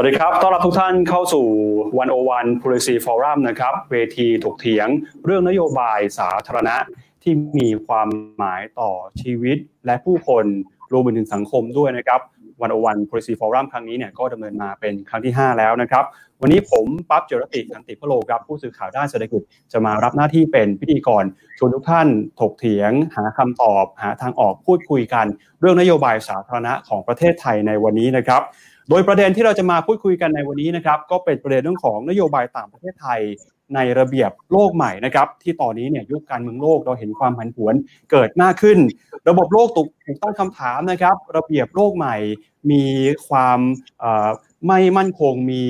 วัสดีครับ ต้อนรับทุกท่านเข้าสู่วันโอวัน Policy Forum นะครับ เวทีถกเถียงเรื่องนโยบายสาธารณะที่มีความหมายต่อชีวิตและผู้คนรวมไปถึงสังคมด้วยนะครับวันโอวัน Policy Forum ครั้งนี้เนี่ยก็ดำเนินมาเป็นครั้งที่ 5 แล้วนะครับ วันนี้ผมปั๊บเจรติสันติพโลครับ ผู้สื่อข่าวด้านเศรษฐกิจจะมารับหน้าที่เป็นพิธีกรชวนทุกท่านถกเถียง หาคำตอบ หาทางออกพูดคุยกัน เรื่องนโยบายสาธารณะของประเทศไทยในวันนี้นะครับ โดยประเด็นที่เราจะมาพูดคุยกันในวันนี้นะครับก็เป็นประเด็นเรื่องของนโยบายต่างประเทศไทยในระเบียบโลกใหม่นะครับ ที่ตอนนี้เนี่ยยุคการเมืองโลกเราเห็นความผันผวนเกิดมากขึ้น ระบบโลกถูกตั้งคำถามนะครับ ระเบียบโลกใหม่ มีความไม่มั่นคงมี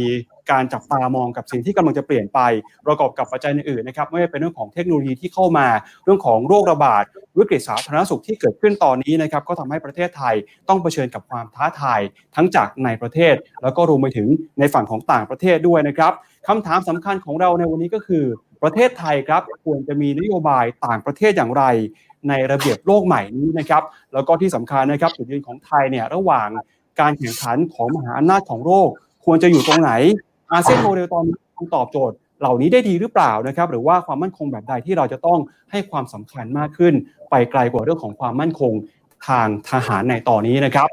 การจับตามองกับสิ่งที่กำลังจะเปลี่ยนไป ประกอบกับปัจจัยอื่นๆนะครับไม่ว่าเป็นเรื่องของเทคโนโลยีที่เข้ามาเรื่องของโรคระบาดวิกฤตสาธารณสุขที่เกิดขึ้นตอนนี้นะครับก็ทำให้ประเทศไทยต้องเผชิญกับความท้าทายทั้งจากในประเทศ แล้วก็รวมไปถึงในฝั่งของต่างประเทศด้วยนะครับคำถามสำคัญของเราในวันนี้ก็คือ ประเทศไทยครับควรจะมีนโยบายต่างประเทศอย่างไร ในระเบียบโลกใหม่นี้นะครับแล้วก็ที่สำคัญนะครับจุดยืนของไทยเนี่ยระหว่างการแข่งขันของมหาอำนาจของโลกควรจะอยู่ตรงไหน อาเซียนโมเดลตอนนี้ตอบโจทย์เหล่านี้ได้ดีหรือเปล่านะครับ หรือว่าความมั่นคงแบบใดที่เราจะต้องให้ความสำคัญมากขึ้น ไปไกลกว่าเรื่องของความมั่นคงทางทหารในตอนนี้นะครับ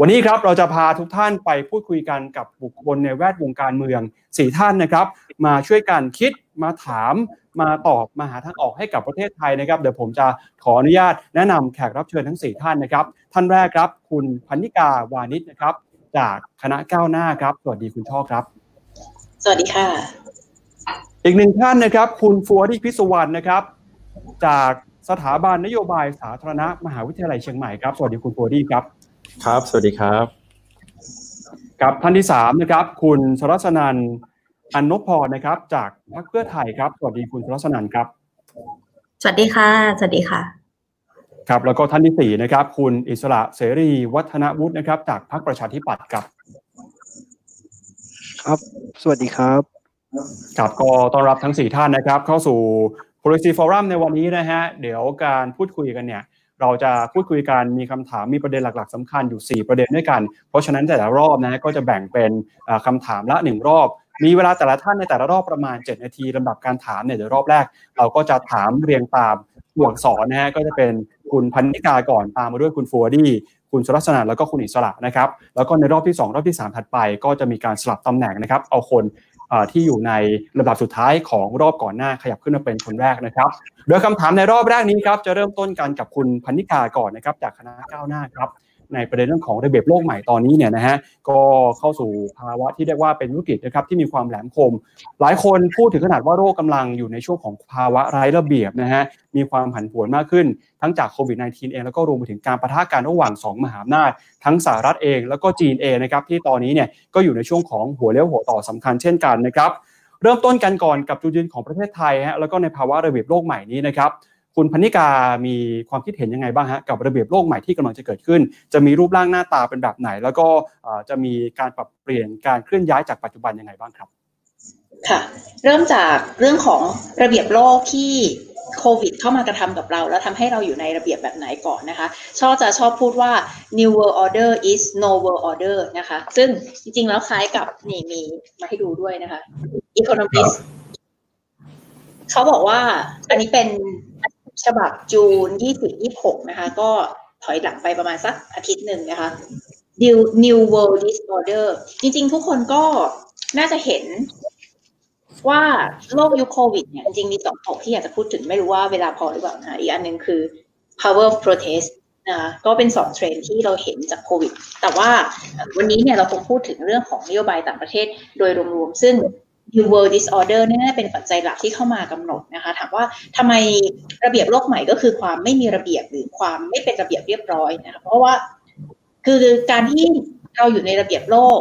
วันนี้ครับเราจะพาทุกท่านไปพูดคุยกันกับบุคคลในแวดวงการเมืองสี่ท่านนะครับ มาช่วยกันคิดมาถามมาตอบมาหาทางออกให้กับประเทศไทยนะครับ เดี๋ยวผมจะขออนุญาตแนะนำแขกรับเชิญทั้ง 4 ท่านนะครับ ท่านแรกครับ คุณพันิกาวานิชนะครับ จากคณะก้าวหน้าครับสวัสดีคุณช่อครับ สวัสดีค่ะ อีกหนึ่งท่านนะครับ คุณฟัวที่พิศวรรณนะครับ จากสถาบันนโยบายสาธารณะมหาวิทยาลัยเชียงใหม่ครับ สวัสดีคุณฟัวดี้ครับ ครับ สวัสดีครับกับท่านที่สามนะครับ คุณสรัสนันอันนพพรนะครับ จากพรรคเพื่อไทยครับ สวัสดีคุณสรัสนันครับ สวัสดีค่ะ สวัสดีค่ะ ครับ แล้วก็ท่านที่สี่นะครับ คุณอิสระเสรีวัฒนวุฒินะครับ จากพรรคประชาธิปัตย์ครับ ครับ สวัสดีครับครับก็ต้อนรับทั้ง 4 ท่านนะครับ เข้าสู่ Policy Forum ในวันนี้นะฮะ เดี๋ยวการพูดคุยกันเนี่ย เราจะพูดคุยกันมีคำถามมีประเด็นหลัก ๆสำคัญอยู่ 4 ประเด็นด้วยกัน เพราะฉะนั้นแต่ละรอบนะก็จะแบ่งเป็นคำถามละ 1 รอบ มีเวลาแต่ละท่านในแต่ละรอบประมาณ 7 นาทีลำดับการถามเนี่ยเดี๋ยวรอบแรก เราก็จะถามเรียงตามห่วงสอนนะฮะก็จะเป็นคุณพันธิกาก่อนตามมาด้วยคุณฟัวดี้ คุณสุรัสนาแล้วก็คุณอิสระนะครับแล้วก็ในรอบที่ 2 รอบที่ 3 ถัดไป ก็จะมีการสลับตำแหน่งนะครับ เอาคนที่อยู่ในระดับสุดท้ายของรอบก่อนหน้าขยับขึ้นมาเป็นคนแรกนะครับโดยคำถามในรอบแรกนี้ครับจะเริ่มต้นกันกับคุณพันนิกาก่อนนะครับจากคณะก้าวหน้าครับ ในประเด็นเรื่องของระเบียบโลกใหม่ตอนนี้เนี่ยนะฮะก็เข้าสู่ภาวะที่เรียกว่าเป็นวิกฤตนะครับที่มีความแหลมคม หลายคนพูดถึงขนาดว่าโรคกาลังอยู่ในช่วงของภาวะไร้ระเบียบนะฮะมีความผันผวนมากขึ้น ทั้งจากโควิด -19 เองแล้วก็รวมไปถึงการประทะกันระหว่าง 2 มหาอำนาจ ทั้งสหรัฐเองแล้วก็จีนเองนะครับที่ตอนนี้เนี่ยก็อยู่ในช่วงของหัวเลี้ยวหัวต่อสำคัญเช่นกันนะครับเริ่มต้นกันก่อนกับจุดยืนของประเทศไทยฮะแล้วก็ในภาวะระเบียบโลกใหม่นี้นะครับ คุณพนิกามีความคิดเห็นยังไงบ้างฮะกับระเบียบโลกใหม่ที่กำลังจะเกิดขึ้น จะมีรูปร่างหน้าตาเป็นแบบไหน แล้วก็จะมีการปรับเปลี่ยนการเคลื่อนย้ายจากปัจจุบันยังไงบ้างครับค่ะเริ่มจากเรื่องของระเบียบโลกที่โควิดเข้ามากระทำกับเรา แล้วทำให้เราอยู่ในระเบียบแบบไหนก่อนนะคะชอบจะชอบพูดว่า new world order is no world order นะคะ ซึ่งจริงๆแล้วคล้ายกับนี่มีมาให้ดูด้วยนะคะ economist เขาบอกว่าอันนี้เป็น ฉบับจูนยี่สิบยี่หกนะคะ ก็ถอยหลังไปประมาณสักอาทิตย์หนึ่งนะคะ New New World Disorder จริงๆ ทุกคนก็น่าจะเห็นว่าโรคยุคโควิดเนี่ยจริงๆมีสองตกที่อยากจะพูดถึงไม่รู้ว่าเวลาพอหรือเปล่านะอีกอันหนึ่งคือ power of protest นะก็เป็นสองเทรนที่เราเห็นจากโควิด แต่ว่าวันนี้เนี่ยเราคงพูดถึงเรื่องของนโยบายต่างประเทศโดยรวมๆ ซึ่ง New World Disorder นี่น่าเป็นปัจจัยหลักที่เข้ามากำหนดนะคะถามว่าทำไมระเบียบโลกใหม่ก็คือความไม่มีระเบียบหรือความไม่เป็นระเบียบเรียบร้อยนะคะเพราะว่าคือการที่เราอยู่ในระเบียบโลก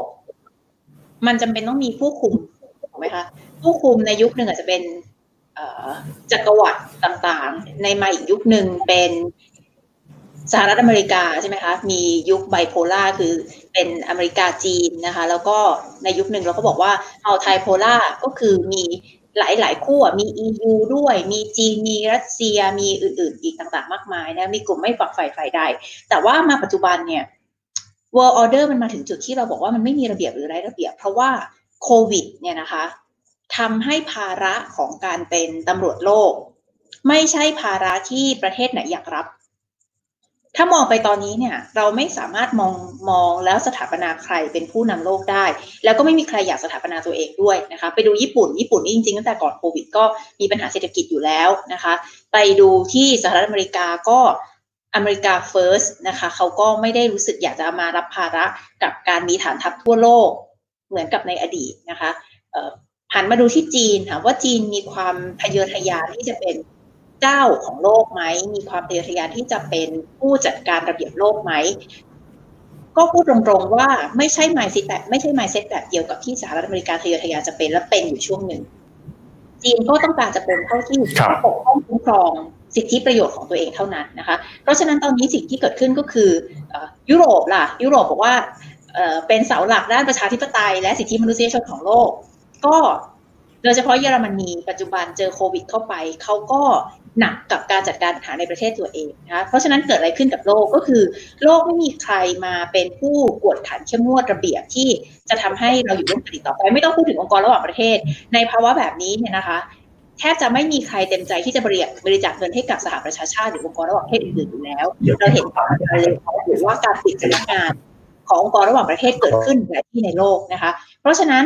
มันจำเป็นต้องมีผู้คุมถูกไหมคะผู้คุมในยุคหนึ่งอาจจะเป็นจักรวรรดิต่างๆ ในมาอีกยุคหนึ่งเป็น สหรัฐอเมริกาใช่ไหมคะ มียุคไบโพล่าคือเป็นอเมริกาจีนนะคะ แล้วก็ในยุคหนึ่งเราก็บอกว่าเอาไทโพล่าก็คือมีหลายหลายคู่มี EU ด้วย มีจีน มีรัสเซีย มีอื่น ๆ อีกต่างๆ มากมายนะ มีกลุ่มไม่ฝักใฝ่ฝ่ายใด แต่ว่ามาปัจจุบันเนี่ย world order มันมาถึงจุดที่เราบอกว่ามันไม่มีระเบียบหรือไร้ระเบียบ เพราะว่าโควิดเนี่ยนะคะทำให้ภาระของการเป็นตำรวจโลก ไม่ใช่ภาระที่ประเทศไหนอยากรับ ถ้ามองไปตอนนี้เนี่ยเราไม่สามารถมองมองแล้วสถาปนาใครเป็นผู้นำโลกได้ แล้วก็ไม่มีใครอยากสถาปนาตัวเองด้วยนะคะไปดูญี่ปุ่นญี่ปุ่นนี่จริงๆตั้งแต่ก่อนโควิดก็มีปัญหาเศรษฐกิจอยู่แล้วนะคะ ไปดูที่สหรัฐอเมริกาก็อเมริกาเฟิร์สนะคะเขาก็ไม่ได้รู้สึกอยากจะมารับภาระกับการมีฐานทัพทั่วโลกเหมือนกับในอดีตนะคะหันมาดูที่จีนค่ะว่าจีนมีความทะเยอทะยานที่จะเป็น เจ้าของโลกไหม มีความทะเยอทะยานที่จะเป็นผู้จัดการระเบียบโลกไหม ก็พูดตรงๆว่าไม่ใช่ไมซ์เซ็ตแบบไม่ใช่ไมซ์เซ็ตแบบเดียวกับที่สหรัฐอเมริกาทะเยอทะยานจะเป็นและเป็นอยู่ช่วงหนึ่ง จีนก็ต้องการจะเป็นเท่าที่ปกป้องคุ้มครองสิทธิประโยชน์ของตัวเองเท่านั้นนะคะ เพราะฉะนั้นตอนนี้สิ่งที่เกิดขึ้นก็คือยุโรปล่ะ ยุโรปบอกว่าเป็นเสาหลักด้านประชาธิปไตยและสิทธิมนุษยชนของโลก ก็โดยเฉพาะเยอรมนีปัจจุบันเจอโควิดเข้าไป เขาก็หนักกับการจัดการปัญหาในประเทศตัวเองนะคะเพราะฉะนั้นเกิดอะไรขึ้นกับโลกก็คือ โลกไม่มีใครมาเป็นผู้กวดขันเข้มงวดระเบียบที่จะทำให้เราอยู่ร่วมกันต่อไป ไม่ต้องพูดถึงองค์กรระหว่างประเทศ ในภาวะแบบนี้เนี่ยนะคะแทบจะไม่มีใครเต็มใจที่จะบริบริจาคเงินให้กับสหประชาชาติหรือองค์กรระหว่างประเทศอื่นๆอยู่แล้ว เราเห็นการเลยหรือว่าการปิดสำนักงานขององค์กรระหว่างประเทศเกิดขึ้นหลายที่ในโลกนะคะ เพราะฉะนั้น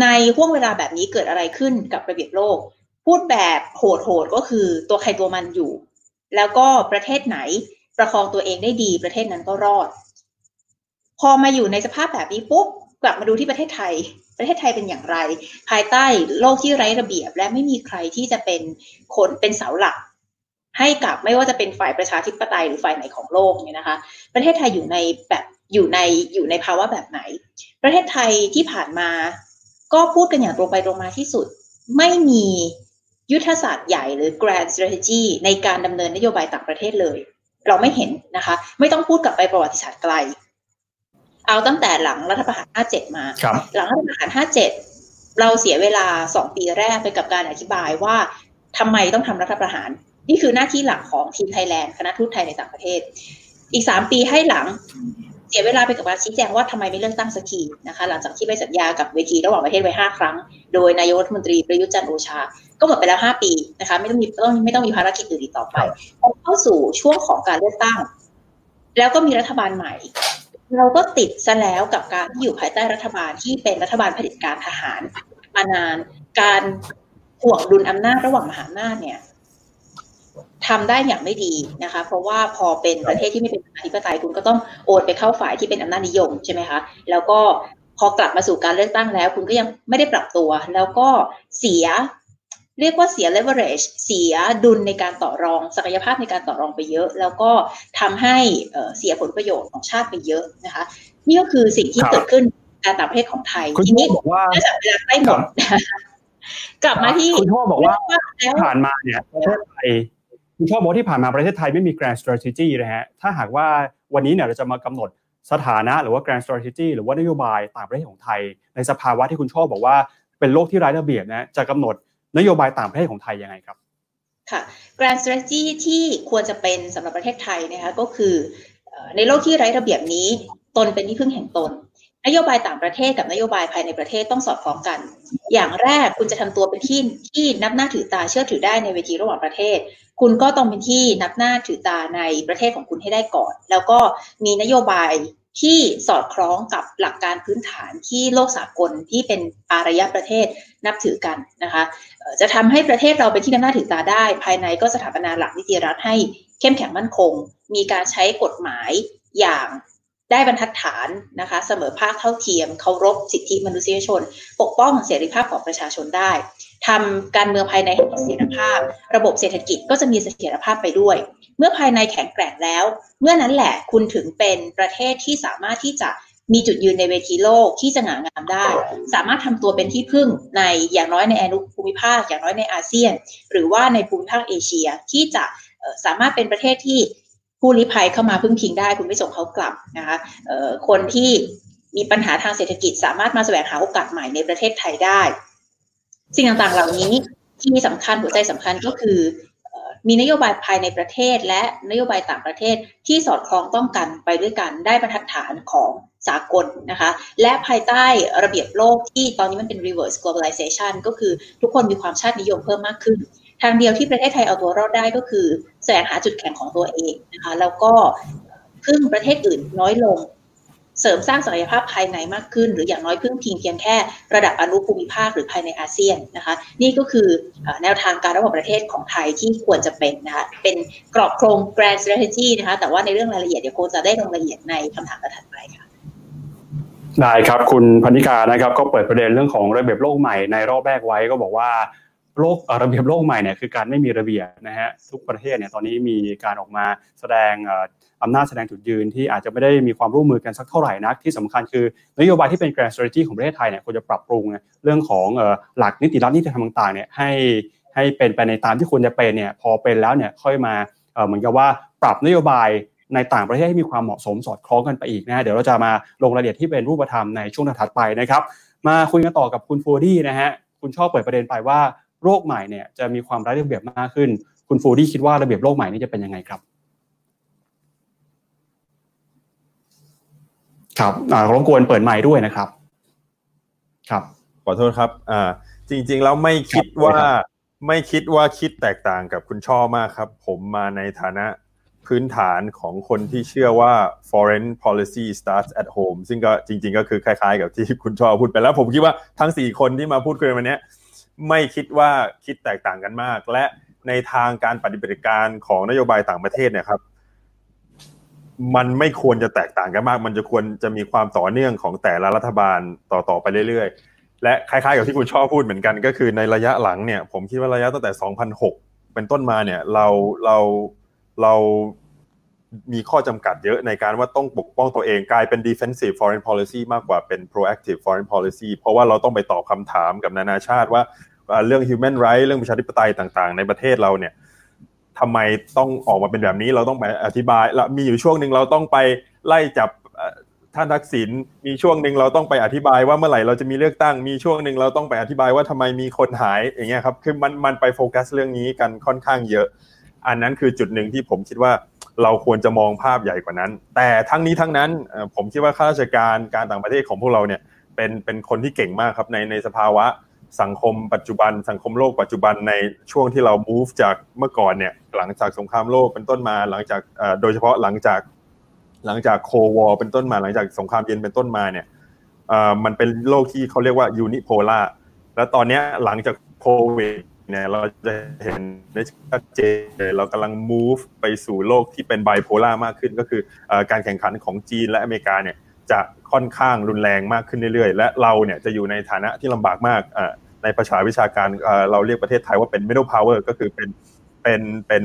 ในห่วงเวลาแบบนี้เกิดอะไรขึ้นกับระเบียบโลก พูดแบบโหดๆก็คือตัวใครตัวมันอยู่ แล้วก็ประเทศไหนประคองตัวเองได้ดีประเทศนั้นก็รอด พอมาอยู่ในสภาพแบบนี้ปุ๊บกลับมาดูที่ประเทศไทย ประเทศไทยเป็นอย่างไร ภายใต้โลกที่ไร้ระเบียบ และไม่มีใครที่จะเป็นคนเป็นเสาหลัก ให้กับไม่ว่าจะเป็นฝ่ายประชาธิปไตยหรือฝ่ายไหนของโลกเนี่ยนะคะ ประเทศไทยอยู่ในแบบอยู่ในอยู่ในภาวะแบบไหน ประเทศไทยที่ผ่านมา ก็พูดกันอย่างตรงไปตรงมาที่สุด ไม่มียุทธศาสตร์ใหญ่หรือ grand strategy ในการดำเนินนโยบายต่างประเทศเลย เราไม่เห็นนะคะ ไม่ต้องพูดกลับไปประวัติศาสตร์ไกล เอาตั้งแต่หลังรัฐประหาร 57 มา หลังรัฐประหาร 57 เราเสียเวลาสองปีแรกไปกับการอธิบายว่าทำไมต้องทำรัฐประหาร นี่คือหน้าที่หลักของทีมไทยแลนด์คณะทูตไทยในต่างประเทศ อีกสามปีให้หลัง เสียเวลาไปกับการชี้แจงว่าทำไมไม่เลือกตั้งสักทีนะคะ หลังจากที่ไปสัญญากับเวทีระหว่างประเทศไว้ห้าครั้ง โดยนายกรัฐมนตรีประยุทธ์จันโอชา ก็หมดไปแล้วห้าปีนะคะไม่ต้องมีต้องไม่ต้องมีภารกิจอื่นต่อไปพอเข้าสู่ช่วงของการเลือกตั้ง แล้วก็มีรัฐบาลใหม่ เราก็ติดซะแล้วกับการที่อยู่ภายใต้รัฐบาลที่เป็นรัฐบาลผลิตการทหาร มานานการห่วงดุลอำนาจระหว่างมหาอำนาจเนี่ย ทำได้อย่างไม่ดีนะคะ เพราะว่าพอเป็นประเทศที่ไม่เป็นประชาธิปไตยคุณก็ต้องโอนไปเข้าฝ่ายที่เป็นอำนาจนิยมใช่ไหมคะแล้วก็พอกลับมาสู่การเลือกตั้งแล้ว คุณก็ยังไม่ได้ปรับตัว แล้วก็เสีย เรียกว่าเสีย leverage เสียดุลในการต่อรองศักยภาพในการต่อรองไปเยอะ แล้วก็ทำให้เสียผลประโยชน์ของชาติไปเยอะนะคะนี่ก็คือสิ่งที่เกิดขึ้นการต่างประเทศของไทยทีนี้บอกว่าเนื่องจากเวลาใกล้หมดกลับมาที่คุณพ่อบอกว่าผ่านมาเนี่ยประเทศไทย คุณชอบบอกที่ผ่านมาประเทศไทยไม่มี grand strategy นะฮะถ้าหากว่าวันนี้เนี่ยเราจะมากำหนดสถานะหรือว่า grand strategy หรือว่านโยบายต่างประเทศของไทย ในสภาวะที่คุณชอบบอกว่าเป็นโลกที่ไร้ระเบียบนะจะกำหนดนโยบายต่างประเทศของไทยยังไงครับค่ะ grand strategy ที่ควรจะเป็นสำหรับประเทศไทยนะคะก็คือในโลกที่ไร้ระเบียบนี้ตนเป็นที่พึ่งแห่งตน นโยบายต่างประเทศกับนโยบายภายในประเทศต้องสอดคล้องกัน อย่างแรกคุณจะทำตัวเป็นที่ที่นับหน้าถือตาเชื่อถือได้ในเวทีระหว่างประเทศ คุณก็ต้องเป็นที่นับหน้าถือตาในประเทศของคุณให้ได้ก่อน แล้วก็มีนโยบายที่สอดคล้องกับหลักการพื้นฐานที่โลกสากลที่เป็นอารยประเทศนับถือกันนะคะจะทำให้ประเทศเราเป็นที่นับหน้าถือตาได้ ภายในก็สถาปนาหลักนิติรัฐให้เข้มแข็งมั่นคง มีการใช้กฎหมายอย่าง ได้บรรทัดฐานนะคะ เสมอภาคเท่าเทียมเคารพสิทธิมนุษยชน ปกป้องเสรีภาพของประชาชนได้ทำการเมืองภายในให้มีเสถียรภาพ ระบบเศรษฐกิจก็จะมีเสถียรภาพไปด้วย เมื่อภายในแข็งแกร่งแล้ว เมื่อนั้นแหละคุณถึงเป็นประเทศที่สามารถที่จะมีจุดยืนในเวทีโลกที่จะหงางามได้ สามารถทำตัวเป็นที่พึ่งในอย่างน้อยในอนุภูมิภาค อย่างน้อยในอาเซียน หรือว่าในภูมิภาคเอเชียที่จะสามารถเป็นประเทศที่ ผู้ลี้ภัยเข้ามาพึ่งพิงได้ คุณไม่ส่งเขากลับนะคะคนที่มีปัญหาทางเศรษฐกิจ สามารถมาแสวงหาโอกาสใหม่ในประเทศไทยได้ สิ่งต่างๆเหล่านี้ที่สำคัญหัวใจสำคัญก็คือ มีนโยบายภายในประเทศ และนโยบายต่างประเทศที่สอดคล้องต้องกันไปด้วยกันได้บรรทัดฐานของสากลนะคะ และภายใต้ระเบียบโลกที่ตอนนี้มันเป็น reverse globalization ก็คือทุกคนมีความชาตินิยมเพิ่มมากขึ้น ทางเดียวที่ประเทศไทยเอาตัวรอดได้ก็คือแสวงหาจุดแข็งของตัวเองนะคะแล้วก็พึ่งประเทศอื่นน้อยลง เสริมสร้างศักยภาพภายในมากขึ้น หรืออย่างน้อยพึ่งพิงเพียงแค่ระดับอนุภูมิภาคหรือภายในอาเซียนนะคะนี่ก็คือแนวทางการระหว่างประเทศของไทยที่ควรจะเป็นนะคะเป็นกรอบโครง grand strategy นะคะแต่ว่าในเรื่องรายละเอียดเดี๋ยวโคจะได้ลงรายละเอียดในคำถามถัดไปค่ะได้ครับคุณพันิกานะครับก็เปิดประเด็นเรื่องของระเบียบโลกใหม่ในรอบแรกไว้ก็บอกว่า โลกระเบียบโลกใหม่เนี่ยคือการไม่มีระเบียบนะฮะทุกประเทศเนี่ยตอนนี้มีการออกมาแสดงอำนาจแสดงจุดยืนที่อาจจะไม่ได้มีความร่วมมือกันสักเท่าไหร่นักที่สำคัญคือนโยบายที่เป็น grand strategy ของประเทศไทยเนี่ยควรจะปรับปรุงเรื่องของหลักนิติรัฐนิติธรรมต่างๆเนี่ยให้ให้เป็นไปในตามที่ควรจะเป็นเนี่ยพอเป็นแล้วเนี่ยค่อยมาเหมือนกับว่าปรับนโยบายในต่างประเทศให้มีความเหมาะสมสอดคล้องกันไปอีกนะฮะเดี๋ยวเราจะมาลงรายละเอียดที่เป็นรูปธรรมในช่วงถัดไปนะครับ มาคุยกันต่อกับคุณฟูดี้นะฮะคุณชอบเปิดประเด็นไปว่า โรคใหม่เนี่ยจะมีความไร้ระเบียบมากขึ้น คุณฟูดี้คิดว่าระเบียบโลกใหม่นี้จะเป็นยังไงครับ ครับรบกวนเปิดไมค์ด้วยนะครับ ครับขอโทษครับอ่าจริง ๆ แล้วไม่คิดว่าไม่คิดว่าคิดแตกต่างกับคุณช่อมากครับ ผมมาในฐานะพื้นฐานของคนที่เชื่อว่า foreign policy starts at home ซึ่งก็จริง ๆ ก็คือคล้าย ๆ กับที่คุณชอพูดไปแล้ว ผมคิดว่าทั้งสี่คนที่มาพูดคุยวันนี้ ไม่คิดว่าคิดแตกต่างกันมาก และในทางการปฏิบัติการของนโยบายต่างประเทศเนี่ยครับ มันไม่ควรจะแตกต่างกันมาก มันจะควรจะมีความต่อเนื่องของแต่ละรัฐบาลต่อๆไปเรื่อยๆ และคล้ายๆกับที่คุณชอบพูดเหมือนกันก็คือในระยะหลังเนี่ย ผมคิดว่าระยะตั้งแต่ 2006 เป็นต้นมาเนี่ย เราเราเรามีข้อจำกัดเยอะในการว่าต้องปกป้องตัวเองกลายเป็น defensive foreign policy มากกว่าเป็น proactive foreign policy เพราะว่าเราต้องไปตอบคำถามกับนานาชาติว่า เรื่อง human right เรื่องประชาธิปไตยต่าง ๆ ในประเทศเราเนี่ยทำไมต้องออกมาเป็นแบบนี้เราต้องไปอธิบายแล้วมีอยู่ช่วงหนึ่งเราต้องไปไล่จับท่านทักษิณมีช่วงหนึ่งเราต้องไปอธิบายว่าเมื่อไหร่เราจะมีเลือกตั้ง มีช่วงหนึ่งเราต้องไปอธิบายว่าทำไมมีคนหายอย่างเงี้ยครับคือมันมันไปโฟกัสเรื่องนี้กันค่อนข้างเยอะ อันนั้นคือจุดหนึ่งที่ผมคิดว่าเราควรจะมองภาพใหญ่กว่านั้น แต่ทั้งนี้ทั้งนั้นผมคิดว่าข้าราชการการต่างประเทศของพวกเราเนี่ยเป็นเป็นคนที่เก่งมากครับในในสภาวะ สังคมปัจจุบัน สังคมโลกปัจจุบันในช่วงที่เรา move จากเมื่อก่อนเนี่ยหลังจากสงครามโลกเป็นต้นมาหลังจากโดยเฉพาะหลังจากหลังจากโควอเป็นต้นมาหลังจากสงครามเย็นเป็นต้นมาเนี่ยมันเป็นโลกที่เขาเรียกว่ายูนิโพล่าแล้วตอนนี้หลังจากโควิดเนี่ยเราจะเห็นได้ชัดเจนเรากำลัง move ไปสู่โลกที่เป็นไบโพล่ามากขึ้นก็คือการแข่งขันของจีนและอเมริกาเนี่ยจะค่อนข้างรุนแรงมากขึ้นเรื่อยๆ และเราเนี่ยจะอยู่ในฐานะที่ลำบากมาก ในภาษาวิชาการเราเรียกประเทศไทยว่าเป็น middle power ก็คือเป็นเป็นเป็น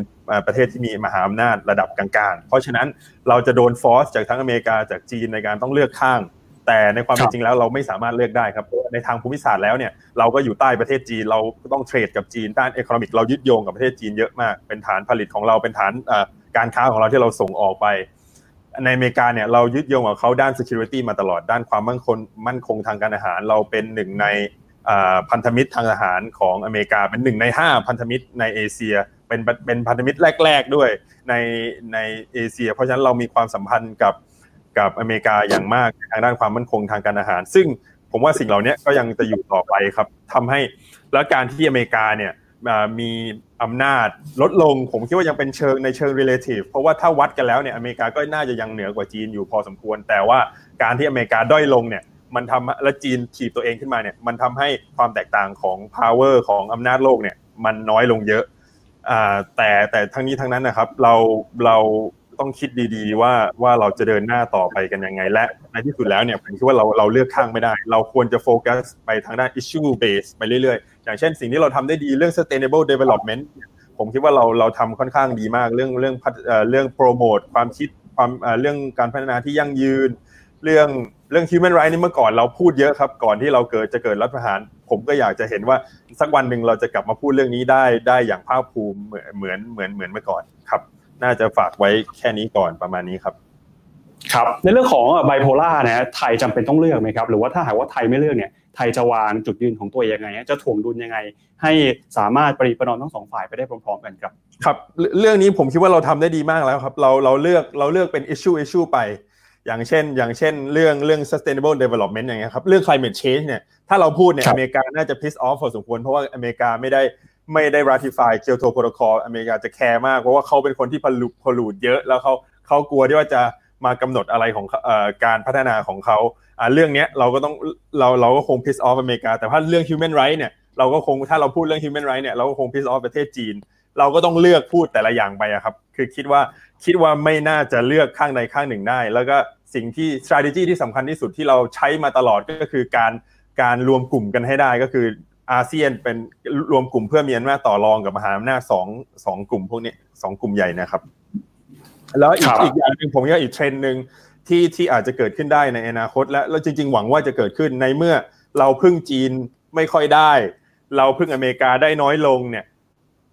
ประเทศที่มีมหาอำนาจระดับกลางๆ เพราะฉะนั้นเราจะโดนฟอร์สจากทั้งอเมริกาจากจีนในการต้องเลือกข้าง แต่ในความเป็นจริงแล้วเราไม่สามารถเลือกได้ครับในทางภูมิศาสตร์แล้วเนี่ยเราก็อยู่ใต้ประเทศจีนเราต้องเทรดกับจีนด้านเอคโนมิกเรายึดโยงกับประเทศจีนเยอะมาก เป็นฐานผลิตของเราเป็นฐานการค้าของเราที่เราส่งออกไป ในอเมริกาเนี่ยเรายึดโยงกับเขาด้าน security มาตลอดด้านความมั่นคงมั่นคงทางการอาหาร เราเป็นหนึ่งใน พันธมิตรทางอาหารของอเมริกาเป็นหนึ่งในห้าพันธมิตรในเอเชีย เป็นเป็นพันธมิตรแรก ๆด้วยในในเอเชีย เพราะฉะนั้นเรามีความสัมพันธ์กับกับอเมริกาอย่างมากทางด้านความมั่นคงทางการอาหาร ซึ่งผมว่าสิ่งเหล่านี้ก็ยังจะอยู่ต่อไปครับทำให้แล้วการที่อเมริกาเนี่ยมีอำนาจลดลง ผมคิดว่ายังเป็นเชิงในเชิง relative เพราะว่าถ้าวัดกันแล้วเนี่ยอเมริกาก็น่าจะยังเหนือกว่าจีนอยู่พอสมควร แต่ว่าการที่อเมริกาด้อยลงเนี่ย มันทำและจีนถีบตัวเองขึ้นมาเนี่ยมันทำให้ความแตกต่างของ power ของอำนาจโลกเนี่ยมันน้อยลงเยอะแต่แต่ทั้งนี้ทั้งนั้นนะครับเราเราต้องคิดดีๆว่าว่าเราจะเดินหน้าต่อไปกันยังไง และในที่สุดแล้วเนี่ยผมคิดว่าเราเราเลือกข้างไม่ได้ เราควรจะโฟกัสไปทางด้าน issue base ไปเรื่อยๆ อย่างเช่นสิ่งที่เราทำได้ดีเรื่อง sustainable development ผมคิดว่าเราเราทำค่อนข้างดีมากเรื่องเรื่องเรื่องโปรโมทความคิดความเรื่องการพัฒนาที่ยั่งยืน เรื่อง เรื่อง human rights นี่เมื่อก่อนเราพูดเยอะครับ ก่อนที่เราเกิดจะเกิดรัฐประหาร ผมก็อยากจะเห็นว่าสักวันหนึ่งเราจะกลับมาพูดเรื่องนี้ได้ได้อย่างภาคภูมิเหมือนเหมือนเหมือนเมื่อก่อนครับ น่าจะฝากไว้แค่นี้ก่อนประมาณนี้ครับครับในเรื่องของไบโพล่านะไทยจำเป็นต้องเลือกไหมครับหรือว่าถ้าหากว่าไทยไม่เลือกเนี่ยไทยจะวางจุดยืนของตัวยังไง จะถ่วงดุลยังไง ให้สามารถปริประนอมทั้งสองฝ่ายไปได้พร้อมๆกันครับครับ เรื่องนี้ผมคิดว่าเราทำได้ดีมากแล้วครับ เราเราเลือกเราเลือกเป็น issue issue ไป อย่างเช่น อย่างเช่นเรื่องเรื่อง sustainable development อย่างเงี้ยครับเรื่อง climate change เนี่ยถ้าเราพูดเนี่ยอเมริกาน่าจะ piss off พอสมควรเพราะว่าอเมริกาไม่ได้ไม่ได้ ratify Kyoto Protocol อเมริกาจะแคร์มากเพราะว่าเขาเป็นคนที่พลุพลูดเยอะแล้วเขาเขากลัวที่ว่าจะมากำหนดอะไรของการพัฒนาของเขาเรื่องนี้เราก็ต้องเราเราก็คง piss off อเมริกา แต่ถ้าเรื่อง human right เนี่ยเราก็คงถ้าเราพูดเรื่อง human right เนี่ยเราก็คง piss off ประเทศจีน เราก็ต้องเลือกพูดแต่ละอย่างไปครับ คือคิดว่าคิดว่าไม่น่าจะเลือกข้างใดข้างหนึ่งได้ แล้วก็ สิ่งที่ strategy ที่สำคัญที่สุดที่เราใช้มาตลอดก็คือการการรวมกลุ่มกันให้ได้ก็คืออาเซียนเป็นรวมกลุ่มเพื่อมีอำนาจต่อรองกับมหาอำนาจสองสองกลุ่มพวกนี้สองกลุ่มใหญ่นะครับ แล้วอีกอีกอย่างหนึ่งผมว่าอีกเทรนด์หนึ่งที่ที่อาจจะเกิดขึ้นได้ในอนาคต และเราจริง ๆ หวังว่าจะเกิดขึ้นในเมื่อเราพึ่งจีนไม่ค่อยได้ เราพึ่งอเมริกาได้น้อยลงเนี่ย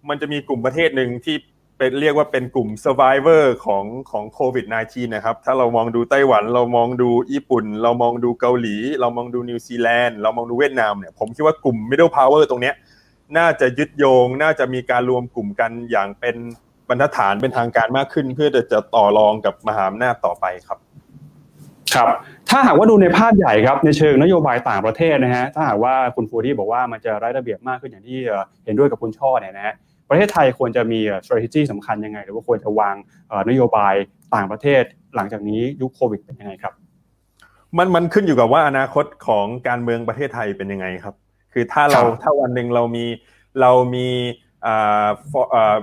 มันจะมีกลุ่มประเทศหนึ่งที่ เป็นเรียกว่าเป็นกลุ่ม survivor ของของโควิด -19 นะครับ ถ้าเรามองดูไต้หวัน เรามองดูญี่ปุ่น เรามองดูเกาหลี เรามองดูนิวซีแลนด์ เรามองดูเวียดนามเนี่ย ผมคิดว่ากลุ่ม middle power ตรงเนี้ย น่าจะยึดโยง น่าจะมีการรวมกลุ่มกันอย่างเป็นบรรทัดฐานเป็นทางการมากขึ้น เพื่อจะต่อรองกับมหาอำนาจต่อไปครับ ครับ ถ้าหากว่าดูในภาพใหญ่ครับ ในเชิงนโยบายต่างประเทศนะฮะ ถ้าหากว่าคุณฟูอาดี้บอกว่ามันจะไร้ระเบียบมากขึ้นอย่างที่เห็นด้วยกับคุณช่อเนี่ยนะฮะ ประเทศไทยควรจะมี strategy สำคัญยังไง หรือว่าควรจะวางนโยบายต่างประเทศหลังจากนี้ยุคโควิดเป็นยังไงครับ มันมันขึ้นอยู่กับว่าอนาคตของการเมืองประเทศไทยเป็นยังไงครับ คือถ้าเราถ้าวันหนึ่งเรามีเรามี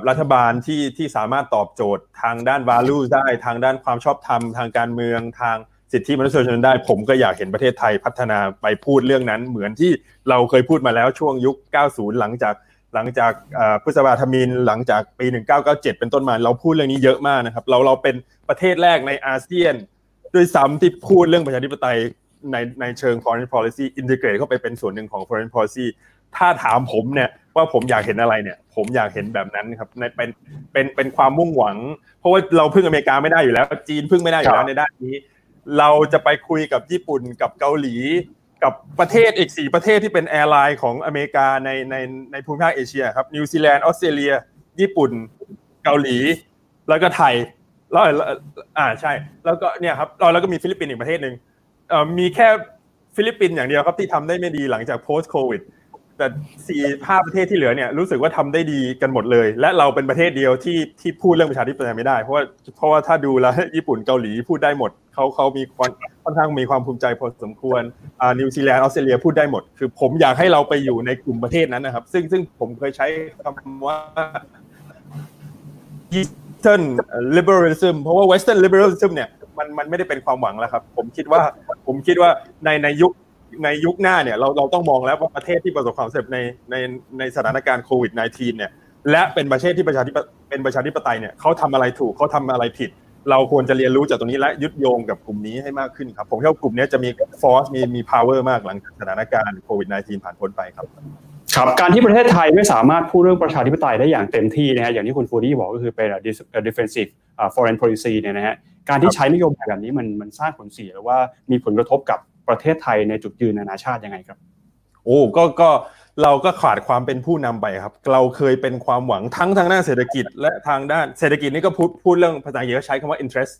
รัฐบาลที่ที่สามารถตอบโจทย์ทางด้าน value ได้ทางด้านความชอบธรรมทางการเมืองทางสิทธิมนุษยชนได้ ผมก็อยากเห็นประเทศไทยพัฒนาไปพูดเรื่องนั้น เหมือนที่เราเคยพูดมาแล้วช่วงยุค 90 หลังจาก หลังจากพุทธบาธมินหลังจากปี 1997 เป็นต้นมาเราพูดเรื่องนี้เยอะมากนะครับ เราเราเป็นประเทศแรกในอาเซียน ด้วยซ้ำที่พูดเรื่องประชาธิปไตยในในเชิง foreign policy integrate เข้าไปเป็นส่วนหนึ่งของ foreign policy ถ้าถามผมเนี่ยว่าผมอยากเห็นอะไรเนี่ย ผมอยากเห็นแบบนั้นครับในเป็นเป็นเป็นความมุ่งหวัง เพราะว่าเราพึ่งอเมริกาไม่ได้อยู่แล้ว จีนพึ่งไม่ได้อยู่แล้วในด้านนี้ เราจะไปคุยกับญี่ปุ่นกับเกาหลี กับประเทศอีกสี่ประเทศที่เป็น alliance ของอเมริกาในในในภูมิภาคเอเชียครับนิวซีแลนด์ออสเตรเลีย ญี่ปุ่น เกาหลี แล้วก็ไทยแล้วอ่าใช่ แล้วก็เนี่ยครับแล้วก็มีฟิลิปปินส์อีกประเทศหนึ่งมีแค่ฟิลิปปินส์อย่างเดียวครับที่ทำได้ไม่ดีหลังจาก post covid แต่สี่ห้าประเทศที่เหลือเนี่ยรู้สึกว่าทำได้ดีกันหมดเลย และเราเป็นประเทศเดียวที่ที่พูดเรื่องประชาธิปไตยไม่ได้เพราะว่าเพราะว่าถ้าดูแล้วญี่ปุ่นเกาหลีพูดได้หมดเขาเขามีค่อนข้างมีความภูมิใจพอสมควรอ่านิวซีแลนด์ออสเตรเลียพูดได้หมด คือผมอยากให้เราไปอยู่ในกลุ่มประเทศนั้นนะครับ ซึ่งซึ่งผมเคยใช้คำว่า Eastern liberalism เพราะว่า Western liberalism เนี่ยมันมันไม่ได้เป็นความหวังแล้วครับ ผมคิดว่าผมคิดว่าในในยุค ในยุคหน้าเนี่ยเราเราต้องมองแล้วว่าประเทศที่ประสบความสำเร็จในในในสถานการณ์โควิด -19 เนี่ยและเป็นประเทศที่ประชาธิปเป็นประชาธิปไตยเนี่ยเขาทำอะไรถูกเขาทำอะไรผิด เราควรจะเรียนรู้จากตรงนี้และยึดโยงกับกลุ่มนี้ให้มากขึ้นครับ ผมคิดว่ากลุ่มนี้จะมี force มีมี power มากหลังสถานการณ์โควิด -19 ผ่านพ้นไปครับครับการที่ประเทศไทยไม่สามารถพูดเรื่องประชาธิปไตยได้อย่างเต็มที่นะฮะอย่างที่คุณฟูอาดี้บอกก็คือเป็น defensive foreign policy เนี่ยนะฮะการที่ใช้นโยบายแบบนี้มันมันสร้างผลเสียหรือว่ามีผลกระทบกับ ประเทศไทยในจุดยืนนานาชาติยังไงครับ โอ้ก็ก็เราก็ขาดความเป็นผู้นำไปครับ เราเคยเป็นความหวังทั้งทางด้านเศรษฐกิจ และทางด้านเศรษฐกิจนี่ก็พูดพูดเรื่องภาษาอังกฤษเขาใช้คำว่า interest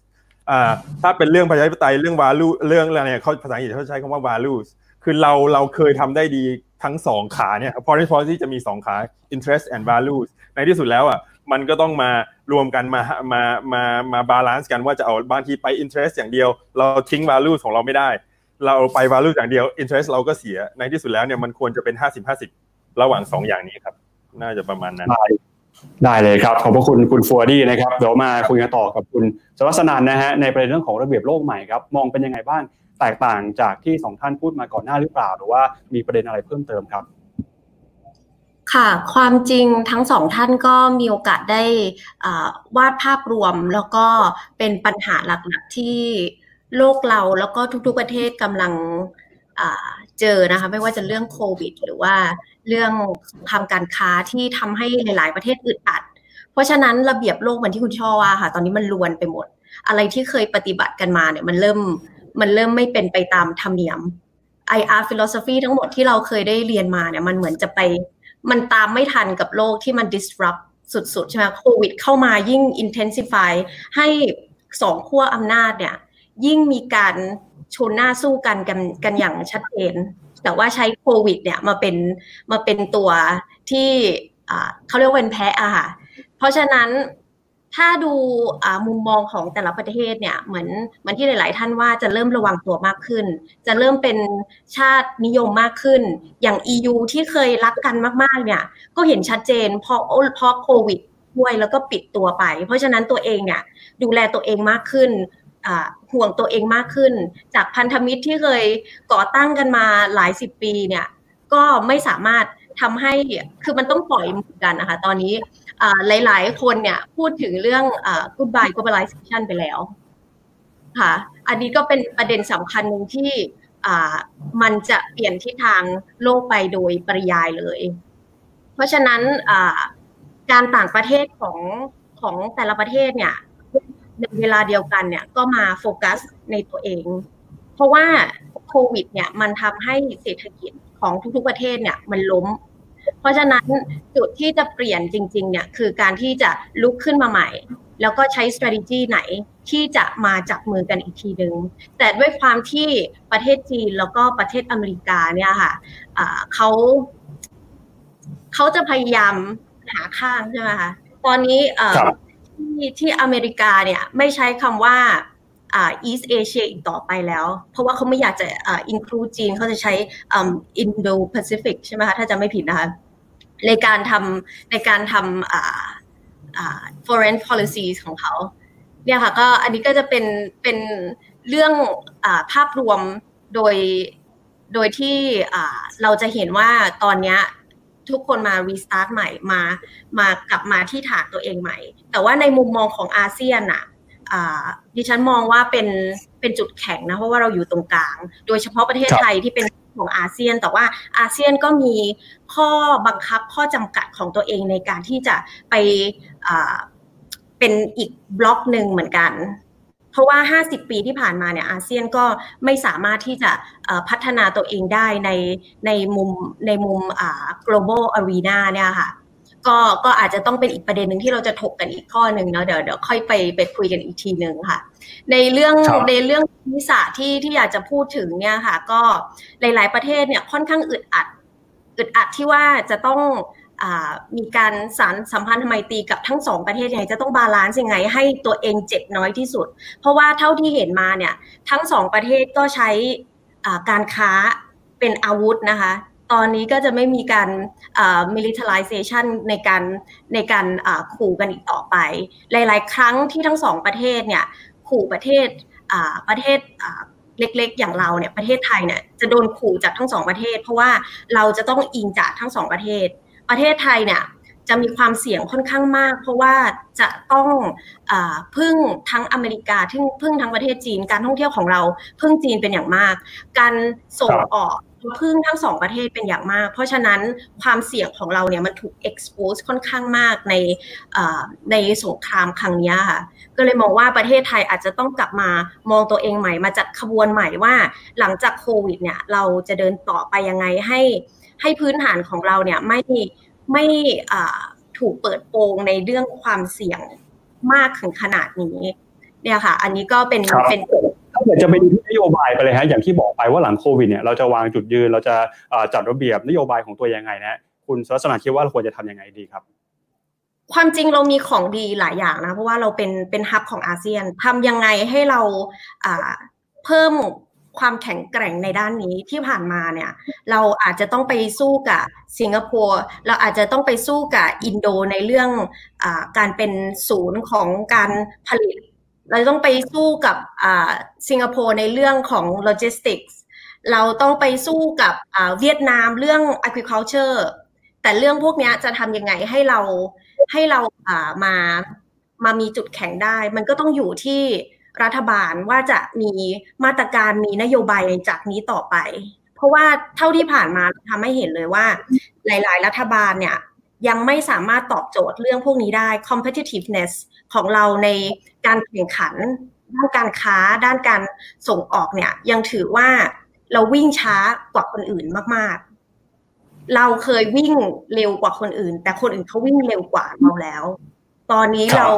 อ่าถ้าเป็นเรื่องประชาธิปไตยเรื่อง value เรื่องอะไรเนี่ยเขาภาษาอังกฤษเขาใช้คำว่า values คือเราเราเคยทำได้ดีทั้งสองขาเนี่ย foreign policy จะมีสองขา interest and values ในที่สุดแล้วอะมันก็ต้องมารวมกันมามามามา balance กันว่าจะเอาบางทีไป interest อย่างเดียว เราทิ้ง values ของเราไม่ได้ เราไป value อย่างเดียว interest เราก็เสียในที่สุดแล้วเนี่ยมันควรจะเป็นห้าสิบห้าสิบระหว่างสองอย่างนี้ครับ น่าจะประมาณนั้นได้ได้เลยครับ ขอบพระคุณคุณฟัวดี้นะครับ เดี๋ยวมาคุยกันต่อกับคุณสวัสนันนะฮะในประเด็นเรื่องของระเบียบโลกใหม่ครับ มองเป็นยังไงบ้างแตกต่างจากที่สองท่านพูดมาก่อนหน้าหรือเปล่า หรือว่ามีประเด็นอะไรเพิ่มเติมครับ ค่ะ ความจริงทั้งสองท่านก็มีโอกาสได้วาดภาพรวมแล้วก็เป็นปัญหาหลักๆที่ โลกเราแล้วก็ทุกๆประเทศกำลังเจอนะคะไม่ว่าจะเรื่องโควิด หรือว่าเรื่องทำการค้าที่ทำให้หลาย ๆประเทศอึดอัด เพราะฉะนั้นระเบียบโลกเหมือนที่คุณช่อว่าค่ะ ตอนนี้มันลวนไปหมด อะไรที่เคยปฏิบัติกันมาเนี่ยมันเริ่มมันเริ่มไม่เป็นไปตามธรรมเนียม IR philosophy ทั้งหมดที่เราเคยได้เรียนมาเนี่ยมันเหมือนจะไป มันตามไม่ทันกับโลกที่มัน disrupt สุดๆใช่ไหมโควิด เข้ามายิ่ง intensify ให้สองขั้วอำนาจเนี่ย ยิ่งมีการชนหน้าสู้กันกันกันอย่างชัดเจน แต่ว่าใช้โควิด เนี่ยมาเป็นมาเป็นตัวที่เขาเรียกว่าเป็นแพ้อะค่ะ เพราะฉะนั้นถ้าดูมุมมองของแต่ละประเทศเนี่ยเหมือนเหมือนที่หลาย ๆ ท่านว่าจะเริ่มระวังตัวมากขึ้น จะเริ่มเป็นชาตินิยมมากขึ้น อย่าง EU ที่เคยรักกันมาก ๆ เนี่ย ก็เห็นชัดเจนเพราะเพราะโควิดด้วยแล้วก็ปิดตัวไป เพราะฉะนั้นตัวเองเนี่ยดูแลตัวเองมากขึ้น ห่วงตัวเองมากขึ้น จากพันธมิตรที่เคยก่อตั้งกันมาหลายสิบปีเนี่ยก็ไม่สามารถทำให้คือมันต้องปล่อยมือกันนะคะ ตอนนี้หลาย ๆ คนเนี่ยพูดถึงเรื่อง goodbye globalization ไปแล้วค่ะ อันนี้ก็เป็นประเด็นสำคัญหนึ่งที่มันจะเปลี่ยนทิศทางโลกไปโดยปริยายเลย เพราะฉะนั้นการต่างประเทศของของแต่ละประเทศเนี่ย ในเวลาเดียวกันเนี่ยก็มาโฟกัสในตัวเอง เพราะว่าโควิดเนี่ยมันทำให้เศรษฐกิจของทุกๆประเทศเนี่ยมันล้ม เพราะฉะนั้นจุดที่จะเปลี่ยนจริงๆเนี่ยคือการที่จะลุกขึ้นมาใหม่ แล้วก็ใช้ strategy ไหนที่จะมาจับมือกันอีกทีหนึ่งแต่ด้วยความที่ประเทศจีนแล้วก็ประเทศอเมริกาเนี่ยค่ะเขาเขาจะพยายามหาข้างใช่ไหมคะตอนนี้ ที่ที่อเมริกาเนี่ยไม่ใช้คำว่าอ่า East Asia อีกต่อไปแล้ว เพราะว่าเขาไม่อยากจะอ่า include จีนเขาจะใช้อ่า Indo Pacific ใช่ไหมคะถ้าจะไม่ผิดนะคะในการทำในการทำอ่าอ่า foreign policies ของเขาเนี่ยค่ะก็อันนี้ก็จะเป็นเป็นเรื่องอ่าภาพรวมโดยโดยที่อ่าเราจะเห็นว่าตอนนี้ ทุกคนมารีสตาร์ทใหม่มามากลับมาที่ฐานตัวเองใหม่ แต่ว่าในมุมมองของอาเซียนอะดิฉันมองว่าเป็นเป็นจุดแข็งนะเพราะว่าเราอยู่ตรงกลาง โดยเฉพาะประเทศไทยที่เป็นของอาเซียน แต่ว่าอาเซียนก็มีข้อบังคับข้อจำกัดของตัวเองในการที่จะไปเป็นอีกบล็อกหนึ่งเหมือนกัน เพราะว่า 50 ปีที่ผ่านมาเนี่ยอาเซียนก็ไม่สามารถที่จะพัฒนาตัวเองได้ในในมุมในมุม global arena เนี่ยค่ะก็ก็อาจจะต้องเป็นอีกประเด็นหนึ่งที่เราจะถกกันอีกข้อหนึ่งเนาะเดี๋ยวเดี๋ยวค่อยไปไปคุยกันอีกทีหนึ่งค่ะ ในเรื่องในเรื่องวิสาที่ที่อยากจะพูดถึงเนี่ยค่ะ ก็หลาย ๆ ประเทศเนี่ยค่อนข้างอึดอัดอึดอัดที่ว่าจะต้อง มีการสานสัมพันธ์ทางไมตรีกับทั้งสองประเทศยังไงจะต้อง balance ยังไงให้ตัวเองเจ็บน้อยที่สุด เพราะว่าเท่าที่เห็นมาเนี่ยทั้งสองประเทศก็ใช้การค้าเป็นอาวุธนะคะ ตอนนี้ก็จะไม่มีการ militarization ในการในการขู่กันอีกต่อไป หลาย ๆ ครั้งที่ทั้งสองประเทศเนี่ยขู่ประเทศประเทศเล็กๆ อย่างเราเนี่ยประเทศไทยเนี่ยจะโดนขู่จากทั้งสองประเทศ เพราะว่าเราจะต้องอิงจากทั้งสองประเทศ ประเทศไทยเนี่ยจะมีความเสี่ยงค่อนข้างมาก เพราะว่าจะต้องอพึ่งทั้งอเมริกาทึ่งพึ่งทั้งประเทศจีน การท่องเที่ยวของเราพึ่งจีนเป็นอย่างมาก การส่งออกพึ่งทั้งสองประเทศเป็นอย่างมาก เพราะฉะนั้นความเสี่ยงของเราเนี่ยมันถูก expose ค่อนข้างมากในในสงครามครั้งนี้ค่ะ ก็เลยมองว่าประเทศไทยอาจจะต้องกลับมามองตัวเองใหม่ มาจัดขบวนใหม่ว่า หลังจากโควิดเนี่ยเราจะเดินต่อไปยังไงให้ ให้พื้นฐานของเราเนี่ยไม่ไม่ถูกเปิดโปงในเรื่องความเสี่ยงมากถึงขนาดนี้ เนี่ยค่ะ อันนี้ก็เป็นเป็นถ้าเกิดจะไปดูที่นโยบายไปเลยฮะอย่างที่บอกไปว่าหลังโควิดเนี่ยเราจะวางจุดยืนเราจะจัดระเบียบนโยบายของตัวยังไงนะคุณสรัสนาคิดว่าเราควรจะทํำยังไงดีครับความจริงเรามีของดีหลายอย่างนะ เพราะว่าเราเป็นเป็นฮับของอาเซียนทำยังไงให้เราเพิ่ม ความแข็งแกร่งในด้านนี้ที่ผ่านมาเนี่ย เราอาจจะต้องไปสู้กับสิงคโปร์เราอาจจะต้องไปสู้กับอินโดในเรื่องอการเป็นศูนย์ของการผลิต เราต้องไปสู้กับสิงคโปร์ในเรื่องของโลจิสติกส์เราต้องไปสู้กับเวียดนามเรื่อง agriculture แต่เรื่องพวกนี้จะทำยังไงให้เราให้เรามามามีจุดแข็งได้ มันก็ต้องอยู่ที่ รัฐบาลว่าจะมีมาตรการมีนโยบายจากนี้ต่อไป เพราะว่าเท่าที่ผ่านมาทำให้เห็นเลยว่า หลาย ๆ รัฐบาลเนี่ยยังไม่สามารถตอบโจทย์เรื่องพวกนี้ได้ competitiveness ของเราในการแข่งขัน ด้านการค้า ด้านการส่งออกเนี่ย ยังถือว่าเราวิ่งช้ากว่าคนอื่นมาก ๆ เราเคยวิ่งเร็วกว่าคนอื่น แต่คนอื่นเขาวิ่งเร็วกว่าเราแล้ว ตอนนี้เรา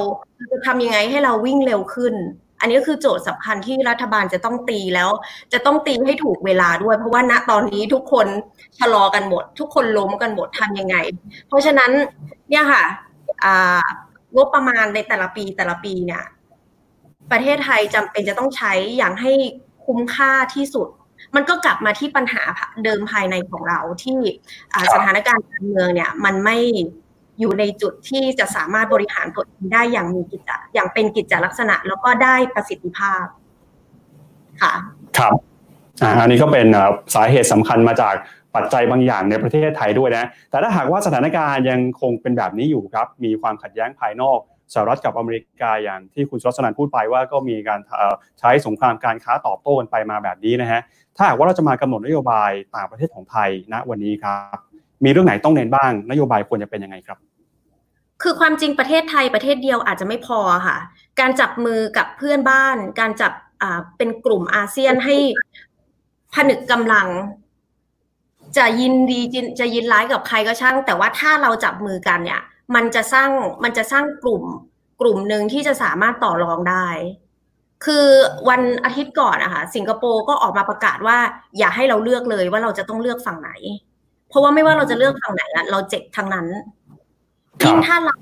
จะทำยังไงให้เราวิ่งเร็วขึ้น อันนี้ก็คือโจทย์สำคัญที่รัฐบาลจะต้องตีแล้ว จะต้องตีให้ถูกเวลาด้วย เพราะว่าณตอนนี้ทุกคนชะลอกันหมด ทุกคนล้มกันหมดทำยังไง เพราะฉะนั้นเนี่ยค่ะงบประมาณในแต่ละปีแต่ละปีเนี่ย ประเทศไทยจำเป็นจะต้องใช้อย่างให้คุ้มค่าที่สุด มันก็กลับมาที่ปัญหาเดิมภายในของเราที่สถานการณ์การเมืองเนี่ย มันไม่ อยู่ในจุดที่จะสามารถบริหารตัวเองได้อย่างมีกิจอย่างเป็นกิจลักษณะ แล้วก็ได้ประสิทธิภาพ ค่ะ ครับอันนี้ก็เป็นสาเหตุสำคัญมาจากปัจจัยบางอย่างในประเทศไทยด้วยนะ แต่ถ้าหากว่าสถานการณ์ยังคงเป็นแบบนี้อยู่ครับ มีความขัดแย้งภายนอกสหรัฐกับอเมริกาอย่างที่คุณชลสนันพูดไปว่าก็มีการใช้สงครามการค้าตอบโต้กันไปมาแบบนี้นะฮะ ถ้าหากว่าเราจะมากำหนดนโยบายต่างประเทศของไทยณวันนี้ครับ มีเรื่องไหนต้องเน้นบ้าง นโยบายควรจะเป็นยังไงครับ คือความจริงประเทศไทยประเทศเดียวอาจจะไม่พอค่ะ การจับมือกับเพื่อนบ้าน การจับเป็นกลุ่มอาเซียนให้ผนึกกำลัง จะยินดีจะยินร้ายกับใครก็ช่าง แต่ว่าถ้าเราจับมือกันเนี่ย มันจะสร้างมันจะสร้างกลุ่มกลุ่มหนึ่งที่จะสามารถต่อรองได้ คือวันอาทิตย์ก่อนนะคะสิงคโปร์ก็ออกมาประกาศว่า อย่าให้เราเลือกเลยว่าเราจะต้องเลือกฝั่งไหน เพราะว่าไม่ว่าเราจะเลือกฝั่งไหนละเราเจ็บทั้งนั้นยิ่งถ้าเรา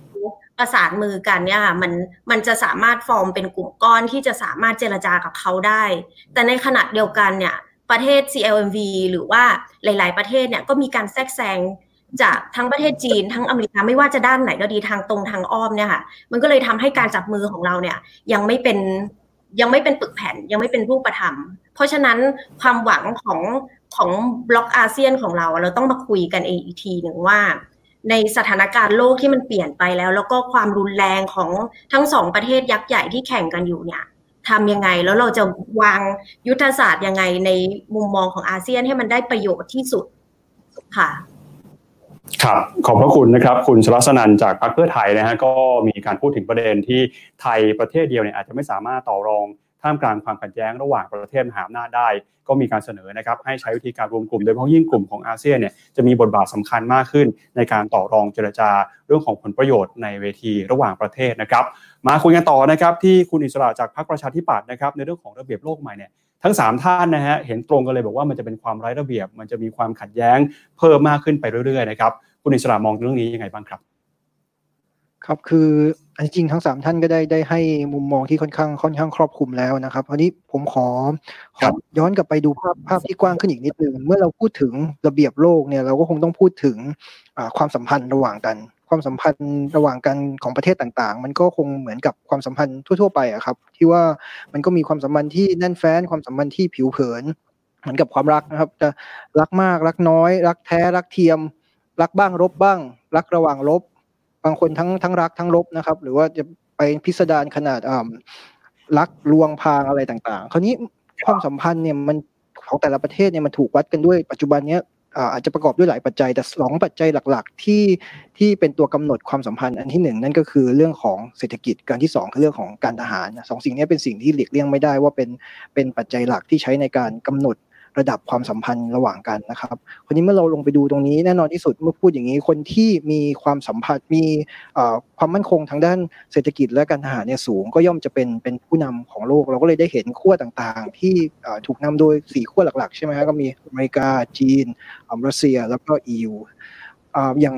ประสานมือกันเนี่ยค่ะมันมันจะสามารถฟอร์มเป็นกลุ่มก้อนที่จะสามารถเจรจากับเขาได้ แต่ในขณะเดียวกันเนี่ย ประเทศ CLMV หรือว่าหลาย ๆ ประเทศเนี่ยก็มีการแทรกแซงจากทั้งประเทศจีนทั้งอเมริกาไม่ว่าจะด้านไหนก็ดีทางตรงทางอ้อมเนี่ยค่ะ มันก็เลยทำให้การจับมือของเราเนี่ย ยังไม่เป็นยังไม่เป็นปึกแผ่นยังไม่เป็นรูปธรรม เพราะฉะนั้นความหวังของ ของบล็อกอาเซียนของเรา เราต้องมาคุยกันเองอีกทีหนึ่งว่า ในสถานการณ์โลกที่มันเปลี่ยนไปแล้ว แล้วก็ความรุนแรงของทั้งสองประเทศยักษ์ใหญ่ที่แข่งกันอยู่เนี่ยทำยังไงแล้วเราจะวางยุทธศาสตร์ยังไงในมุมมองของอาเซียนให้มันได้ประโยชน์ที่สุดค่ะครับขอบพระคุณนะครับ คุณชลัสนันจากพรรคเพื่อไทยนะฮะก็มีการพูดถึงประเด็นที่ไทยประเทศเดียวเนี่ยอาจจะไม่สามารถต่อรอง ท่ามกลางความขัดแย้งระหว่างประเทศมหาอำนาจได้ ก็มีการเสนอนะครับให้ใช้วิธีการรวมกลุ่มโดยเฉพาะยิ่งกลุ่มของอาเซียนเนี่ยจะมีบทบาทสำคัญมากขึ้น ในการต่อรองเจรจาเรื่องของผลประโยชน์ในเวทีระหว่างประเทศนะครับมาคุยกันต่อนะครับที่คุณอิสระจากพรรคประชาธิปัตย์นะครับในเรื่องของระเบียบโลกใหม่เนี่ยทั้ง 3 ท่านนะฮะเห็นตรงกันเลยบอกว่ามันจะเป็นความไร้ระเบียบ มันจะมีความขัดแย้งเพิ่มมากขึ้นไปเรื่อยๆนะครับคุณอิสระมองเรื่องนี้ยังไงบ้างครับ ครับคือจริงทั้งสามท่านก็ได้ได้ให้มุมมองที่ค่อนข้างค่อนข้างครอบคลุมแล้วนะครับอันนี้ผมขอขอย้อนกลับไปดูภาพภาพที่กว้างขึ้นอีกนิดนึงเมื่อเราพูดถึงระเบียบโลกเนี่ยเราก็คงต้องพูดถึงความสัมพันธ์ระหว่างกัน ความสัมพันธ์ระหว่างกันของประเทศต่างๆ มันก็คงเหมือนกับความสัมพันธ์ทั่ว ๆ ไปอะครับ ที่ว่ามันก็มีความสัมพันธ์ที่แน่นแฟ้นความสัมพันธ์ที่ผิวเผินเหมือนกับความรักนะครับ จะรักมากรักน้อย รักแท้รักเทียม รักบ้างรบบ้าง รักระหว่างลบ บางคนทั้งทั้งรักทั้งลบนะครับ หรือว่าจะไปพิสดารขนาดรักลวงพางอะไรต่างๆ คราวนี้ความสัมพันธ์เนี่ยมันของแต่ละประเทศเนี่ยมันถูกวัดกันด้วยปัจจุบันเนี้ยอาจจะประกอบด้วยหลายปัจจัย แต่สองปัจจัยหลักๆ ที่ที่เป็นตัวกำหนดความสัมพันธ์อันที่หนึ่งนั่นก็คือเรื่องของเศรษฐกิจการที่สองคือเรื่องของการทหารสองสิ่งนี้เป็นสิ่งที่หลีกเลี่ยงไม่ได้ว่าเป็นเป็นปัจจัยหลักที่ใช้ในการกำหนด ระดับความสัมพันธ์ระหว่างกันนะครับคนนี้เมื่อเราลงไปดูตรงนี้แน่นอนที่สุดเมื่อพูดอย่างนี้คนที่มีความสัมพันธ์มีความมั่นคงทางด้านเศรษฐกิจและการทหารเนี่ยสูง ก็ย่อมจะเป็นเป็นผู้นำของโลก เราก็เลยได้เห็นขั้วต่างๆ ที่ถูกนำโดยสี่ขั้วหลักๆใช่ไหมครับก็มีอเมริกาจีนรัสเซียแล้วก็ EU อย่าง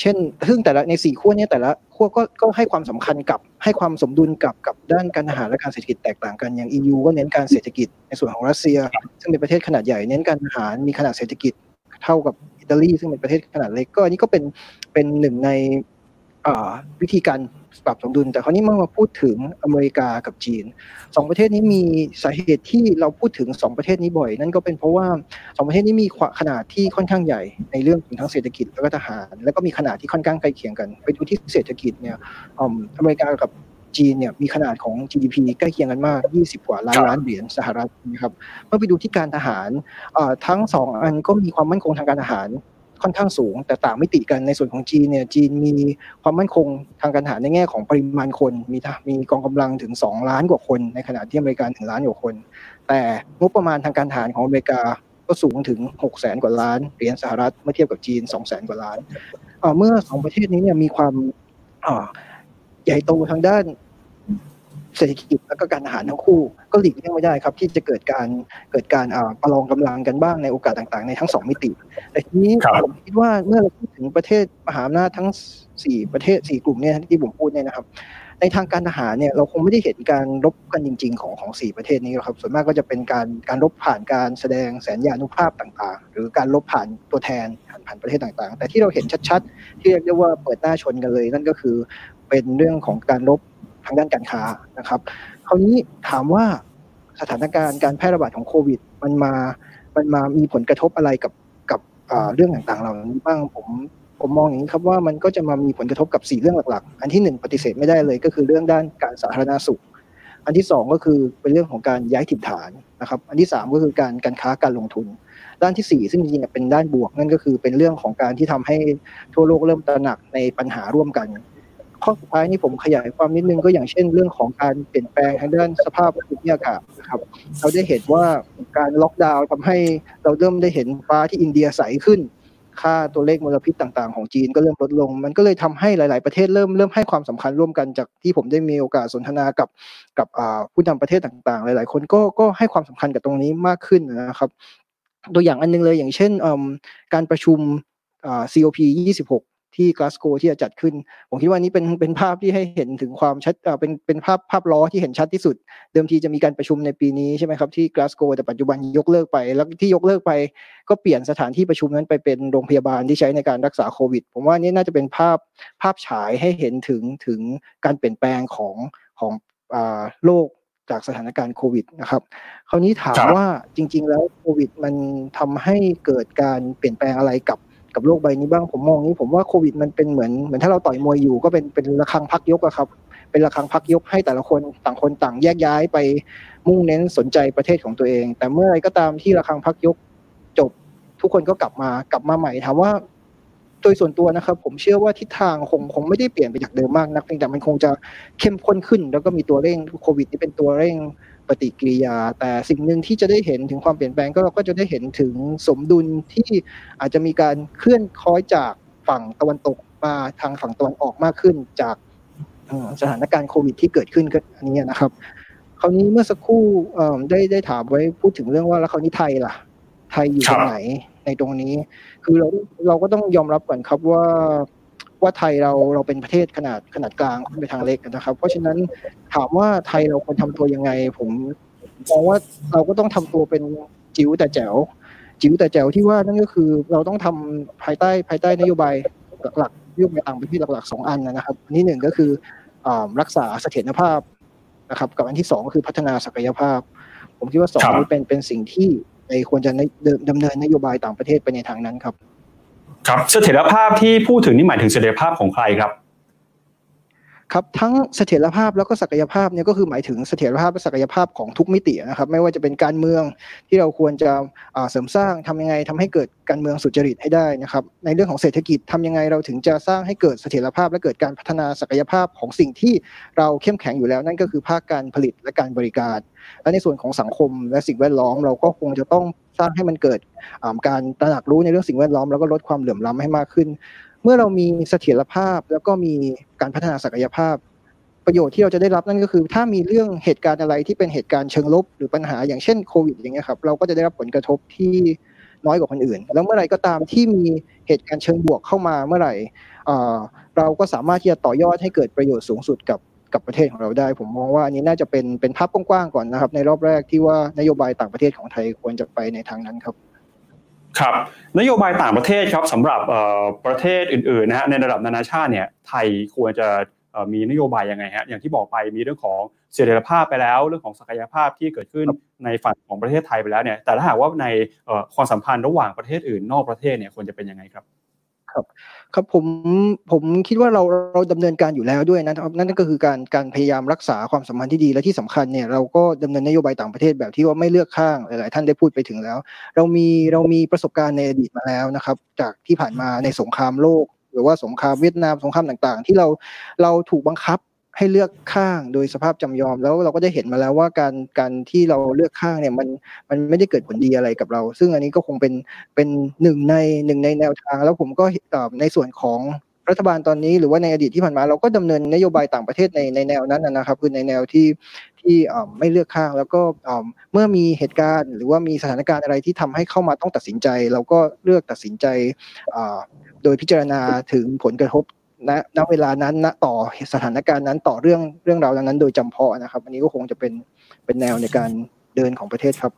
เช่นซึ่งแต่ละในสี่ขั้วเนี้แต่ละขั้วก็ก็ให้ความสำคัญกับให้ความสมดุลกับกับด้านการทหารและการเศรษฐกิจแตกต่างกันอย่าง EU ก็เน้นการเศรษฐกิจในส่วนของรัสเซีย ซึ่งเป็นประเทศขนาดใหญ่เน้นการทหารมีขนาดเศรษฐกิจเท่ากับอิตาลีซึ่งเป็นประเทศขนาดเล็กก็อันนี้ก็เป็นเป็นหนึ่งในวิธีการ ปรับสมดุล แต่คราวนี้เมื่อมาพูดถึงอเมริกากับจีนสองประเทศนี้มีสาเหตุที่เราพูดถึงสองประเทศนี้บ่อย นั่นก็เป็นเพราะว่าสองประเทศนี้มีขนาดที่ค่อนข้างใหญ่ในเรื่องของทั้งเศรษฐกิจแล้วก็ทหาร แล้วก็มีขนาดที่ค่อนข้างใกล้เคียงกัน ไปดูที่เศรษฐกิจเนี่ยอเมริกากับจีนเนี่ยมีขนาดของ GDP ใกล้เคียงกันมาก 20 กว่าล้านล้านเหรียญสหรัฐนะครับ เมื่อไปดูที่การทหารทั้งสองอันก็มีความมั่นคงทางการทหาร ค่อนข้างสูง แต่ต่างมิติกันในส่วนของจีนเนี่ยจีนมีความมั่นคงทางการทหารในแง่ของปริมาณคน มีมีกองกำลังถึง 2 ล้านกว่าคน ในขณะที่อเมริกาถึงล้านกว่าคน แต่งบประมาณทางการทหารของอเมริกาก็สูงถึง6แสนกว่าล้านเหรียญสหรัฐเมื่อเทียบกับจีน2แสนกว่าล้านเมื่อสองประเทศนี้เนี่ยมีความใหญ่โตทางด้าน เศรษฐกิจและก็การทหารทั้งคู่ ก็หลีกเลี่ยงไม่ได้ครับ ที่จะเกิดการเกิดการประลองกำลังกันบ้างในโอกาสต่างๆ ในทั้งสองมิติ แต่ทีนี้ผมคิดว่าเมื่อเราพูดถึงประเทศมหาอำนาจทั้งสี่ประเทศสี่กลุ่มเนี่ยที่ผมพูดเนี่ยนะครับ ในทางการทหารเนี่ยเราคงไม่ได้เห็นการรบกันจริง ๆ ของของสี่ประเทศนี้หรอกครับ ส่วนมากก็จะเป็นการการรบผ่านการแสดงแสนยานุภาพต่างๆ หรือการรบผ่านตัวแทนผ่านประเทศต่างๆ แต่ที่เราเห็นชัดๆ ที่เรียกได้ว่าเปิดหน้าชนกันเลย นั่นก็คือเป็นเรื่องของการรบ ทางด้านการค้านะครับ คราวนี้ถามว่าสถานการณ์การแพร่ระบาดของโควิด มันมามันมามีผลกระทบอะไรกับกับเรื่องต่างๆเหล่านี้บ้างผมผมมองอย่างนี้ครับว่ามันก็จะมามีผลกระทบกับ 4 เรื่องหลักๆ อันที่ 1 ปฏิเสธไม่ได้เลย ก็คือเรื่องด้านการสาธารณสุข อันที่ 2 ก็คือเป็นเรื่องของการย้ายถิ่นฐานนะครับ อันที่ 3 ก็คือการการค้าการลงทุน ด้านที่ 4 ซึ่งจริงๆเป็นด้านบวกนั่นก็คือเป็นเรื่องของการที่ทำให้ทั่วโลกเริ่มตระหนักในปัญหาร่วมกัน ข้อสุดท้ายนี่ผมขยายความนิดนึงก็อย่างเช่นเรื่องของการเปลี่ยนแปลงทางด้านสภาพภูมิอากาศนะครับ เราได้เห็นว่าการล็อกดาวน์ทำให้เราเริ่มได้เห็นฟ้าที่อินเดียใสขึ้น ค่าตัวเลขมลพิษต่างๆ ของจีนก็เริ่มลดลง มันก็เลยทำให้หลาย ๆ ประเทศเริ่มเริ่มให้ความสำคัญร่วมกันจากที่ผมได้มีโอกาสสนทนากับกับผู้นำประเทศต่างๆ หลาย ๆ คนก็ก็ให้ความสำคัญกับตรงนี้มากขึ้นนะครับ ตัวอย่างอันนึงเลยอย่างเช่นการประชุม COP 26 ที่กลาสโกที่จะจัดขึ้น ผมคิดว่านี้เป็นเป็นภาพที่ให้เห็นถึงความชัดเป็นเป็นภาพภาพล้อที่เห็นชัดที่สุด เดิมทีจะมีการประชุมในปีนี้ใช่ไหมครับที่กลาสโกแต่ปัจจุบันยกเลิกไป แล้วที่ยกเลิกไป ก็เปลี่ยนสถานที่ประชุมนั้นไปเป็นโรงพยาบาลที่ใช้ในการรักษาโควิด ผมว่านี่น่าจะเป็นภาพภาพฉายให้เห็นถึงถึงการเปลี่ยนแปลงของของโลกจากสถานการณ์โควิดนะครับ คราวนี้ถามว่าจริง ๆ แล้วโควิดมันทำให้เกิดการเปลี่ยนแปลงอะไรกับ กับโลกใบนี้บ้าง ผมมองนี้ผมว่าโควิดมันเป็นเหมือนเหมือนถ้าเราต่อยมวยอยู่ก็เป็นเป็นระฆังพักยกอะครับ เป็นระฆังพักยกให้แต่ละคนต่างคนต่างแยกย้ายไปมุ่งเน้นสนใจประเทศของตัวเอง แต่เมื่อไรก็ตามที่ระฆังพักยกจบ ทุกคนก็กลับมากลับมาใหม่ถามว่าโดยส่วนตัวนะครับ ผมเชื่อว่าทิศทางคงคงไม่ได้เปลี่ยนไปจากเดิมมากนักแต่มันคงจะเข้มข้นขึ้น แล้วก็มีตัวเร่งโควิด นี่เป็นตัวเร่ง ปฏิกิริยา แต่สิ่งหนึ่งที่จะได้เห็นถึงความเปลี่ยนแปลงก็เราก็จะได้เห็นถึงสมดุลที่อาจจะมีการเคลื่อนคล้อยจากฝั่งตะวันตกมาทางฝั่งตะวันออกมากขึ้นจากสถานการณ์โควิด ที่เกิดขึ้นอันนี้นะครับ คราวนี้เมื่อสักครู่ได้ได้ถามไว้พูดถึงเรื่องว่าแล้วคราวนี้ไทยล่ะ ไทยอยู่ตรงไหนในตรงนี้ คือเราเราก็ต้องยอมรับก่อนครับว่า ว่าไทยเราเราเป็นประเทศขนาดขนาดกลางไปทางเล็กนะครับ เพราะฉะนั้นถามว่าไทยเราควรทำตัวยังไง ผมมองว่าเราก็ต้องทำตัวเป็นจิ๋วแต่แจ๋วจิ๋วแต่แจ๋วที่ว่านั่นก็คือเราต้องทำภายใต้ภายใต้นโยบายหลักๆนโยบายต่างประเทศหลักๆสองอันนะครับอันที่หนึ่งก็คือรักษาเสถียรภาพนะครับ กับอันที่สองก็คือพัฒนาศักยภาพ ผมคิดว่าสองนี้เป็นเป็นสิ่งที่ในควรจะดำเนินนโยบายต่างประเทศไปในทางนั้นครับ ครับเสถียรภาพที่พูดถึงนี่หมายถึงเสถียรภาพของใครครับ ครับทั้งเสถียรภาพแล้วก็ศักยภาพเนี่ยก็คือหมายถึงเสถียรภาพและศักยภาพของทุกมิตินะครับ ไม่ว่าจะเป็นการเมืองที่เราควรจะเสริมสร้างทำยังไงทำให้เกิดการเมืองสุจริตให้ได้นะครับ ในเรื่องของเศรษฐกิจทำยังไงเราถึงจะสร้างให้เกิดเสถียรภาพ และเกิดการพัฒนาศักยภาพของสิ่งที่เราเข้มแข็งอยู่แล้ว นั่นก็คือภาคการผลิตและการบริการ และในส่วนของสังคมและสิ่งแวดล้อมเราก็คงจะต้องสร้างให้มันเกิดการตระหนักรู้ในเรื่องสิ่งแวดล้อมแล้วก็ลดความเหลื่อมล้าให้มากขึ้น เมื่อเรามีเสถียรภาพแล้วก็มีการพัฒนาศักยภาพ ประโยชน์ที่เราจะได้รับนั่นก็คือ ถ้ามีเรื่องเหตุการณ์อะไรที่เป็นเหตุการณ์เชิงลบหรือปัญหาอย่างเช่นโควิดอย่างเงี้ยครับเราก็จะได้รับผลกระทบที่น้อยกว่าคนอื่น แล้วเมื่อไหร่ก็ตามที่มีเหตุการณ์เชิงบวกเข้ามาเมื่อไหร่เราก็สามารถที่จะต่อยอดให้เกิดประโยชน์สูงสุดกับกับประเทศของเราได้ ผมมองว่าอันนี้น่าจะเป็นเป็นภาพกว้างๆก่อนนะครับ ในรอบแรกที่ว่านโยบายต่างประเทศของไทยควรจะไปในทางนั้นครับ ครับนโยบายต่างประเทศครับสำหรับประเทศอื่นๆนะฮะในระดับนานาชาติเนี่ยไทยควรจะมีนโยบายยังไงฮะอย่างที่บอกไปมีเรื่องของเสถียรภาพไปแล้ว เรื่องของศักยภาพที่เกิดขึ้นในฝั่งของประเทศไทยไปแล้วเนี่ยแต่ถ้าหากว่าในความสัมพันธ์ระหว่างประเทศอื่นนอกประเทศเนี่ยควรจะเป็นยังไงครับครับครับผมผมคิดว่าเราเราดำเนินการอยู่แล้วด้วยนะครับนั่นก็คือการการพยายามรักษาความสัมพันธ์ที่ดีและที่สำคัญเนี่ยเราก็ดำเนินนโยบายต่างประเทศแบบที่ว่าไม่เลือกข้างหลายๆท่านได้พูดไปถึงแล้ว เรามีเรามีประสบการณ์ในอดีตมาแล้วนะครับ จากที่ผ่านมาในสงครามโลก หรือว่าสงครามเวียดนามสงครามต่างๆ ที่เราเราถูกบังคับ ให้เลือกข้างโดยสภาพจำยอมแล้วเราก็ได้เห็นมาแล้วว่าการการที่เราเลือกข้างเนี่ยมันมันไม่ได้เกิดผลดีอะไรกับเรา ซึ่งอันนี้ก็คงเป็นเป็นหนึ่งในหนึ่งในแนวทาง แล้วผมก็ในส่วนของรัฐบาลตอนนี้หรือว่าในอดีตที่ผ่านมาเราก็ดำเนินนโยบายต่างประเทศในในแนวนั้นนะครับคือในแนวที่ที่ไม่เลือกข้าง แล้วก็เมื่อมีเหตุการณ์ หรือว่ามีสถานการณ์อะไรที่ทำให้เข้ามาต้องตัดสินใจ เราก็เลือกตัดสินใจโดยพิจารณาถึงผลกระทบ ณณเวลานั้นณต่อสถานการณ์นั้นต่อเรื่องเรื่องราวนั้น โดยจำเพาะนะครับ อันนี้ก็คงจะเป็นเป็นแนวในการเดินของประเทศครับ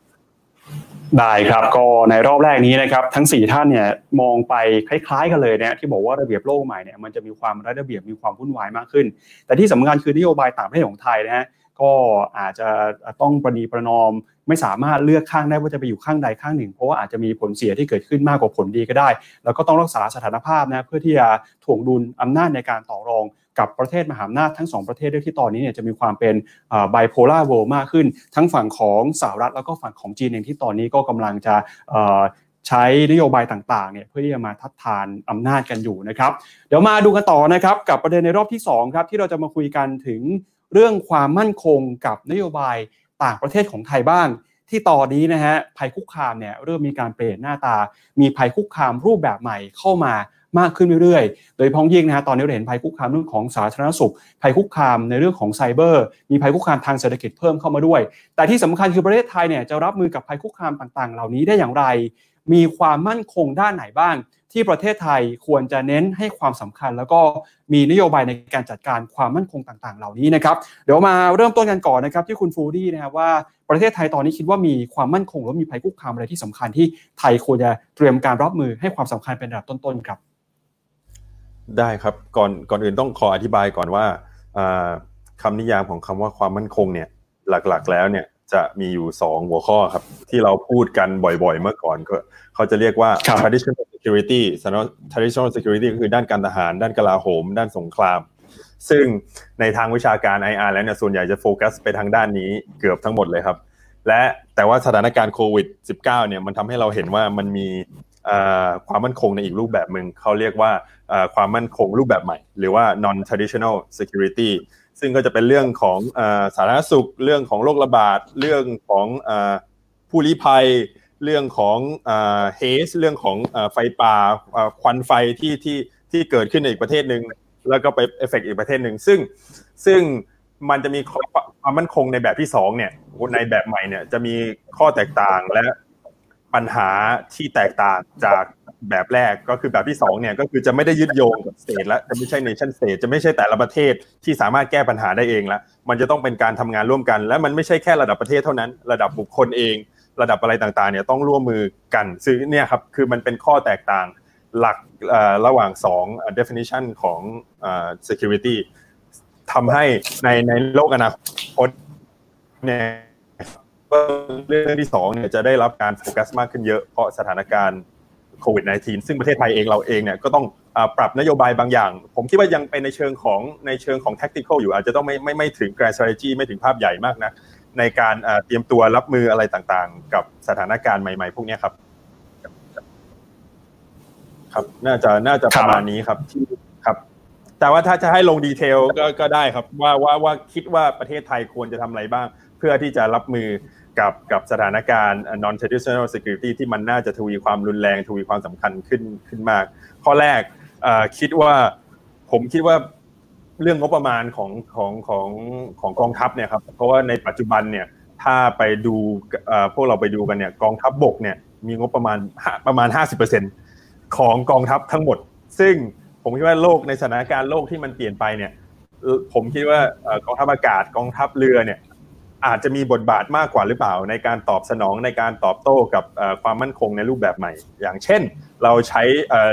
ได้ครับก็ในรอบแรกนี้นะครับทั้ง 4 ท่านเนี่ยมองไปคล้าย ๆ กันเลยเนี่ยที่บอกว่าระเบียบโลกใหม่เนี่ยมันจะมีความระเบียบมีความวุ่นวายมากขึ้น แต่ที่สำคัญคือนโยบายต่างประเทศของไทยนะฮะก็อาจจะต้องประนีประนอม ไม่สามารถเลือกข้างได้ว่าจะไปอยู่ข้างใดข้างหนึ่ง เพราะว่าอาจจะมีผลเสียที่เกิดขึ้นมากกว่าผลดีก็ได้ แล้วก็ต้องรักษาสถานภาพนะเพื่อที่จะถ่วงดุลอำนาจในการต่อรองกับประเทศมหาอำนาจทั้งสองประเทศด้วยที่ตอนนี้เนี่ยจะมีความเป็นไบโพล่าเวิลด์มากขึ้น ทั้งฝั่งของสหรัฐแล้วก็ฝั่งของจีนเองที่ตอนนี้ก็กำลังจะใช้นโยบายต่างๆ เนี่ยเพื่อที่จะมาทัดทานอำนาจกันอยู่นะครับ เดี๋ยวมาดูกันต่อนะครับกับประเด็นในรอบที่2ครับที่เราจะมาคุยกันถึงเรื่องความมั่นคงกับนโยบาย ต่างประเทศของไทยบ้าง ที่ตอนนี้นะฮะภัยคุกคามเนี่ยเริ่มมีการเปลี่ยนหน้าตา มีภัยคุกคามรูปแบบใหม่เข้ามามากขึ้นเรื่อยๆ โดยพ้องยิ่งนะฮะตอนนี้เราเห็นภัยคุกคามเรื่องของสาธารณสุข ภัยคุกคามในเรื่องของไซเบอร์ มีภัยคุกคามทางเศรษฐกิจเพิ่มเข้ามาด้วย แต่ที่สำคัญคือประเทศไทยเนี่ยจะรับมือกับภัยคุกคามต่างๆ เหล่านี้ได้อย่างไร มีความมั่นคงด้านไหนบ้างที่ประเทศไทยควรจะเน้นให้ความสำคัญ แล้วก็มีนโยบายในการจัดการความมั่นคงต่างๆ เหล่านี้นะครับเดี๋ยวมาเริ่มต้นกันก่อนนะครับที่คุณฟูดี้นะครับว่าประเทศไทยตอนนี้คิดว่ามีความมั่นคงหรือมีภัยคุกคามอะไรที่สำคัญที่ไทยควรจะเตรียมการรับมือให้ความสำคัญเป็นระดับต้นๆครับ ได้ครับก่อนก่อนอื่นต้องขออธิบายก่อนว่าคำนิยามของคำว่าความมั่นคงเนี่ยหลักๆ แล้วเนี่ย จะมีอยู่ 2 หัวข้อครับ ที่เราพูดกันบ่อยๆ เมื่อก่อนก็เขาจะเรียกว่า traditional security traditional security ก็คือด้านการทหาร ด้านกลาโหม ด้านสงคราม ซึ่งในทางวิชาการ IR แล้วเนี่ยส่วนใหญ่จะโฟกัสไปทางด้านนี้เกือบทั้งหมดเลยครับ และแต่ว่าสถานการณ์โควิด -19 เนี่ยมันทำให้เราเห็นว่ามันมีความมั่นคงในอีกรูปแบบหนึ่งเขาเรียกว่าความมั่นคงรูปแบบใหม่ หรือว่า non traditional security ซึ่งก็จะเป็นเรื่องของสาธารณสุข เรื่องของโรคระบาด เรื่องของผู้ลี้ภัย เรื่องของเฮส เรื่องของไฟป่าควันไฟที่ที่ที่เกิดขึ้นในอีกประเทศหนึ่งแล้วก็ไปเอฟเฟกอีกประเทศหนึ่งซึ่งซึ่งมันจะมีความมั่นคงในแบบที่สองเนี่ยในแบบใหม่เนี่ยจะมีข้อแตกต่างและปัญหาที่แตกต่างจาก แบบแรกก็คือแบบที่2เนี่ยก็คือจะไม่ได้ยึดโยงกับ state และจะไม่ใช่ nation state จะไม่ใช่แต่ละประเทศที่สามารถแก้ปัญหาได้เองละมันจะต้องเป็นการทำงานร่วมกัน และมันไม่ใช่แค่ระดับประเทศเท่านั้น ระดับบุคคลเอง ระดับอะไรต่างๆเนี่ยต้องร่วมมือกันซึ่งเนี่ยครับคือมันเป็นข้อแตกต่างหลักระหว่าง 2 definition ของ security ทำให้ในในโลกอนาคตเนี่ยเรื่องที่สองเนี่ยจะได้รับการโฟกัสมากขึ้นเยอะเพราะสถานการณ์ โควิด -19 ซึ่งประเทศไทยเองเราเองเนี่ยก็ต้องปรับนโยบายบางอย่าง ผมคิดว่ายังเป็นในเชิงของในเชิงของ tactical อยู่อาจจะต้องไม่ไม่ไม่ถึง grand strategy ไม่ถึงภาพใหญ่มากนะในการเตรียมตัวรับมืออะไรต่างๆ กับสถานการณ์ใหม่ๆ พวกนี้ครับ ครับ น่าจะน่าจะประมาณนี้ครับที่ครับ แต่ว่าถ้าจะให้ลงดีเทลก็ก็ได้ครับ ว่าว่าว่าคิดว่าประเทศไทยควรจะทำอะไรบ้าง เพื่อที่จะรับมือ กับกับสถานการณ์ non traditional security ที่มันน่าจะทวีความรุนแรงทวีความสำคัญขึ้นขึ้นมาก ข้อแรกคิดว่าผมคิดว่าเรื่องงบประมาณของของของของกองทัพเนี่ยครับเพราะว่าในปัจจุบันเนี่ยถ้าไปดูพวกเราไปดูกันเนี่ยกองทัพบกเนี่ยมีงบประมาณประมาณ 50%ของกองทัพทั้งหมด ซึ่งผมคิดว่าโลกในสถานการณ์โลกที่มันเปลี่ยนไปเนี่ยผมคิดว่ากองทัพอากาศกองทัพเรือเนี่ย อาจจะมีบทบาทมากกว่าหรือเปล่า ในการตอบสนองในการตอบโต้กับความมั่นคงในรูปแบบใหม่ อย่างเช่น เราใช้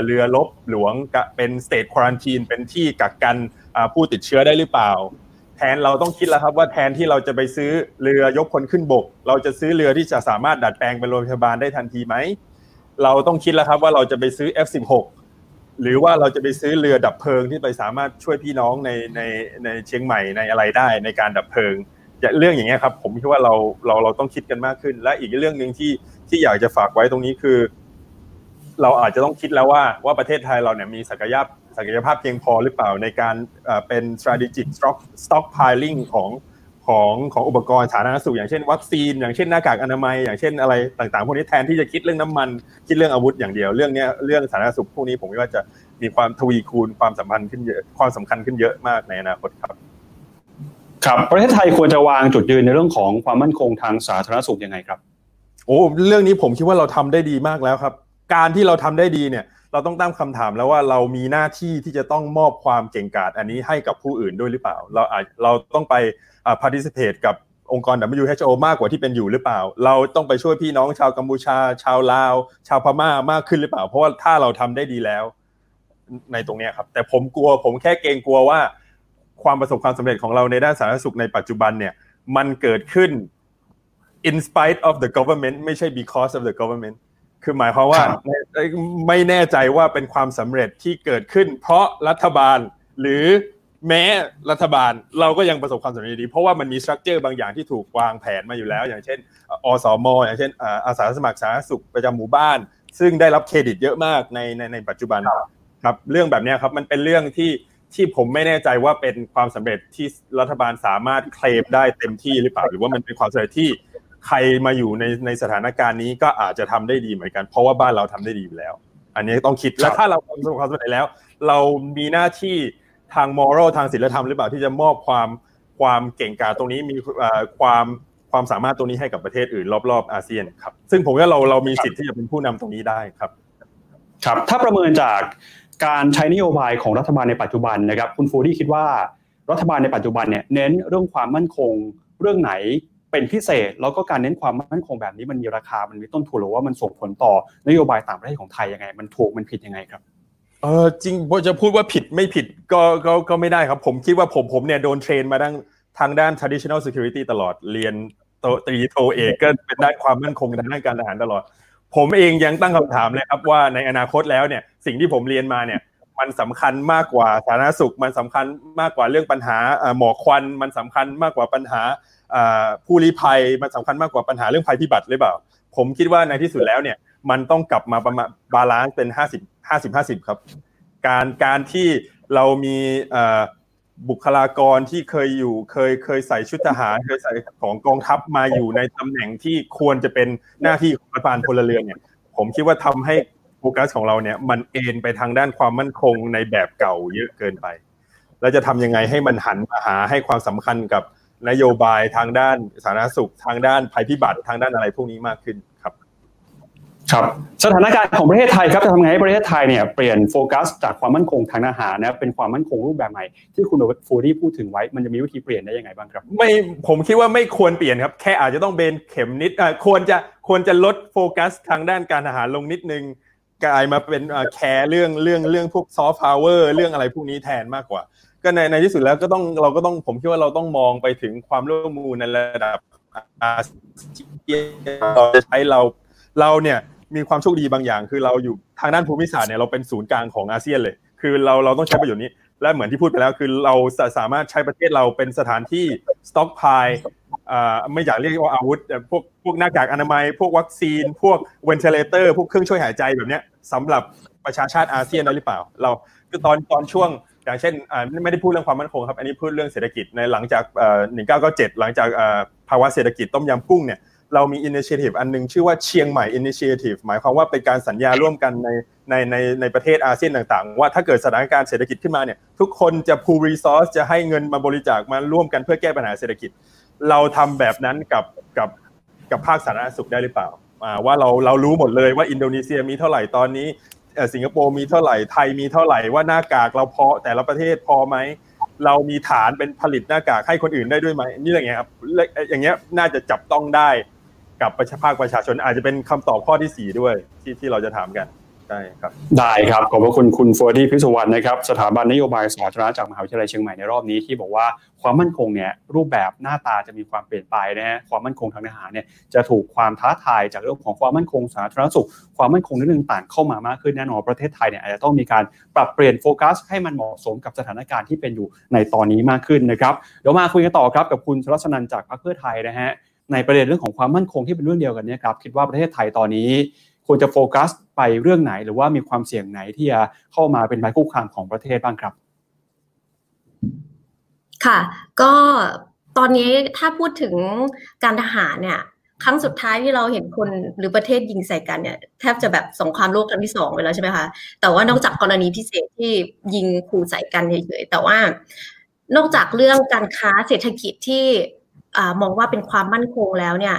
เรือลบหลวงเป็นสเตทควอนตีนเป็นที่กักกันผู้ติดเชื้อได้หรือเปล่า แทนเราต้องคิดแล้วครับว่าแทนที่เราจะไปซื้อเรือยกคนขึ้นบก เราจะซื้อเรือที่จะสามารถดัดแปลงเป็นโรงพยาบาลได้ทันทีไหมเราต้องคิดแล้วครับว่าเราจะไปซื้อ F16 หรือว่าเราจะไปซื้อเรือดับเพลิงที่ไปสามารถช่วยพี่น้องในในในเชียงใหม่ในอะไรได้ในการดับเพลิง เรื่องอย่างเงี้ยครับ ผมคิดว่าเราเราเราต้องคิดกันมากขึ้น และอีกเรื่องหนึ่งที่ที่อยากจะฝากไว้ตรงนี้คือ เราอาจจะต้องคิดแล้วว่าว่าประเทศไทยเราเนี่ยมีศักยภาพศักยภาพเพียงพอหรือเปล่าในการเป็น strategic stock stockpiling ของของของอุปกรณ์สาธารณสุขอย่างเช่นวัคซีน อย่างเช่นหน้ากากอนามัย อย่างเช่นอะไรต่างๆพวกนี้แทนที่จะคิดเรื่องน้ำมัน คิดเรื่องอาวุธอย่างเดียวเรื่องนี้เรื่องสาธารณสุขพวกนี้ผมว่าจะมีความทวีคูณความสัมพันธ์ขึ้นเยอะความสำคัญขึ้นเยอะมากในอนาคตครับ ครับประเทศไทยควรจะวางจุดยืนในเรื่องของความมั่นคงทางสาธารณสุขยังไงครับ โอ้เรื่องนี้ผมคิดว่าเราทำได้ดีมากแล้วครับ การที่เราทำได้ดีเนี่ย เราต้องตั้งคำถามแล้วว่าเรามีหน้าที่ที่จะต้องมอบความเก่งกาจอันนี้ให้กับผู้อื่นด้วยหรือเปล่า เราอาจเราต้องไป participate กับองค์กร WHO มากกว่าที่เป็นอยู่หรือเปล่า เราต้องไปช่วยพี่น้องชาวกัมพูชา ชาวลาว ชาวพม่ามากขึ้นหรือเปล่า เพราะว่าถ้าเราทำได้ดีแล้ว ในตรงนี้ครับ แต่ผมกลัวผมแค่เกรงกลัวว่า ความประสบความสำเร็จของเราในด้านสาธารณสุขในปัจจุบันเนี่ย มันเกิดขึ้น in spite of the government ไม่ใช่ because of the government คือหมายความว่าไม่แน่ใจว่าเป็นความสำเร็จที่เกิดขึ้น เพราะรัฐบาลหรือแม้รัฐบาลเราก็ยังประสบความสำเร็จดี เพราะว่ามันมี structure บางอย่างที่ถูกวางแผนมาอยู่แล้ว อย่างเช่นอสมอย่างเช่นอาสาสมัครสาธารณสุขประจำหมู่บ้าน ซึ่งได้รับเครดิตเยอะมากในในในปัจจุบันครับเรื่องแบบนี้ครับมันเป็นเรื่องที่ ที่ผมไม่แน่ใจว่าเป็นความสำเร็จที่รัฐบาลสามารถเคลมได้เต็มที่หรือเปล่า หรือว่ามันเป็นความสำเร็จที่ใครมาอยู่ในในสถานการณ์นี้ก็อาจจะทำได้ดีเหมือนกัน เพราะว่าบ้านเราทำได้ดีอยู่แล้ว อันนี้ต้องคิดและถ้าเราประสบความสำเร็จแล้ว เรามีหน้าที่ทางมอรัลทางศีลธรรมหรือเปล่าที่จะมอบความความเก่งกาจตรงนี้มีความความสามารถตรงนี้ให้กับประเทศอื่นรอบๆอาเซียนครับ ซึ่งผมว่าเราเรามีสิทธิ์ที่จะเป็นผู้นำตรงนี้ได้ครับ ครับ ถ้าประเมินจาก การใช้นโยบายของรัฐบาลในปัจจุบันนะครับ คุณฟูอาดี้คิดว่ารัฐบาลในปัจจุบันเนี่ยเน้นเรื่องความมั่นคงเรื่องไหนเป็นพิเศษ แล้วก็การเน้นความมั่นคงแบบนี้มันมีราคา มันมีต้นทุนหรือว่ามันส่งผลต่อนโยบายต่างประเทศของไทยยังไง มันถูกมันผิดยังไงครับเออจริงจะพูดว่าผิดไม่ผิดก็ก็ก็ไม่ได้ครับ ผมคิดว่าผมผมเนี่ยโดน train มาดังทางด้าน traditional security ตลอดเรียนตรีโทเอกก็เป็นด้านความมั่นคงด้านการทหารตลอด ผมเองยังตั้งคำถามเลยครับว่าในอนาคตแล้วเนี่ยสิ่งที่ผมเรียนมาเนี่ยมันสำคัญมากกว่าสาธารณสุข มันสำคัญมากกว่าเรื่องปัญหาหมอกควัน มันสำคัญมากกว่าปัญหาผู้ลี้ภัย มันสำคัญมากกว่าปัญหาเรื่องภัยพิบัติหรือเปล่า ผมคิดว่าในที่สุดแล้วเนี่ยมันต้องกลับมาประมาณ balance เป็นห้าสิบห้าสิบห้าสิบครับ การการที่เรามี บุคลากรที่เคยอยู่เคยเคยใส่ชุดทหารเคยใส่ของกองทัพมาอยู่ในตำแหน่งที่ควรจะเป็นหน้าที่ของรัฐบาลพลเรือนเนี่ย ผมคิดว่าทำให้โฟกัสของเราเนี่ย มันเอ็นไปทางด้านความมั่นคงในแบบเก่าเยอะเกินไปเราจะทำยังไงให้มันหันมาหาให้ความสำคัญกับนโยบายทางด้านสาธารณสุขทางด้านภัยพิบัติทางด้านอะไรพวกนี้มากขึ้น ครับสถานการณ์ของประเทศไทยครับจะทำไงให้ประเทศไทยเนี่ยเปลี่ยนโฟกัสจากความมั่นคงทางอาหารนะเป็นความมั่นคงรูปแบบใหม่ที่คุณฟูอาดี้พูดถึงไว้มันจะมีวิธีเปลี่ยนได้ยังไงบ้างครับ ไม่ผมคิดว่าไม่ควรเปลี่ยนครับแค่อาจจะต้องเบนเข็มนิดควรจะควรจะลดโฟกัสทางด้านการทหารลงนิดนึงกลายมาเป็น care เรื่องเรื่องเรื่องพวก soft power เรื่องอะไรพวกนี้แทนมากกว่า ก็ในในที่สุดแล้วก็ต้องเราก็ต้องผมคิดว่าเราต้องมองไปถึงความร่วมมือในระดับอาเซียนเราจะใช้เราเราเนี่ย มีความโชคดีบางอย่าง คือเราอยู่ทางด้านภูมิศาสตร์เนี่ยเราเป็นศูนย์กลางของอาเซียนเลย คือเราเราต้องใช้ประโยชน์นี้ และเหมือนที่พูดไปแล้วคือเราสามารถใช้ประเทศเราเป็นสถานที่ stockpile ไม่อยากเรียกว่าอาวุธพวกพวกหน้ากากอนามัย พวกวัคซีน พวก ventilator พวกเครื่องช่วยหายใจแบบนี้สำหรับประชาชาติอาเซียนได้หรือเปล่า เราคือตอนตอนช่วงอย่างเช่นไม่ได้พูดเรื่องความมั่นคงครับ อันนี้พูดเรื่องเศรษฐกิจในหลังจาก 1997 หลังจากภาวะเศรษฐกิจต้มยำกุ้งเนี่ย เรามี initiative อันนึงชื่อว่าเชียงใหม่ initiative หมายความว่าเป็นการสัญญาร่วมกันในในในในประเทศอาเซียนต่างๆ ว่าถ้าเกิดสถานการณ์เศรษฐกิจขึ้นมาเนี่ยทุกคนจะ pool resource จะให้เงินมาบริจาคมาร่วมกันเพื่อแก้ปัญหาเศรษฐกิจ เราทำแบบนั้นกับกับกับภาคสาธารณสุขได้หรือเปล่าว่าเราเรารู้หมดเลยว่าอินโดนีเซียมีเท่าไหร่ตอนนี้สิงคโปร์มีเท่าไหร่ไทยมีเท่าไหร่ว่าหน้ากากเราพอแต่ละประเทศพอไหมเรามีฐานเป็นผลิตหน้ากากให้คนอื่นได้ด้วยไหมนี่อะไรเงี้ยครับอย่างเงี้ยน่าจะจับต้องได้ กับประชาภาคประชาชนอาจจะเป็นคำตอบข้อที่สี่ด้วยที่ที่เราจะถามกันได้ครับได้ครับขอบพระคุณคุณฟูอาดี้พิศสุวรรณนะครับสถาบันนโยบายสาธารณะจากมหาวิทยาลัยเชียงใหม่ในรอบนี้ที่บอกว่าความมั่นคงเนี่ยรูปแบบหน้าตาจะมีความเปลี่ยนไปนะฮะความมั่นคงทางทหารเนี่ยจะถูกความท้าทายจากเรื่องของความมั่นคงสาธารณสุข ความมั่นคงในเรื่องต่างเข้ามามากขึ้นแน่นอนประเทศไทยเนี่ยอาจจะต้องมีการปรับเปลี่ยนโฟกัส ให้มันเหมาะสมกับสถานการณ์ที่เป็นอยู่ในตอนนี้มากขึ้นนะครับเดี๋ยวมาคุยกันต่อครับกับคุณชลัชนันจากพรรคเพื่อไทยนะฮะ ในประเด็นเรื่องของความมั่นคงที่เป็นเรื่องเดียวกันนี่ยครับคิดว่าประเทศไทยตอนนี้ควรจะโฟกัสไปเรื่องไหน หรือว่ามีความเสี่ยงไหนที่จะเข้ามาเป็นภัยคุกคามของประเทศบ้างครับ ค่ะ ก็ตอนนี้ถ้าพูดถึงการทหารเนี่ยครั้งสุดท้ายที่เราเห็นคนหรือประเทศยิงใส่กันเนี่ยแทบจะแบบสงครามโลกครั้งที่สองไปแล้วใช่ไหมคะแต่ว่านอกจากกรณีพิเศษที่ยิงขู่ใส่กันเฉยๆแต่ว่านอกจากเรื่องการค้าเศรษฐกิจที่ มองว่าเป็นความมั่นคงแล้วเนี่ย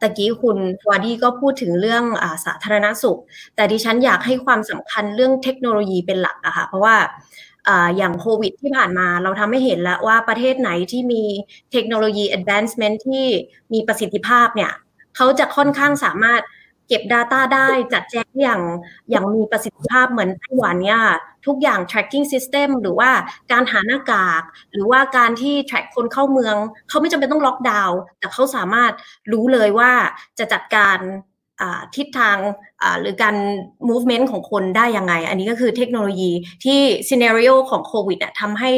ตะกี้คุณวาดีก็พูดถึงเรื่องอสาธารณสุข แต่ดิฉันอยากให้ความสำคัญเรื่องเทคโนโลยีเป็นหลักอะค่ะเพราะว่าอย่างโควิดที่ผ่านมาเราทำให้เห็นแล้วว่าประเทศไหนที่มีเทคโนโลยี advancement ที่มีประสิทธิภาพเนี่ยเขาจะค่อนข้างสามารถ เก็บ Data ได้จัดแจงอย่างอย่างมีประสิทธิภาพเหมือนไต้หวันเนี่ยทุกอย่าง tracking system หรือว่าการหาหน้ากาก หรือว่าการที่ track คนเข้าเมือง เขาไม่จำเป็นต้องล็อกดาวน์แต่เขาสามารถรู้เลยว่าจะจัดการ ทิศทางหรือการ movement ของคนได้ยังไง อันนี้ก็คือเทคโนโลยีที่ scenario ของโควิดทำให้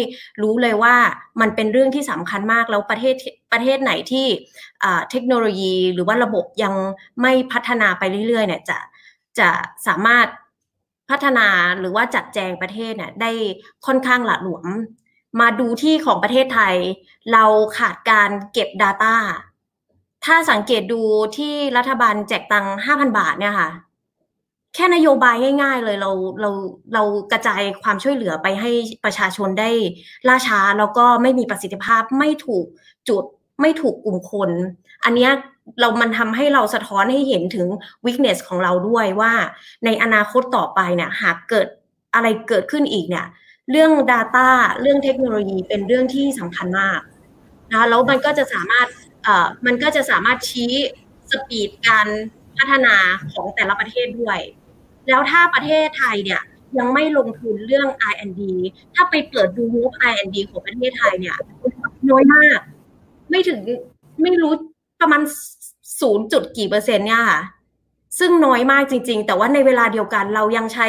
รู้เลยว่ามันเป็นเรื่องที่สำคัญมากแล้วประเทศประเทศไหนที่เทคโนโลยีหรือว่าระบบยังไม่พัฒนาไปเรื่อยๆเนี่ยจะจะสามารถพัฒนาหรือว่าจัดแจงประเทศเนี่ยได้ค่อนข้างหละหลวม มาดูที่ของประเทศไทย เราขาดการเก็บ Data ถ้าสังเกตดูที่รัฐบาลแจกตังห้าพันบาทเนี่ยค่ะ แค่นโยบายง่าย ๆ เลยเราเราเรากระจายความช่วยเหลือไปให้ประชาชนได้ล่าช้าแล้วก็ไม่มีประสิทธิภาพไม่ถูกจุดไม่ถูกกลุ่มคน อันนี้เรามันทำให้เราสะท้อนให้เห็นถึง weakness ของเราด้วยว่า ในอนาคตต่อไปเนี่ย หากเกิดอะไรเกิดขึ้นอีกเนี่ย เรื่อง Data เรื่องเทคโนโลยีเป็นเรื่องที่สำคัญมากนะแล้วมันก็จะสามารถ มันก็จะสามารถชี้สปีดการพัฒนาของแต่ละประเทศด้วย แล้วถ้าประเทศไทยเนี่ยยังไม่ลงทุนเรื่อง R&D ถ้าไปเปิดดูงบ R&D ของประเทศไทยเนี่ยน้อยมาก ไม่ถึงไม่รู้ประมาณศูนย์จุดกี่เปอร์เซ็นต์เนี่ยค่ะ ซึ่งน้อยมากจริง ๆ แต่ว่าในเวลาเดียวกันเรายังใช้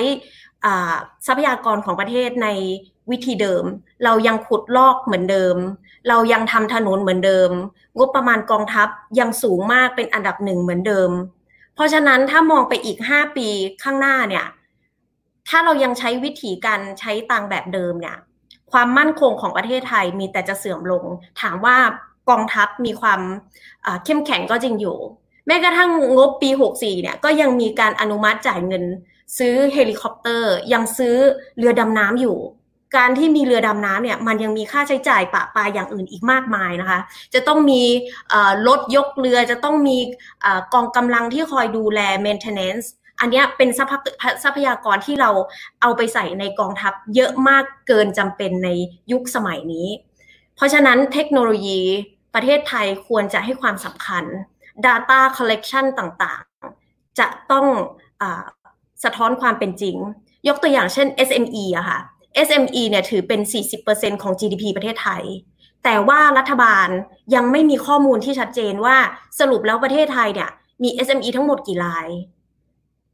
ทรัพยากรของประเทศใน วิธีเดิม เรายังขุดลอกเหมือนเดิม เรายังทำถนนเหมือนเดิม งบประมาณกองทัพยังสูงมากเป็นอันดับหนึ่งเหมือนเดิม เพราะฉะนั้นถ้ามองไปอีกห้าปีข้างหน้าเนี่ย ถ้าเรายังใช้วิธีการใช้ตังแบบเดิมเนี่ย ความมั่นคงของประเทศไทยมีแต่จะเสื่อมลง ถามว่ากองทัพมีความเข้มแข็งก็จริงอยู่ แม้กระทั่งงบปี 64 เนี่ยก็ยังมีการอนุมัติจ่ายเงิน ซื้อเฮลิคอปเตอร์ ยังซื้อเรือดำน้ำอยู่ การที่มีเรือดำน้ำเนี่ยมันยังมีค่าใช้จ่ายปลีกย่อยอย่างอื่นอีกมากมายนะคะ จะต้องมีรถยกเรือจะต้องมีกองกำลังที่คอยดูแล maintenance อันนี้เป็นทรัพยากรที่เราเอาไปใส่ในกองทัพเยอะมากเกินจำเป็นในยุคสมัยนี้ เพราะฉะนั้นเทคโนโลยีประเทศไทยควรจะให้ความสำคัญ Data Collection ต่างๆ จะต้องอสะท้อนความเป็นจริง ยกตัวอย่างเช่น SME อะค่ะ SME เนี่ยถือเป็น 40%ของ GDP ประเทศไทย แต่ว่ารัฐบาลยังไม่มีข้อมูลที่ชัดเจนว่าสรุปแล้วประเทศไทยเนี่ยมี SME ทั้งหมดกี่ราย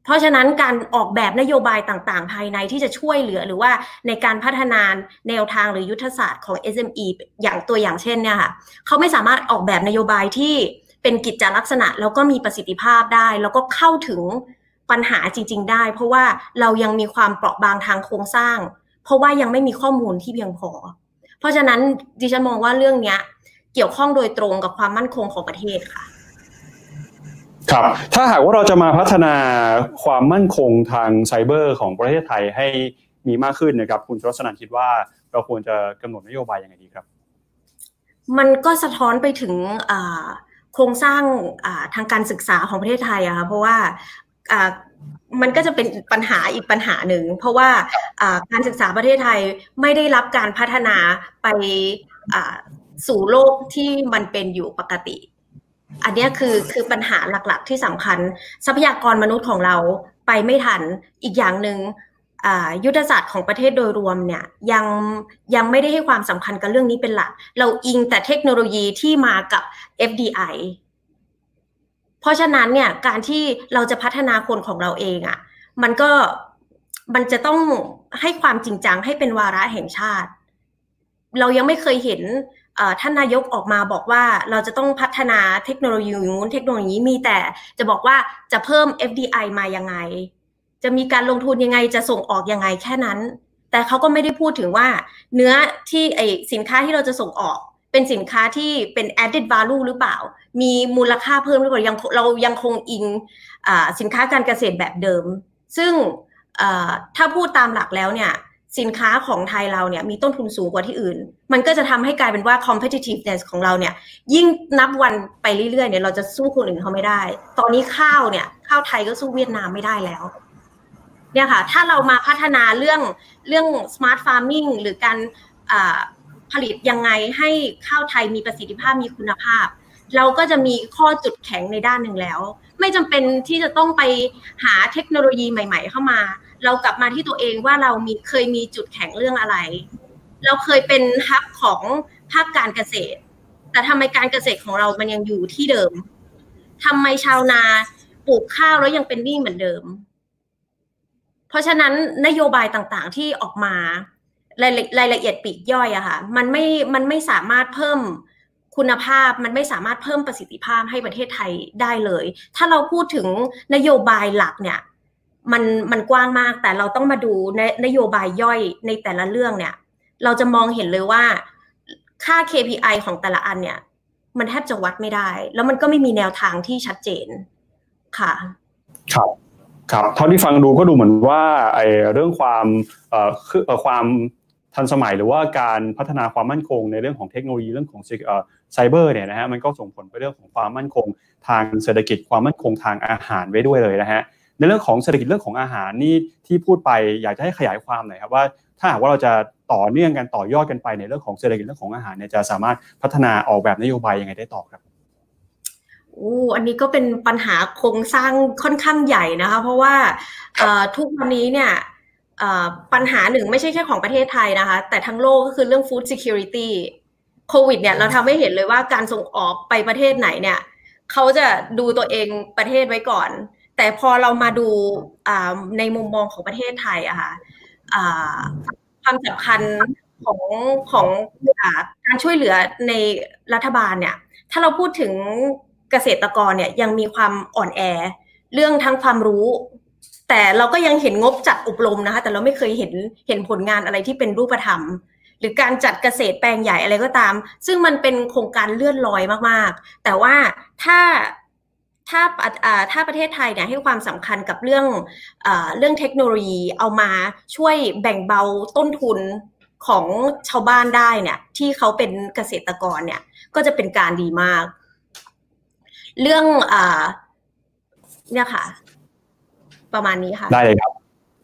เพราะฉะนั้นการออกแบบนโยบายต่างๆ ภายในที่จะช่วยเหลือหรือว่าในการพัฒนาแนวทางหรือยุทธศาสตร์ของ SME อย่างตัวอย่างเช่นเนี่ยค่ะเขาไม่สามารถออกแบบนโยบายที่เป็นกิจจลักษณะแล้วก็มีประสิทธิภาพได้ แล้วก็เข้าถึงปัญหาจริง ๆ ได้ เพราะว่าเรายังมีความเปราะบางทางโครงสร้าง เพราะว่ายังไม่มีข้อมูลที่เพียงพอ เพราะฉะนั้นดิฉันมองว่าเรื่องเนี้ย เกี่ยวข้องโดยตรงกับความมั่นคงของประเทศค่ะ ครับ ถ้าหากว่าเราจะมาพัฒนาความมั่นคงทางไซเบอร์ของประเทศไทยให้มีมากขึ้นนะครับ คุณชรสนันคิดว่าเราควรจะกำหนดนโยบายยังไงดีครับ มันก็สะท้อนไปถึงโครงสร้างทางการศึกษาของประเทศไทยอะค่ะเพราะว่า มันก็จะเป็นปัญหาอีกปัญหาหนึ่ง เพราะว่าการศึกษาประเทศไทยไม่ได้รับการพัฒนาไปสู่โลกที่มันเป็นอยู่ปกติ อันนี้คือคือปัญหาหลักๆที่สำคัญ ทรัพยากรมนุษย์ของเราไปไม่ทันอีกอย่างหนึ่งยุทธศาสตร์ของประเทศโดยรวมเนี่ยยังยังไม่ได้ให้ความสำคัญกับเรื่องนี้เป็นหลัก เราอิงแต่เทคโนโลยีที่มากับ FDI เพราะฉะนั้นเนี่ยการที่เราจะพัฒนาคนของเราเองอะ่ะมันก็มันจะต้องให้ความจริงจังให้เป็นวาระแห่งชาติ เรายังไม่เคยเห็นท่านนายกออกมาบอกว่าเราจะต้องพัฒนาเทคโนโลยีนู้นเทคโนโลยีมีแต่จะบอกว่าจะเพิ่ม FDI มายังไง จะมีการลงทุนยังไงจะส่งออกยังไงแค่นั้น แต่เขาก็ไม่ได้พูดถึงว่า เนื้อที่ไอสินค้าที่เราจะส่งออก เป็นสินค้าที่เป็น added value หรือเปล่า มีมูลค่าเพิ่มหรือเปล่ายังเรายังคงอิงสินค้าการเกษตรแบบเดิม ซึ่งถ้าพูดตามหลักแล้วเนี่ยสินค้าของไทยเราเนี่ยมีต้นทุนสูงกว่าที่อื่น มันก็จะทำให้กลายเป็นว่า competitiveness ของเราเนี่ยยิ่งนับวันไปเรื่อยๆเนี่ยเราจะสู้คนอื่นเขาไม่ได้ ตอนนี้ข้าวเนี่ยข้าวไทยก็สู้เวียดนามไม่ได้แล้ว เนี่ยค่ะ ถ้าเรามาพัฒนาเรื่องเรื่อง smart farming หรือการ ผลิตยังไงให้ข้าวไทยมีประสิทธิภาพมีคุณภาพ เราก็จะมีข้อจุดแข็งในด้านหนึ่งแล้ว ไม่จำเป็นที่จะต้องไปหาเทคโนโลยีใหม่ ๆ เข้ามา เรากลับมาที่ตัวเองว่าเรามีเคยมีจุดแข็งเรื่องอะไร เราเคยเป็นฮับของภาคการเกษตร แต่ทำไมการเกษตรของเรามันยังอยู่ที่เดิมทำไมชาวนาปลูกข้าวแล้วยังเป็นหนี้เหมือนเดิม เพราะฉะนั้นนโยบายต่างๆที่ออกมา รายรายละเอียดปีกย่อยอะค่ะมันไม่มันไม่สามารถเพิ่มคุณภาพมันไม่สามารถเพิ่มประสิทธิภาพให้ประเทศไทยได้เลย ถ้าเราพูดถึงนโยบายหลักเนี่ยมันมันกว้างมากแต่เราต้องมาดูนนโยบายย่อยในแต่ละเรื่องเนี่ย เราจะมองเห็นเลยว่าค่า KPI ของแต่ละอันเนี่ย มันแทบจะวัดไม่ได้ แล้วมันก็ไม่มีแนวทางที่ชัดเจนค่ะ ครับครับเท่าที่ฟังดูก็ดูเหมือนว่าไอ้เรื่องความเอ่อความ ทันสมัยหรือว่าการพัฒนาความมั่นคงในเรื่องของเทคโนโลยีเรื่องของไซเบอร์เนี่ยนะฮะมันก็ส่งผลไปเรื่องของความมั่นคง ทางเศรษฐกิจความมั่นคงทางอาหารไว้ด้วยเลยนะฮะในเรื่องของเศรษฐกิจเรื่องของอาหารนี่ที่พูดไปอยากจะให้ขยายความหน่อยครับว่า ถ้าหากว่าเราจะต่อเนื่องกันต่อยอดกันไปในเรื่องของเศรษฐกิจเรื่องของอาหารเนี่ยจะสามารถพัฒนาออกแบบนโยบายยังไงได้ต่อครับโอ้อันนี้ก็เป็นปัญหาโครงสร้างค่อนข้างใหญ่นะคะ เพราะว่าทุกวันนี้เนี่ย ปัญหาหนึ่งไม่ใช่แค่ของประเทศไทยนะคะ แต่ทั้งโลกก็คือเรื่อง food security โควิดเนี่ยเราทำให้เห็นเลยว่าการส่งออกไปประเทศไหนเนี่ยเขาจะดูตัวเองประเทศไว้ก่อน แต่พอเรามาดูในมุมมองของประเทศไทยอะค่ะความสำคัญของของการช่วยเหลือในรัฐบาลเนี่ย ถ้าเราพูดถึงเกษตรกรเนี่ยยังมีความอ่อนแอ เรื่องทั้งความรู้ แต่เราก็ยังเห็นงบจัดอบรมนะคะ แต่เราไม่เคยเห็นเห็นผลงานอะไรที่เป็นรูปธรรม หรือการจัดเกษตรแปลงใหญ่อะไรก็ตาม ซึ่งมันเป็นโครงการเลื่อนลอยมากๆ แต่ว่าถ้าถ้าถ้าประเทศไทยเนี่ยให้ความสำคัญกับเรื่องอเรื่องเทคโนโลยีเอามาช่วยแบ่งเบาต้นทุนของชาวบ้านได้เนี่ยที่เขาเป็นเกษตรกรเนี่ยก็จะเป็นการดีมาก เรื่องอเนี่ยค่ะ ประมาณนี้ค่ะ ได้เลยครับ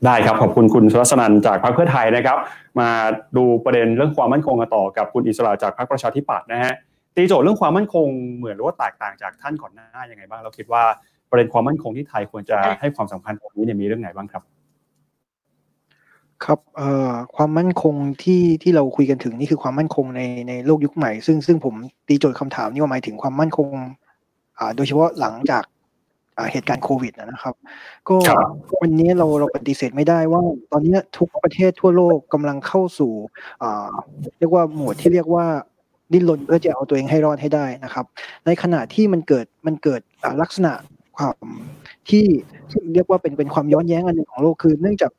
ได้ครับ ขอบคุณคุณสุรัสนันจากพรรคเพื่อไทยนะครับ มาดูประเด็นเรื่องความมั่นคงกันต่อกับคุณอิสระจากพรรคประชาธิปัตย์นะฮะตีโจทย์เรื่องความมั่นคงเหมือนหรือว่าแตกต่างจากท่านก่อนหน้ายังไงบ้างเราคิดว่าประเด็นความมั่นคงที่ไทยควรจะให้ความสำคัญตรงนี้เนี่ยมีเรื่องไหนบ้างครับ ครับความมั่นคงที่ที่เราคุยกันถึงนี่คือความมั่นคงในในโลกยุคใหม่ ซึ่งซึ่งผมตีโจทย์คำถามนี่ว่าหมายถึงความมั่นคงโดยเฉพาะหลังจาก เหตุการณ์โควิดนะครับ ก็วันนี้เราเราปฏิเสธไม่ได้ว่า ตอนนี้ทุกประเทศทั่วโลกกำลังเข้าสู่เรียกว่าหมวดที่เรียกว่าดิ้นรนเพื่อจะเอาตัวเองให้รอดให้ได้นะครับ ในขณะที่มันเกิดมันเกิดลักษณะความที่เรียกว่าเป็นเป็นความย้อนแย้งอันหนึ่งของโลกคือ เนื่องจาก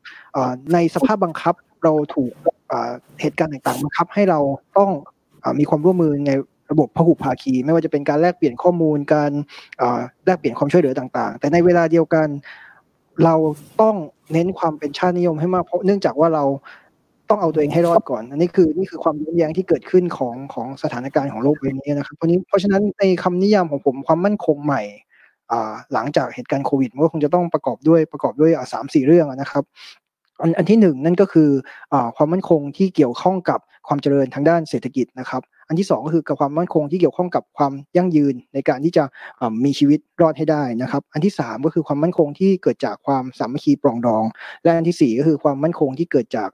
ในสภาพบังคับเราถูกเหตุการณ์ต่างๆบังคับให้เราต้องมีความร่วมมือใน ระบบพหุภาคี ไม่ว่าจะเป็นการแลกเปลี่ยนข้อมูลการแลกเปลี่ยนความช่วยเหลือต่าง ๆ แต่ในเวลาเดียวกัน เราต้องเน้นความเป็นชาตินิยมให้มากเพราะเนื่องจากว่าเราต้องเอาตัวเองให้รอดก่อน อันนี้คือนี่คือความย้อนแย้งที่เกิดขึ้นของของสถานการณ์ของโลกใบนี้นะครับเพราะนี้เพราะฉะนั้นในคำนิยามของผมความมั่นคงใหม่หลังจากเหตุการณ์โควิดมันก็คงจะต้องประกอบด้วยประกอบด้วยสามสี่เรื่องนะครับอันอันที่หนึ่งนั่นก็คืออความมั่นคงที่เกี่ยวข้องกับความเจริญทางด้านเศรษฐกิจนะครับ อันที่สองก็คือกับความมั่นคงที่เกี่ยวข้องกับความยั่งยืนในการที่จะมีชีวิตรอดให้ได้นะครับ อันที่สามก็คือความมั่นคงที่เกิดจากความสามัคคีปรองดอง และอันที่สี่ก็คือความมั่นคงที่เกิดจาก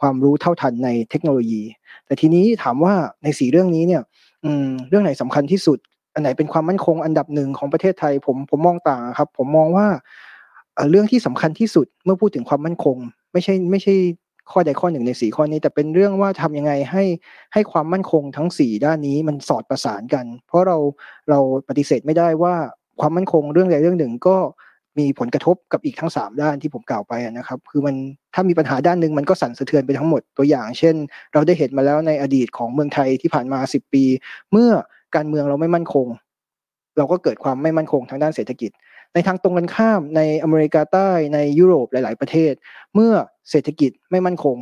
ความรู้เท่าทันในเทคโนโลยี แต่ทีนี้ถามว่าในสี่เรื่องนี้เนี่ยเรื่องไหนสำคัญที่สุด อันไหนเป็นความมั่นคงอันดับหนึ่งของประเทศไทย ผมผมมองต่างครับ ผมมองว่าเรื่องที่สำคัญที่สุดเมื่อพูดถึงความมั่นคง ไม่ใช่ไม่ใช่ ข้อใดข้อหนึ่งในสี่ข้อนี้ แต่เป็นเรื่องว่าทำยังไงให้ให้ความมั่นคงทั้งสี่ด้านนี้มันสอดประสานกัน เพราะเราเราปฏิเสธไม่ได้ว่าความมั่นคงเรื่องใดเรื่องหนึ่งก็มีผลกระทบกับอีกทั้งสามด้านที่ผมกล่าวไปนะครับ คือมันถ้ามีปัญหาด้านหนึ่งมันก็สั่นสะเทือนไปทั้งหมดตัวอย่าง เช่น เราได้เห็นมาแล้วในอดีตของเมืองไทยที่ผ่านมาสิบปี เมื่อการเมืองเราไม่มั่นคง เราก็เกิดความไม่มั่นคงทางด้านเศรษฐกิจ ในทางตรงกันข้ามในอเมริกาใต้ในยุโรปหลาย ๆ ประเทศ เมื่อเศรษฐกิจไม่มั่นคง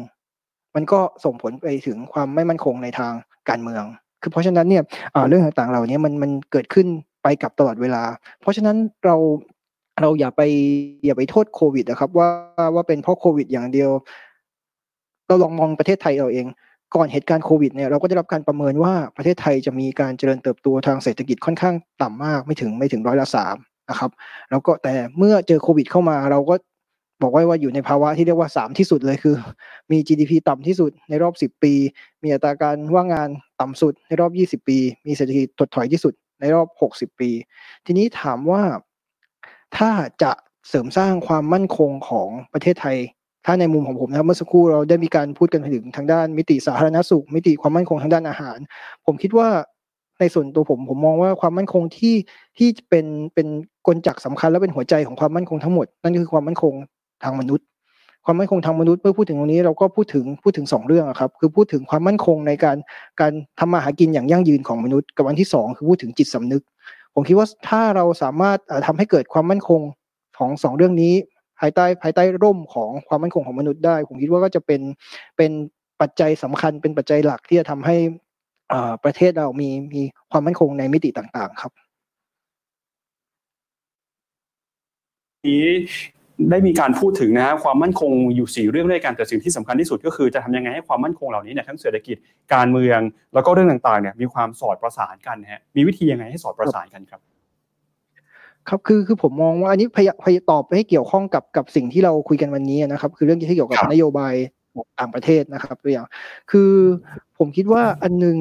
มันก็ส่งผลไปถึงความไม่มั่นคงในทางการเมือง คือเพราะฉะนั้นเนี่ยเรื่องต่างๆเหล่านี้มันมันเกิดขึ้นไปกับตลอดเวลา เพราะฉะนั้นเราเราอย่าไปอย่าไปโทษโควิดนะครับ ว่าว่าเป็นเพราะโควิดอย่างเดียว เราลองมองประเทศไทยเราเอง ก่อนเหตุการณ์โควิดเนี่ยเราก็ได้รับการประเมินว่าประเทศไทยจะมีการเจริญเติบโตทางเศรษฐกิจค่อนข้างต่ำมากไม่ถึงไม่ถึงร้อยละสาม นะครับ แล้วก็แต่เมื่อเจอโควิดเข้ามา เราก็บอกไว้ว่าอยู่ในภาวะที่เรียกว่าสามที่สุดเลยคือ มี GDP ต่ำที่สุดในรอบสิบปี มีอัตราการว่างงานต่ำสุดในรอบยี่สิบปี มีเศรษฐกิจถดถอยที่สุดในรอบหกสิบปี ทีนี้ถามว่าถ้าจะเสริมสร้างความมั่นคงของประเทศไทย ถ้าในมุมของผมนะครับเมื่อสักครู่เราได้มีการพูดกันถึงทางด้านมิติสาธารณสุข มิติความมั่นคงทางด้านอาหาร ผมคิดว่า ในส่วนตัวผมผมมองว่าความมั่นคงที่ที่เป็นเป็นกลจักสำคัญและเป็นหัวใจของความมั่นคงทั้งหมด นั่นคือความมั่นคงทางมนุษย์ ความมั่นคงทางมนุษย์เมื่อพูดถึงตรงนี้เราก็พูดถึงพูดถึงสองเรื่องครับ คือพูดถึงความมั่นคงในการการทำมาหากินอย่างยั่งยืนของมนุษย์ กับอันที่สองคือพูดถึงจิตสำนึก ผมคิดว่าถ้าเราสามารถทำให้เกิดความมั่นคงของสองเรื่องนี้ ภายใต้ภายใต้ร่มของความมั่นคงของมนุษย์ได้ ผมคิดว่าก็จะเป็นเป็นปัจจัยสำคัญเป็นปัจจัยหลักที่จะทำให้ ประเทศเรามีมีความมั่นคงในมิติต่าง ๆ ครับนี้ได้มีการพูดถึงนะความมั่นคงอยู่สี่เรื่องด้วยกันแต่สิ่งที่สำคัญที่สุดก็คือจะทำยังไงให้ความมั่นคงเหล่านี้เนี่ยทั้งเศรษฐกิจการเมือง แล้วก็เรื่องต่างๆเนี่ยมีความสอดประสานกันฮะมีวิธียังไงให้สอดประสานกันครับ ครับคือคือผมมองว่าอันนี้พยพยตอบให้เกี่ยวข้องกับกับสิ่งที่เราคุยกันวันนี้นะครับ คือเรื่องที่เกี่ยวกับนโยบายต่างประเทศนะครับตัวอย่าง คือผมคิดว่าอันนึง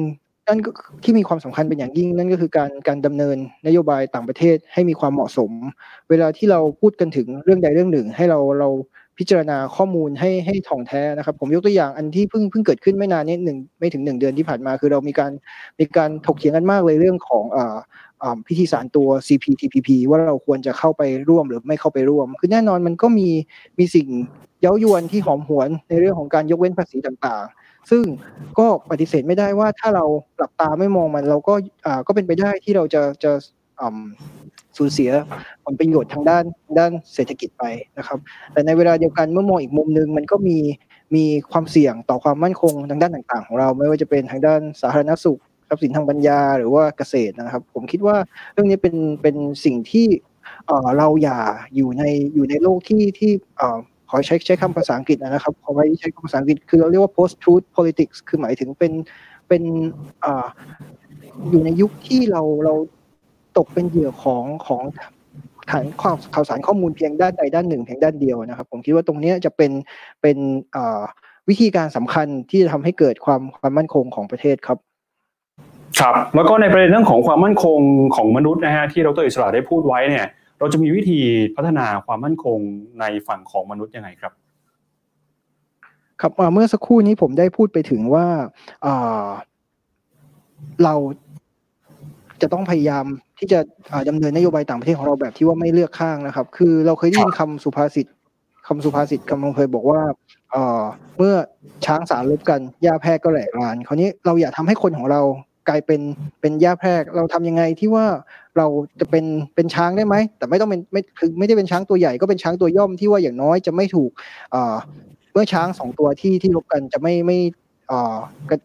นั่นก็ที่มีความสำคัญเป็นอย่างยิ่ง นั่นก็คือการการดำเนินนโยบายต่างประเทศให้มีความเหมาะสม เวลาที่เราพูดกันถึงเรื่องใดเรื่องหนึ่ง ให้เราเราพิจารณาข้อมูลให้ให้ถ่องแท้นะครับ ผมยกตัวอย่างอันที่เพิ่งเพิ่งเกิดขึ้นไม่นานนี้หนึ่งไม่ถึงหนึ่งเดือนที่ผ่านมา คือเรามีการมีการถกเถียงกันมากเลยเรื่องของอ่าพิธีสารตัว CPTPP ว่าเราควรจะเข้าไปร่วมหรือไม่เข้าไปร่วม คือแน่นอนมันก็มีมีสิ่งเย้ายวนที่หอมหวนในเรื่องของการยกเว้นภาษีต่าง ซึ่งก็ปฏิเสธไม่ได้ว่าถ้าเราหลับตาไม่มองมัน เราก็อ่าก็เป็นไปได้ที่เราจะจะสูญเสียผลประโยชน์ทางด้านด้านเศรษฐกิจไปนะครับ แต่ในเวลาเดียวกันเมื่อมองอีกมุมหนึ่งมันก็มีมีความเสี่ยงต่อความมั่นคงทางด้านต่างๆ ของเรา ไม่ว่าจะเป็นทางด้านสาธารณสุขทรัพย์สินทางปัญญาหรือว่าเกษตรนะครับ ผมคิดว่าเรื่องนี้เป็นเป็นสิ่งที่เราอย่าอยู่ในอยู่ในโลกที่ที่ อใช้ใช้คำภาษาอังกฤษนะครับขอไว้ใช้คำภาษาอังกฤษคือเราเรียกว่า post truth politics คือหมายถึงเป็นเป็นออยู่ในยุคที่เราเราตกเป็นเหยื่อของของฐานความข่าวสารข้อมูลเพียงด้านใดด้านหนึ่งเพียงด้านเดียวนะครับ ผมคิดว่าตรงนี้จะเป็นเป็นวิธีการสำคัญที่จะทำให้เกิดความความมั่นคงของประเทศครับครับ แล้วก็ในประเด็นเรื่องของความมั่นคงของมนุษย์นะฮะที่ดรอิสระได้พูดไว้เนี่ย เราจะมีวิธีพัฒนาความมั่นคงในฝั่งของมนุษย์ยังไงครับ ครับเมื่อสักครู่นี้ผมได้พูดไปถึงว่าเราจะต้องพยายามที่จะดำเนินนโยบายต่างประเทศของเราแบบที่ว่าไม่เลือกข้างนะครับ คือเราเคยได้ยินคำสุภาษิตคำสุภาษิตคำลงเคยบอกว่าเมื่อช้างสารลบกันหญ้าแพรกก็แหลกลาน คราวนี้เราอย่าทำให้คนของเรา กลายเป็นเป็นหญ้าแพรก เราทำยังไงที่ว่าเราจะเป็นเป็นช้างได้ไหมแต่ไม่ต้องเป็นไม่คือไม่ได้เป็นช้างตัวใหญ่ก็เป็นช้างตัวย่อมที่ว่าอย่างน้อยจะไม่ถูกเมื่อช้างสองตัวที่ที่รบกันจะไม่ไม่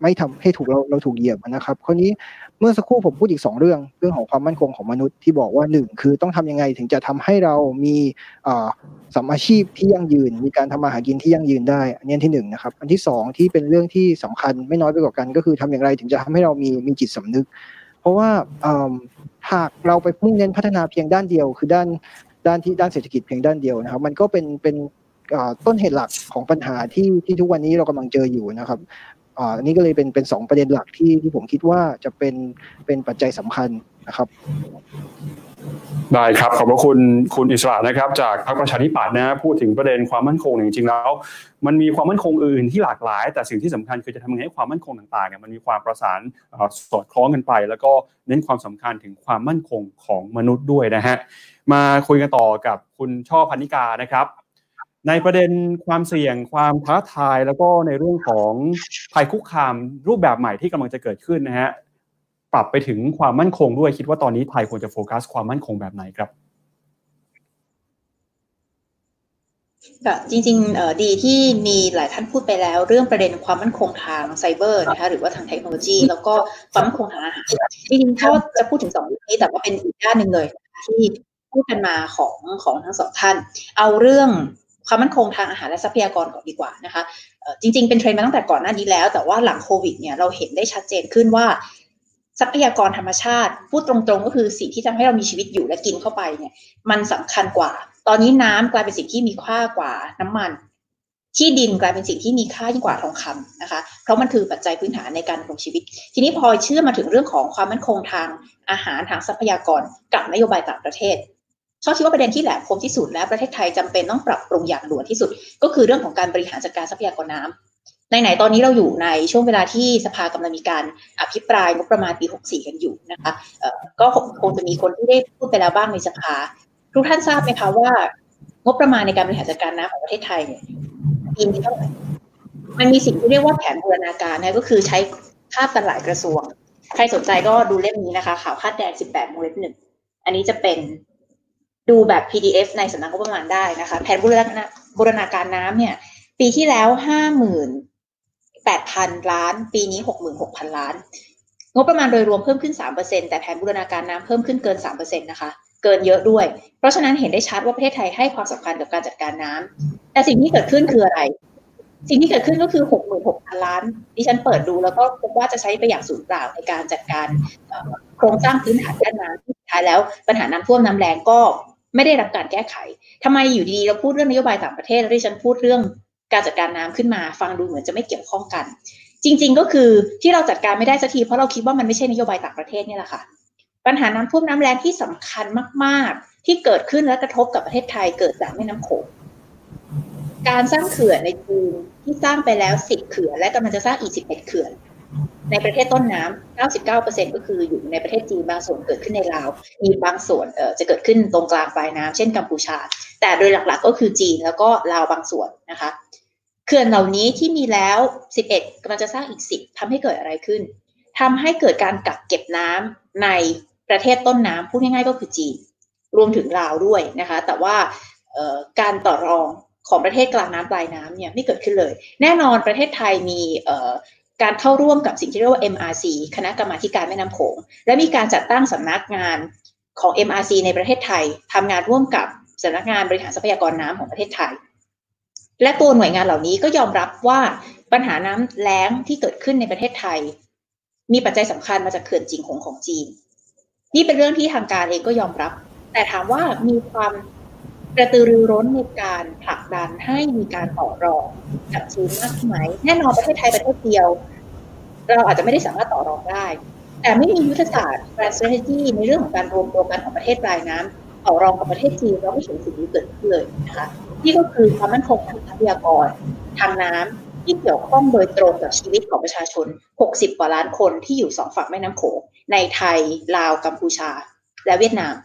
ไม่ทำให้ถูกเราเราถูกเหยียบนะครับคราวนี้เมื่อสักครู่ผมพูดอีก 2 เรื่อง เรื่องของความมั่นคงของมนุษย์ที่บอกว่าหนึ่งคือต้องทำยังไงถึงจะทำให้เรามีสัมอาชีพที่ยั่งยืน มีการทำมาหากินที่ยั่งยืนได้ อันนี้ที่1นนะครับอันที่ 2 ที่เป็นเรื่องที่สำคัญไม่น้อยไปกว่ากัน ก็คือทำอย่างไรถึงจะทำให้เรามีมีจิตสำนึก เพราะว่าหากเราไปมุ่งเน้นพัฒนาเพียงด้านเดียว คือด้านด้านที่ด้านเศรษฐกิจเพียงด้านเดียวนะครับ มันก็เป็นเป็น ต้นเหตุหลักของปัญหาที่ที่ทุกวันนี้เรากำลังเจออยู่นะครับอันนี้ก็เลยเป็นเป็นสองประเด็นหลักที่ที่ผมคิดว่าจะเป็นเป็นปัจจัยสำคัญนะครับ ได้ครับขอบพระคุณคุณอิสระนะครับ จากพรรคประชาธิปัตย์นะพูดถึงประเด็นความมั่นคงจริงๆแล้ว มันมีความมั่นคงอื่นที่หลากหลาย แต่สิ่งที่สำคัญคือจะทำยังไงให้ความมั่นคงต่างๆเนี่ยมันมีความประสานสอดคล้องกันไป แล้วก็เน้นความสำคัญถึงความมั่นคงของมนุษย์ด้วยนะฮะมาคุยกันต่อกับคุณช่อพันิกานะครับ ในประเด็นความเสี่ยงความท้าทายแล้วก็ในเรื่องของภัยคุกคามรูปแบบใหม่ที่กำลังจะเกิดขึ้นนะฮะปรับไปถึงความมั่นคงด้วยคิดว่าตอนนี้ไทยควรจะโฟกัสความมั่นคงแบบไหนครับก็จริงๆดีที่มีหลายท่านพูดไปแล้ว เรื่องประเด็นความมั่นคงทางไซเบอร์นะคะหรือว่าทางเทคโนโลยี แล้วก็ความมั่นคงทางอาหารจริงๆถ้าจะพูดถึงสองเรื่องนี้แต่ว่าเป็นอีกด้านหนึ่งเลยที่พูดกันมาของของทั้งสองท่าน เอาเรื่อง ความมั่นคงทางอาหารและทรัพยากรก่อนดีกว่านะคะจริง ๆ เป็นเทรนด์มาตั้งแต่ก่อนหน้านี้แล้ว แต่ว่าหลังโควิดเนี่ยเราเห็นได้ชัดเจนขึ้นว่า ทรัพยากรธรรมชาติพูดตรงๆ ก็คือสิ่งที่ทำให้เรามีชีวิตอยู่และกินเข้าไปเนี่ย มันสำคัญกว่า ตอนนี้น้ำกลายเป็นสิ่งที่มีค่ากว่าน้ำมันที่ดินกลายเป็นสิ่งที่มีค่ายิ่งกว่าทองคำนะคะ เพราะมันคือปัจจัยพื้นฐานในการดำรงชีวิต ทีนี้พอเชื่อมาถึงเรื่องของความมั่นคงทางอาหารทางทรัพยากรกับนโยบายต่างประเทศ ชอบคิดว่าประเด็นที่แหลมคมที่สุดและประเทศไทยจำเป็นต้องปรับปรุงอย่างด่วนที่สุด ก็คือเรื่องของการบริหารจัดการทรัพยากรน้ำในไหนตอนนี้เราอยู่ในช่วงเวลาที่สภากำลังมีการอภิปรายงบประมาณปี 64 กันอยู่นะคะก็คงจะมีคนที่ได้พูดไปแล้วบ้างในสภา ทุกท่านทราบไหมคะว่า งบประมาณในการบริหารจัดการน้ำของประเทศไทยเนี่ยปีนี้เท่าไหร่มันมีสิ่งที่เรียกว่าแผนบูรณาการนะก็คือใช้คาดกันหลายกระทรวง ใครสนใจก็ดูเล่มนี้นะคะ ข่าวคาดแดง 18โมเลหนึ่งอันนี้จะเป็น ดูแบบ PDF ในสำนักงบประมาณได้นะคะ แผนบูรณาบูรณาการน้ำเนี่ย ปีที่แล้วห้าหมื่นแปดพันล้าน ปีนี้หกหมื่นหกพันล้าน งบประมาณโดยรวมเพิ่มขึ้นสามเปอร์เซ็นแต่แผนบูรณาการน้ำเพิ่มขึ้นเกินสามเปอร์เซ็นตนะคะ เกินเยอะด้วย เพราะฉะนั้นเห็นได้ชัดว่าประเทศไทยให้ความสำคัญกับการจัดการน้ำแต่สิ่งที่เกิดขึ้นคืออะไร สิ่งที่เกิดขึ้นก็คือหกหมื่นหกพันล้าน ดิฉันเปิดดูแล้วก็พบว่าจะใช้ไปอย่างสูญเปล่าในการจัดการโครงสร้างพื้นฐานด้านน้ำท้ายแล้วปัญหาน้ำท่วมน้ำแรงก็ ไม่ได้รับการแก้ไขทำไมอยู่ดีๆเราพูดเรื่องนโยบายต่างประเทศแล้วที่ฉันพูดเรื่องการจัดการน้ำขึ้นมา ฟังดูเหมือนจะไม่เกี่ยวข้องกัน จริง ๆ ก็คือที่เราจัดการไม่ได้สักทีเพราะเราคิดว่ามันไม่ใช่นโยบายต่างประเทศนี่แหละค่ะ ปัญหาน้ำท่วมน้ำแรงที่สำคัญมากๆ ที่เกิดขึ้นและกระทบกับประเทศไทยเกิดจากแม่น้ำโขงการสร้างเขื่อนในจีนที่สร้างไปแล้ว10เขื่อนและกำลังจะสร้างอีก11เขื่อน ในประเทศต้นน้ำ 99%ก็คืออยู่ในประเทศจีนบางส่วนเกิดขึ้นในลาว มีบางส่วนเอ่อจะเกิดขึ้นตรงกลางปลายน้ำเช่นกัมพูชา แต่โดยหลักๆก็คือจีนแล้วก็ลาวบางส่วนนะคะเขื่อนเหล่านี้ที่มีแล้ว 11กำลังจะสร้างอีก 10ทำให้เกิดอะไรขึ้นทำให้เกิดการกักเก็บน้ำในประเทศต้นน้ำพูดง่ายๆก็คือจีน รวมถึงลาวด้วยนะคะ แต่ว่าการต่อรองของประเทศกลางน้ำปลายน้ำเนี่ยไม่เกิดขึ้นเลย แน่นอนประเทศไทยมี การเข้าร่วมกับสิ่งที่เรียกว่า MRC คณะกรรมาการแม่น้ำโขง และมีการจัดตั้งสำนักงานของ MRC ในประเทศไทยทำงานร่วมกับสำนักงานบริหารทรัพยากรน้ำของประเทศไทย และตัวหน่วยงานเหล่านี้ก็ยอมรับว่าปัญหาน้ำแล้งที่เกิดขึ้นในประเทศไทย มีปัจจัยสำคัญมาจากเขื่อนจิงหงของจีน นี่เป็นเรื่องที่ทางการเองก็ยอมรับ แต่ถามว่ามีความ กระตือรือร้นในการผลักดันให้มีการต่อรองกับจีนมากไหมแน่นอนประเทศไทยประเทศเดียว เราอาจจะไม่ได้สามารถต่อรองได้ แต่ไม่มียุทธศาสตร์ grand strategy ในเรื่องของการรวมตัวกันของประเทศปลายน้ำต่อรองกับประเทศจีนเราไม่เห็นสิ่งนี้เกิดขึ้นเลยนะคะที่ก็คือความมั่นคงทางทรัพยากรทางน้ำที่เกี่ยวข้องโดยตรงกับชีวิตของประชาชน 60 กว่าล้านคนที่อยู่สองฝั่งแม่น้ำโขงในไทย ลาว กัมพูชา และเวียดนาม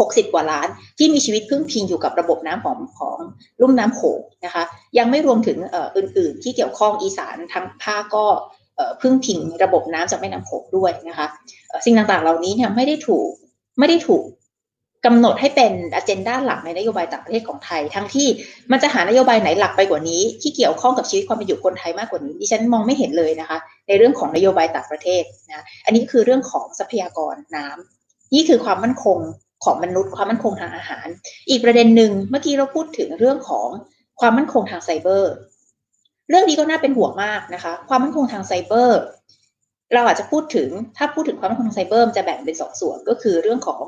60 กว่าล้านที่มีชีวิตพึ่งพิงอยู่กับระบบน้ำของของลุ่มน้ำโขงนะคะ ยังไม่รวมถึงอื่นๆ ที่เกี่ยวข้องอีสานทั้งภาคก็พึ่งพิงระบบน้ำจากแม่น้ำโขงด้วยนะคะสิ่งต่างๆเหล่านี้เนี่ยไม่ได้ถูกไม่ได้ถูกกำหนดให้เป็นอเจนด้าหลักในนโยบายต่างประเทศของไทย ทั้งที่มันจะหานโยบายไหนหลักไปกว่านี้ ที่เกี่ยวข้องกับชีวิตความเป็นอยู่คนไทยมากกว่านี้ดิฉันมองไม่เห็นเลยนะคะ ในเรื่องของนโยบายต่างประเทศนะอันนี้คือเรื่องของทรัพยากรน้ำนี่คือความมั่นคง ของมนุษย์ความมั่นคงทางอาหาร อีกประเด็นหนึ่งเมื่อกี้เราพูดถึงเรื่องของความมั่นคงทางไซเบอร์ เรื่องนี้ก็น่าเป็นห่วงมากนะคะ ความมั่นคงทางไซเบอร์ เราอาจจะพูดถึงถ้าพูดถึงความมั่นคงทางไซเบอร์จะแบ่งเป็นสองส่วนก็คือเรื่องของ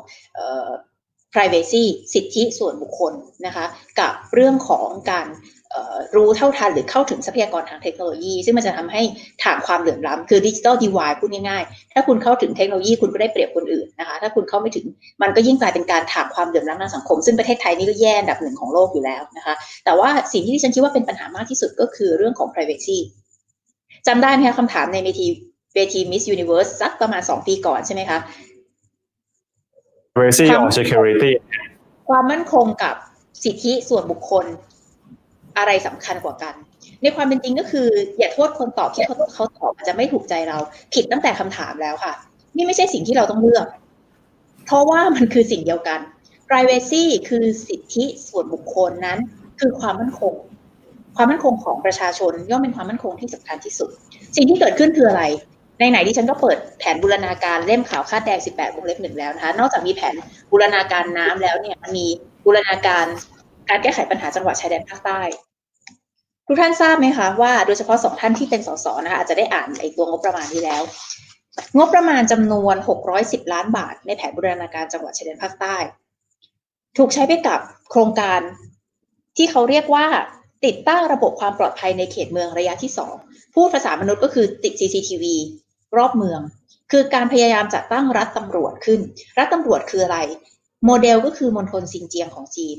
privacy สิทธิส่วนบุคคลนะคะ กับเรื่องของการ รู้เท่าทันหรือเข้าถึงทรัพยากรทางเทคโนโลยี ซึ่งมันจะทำให้ถางความเหลื่อมล้ำคือดิจิทัลดีวายพูดง่ายๆ ถ้าคุณเข้าถึงเทคโนโลยีคุณก็ได้เปรียบคนอื่นนะคะ ถ้าคุณเข้าไม่ถึงมันก็ยิ่งกลายเป็นการถางความเหลื่อมล้ำทางสังคม ซึ่งประเทศไทยนี่ก็แย่อันดับหนึ่งของโลกอยู่แล้วนะคะ แต่ว่าสิ่งที่ฉันคิดว่าเป็นปัญหามากที่สุดก็คือเรื่องของ privacy จำได้ไหมคะคำถามในเวทีเวที Miss Universe สักประมาณสองปีก่อนใช่ไหมคะ privacy or security ความมั่นคงกับสิทธิส่วนบุคคล อะไรสำคัญกว่ากัน ในความเป็นจริงก็คือ อย่าโทษคนตอบที่เขาเขาตอบอาจจะไม่ถูกใจเรา ผิดตั้งแต่คำถามแล้วค่ะ นี่ไม่ใช่สิ่งที่เราต้องเลือก เพราะว่ามันคือสิ่งเดียวกัน privacy คือสิทธิส่วนบุคคลนั้น คือความมั่นคง ความมั่นคงของประชาชนย่อมเป็นความมั่นคงที่สำคัญที่สุด สิ่งที่เกิดขึ้นคืออะไรในไหนที่ฉันก็เปิดแผนบูรณาการเล่มขาวคาดแดง 18วงเล็บหนึ่งแล้วนะคะ นอกจากมีแผนบูรณาการน้ำแล้วเนี่ยมันมีบูรณาการการแก้ไขปัญหาจังหวัดชายแดนภาคใต้ ทุกท่านทราบไหมคะว่าโดยเฉพาะสองท่านที่เป็นสสนะคะอาจจะได้อ่านไอ้ตัวงบประมาณที่แล้ว งบประมาณจำนวน 610 ล้านบาท ในแผนบูรณาการจังหวัดชายแดนภาคใต้ ถูกใช้ไปกับโครงการที่เขาเรียกว่าติดตั้งระบบความปลอดภัยในเขตเมืองระยะที่สองพูดภาษามนุษย์ก็คือติด CCTV รอบเมือง คือการพยายามจัดตั้งรัฐตำรวจขึ้น รัฐตำรวจคืออะไร โมเดลก็คือมณฑลซินเจียงของจีน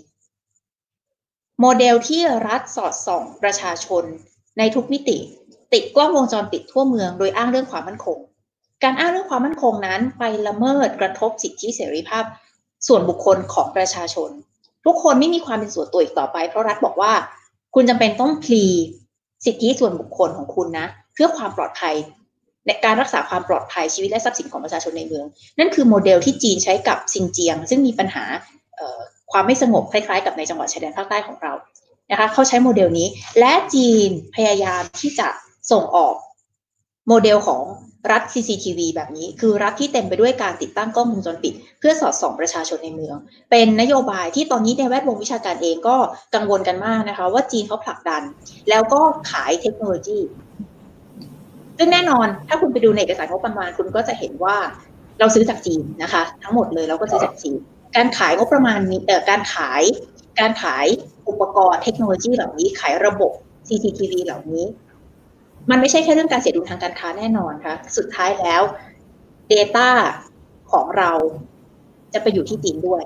โมเดลที่รัฐสอดส่องประชาชนในทุกมิติ ติดกล้องวงจรปิดทั่วเมือง โดยอ้างเรื่องความมั่นคง การอ้างเรื่องความมั่นคงนั้นไปละเมิดกระทบสิทธิเสรีภาพ ส่วนบุคคลของประชาชน ทุกคนไม่มีความเป็นส่วนตัวอีกต่อไป เพราะรัฐบอกว่า คุณจำเป็นต้องพลีสิทธิส่วนบุคคลของคุณนะ เพื่อความปลอดภัยในการรักษาความปลอดภัยชีวิตและทรัพย์สินของประชาชนในเมือง นั่นคือโมเดลที่จีนใช้กับซินเจียง ซึ่งมีปัญหา ความไม่สงบคล้ายๆ กับในจังหวัดชายแดนภาคใต้ของเรานะคะเขาใช้โมเดลนี้ และจีนพยายามที่จะส่งออกโมเดลของรัฐ CCTV แบบนี้ คือรัฐที่เต็มไปด้วยการติดตั้งกล้องวงจรปิด เพื่อสอดส่องประชาชนในเมือง เป็นนโยบายที่ตอนนี้ในแวดวงวิชาการเองก็กังวลกันมากนะคะ ว่าจีนเขาผลักดัน แล้วก็ขายเทคโนโลยี ซึ่งแน่นอนถ้าคุณไปดูในเอกสารงบประมาณคุณก็จะเห็นว่าเราซื้อจากจีนนะคะ ทั้งหมดเลยเราก็ซื้อจากจีน การขายงบประมาณนี้เอ่การขายการขายอุปกรณ์เทคโนโลยีเหล่านี้ ขายระบบ CCTV เหล่านี้ มันไม่ใช่แค่เรื่องการเสียดุลทางการค้าแน่นอนค่ะสุดท้ายแล้ว Data ของเราจะไปอยู่ที่จีนด้วย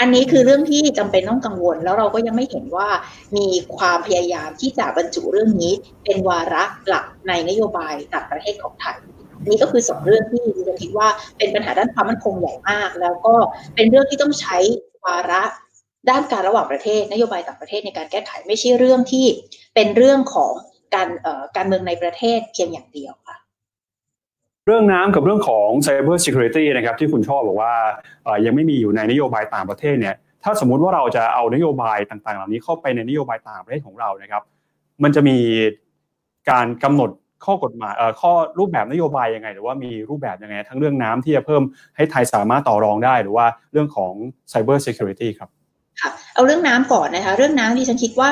อันนี้คือเรื่องที่จำเป็นต้องกังวล แล้วเราก็ยังไม่เห็นว่ามีความพยายามที่จะบรรจุเรื่องนี้เป็นวาระหลักในนโยบายต่างประเทศของไทย นี่ก็คือสองเรื่องที่ดิฉันคิดว่าเป็นปัญหาด้านความมั่นคงใหญ่มาก แล้วก็เป็นเรื่องที่ต้องใช้วาระด้านการระหว่างประเทศนโยบายต่างประเทศในการแก้ไขไม่ใช่เรื่องที่เป็นเรื่องของการการเมืองในประเทศเพียงอย่างเดียวค่ะเรื่องน้ำกับเรื่องของ Cyber Security นะครับที่คุณชอบบอกว่ายังไม่มีอยู่ในนโยบายต่างประเทศเนี่ยถ้าสมมุติว่าเราจะเอานโยบายต่างๆ เหล่านี้เข้าไปในนโยบายต่างประเทศของเรานะครับ มันจะมีการกำหนด ข้อกฎหมายเอ่อข้อรูปแบบนโยบายยังไง หรือว่ามีรูปแบบยังไง ทั้งเรื่องน้ำที่จะเพิ่มให้ไทยสามารถต่อรองได้ หรือว่าเรื่องของ Cyber Security ครับค่ะเอาเรื่องน้ำก่อนนะคะเรื่องน้ำที่ฉันคิดว่า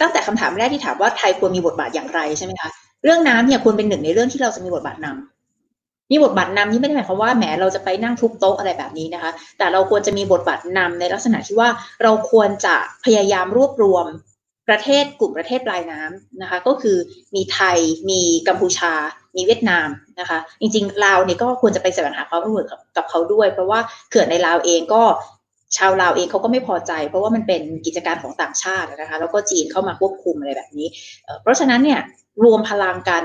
ตั้งแต่คำถามแรกที่ถามว่าไทยควรมีบทบาทอย่างไรใช่ไหมคะเรื่องน้ำเนี่ยควรเป็นหนึ่งในเรื่องที่เราจะมีบทบาทนำมีบทบาทนำนี่ไม่ได้หมายความว่าแหมเราจะไปนั่งทุบโต๊ะอะไรแบบนี้นะคะ แต่เราควรจะมีบทบาทนำในลักษณะที่ว่าเราควรจะพยายามรวบรวม ประเทศกลุ่มประเทศปลายน้ำนะคะ ก็คือมีไทยมีกัมพูชา มีเวียดนามนะคะ จริงๆลาวเนี่ยก็ควรจะไปแสวงหาความร่วมมือกับเขาด้วย เพราะว่าเขื่อนในลาวเองก็ชาวลาวเองเขาก็ไม่พอใจ เพราะว่ามันเป็นกิจการของต่างชาตินะคะ แล้วก็จีนเข้ามาควบคุมอะไรแบบนี้ เพราะฉะนั้นเนี่ยรวมพลังกัน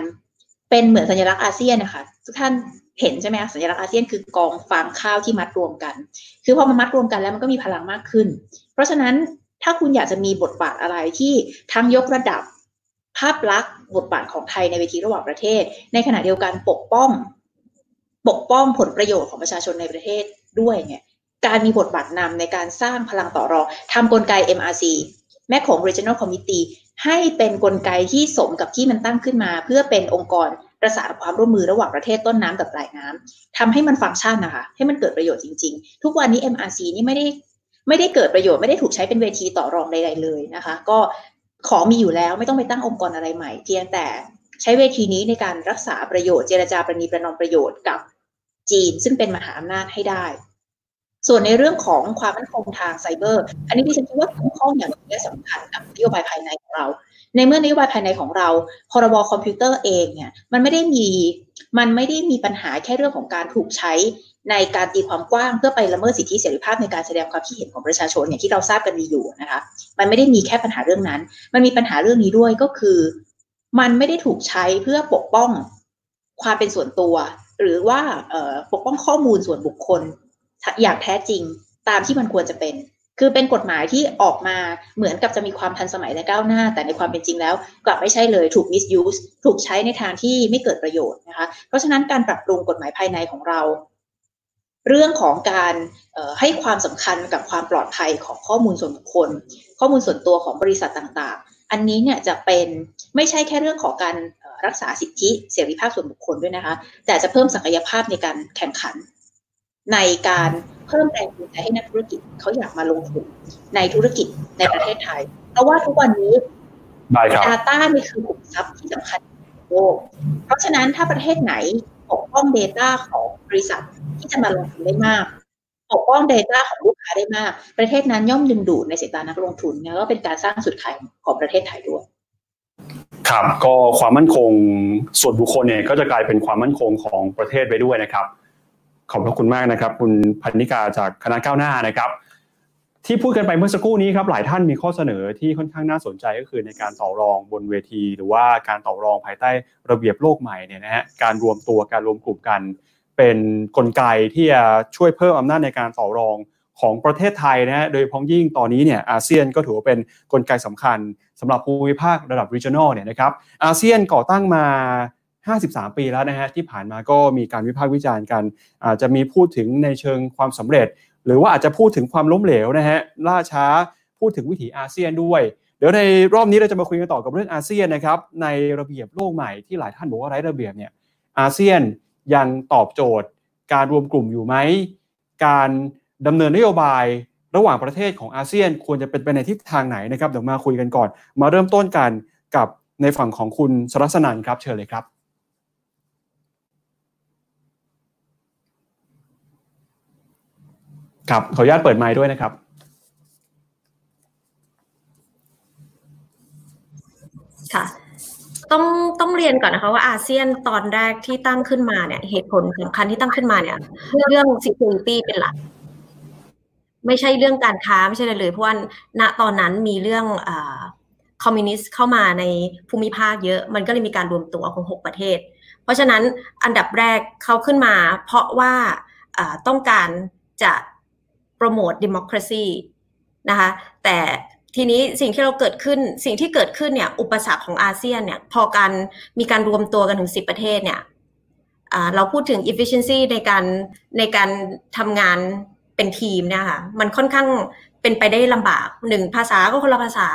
เป็นเหมือนสัญลักษณ์อาเซียนนะคะทุกท่านเห็นใช่ไหมสัญลักษณ์อาเซียนคือกองฟางข้าวที่มัดรวมกัน คือพอมันมัดรวมกันแล้วมันก็มีพลังมากขึ้น เพราะฉะนั้น ถ้าคุณอยากจะมีบทบาทอะไรที่ทั้งยกระดับภาพลักษณ์บทบาทของไทยในเวทีระหว่างประเทศ ในขณะเดียวกันปกป้อง ปกป้องผลประโยชน์ของประชาชนในประเทศด้วยเนี่ยการมีบทบาทนำในการสร้างพลังต่อรองทำกลไก MRC แม่ของ Regional Committee ให้เป็นนกลไกที่สมกับที่มันตั้งขึ้นมา เพื่อเป็นองค์กรประสานความร่วมมือระหว่างประเทศต้นน้ำกับปลายน้ำทำให้มันฟังก์ชันนะคะ ให้มันเกิดประโยชน์จริง ๆ ทุกวันนี้ MRC นี่ไม่ได้ ไม่ได้เกิดประโยชน์ไม่ได้ถูกใช้เป็นเวทีต่อรองใดๆเลยนะคะ ก็ของมีอยู่แล้วไม่ต้องไปตั้งองค์กรอะไรใหม่ เพียงแต่ใช้เวทีนี้ในการรักษาประโยชน์เจรจาประนีประนอมประโยชน์กับจีน ซึ่งเป็นมหาอำนาจให้ได้ ส่วนในเรื่องของความมั่นคงทางไซเบอร์ อันนี้ที่ฉันคิดว่าเกี่ยวข้องอย่างและสำคัญกับนโยบายภายในของเรา ในเมื่อนโยบายภายในของเราพรบคอมพิวเตอร์เองเนี่ยมันไม่ได้มีมันไม่ได้มีปัญหาแค่เรื่องของการถูกใช้ ในการตีความกว้างเพื่อไปละเมิดสิทธิเสรีภาพในการแสดงความคิดเห็นของประชาชนอย่างที่เราทราบกันดีอยู่นะคะ มันไม่ได้มีแค่ปัญหาเรื่องนั้น มันมีปัญหาเรื่องนี้ด้วยก็คือ มันไม่ได้ถูกใช้เพื่อปกป้องความเป็นส่วนตัว หรือว่าปกป้องข้อมูลส่วนบุคคลอย่างแท้จริงตามที่มันควรจะเป็น คือเป็นกฎหมายที่ออกมาเหมือนกับจะมีความทันสมัยและก้าวหน้า แต่ในความเป็นจริงแล้ว กลับไม่ใช่เลยถูก misuse ถูกใช้ในทางที่ไม่เกิดประโยชน์นะคะ เพราะฉะนั้นการปรับปรุงกฎหมายภายในของเรา เรื่องของการให้ความสำคัญกับความปลอดภัยของข้อมูลส่วนบุคคล ข้อมูลส่วนตัวของบริษัทต่างๆ อันนี้เนี่ยจะเป็นไม่ใช่แค่เรื่องของการรักษาสิทธิเสรีภาพส่วนบุคคลด้วยนะคะ แต่จะเพิ่มศักยภาพในการแข่งขัน ในการเพิ่มแรงจูงใจให้นักธุรกิจเขาอยากมาลงทุนในธุรกิจในประเทศไทย เพราะว่าทุกวันนี้ Data นี่คือขุมทรัพย์ที่สำคัญโลกเพราะฉะนั้นถ้าประเทศไหนป กป้อง Data ของบริษัทที่จะมาลงทุนได้มากปกป้อง Data ของลูกค้าได้มาก ประเทศนั้นย่อมดึงดูดในสายตานักลงทุนแล้วก็เป็นการสร้างสุดขายของประเทศไทยด้วยครับก็ความมั่นคงส่วนบุคคลเนี่ยก็จะกลายเป็นความมั่นคงของประเทศไปด้วยนะครับ ขอบพระคุณมากนะครับ คุณพันนิกาจากคณะก้าวหน้านะครับ ที่พูดกันไปเมื่อสักครู่นี้ครับหลายท่านมีข้อเสนอที่ค่อนข้างน่าสนใจก็คือในการต่อรองบนเวที หรือว่าการต่อรองภายใต้ระเบียบโลกใหม่เนี่ยนะฮะการรวมตัวการรวมกลุ่มกัน เป็นนกลไกที่จะช่วยเพิ่มอำนาจในการต่อรองของประเทศไทยนะฮะโดยพ้องยิ่งตอนนี้เนี่ยอาเซียนก็ถือว่าเป็นนกลไกสำคัญสำหรับภูมิภาคระดับ regional เนี่ยนะครับอาเซียนก่อตั้งมา53 ปีแล้วนะฮะที่ผ่านมาก็มีการวิพากษ์วิจารณ์กันอาจจะมีพูดถึงในเชิงความสำเร็จ หรือว่าอาจจะพูดถึงความล้มเหลวนะฮะล่าช้าพูดถึงวิถีอาเซียนด้วย เดี๋ยวในรอบนี้เราจะมาคุยกันต่อกับเรื่องอาเซียนนะครับในระเบียบโลกใหม่ที่หลายท่านบอกว่าไร้ระเบียบเนี่ยอาเซียนยังตอบโจทย์ การรวมกลุ่มอยู่ไหมการดำเนินนโยบายระหว่างประเทศของอาเซียนควรจะเป็นไปในทิศทางไหนนะครับเดี๋ยวมาคุยกันก่อน มาเริ่มต้นกันกับในฝั่งของคุณสรัสนันครับเชิญเลยครับ ครับขออนุญาตเปิดไมค์ด้วยนะครับค่ะต้องต้องเรียนก่อนนะคะว่าอาเซียนตอนแรกที่ตั้งขึ้นมาเนี่ย เหตุผลสำคัญที่ตั้งขึ้นมาเนี่ย เรื่อง security เป็นหลัก ไม่ใช่เรื่องการค้าไม่ใช่เลยเลยเพราะว่าณตอนนั้นมีเรื่องอคอมมิวนิสต์เข้ามาในภูมิภาคเยอะ มันก็เลยมีการรวมตัวของหกประเทศ เพราะฉะนั้นอันดับแรกเขาขึ้นมา เพราะว่าต้องการจะ โปรโมทดิโมคราซีนะคะแต่ทีนี้สิ่งที่เราเกิดขึ้นสิ่งที่เกิดขึ้นเนี่ยอุปสรรคของอาเซียนเนี่ยพอการมีการรวมตัวกันถึงสิบประเทศเนี่ยเราพูดถึง efficiency ในการในการทำงานเป็นทีมเนะคะมันค่อนข้างเป็นไปได้ลำบากหนึ่งภาษาก็คนละภาษา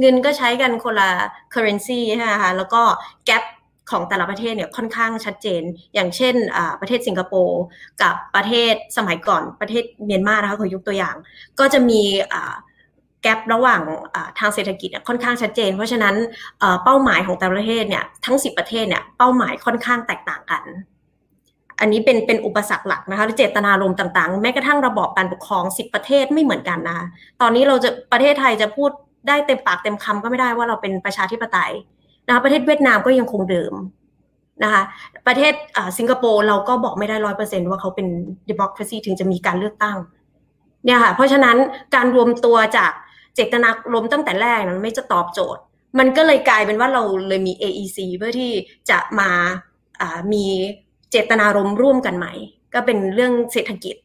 เงินก็ใช้กันคนละ currency ใช่ไหมคะแล้วก็ gap ของแต่ละประเทศเนี่ยค่อนข้างชัดเจน อย่างเช่นประเทศสิงคโปร์กับประเทศสมัยก่อนประเทศเมียนมานะคะขอยกตัวอย่าง ก็จะมีแกลบระหว่างทางเศรษฐกิจค่อนข้างชัดเจน เพราะฉะนั้นเป้าหมายของแต่ละประเทศเนี่ยทั้ง 10 ประเทศเนี่ยเป้าหมายค่อนข้างแตกต่างกัน อันนี้เป็นเป็นอุปสรรคหลักนะคะเจตนารมณ์ต่างๆ แม้กระทั่งระบอบการปกครอง 10 ประเทศไม่เหมือนกันนะคะตอนนี้เราจะประเทศไทยจะพูดได้เต็มปากเต็มคำก็ไม่ได้ว่าเราเป็นประชาธิปไตย นะคะประเทศเวียดนามก็ยังคงเดิมนะคะประเทศสิงคโปร์เราก็บอกไม่ได้ร้อยเปอร์เซ็นว่าเขาเป็นดิมอคราซีถึงจะมีการเลือกตั้งเนี่ยค่ะเพราะฉะนั้นการรวมตัวจากเจตนารมณ์ตั้งแต่แรกมันไม่จะตอบโจทย์ มันก็เลยกลายเป็นว่าเราเลยมี AEC เพื่อที่จะมามีเจตนารมณ์ร่วมกันใหม่ ก็เป็นเรื่องเศรษฐกิจ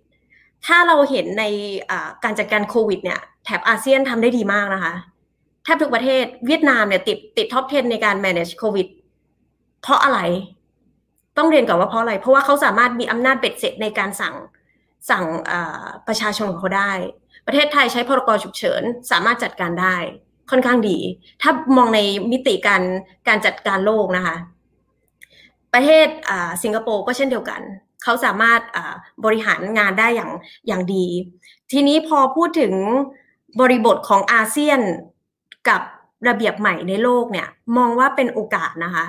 ถ้าเราเห็นในการจัดการโควิดเนี่ยแถบอาเซียนทำได้ดีมากนะคะ แทบทุกประเทศเวียดนามเนี่ยติดติดท็อป 10 ในการ manage โควิด เพราะอะไร ต้องเรียนก่อนว่าเพราะอะไร เพราะว่าเขาสามารถมีอำนาจเบ็ดเสร็จในการสั่งสั่งประชาชนของเขาได้ ประเทศไทยใช้พรกฉุกเฉิน สามารถจัดการได้ ค่อนข้างดี ถ้ามองในมิติการการจัดการโลกนะคะ ประเทศสิงคโปร์ก็เช่นเดียวกัน เขาสามารถบริหารงานได้อย่างอย่างดี ทีนี้พอพูดถึงบริบทของอาเซียน กับระเบียบใหม่ในโลกเนี่ย มองว่าเป็นโอกาสนะคะ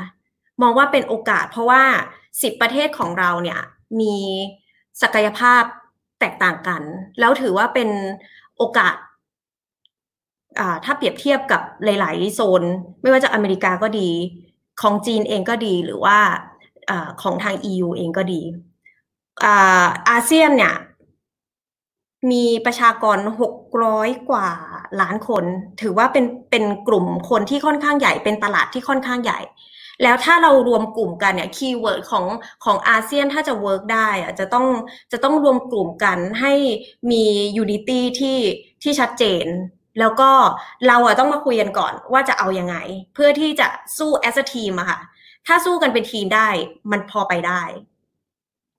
มองว่าเป็นโอกาส เพราะว่าสิบประเทศของเราเนี่ยมีศักยภาพแตกต่างกัน แล้วถือว่าเป็นโอกาสถ้าเปรียบเทียบกับหลาย ๆ โซน ไม่ว่าจะอเมริกาก็ดี ของจีนเองก็ดีหรือว่าอของทาง EU เองก็ดีอาเซียนเนี่ย มีประชากรหกร้อยกว่า ล้านคน ถือว่าเป็นเป็นกลุ่มคนที่ค่อนข้างใหญ่เป็นตลาดที่ค่อนข้างใหญ่ แล้วถ้าเรารวมกลุ่มกันเนี่ย keyword ของของอาเซียนถ้าจะ work ได้อะจะต้องจะต้องรวมกลุ่มกันให้มี unity ที่ที่ชัดเจน แล้วก็เราอะต้องมาคุยกันก่อนว่าจะเอาอยัางไง เพื่อที่จะสู้แอสทีมอะค่ะถ้าสู้กันเป็นทีมได้มันพอไปได้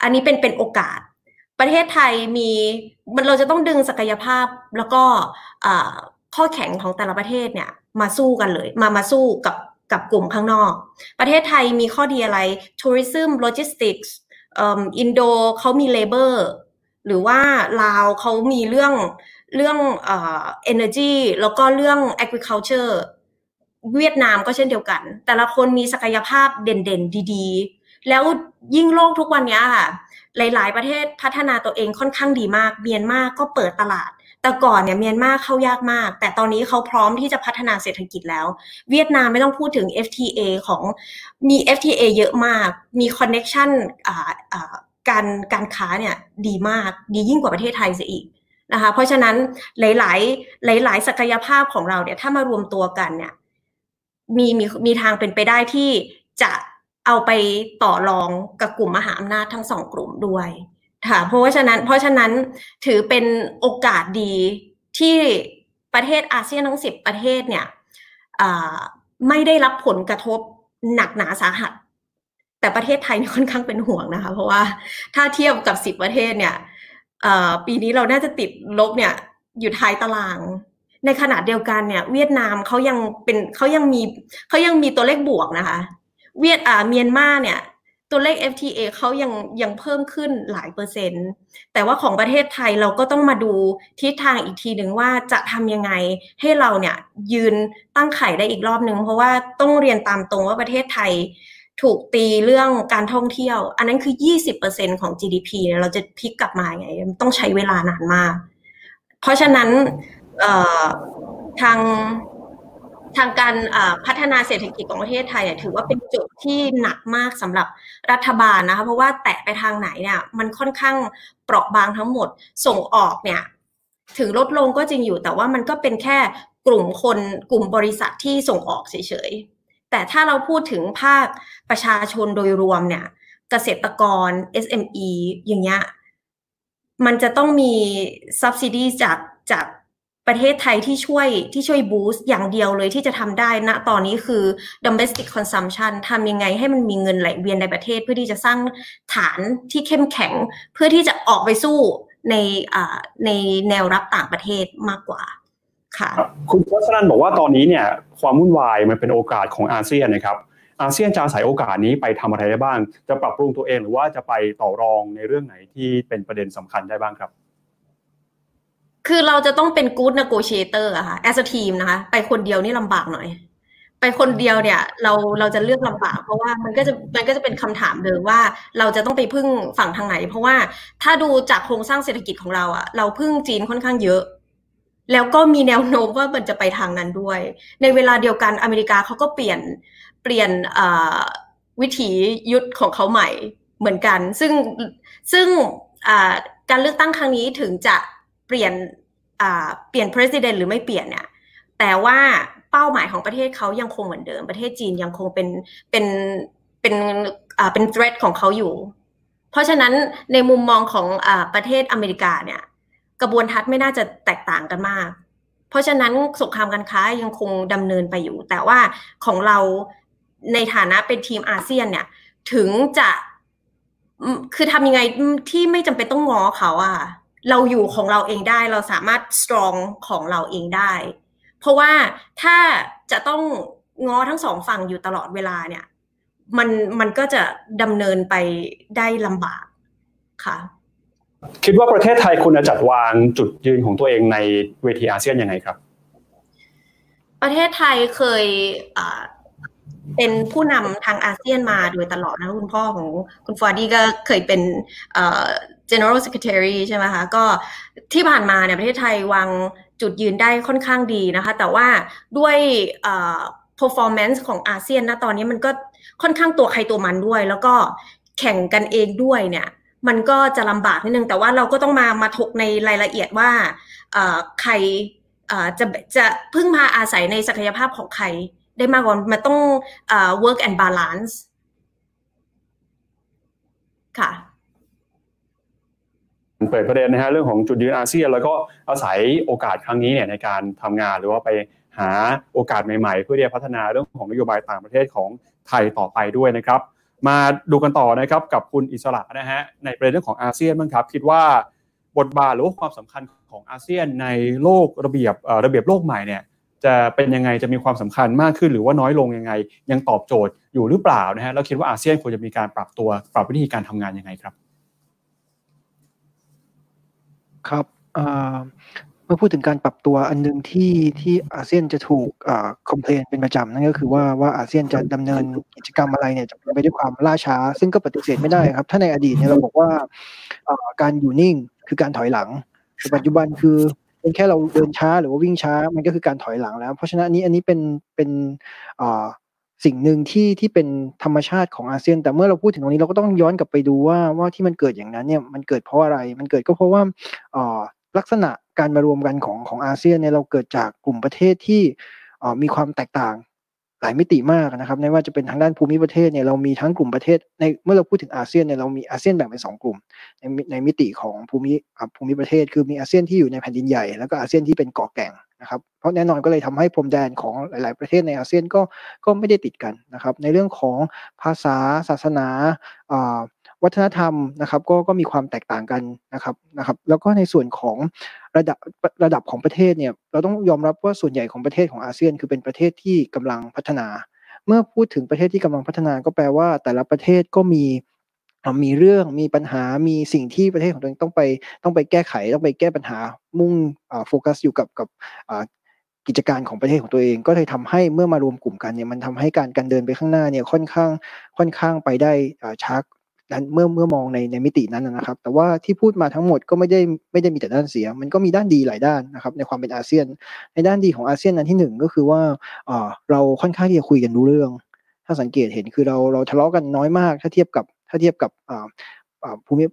อันนี้เป็นเป็นโอกาส ประเทศไทยมีมันเราจะต้องดึงศักยภาพแล้วก็ข้อแข็งของแต่ละประเทศเนี่ยมาสู้กันเลย มามาสู้กับกับกลุ่มข้างนอก ประเทศไทยมีข้อดีอะไร tourism logistics อินโดเขามี labor หรือว่าลาวเขามีเรื่องเรื่องเอ่อ energy แล้วก็เรื่อง agriculture เวียดนามก็เช่นเดียวกัน แต่ละคนมีศักยภาพเด่นๆ ดีๆ แล้วยิ่งโลกทุกวันนี้ค่ะ หลาย ๆ ประเทศพัฒนาตัวเองค่อนข้างดีมาก เมียนมาก็เปิดตลาด แต่ก่อนเนี่ยเมียนมาเข้ายากมาก แต่ตอนนี้เขาพร้อมที่จะพัฒนาเศรษฐกิจแล้ว เวียดนามไม่ต้องพูดถึง FTA ของมี FTA เยอะมาก มีคอนเน็ชันการการค้าเนี่ยดีมากดียิ่งกว่าประเทศไทยเสียอีกนะคะเพราะฉะนั้นหลาย ๆ หลาย ๆ ศักยภาพของเราเนี่ยถ้ามารวมตัวกันเนี่ยมีมีมีทางเป็นไปได้ที่จะ เอาไปต่อรองกับกลุ่มมหาอำนาจทั้งสองกลุ่มด้วยค่ะเพราะว่าฉะนั้นเพราะฉะนั้นถือเป็นโอกาสดีที่ประเทศอาเซียนทั้งสิบประเทศเนี่ยไม่ได้รับผลกระทบหนักหนาสาหัส แต่ประเทศไทยค่อนข้างเป็นห่วงนะคะ เพราะว่าถ้าเทียบกับสิบประเทศเนี่ยปีนี้เราน่าจะติดลบเนี่ยอยู่ท้ายตาราง ในขณะเดียวกันเนี่ย เวียดนามเขายังเป็นเขายังมีเขายังมีตัวเลขบวกนะคะ เวียดอ่าเมียนมาเนี่ย ตัวเลข FTA เขายังยังเพิ่มขึ้นหลายเปอร์เซ็นต์ แต่ว่าของประเทศไทยเราก็ต้องมาดูทิศทางอีกทีหนึ่งว่าจะทำยังไงให้เราเนี่ยยืนตั้งไข่ได้อีกรอบหนึ่งเพราะว่าต้องเรียนตามตรงว่าประเทศไทยถูกตีเรื่องการท่องเที่ยว อันนั้นคือ 20%ของ GDP เราจะพลิกกลับมาไงต้องใช้เวลานานมาก เพราะฉะนั้นทาง ทางการพัฒนาเศรษฐกิจของประเทศไทยถือว่าเป็นจุดที่หนักมากสำหรับรัฐบาลนะคะเพราะว่าแตะไปทางไหนเนี่ยมันค่อนข้างเปราะบางทั้งหมดส่งออกเนี่ยถึงลดลงก็จริงอยู่แต่ว่ามันก็เป็นแค่กลุ่มคนกลุ่มบริษัทที่ส่งออกเฉยๆ แต่ถ้าเราพูดถึงภาคประชาชนโดยรวมเนี่ยเกษตรกร SME อย่างเงี้ยมันจะต้องมี subsidy จากจาก ประเทศไทยที่ช่วยที่ช่วยบูสต์อย่างเดียวเลยที่จะทำได้ณตอนนี้คือ domestic consumption ทำยังไงให้มันมีเงินไหลเวียนในประเทศ เพื่อที่จะสร้างฐานที่เข้มแข็ง เพื่อที่จะออกไปสู้ในในแนวรับต่างประเทศมากกว่าค่ะคุณพัชนันบอกว่าตอนนี้เนี่ยความวุ่นวายมันเป็นโอกาสของอาเซียนนะครับอาเซียนจะอาศัยโอกาสนี้ไปทำอะไรได้บ้าง จะปรับปรุงตัวเองหรือว่าจะไปต่อรองในเรื่องไหนที่เป็นประเด็นสำคัญได้บ้างครับ คือเราจะต้องเป็น good negotiator อะค่ะ as a team นะคะ ไปคนเดียวนี่ลำบากหน่อย ไปคนเดียวเนี่ย เราเราจะเลือกลำบาก เพราะว่ามันก็จะมันก็จะเป็นคำถามเดิมว่าเราจะต้องไปพึ่งฝั่งทางไหน เพราะว่าถ้าดูจากโครงสร้างเศรษฐกิจของเราอะเราพึ่งจีนค่อนข้างเยอะ แล้วก็มีแนวโน้มว่ามันจะไปทางนั้นด้วย ในเวลาเดียวกันอเมริกาเขาก็เปลี่ยนเปลี่ยนวิถียุทธของเขาใหม่เหมือนกัน ซึ่งซึ่งการเลือกตั้งครั้งนี้ถึงจะ ปลี่ยนเปลี่ยน president หรือไม่เปลี่ยนเนี่ยแต่ว่าเป้าหมายของประเทศเขายังคงเหมือนเดิม ประเทศจีนยังคงเป็นเป็นเป็นอ่าเป็น threat ของเขาอยู่ เพราะฉะนั้นในมุมมองของอประเทศอเมริกาเนี่ยกระบวนทัศน์ไม่น่าจะแตกต่างกันมาก เพราะฉะนั้นสงครามการค้ายังคงดำเนินไปอยู่ แต่ว่าของเราในฐานะเป็นทีมอาเซียนเนี่ยถึงจะคือทำยังไงที่ไม่จำเป็นต้องง้อเขาอะ เราอยู่ของเราเองได้เราสามารถ strong ของเราเองได้ เพราะว่าถ้าจะต้องง้อทั้งสองฝั่งอยู่ตลอดเวลาเนี่ย มันมันก็จะดำเนินไปได้ลำบากค่ะ คิดว่าประเทศไทยคุณจะจัดวางจุดยืนของตัวเองในเวทีอาเซียนยังไงครับ ประเทศไทยเคย เป็นผู้นำทางอาเซียนมาโดยตลอดนะคุณพ่อของคุณฟูอาดี้ก็เคยเป็น general secretary ใช่ไหมคะก็ที่ผ่านมาเนี่ยประเทศไทยวางจุดยืนได้ค่อนข้างดีนะคะ แต่ว่าด้วย performance ของอาเซียนนะตอนนี้มันก็ค่อนข้างตัวใครตัวมันด้วย แล้วก็แข่งกันเองด้วยเนี่ยมันก็จะลำบากนิดนึง แต่ว่าเราก็ต้องมามาถกในรายละเอียดว่าใครจะจะพึ่งพาอาศัยในศักยภาพของใคร ได้มากกว่ามันต้อง work and balance ค่ะเปิดประเด็นนะฮะเรื่องของจุดยืนอาเซียน แล้วก็อาศัยโอกาสครั้งนี้เนี่ยในการทำงานหรือว่าไปหาโอกาสใหม่ๆ เพื่อที่จะพัฒนาเรื่องของนโยบายต่างประเทศของไทยต่อไปด้วยนะครับ มาดูกันต่อนะครับกับคุณอิสระนะฮะในประเด็นเรื่องของอาเซียนบ้างครับ คิดว่าบทบาทหรือความสำคัญของอาเซียนในโลกระเบียบระเบียบโลกใหม่เนี่ย จะเป็นยังไงจะมีความสำคัญมากขึ้นหรือว่าน้อยลงยังไง ยังตอบโจทย์อยู่หรือเปล่านะฮะแล้วคิดว่าอาเซียนควรจะมีการปรับตัวปรับวิธีการทำงานยังไงครับ ครับเมื่อพูดถึงการปรับตัวอันนึงที่ที่อาเซียนจะถูกคอมเพลนเป็นประจำนั่นก็คือว่าว่าอาเซียนจะดำเนินกิจกรรมอะไรเนี่ยจะเป็นไปด้วยความล่าช้า ซึ่งก็ปฏิเสธไม่ได้ครับ ถ้าในอดีตเนี่ยเราบอกว่าการอยู่นิ่งคือการถอยหลังปัจจุบันคือ แค่เราเดินช้าหรือว่าวิ่งช้ามันก็คือการถอยหลังแล้ว เพราะฉะนั้นนี้อันนี้เป็นเป็นสิ่งหนึ่งที่ที่เป็นธรรมชาติของอาเซียน แต่เมื่อเราพูดถึงตรงนี้เราก็ต้องย้อนกลับไปดูว่าว่าที่มันเกิดอย่างนั้นเนี่ยมันเกิดเพราะอะไร มันเกิดก็เพราะว่าลักษณะการมารวมกันของของอาเซียนเนี่ยเราเกิดจากกลุ่มประเทศที่มีความแตกต่าง หลายมิติมากนะครับไม่ว่าจะเป็นทางด้านภูมิประเทศเนี่ยเรามีทั้งกลุ่มประเทศในเมื่อเราพูดถึงอาเซียนเนี่ยเรามีอาเซียนแบ่งเป็นสองกลุ่มในในมิติของภูมิภูมิประเทศ คือมีอาเซียนที่อยู่ในแผ่นดินใหญ่แล้วก็อาเซียนที่เป็นเกาะแก่งนะครับเพราะแน่นอนก็เลยทำให้พรมแดนของหลาย ๆ ประเทศในอาเซียนก็ก็ไม่ได้ติดกันนะครับในเรื่องของภาษาศาสนา วัฒนธรรมนะครับ ก็ก็มีความแตกต่างกันนะครับนะครับ แล้วก็ในส่วนของระดับระดับของประเทศเนี่ยเราต้องยอมรับว่าส่วนใหญ่ของประเทศของอาเซียน คือเป็นประเทศที่กำลังพัฒนา เมื่อพูดถึงประเทศที่กำลังพัฒนาก็แปลว่า แต่ละประเทศก็มีมีเรื่องมีปัญหามีสิ่งที่ประเทศของตัวเองต้องไปต้องไปแก้ไขต้องไปแก้ปัญหามุ่งโฟกัสอยู่กับกับกิจการของประเทศของตัวเอง ก็เลยทำให้เมื่อมารวมกลุ่มกันเนี่ยมันทำให้การการเดินไปข้างหน้าเนี่ยค่อนข้างค่อนข้างไปได้ช้า เมื่อเมื่อมองในในมิตินั้นนะครับ แต่ว่าที่พูดมาทั้งหมดก็ไม่ได้ไม่ได้มีแต่ด้านเสีย มันก็มีด้านดีหลายด้านนะครับในความเป็นอาเซียน ในด้านดีของอาเซียนนั้นที่หนึ่งก็คือว่าเราค่อนข้างที่จะคุยกันรู้เรื่อง ถ้าสังเกตเห็นคือเราเราทะเลาะกันน้อยมาก ถ้าเทียบกับถ้าเทียบกับภูมิ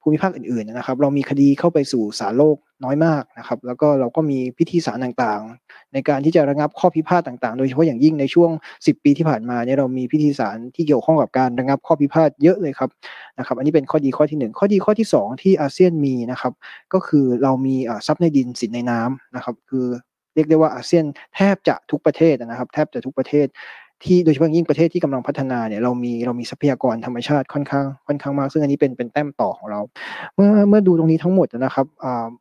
ภูมิภาคอื่นๆนะครับ เรามีคดีเข้าไปสู่ศาลโลก น้อยมากนะครับ แล้วก็เราก็มีพิธีศาลต่างๆ ในการที่จะระงับข้อพิพาทต่างๆ โดยเฉพาะอย่างยิ่งในช่วง 10 ปีที่ผ่านมาเนี่ยเรามีพิธีศาลที่เกี่ยวข้องกับการระงับข้อพิพาทเยอะเลยครับนะครับ อันนี้เป็นข้อดีข้อที่ 1 ข้อดีข้อที่ 2 ที่อาเซียนมีนะครับ ก็คือเรามีทรัพย์ในดินสินในน้ำนะครับ คือเรียกได้ว่าอาเซียนแทบจะทุกประเทศนะครับ แทบจะทุกประเทศ ที่โดยเฉพาะยิ่งประเทศที่กำลังพัฒนาเนี่ยเรามีเรามีทรัพยากรธรรมชาติค่อนข้างค่อนข้างมากซึ่งอันนี้เป็นเป็นแต้มต่อของเรา เมื่อเมื่อดูตรงนี้ทั้งหมดนะครับ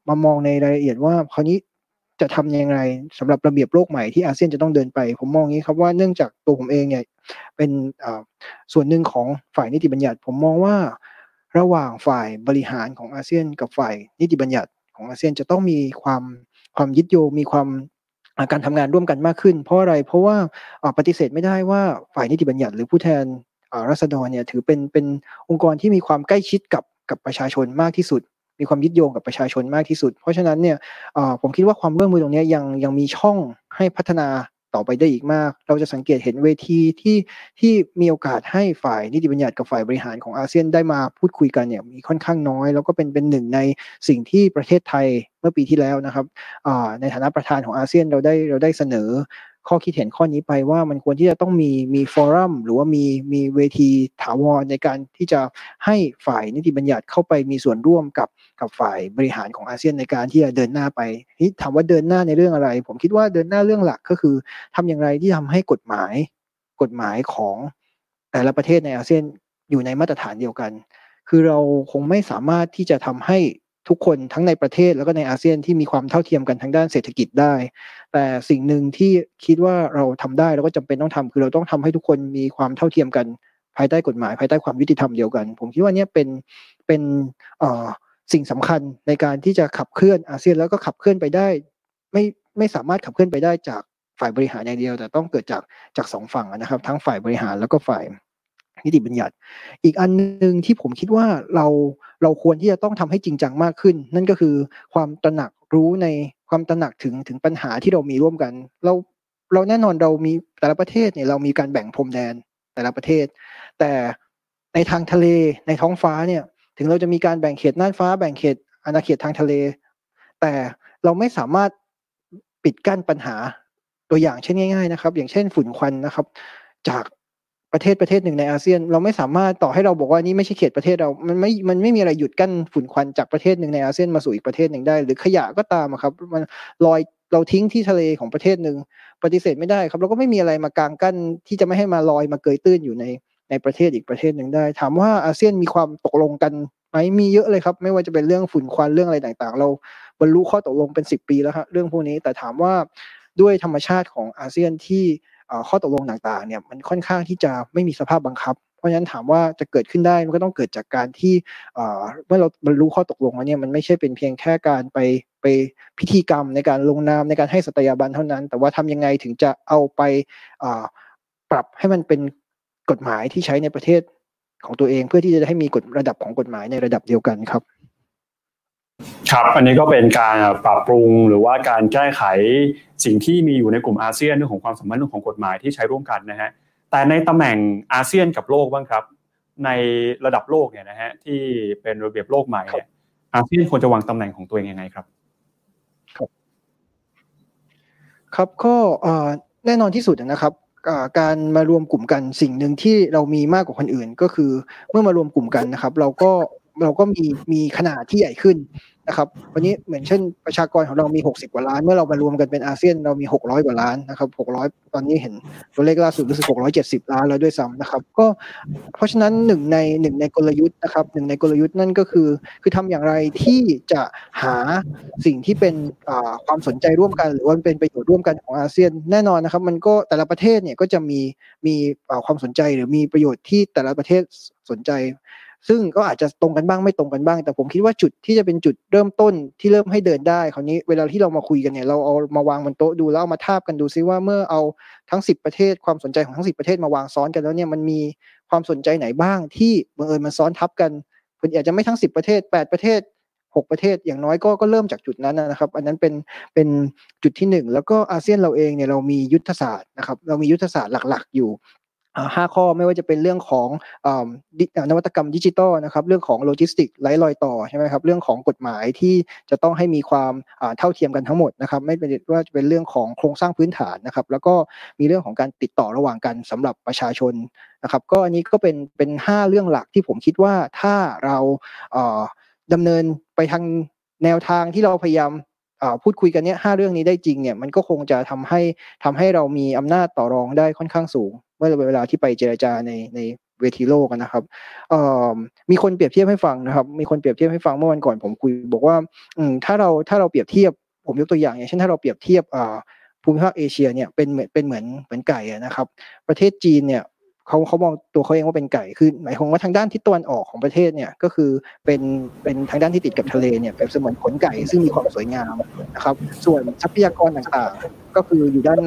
มามองในรายละเอียดว่าคราวนี้จะทำยังไงสำหรับระเบียบโลกใหม่ที่อาเซียนจะต้องเดินไป ผมมองงี้ครับว่าเนื่องจากตัวผมเองเนี่ยเป็นส่วนหนึ่งของฝ่ายนิติบัญญัติ ผมมองว่าระหว่างฝ่ายบริหารของอาเซียน กับฝ่ายนิติบัญญัติของอาเซียนจะต้องมีความความยึดโยงมีความ การทำงานร่วมกันมากขึ้น เพราะอะไรเพราะว่าปฏิเสธไม่ได้ว่าฝ่ายนิติบัญญัติหรือผู้แทนรัษฎรเนี่ยถือเป็นเป็นองค์กรที่มีความใกล้ชิดกับกับประชาชนมากที่สุด มีความยึดโยงกับประชาชนมากที่สุด เพราะฉะนั้นเนี่ยผมคิดว่าความร่วมมือตรงนี้ยังยังมีช่องให้พัฒนา ต่อไปได้อีกมาก เราจะสังเกตเห็นเวทีที่ที่มีโอกาสให้ฝ่ายนิติบัญญัติกับฝ่ายบริหารของอาเซียนได้มาพูดคุยกันเนี่ยมีค่อนข้างน้อย แล้วก็เป็นเป็นหนึ่งในสิ่งที่ประเทศไทยเมื่อปีที่แล้วนะครับในฐานะประธานของอาเซียนเราได้เราได้เสนอ ข้อคิดเห็นข้อนี้ไปว่ามันควรที่จะต้องมีมีฟอรัมหรือว่ามีมีเวทีถาวรในการที่จะให้ฝ่ายนิติบัญญัติเข้าไปมีส่วนร่วมกับกับฝ่ายบริหารของอาเซียนในการที่จะเดินหน้าไปนี่ถามว่าเดินหน้าในเรื่องอะไร ผมคิดว่าเดินหน้าเรื่องหลักก็คือทำอย่างไรที่ทำให้กฎหมายกฎหมายของแต่ละประเทศในอาเซียนอยู่ในมาตรฐานเดียวกัน คือเราคงไม่สามารถที่จะทำให้ ทุกคนทั้งในประเทศแล้วก็ในอาเซียนที่มีความเท่าเทียมกันทางด้านเศรษฐกิจได้ แต่สิ่งหนึ่งที่คิดว่าเราทำได้แล้วก็จำเป็นต้องทำคือเราต้องทำให้ทุกคนมีความเท่าเทียมกัน ภายใต้กฎหมาย ภายใต้ความยุติธรรมเดียวกัน ผมคิดว่านี่เป็นเป็นสิ่งสำคัญในการที่จะขับเคลื่อนอาเซียนแล้วก็ขับเคลื่อนไปได้ ไม่ไม่สามารถขับเคลื่อนไปได้จากฝ่ายบริหารอย่างเดียว แต่ต้องเกิดจากจากสองฝั่งนะครับ ทั้งฝ่ายบริหารแล้วก็ฝ่าย นิติบัญญัติ อีกอันหนึ่งที่ผมคิดว่าเราเราควรที่จะต้องทำให้จริงจังมากขึ้น นั่นก็คือความตระหนักรู้ในความตระหนักถึงถึงปัญหาที่เรามีร่วมกัน เราเราแน่นอนเรามีแต่ละประเทศเนี่ยเรามีการแบ่งพรมแดนแต่ละประเทศ แต่ในทางทะเลในท้องฟ้าเนี่ย ถึงเราจะมีการแบ่งเขตน่านฟ้า แบ่งเขตอาณาเขตทางทะเล แต่เราไม่สามารถปิดกั้นปัญหาตัวอย่างเช่นง่าย ๆ นะครับ อย่างเช่นฝุ่นควันนะครับ จาก ประเทศประเทศหนึ่งในอาเซียน เราไม่สามารถต่อให้เราบอกว่านี่ไม่ใช่เขตประเทศเรา มันไม่ มันไม่มีอะไรหยุดกั้นฝุ่นควันจากประเทศหนึ่งในอาเซียนมาสู่อีกประเทศหนึ่งได้ หรือขยะก็ตามครับ มันลอยเราทิ้งที่ทะเลของประเทศหนึ่งปฏิเสธไม่ได้ครับ เราก็ไม่มีอะไรมากางกั้นที่จะไม่ให้มาลอยมาเกยตื้นอยู่ในในประเทศอีกประเทศหนึ่งได้ ถามว่าอาเซียนมีความตกลงกันไหมมีเยอะเลยครับ ไม่ว่าจะเป็นเรื่องฝุ่นควันเรื่องอะไรต่างๆ เราบรรลุข้อตกลงเป็นสิบปีแล้วครับเรื่องพวกนี้แต่ถามว่าด้วยธรรมชาติของอาเซียนที่ ข้อตกลงต่างๆเนี่ยมันค่อนข้างที่จะไม่มีสภาพบังคับ เพราะฉะนั้นถามว่าจะเกิดขึ้นได้มันก็ต้องเกิดจากการที่เมื่อเราบรรลุข้อตกลงแล้วเนี่ยมันไม่ใช่เป็นเพียงแค่การไปไปพิธีกรรมในการลงนามในการให้สตยาบันเท่านั้น แต่ว่าทำยังไงถึงจะเอาไปปรับให้มันเป็นกฎหมายที่ใช้ในประเทศของตัวเองเพื่อที่จะให้มีกฎระดับของกฎหมายในระดับเดียวกันครับ ครับอันนี้ก็เป็นการปรับปรุงหรือว่าการแก้ไขสิ่งที่มีอยู่ในกลุ่มอาเซียนเรื่องของความสัมพันธ์เรื่องของกฎหมายที่ใช้ร่วมกันนะฮะแต่ในตำแหน่งอาเซียนกับโลกบ้างครับ ในระดับโลกเนี่ยนะฮะที่เป็นระเบียบโลกใหม่เนี่ยอาเซียนควรจะวางตำแหน่งของตัวเองยังไงครับครับ ครับก็แน่นอนที่สุดนะครับการมารวมกลุ่มกันสิ่งหนึ่งที่เรามีมากกว่าคนอื่น ก็คือเมื่อมารวมกลุ่มกันนะครับ เราก็ เราก็มีมีขนาดที่ใหญ่ขึ้นนะครับ วันนี้เหมือนเช่นประชากรของเรามี 60 กว่าล้าน เมื่อเรามารวมกันเป็นอาเซียนเรามี 600 กว่าล้านนะครับ 600 ตอนนี้เห็นตัวเลขล่าสุดรู้สึก 670 ล้านแล้วด้วยซ้ำนะครับ ก็เพราะฉะนั้นหนึ่งในหนึ่งในกลยุทธ์นะครับหนึ่งในกลยุทธ์นั่นก็คือ คือทำอย่างไรที่จะหาสิ่งที่เป็นความสนใจร่วมกัน หรือว่าเป็นประโยชน์ร่วมกันของอาเซียนแน่นอนนะครับ มันก็แต่ละประเทศเนี่ยก็จะมีมีความสนใจหรือมีประโยชน์ที่แต่ละประเทศสนใจ ซึ่งก็อาจจะตรงกันบ้างไม่ตรงกันบ้าง แต่ผมคิดว่าจุดที่จะเป็นจุดเริ่มต้นที่เริ่มให้เดินได้คราวนี้เวลาที่เรามาคุยกันเนี่ยเราเอามาวางบนโต๊ะดูแล้วเอามาทาบกันดูซิว่าเมื่อเอาทั้งสิบประเทศความสนใจของทั้งสิบประเทศมาวางซ้อนกันแล้วเนี่ยมันมีความสนใจไหนบ้างที่บังเอิญมันซ้อนทับกันคุณอาจจะไม่ทั้งสิบประเทศแปดประเทศหกประเทศอย่างน้อยก็ก็เริ่มจากจุดนั้นนะครับ อันนั้นเป็นเป็นจุดที่หนึ่งแล้วก็อาเซียนเราเองเนี่ยเรามียุทธศาสตร์นะครับเรามียุทธศาสตร์หลัก ๆ อยู่ ห้าข้อไม่ว่าจะเป็นเรื่องของนวัตกรรมดิจิตอลนะครับเรื่องของโลจิสติกไร้รอยต่อใช่ไหมครับเรื่องของกฎหมายที่จะต้องให้มีความเท่าเทียมกันทั้งหมดนะครับไม่เป็นว่าจะเป็นเรื่องของโครงสร้างพื้นฐานนะครับแล้วก็มีเรื่องของการติดต่อระหว่างกันสำหรับประชาชนนะครับก็อันนี้ก็เป็นเป็นห้าเรื่องหลักที่ผมคิดว่าถ้าเราดำเนินไปทางแนวทางที่เราพยายามพูดคุยกันเนี้ยห้าเรื่องนี้ได้จริงเนี่ยมันก็คงจะทำให้ทำให้เรามีอำนาจต่อรองได้ค่อนข้างสูง เมื่อเวลาที่ไปเจรจาในในเวทีโลกนะครับมีคนเปรียบเทียบให้ฟังนะครับ มีคนเปรียบเทียบให้ฟังเมื่อวันก่อนผมคุยบอกว่าอถ้าเราถ้าเราเปรียบเทียบผมยกตัวอย่างอย่างเช่นถ้าเราเปรียบเทียบภูมิภาคเอเชียเนี่ยเป็นเหมือนเป็นเหมือนเหมือนไก่นะครับ ประเทศจีนเนี่ย เขาเขามองตัวเขาเองว่าเป็นไก่คือหมายความว่าทางด้านทิศตะวันออกของประเทศเนี่ยก็คือเป็นเป็นทางด้านที่ติดกับทะเลเนี่ยแบบเสมือนขนไก่ซึ่งมีความสวยงามนะครับ ส่วนทรัพยากรต่างๆ ก็คืออยู่ด้าน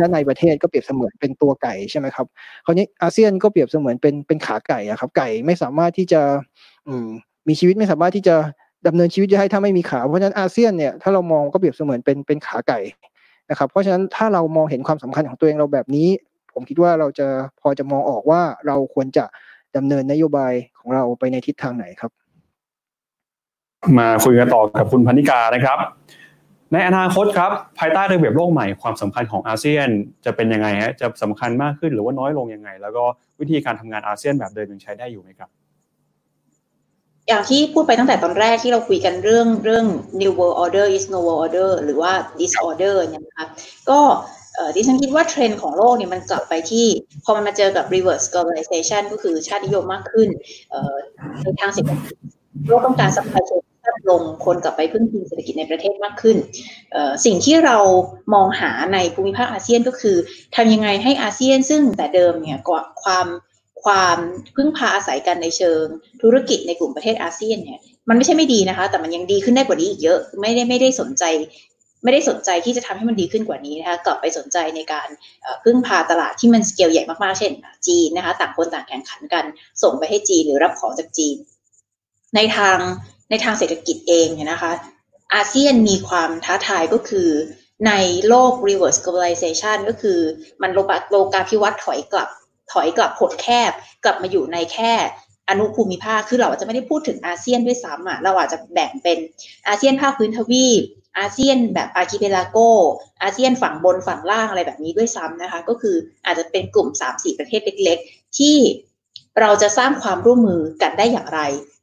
ด้านในประเทศก็เปรียบเสมือนเป็นตัวไก่ใช่ไหมครับคราวนี้อาเซียนก็เปรียบเสมือนเป็นเป็นขาไก่อะครับไก่ไม่สามารถที่จะอืมมีชีวิตไม่สามารถที่จะดำเนินชีวิตได้ถ้าไม่มีขาเพราะฉะนั้นอาเซียนเนี่ยถ้าเรามองก็เปรียบเสมือนเป็นเป็นขาไก่นะครับเพราะฉะนั้นถ้าเรามองเห็นความสำคัญของตัวเองเราแบบนี้ ผมคิดว่าเราจะพอจะมองออกว่าเราควรจะดำเนินนโยบายของเราไปในทิศทางไหนครับ มาคุยกันต่อกับคุณพนิกานะครับ ในอนาคตครับ ภายใต้ระเบียบโลกใหม่ความสำคัญของอาเซียนจะเป็นยังไงฮะจะสำคัญมากขึ้นหรือว่าน้อยลงยังไง แล้วก็วิธีการทำงานอาเซียนแบบเดิมยังใช้ได้อยู่ไหมครับอย่างที่พูดไปตั้งแต่ตอนแรกที่เราคุยกันเรื่องเรื่อง new world order is no world order หรือว่า disorder เนี่ยนะคะก็ ดิฉันคิดว่าเทรนด์ของโลกเนี่ยมันกลับไปที่ พอมันมาเจอกับ reverse globalization ก็คือชาตินิยมมากขึ้นในทางเศรษฐกิจโลกต้องการ supply chain ลงคนกลับไปพึ่งพิงเศรษฐกิจในประเทศมากขึ้น สิ่งที่เรามองหาในภูมิภาคอาเซียนก็คือทำยังไงให้อาเซียนซึ่งแต่เดิมเนี่ยความความพึ่งพาอาศัยกันในเชิง ธุรกิจในกลุ่มประเทศอาเซียนเนี่ยมันไม่ใช่ไม่ดีนะคะ แต่มันยังดีขึ้นได้กว่านี้อีกเยอะ ไม่ได้ไม่ได้สนใจ ไม่ได้สนใจที่จะทำให้มันดีขึ้นกว่านี้นะคะกลับไปสนใจในการพึ่งพาตลาดที่มันสเกลใหญ่มากๆ เช่น จีนนะคะต่างคนต่างแข่งขันกัน ส่งไปให้จีนหรือรับของจากจีน ในทางในทางเศรษฐกิจเองเนี่ยนะคะ อาเซียนมีความท้าทายก็คือในโลก reverse globalization ก็คือมันโลกโลกาภิวัตน์ถอยกลับ ถอยกลับหดแคบ กลับมาอยู่ในแค่อนุภูมิภาค คือเราอาจจะไม่ได้พูดถึงอาเซียนด้วยซ้ำอะ เราอาจจะแบ่งเป็นอาเซียนภาคพื้นทวีป อาเซียนแบบ archipelago อาเซียนฝั่งบนฝั่งล่างอะไรแบบนี้ด้วยซ้ำนะคะ ก็คืออาจจะเป็นกลุ่ม 3-4 ประเทศเล็ก ๆ ที่เราจะสร้างความร่วมมือกันได้อย่างไร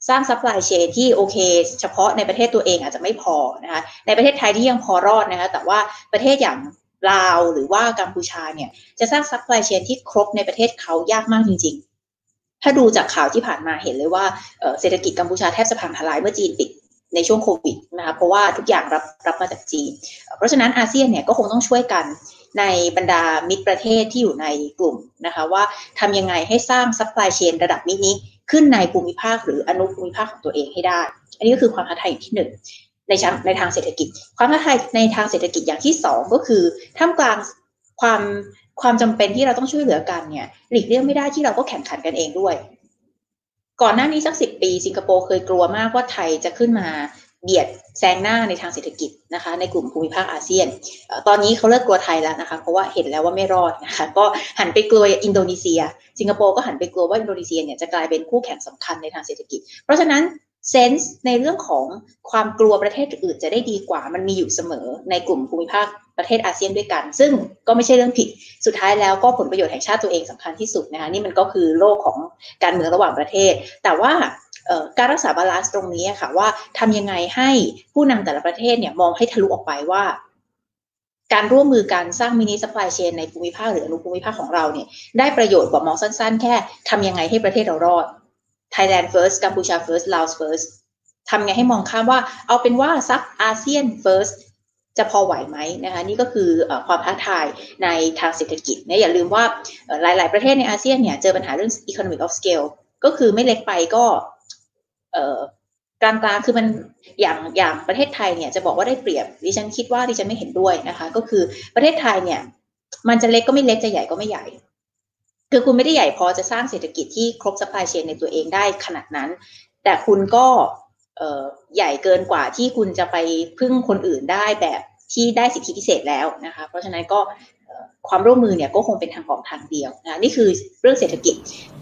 สร้าง supply chain ที่โอเค เฉพาะในประเทศตัวเองอาจจะไม่พอนะคะในประเทศไทยที่ยังพอรอดนะคะแต่ว่าประเทศอย่างลาวหรือว่ากัมพูชาเนี่ยจะสร้าง supply chain ที่ครบในประเทศเขายากมากจริง ๆ ถ้าดูจากข่าวที่ผ่านมาเห็นเลยว่าเศรษฐกิจกัมพูชาแทบจะพังทลายเมื่อจีนปิด ในช่วงโควิดนะคะเพราะว่าทุกอย่างรับรับมาจากจีน เพราะฉะนั้นอาเซียนเนี่ยก็คงต้องช่วยกันในบรรดามิตรประเทศที่อยู่ในกลุ่มนะคะว่าทำยังไงให้สร้าง supply chain ระดับมินิขึ้นในภูมิภาคหรืออนุภูมิภาคของตัวเองให้ได้ อันนี้ก็คือความท้าทายที่หนึ่งในทางในทางเศรษฐกิจ ความท้าทายในทางเศรษฐกิจอย่างที่สองก็คือท่ามกลางความความจำเป็นที่เราต้องช่วยเหลือกันเนี่ยหลีกเลี่ยงไม่ได้ที่เราก็แข่งขันกันเองด้วย ก่อนหน้านี้สักสิบปี สิงคโปร์เคยกลัวมากว่าไทยจะขึ้นมาเบียดแซงหน้าในทางเศรษฐกิจนะคะ ในกลุ่มภูมิภาคอาเซียน ตอนนี้เขาเลิกกลัวไทยแล้วนะคะ เพราะว่าเห็นแล้วว่าไม่รอดนะคะ ก็หันไปกลัวอินโดนีเซีย สิงคโปร์ก็หันไปกลัวว่าอินโดนีเซียเนี่ยจะกลายเป็นคู่แข่งสำคัญในทางเศรษฐกิจ เพราะฉะนั้น sense ในเรื่องของความกลัวประเทศอื่นจะได้ดีกว่ามันมีอยู่เสมอในกลุ่มภูมิภาค ประเทศอาเซียนด้วยกัน ซึ่งก็ไม่ใช่เรื่องผิดสุดท้ายแล้วก็ผลประโยชน์แห่งชาติตัวเองสำคัญที่สุดนะคะนี่มันก็คือโลกของการเมืองระหว่างประเทศ แต่ว่าการรักษา balance ตรงนี้ค่ะว่าทำยังไงให้ผู้นำแต่ละประเทศเนี่ยมองให้ทะลุออกไปว่า การร่วมมือการสร้าง mini supply chain ในภูมิภาคหรืออนุภูมิภาคของเราเนี่ยได้ประโยชน์กว่ามองสั้นๆ แค่ทำยังไงให้ประเทศเรารอด Thailand first กัมพูชา first Laos first ทำไงให้มองข้ามว่า เอาเป็นว่าซักอาเซียน first จะพอไหวไหมนะคะนี่ก็คือความท้าทายในทางเศรษฐกิจนะอย่าลืมว่าหลาย ๆ ประเทศในอาเซียนเนี่ยเจอปัญหาเรื่อง economic of scale ก็คือไม่เล็กไปก็กลางๆ คือมันอย่างอย่างประเทศไทยเนี่ยจะบอกว่าได้เปรียบดิฉันคิดว่าดิฉันไม่เห็นด้วยนะคะ ก็คือประเทศไทยเนี่ย มันจะเล็กก็ไม่เล็กจะใหญ่ก็ไม่ใหญ่คือคุณไม่ได้ใหญ่พอจะสร้างเศรษฐกิจที่ครบ supply chain ในตัวเองได้ขนาดนั้น แต่คุณก็ ใหญ่เกินกว่าที่คุณจะไปพึ่งคนอื่นได้แบบที่ได้สิทธิพิเศษแล้วนะคะ เพราะฉะนั้นก็ความร่วมมือเนี่ยก็คงเป็นทางออกทางเดียวนะนี่คือเรื่องเศรษฐกิจ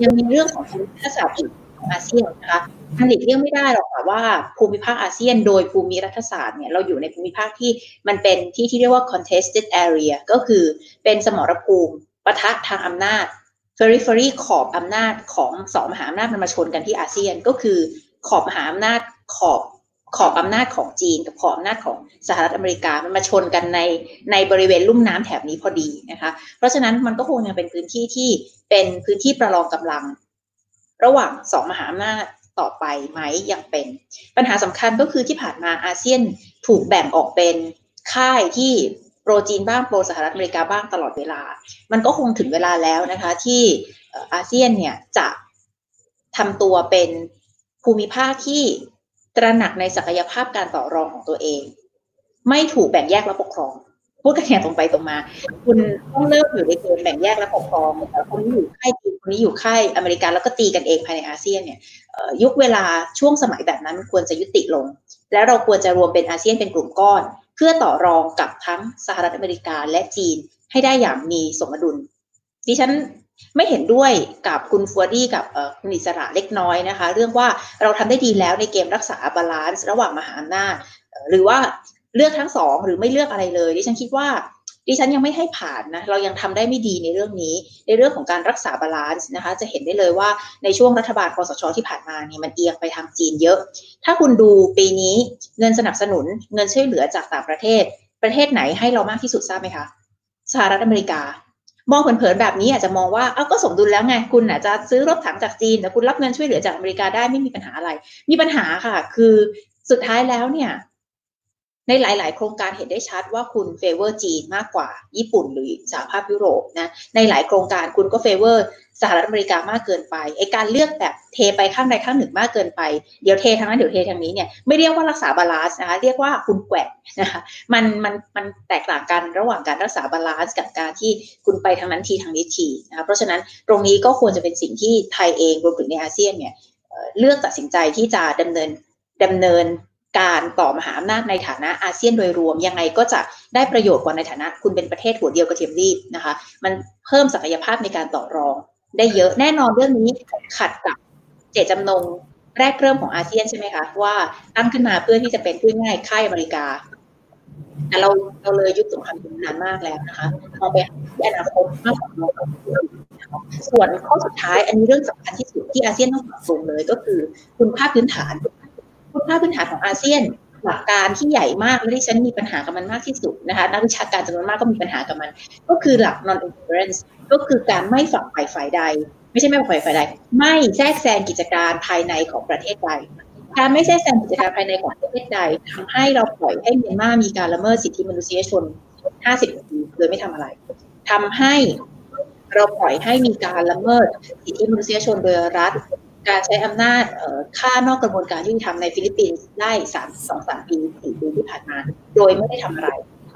ยังมีเรื่องของภูมิรัฐศาสตร์อีกของอาเซียนนะคะมันหลีกเลี่ยงไม่ได้หรอกค่ะว่าภูมิภาคอาเซียน โดยภูมิรัฐศาสตร์เนี่ยเราอยู่ในภูมิภาคที่มันเป็นที่ที่เรียกว่า contested area ก็คือเป็นสมรภูมิปะทะทางอำนาจ periphery ขอบอำนาจของสองมหาอำนาจมันมาชนกันที่อาเซียนก็คือขอบมหาอำนาจ ขอบขอบอำนาจของจีนกับขอบอำนาจของสหรัฐอเมริกา มันมาชนกันในในบริเวณลุ่มน้ำแถบนี้พอดีนะคะ เพราะฉะนั้นมันก็คงยังเป็นพื้นที่ที่เป็นพื้นที่ประลองกำลัง ระหว่างสองมหาอำนาจต่อไปไหมยังเป็น ปัญหาสำคัญก็คือที่ผ่านมาอาเซียนถูกแบ่งออกเป็นค่ายที่โปรจีนบ้างโปรสหรัฐอเมริกาบ้างตลอดเวลา มันก็คงถึงเวลาแล้วนะคะ ที่อาเซียนเนี่ยจะทำตัวเป็นภูมิภาคที่ ตระหนักในศักยภาพการต่อรองของตัวเอง ไม่ถูกแบ่งแยกและปกครอง พูดกันอย่างตรงไปตรงมา คุณต้องเลิกอยู่ในเกมแบ่งแยกและปกครองคนนี้อยู่ค่ายจีนคนนี้อยู่ค่ายอเมริกาแล้วก็ตีกันเองภายในอาเซียนเนี่ยยุคเวลาช่วงสมัยแบบนั้นควรจะยุติลง แล้วเราควรจะรวมเป็นอาเซียนเป็นกลุ่มก้อน เพื่อต่อรองกับทั้งสหรัฐอเมริกาและจีนให้ได้อย่างมีสมดุลดิฉัน ไม่เห็นด้วยกับคุณฟูอาดี้กับคุณอิสระเล็กน้อยนะคะ เรื่องว่าเราทำได้ดีแล้วในเกมรักษา balance ระหว่างมหาอำนาจหรือว่าเลือกทั้งสองหรือไม่เลือกอะไรเลยดิฉันคิดว่าดิฉันยังไม่ให้ผ่านนะเรายังทำได้ไม่ดีในเรื่องนี้ ในเรื่องของการรักษา balance นะคะ จะเห็นได้เลยว่าในช่วงรัฐบาลคสชที่ผ่านมาเนี่ยมันเอียงไปทางจีนเยอะ ถ้าคุณดูปีนี้เงินสนับสนุนเงินช่วยเหลือจากต่างประเทศ ประเทศไหนให้เรามากที่สุดทราบไหมคะสหรัฐอเมริกา มองเผินๆแบบนี้อาจจะมองว่าเอาก็สมดุลแล้วไง คุณอาจจะซื้อรถถังจากจีน แต่คุณรับเงินช่วยเหลือจากอเมริกาได้ไม่มีปัญหาอะไร มีปัญหาค่ะ คือสุดท้ายแล้วเนี่ย ในหลาย ๆ โครงการเห็นได้ชัดว่าคุณ favor จีนมากกว่าญี่ปุ่นหรือสหภาพยุโรปนะ ในหลายโครงการคุณก็ favor สหรัฐอเมริกามากเกินไปไอ้การเลือกแบบเทไปข้างใดข้างหนึ่งมากเกินไปเดี๋ยวเททางนั้นเดี๋ยวเททางนี้เนี่ยไม่เรียกว่ารักษา balance นะคะเรียกว่าคุณแกว่งนะคะมันมันมันแตกต่างกันระหว่างการรักษา balance กับการที่คุณไปทางนั้นทีทางนี้ทีนะคะเพราะฉะนั้นตรงนี้ก็ควรจะเป็นสิ่งที่ไทยเองรวมถึงในอาเซียนเนี่ยเลือกตัดสินใจที่จะดำเนินดำเนินการต่อมหาอำนาจในฐานะอาเซียนโดยรวมยังไงก็จะได้ประโยชน์กว่าในฐานะคุณเป็นประเทศหัวเดียวกระเทียมรีบนะคะ มันเพิ่มศักยภาพในการต่อรอง ได้เยอะแน่นอนเรื่องนี้ขัดกับเจตจำนงแรกเริ่มของอาเซียนใช่ไหมคะว่าตั้งขึ้นมาเพื่อที่จะเป็นพูดง่ายค่ายอเมริกา แต่เราเราเลยยุคสงครามนานมากแล้วนะคะมองไปอนาคตมากกว่าส่วนข้อสุดท้ายอันนี้เรื่องสำคัญที่สุดที่อาเซียนต้องปรับปรุงเลยก็คือ คุณภาพพื้นฐานคุณภาพพื้นฐานของอาเซียนหลักการที่ใหญ่มากและที่ฉันมีปัญหากับมันมากที่สุดนะคะนักวิชาการจำนวนมากก็มีปัญหากับมัน ก็คือหลัก non interference ก็คือการไม่ฝักใฝ่ฝ่ายใด ไม่ใช่ไม่ฝักใฝ่ฝ่ายใด ไม่แทรกแซงกิจการภายในของประเทศใดการไม่แทรกแซงกิจการภายในของประเทศใดทำให้เราปล่อยให้เมียนมามีการละเมิดสิทธิมนุษยชน 50 ปีโดยไม่ทำอะไรทำให้เราปล่อยให้มีการละเมิดสิทธิมนุษยชนโดยรัฐ การใช้อำนาจฆ่านอกกระบวนการยุติธรรมในฟิลิปปินส์ได้สามสองสามปีสี่ปีที่ผ่านมา โดยไม่ได้ทำอะไร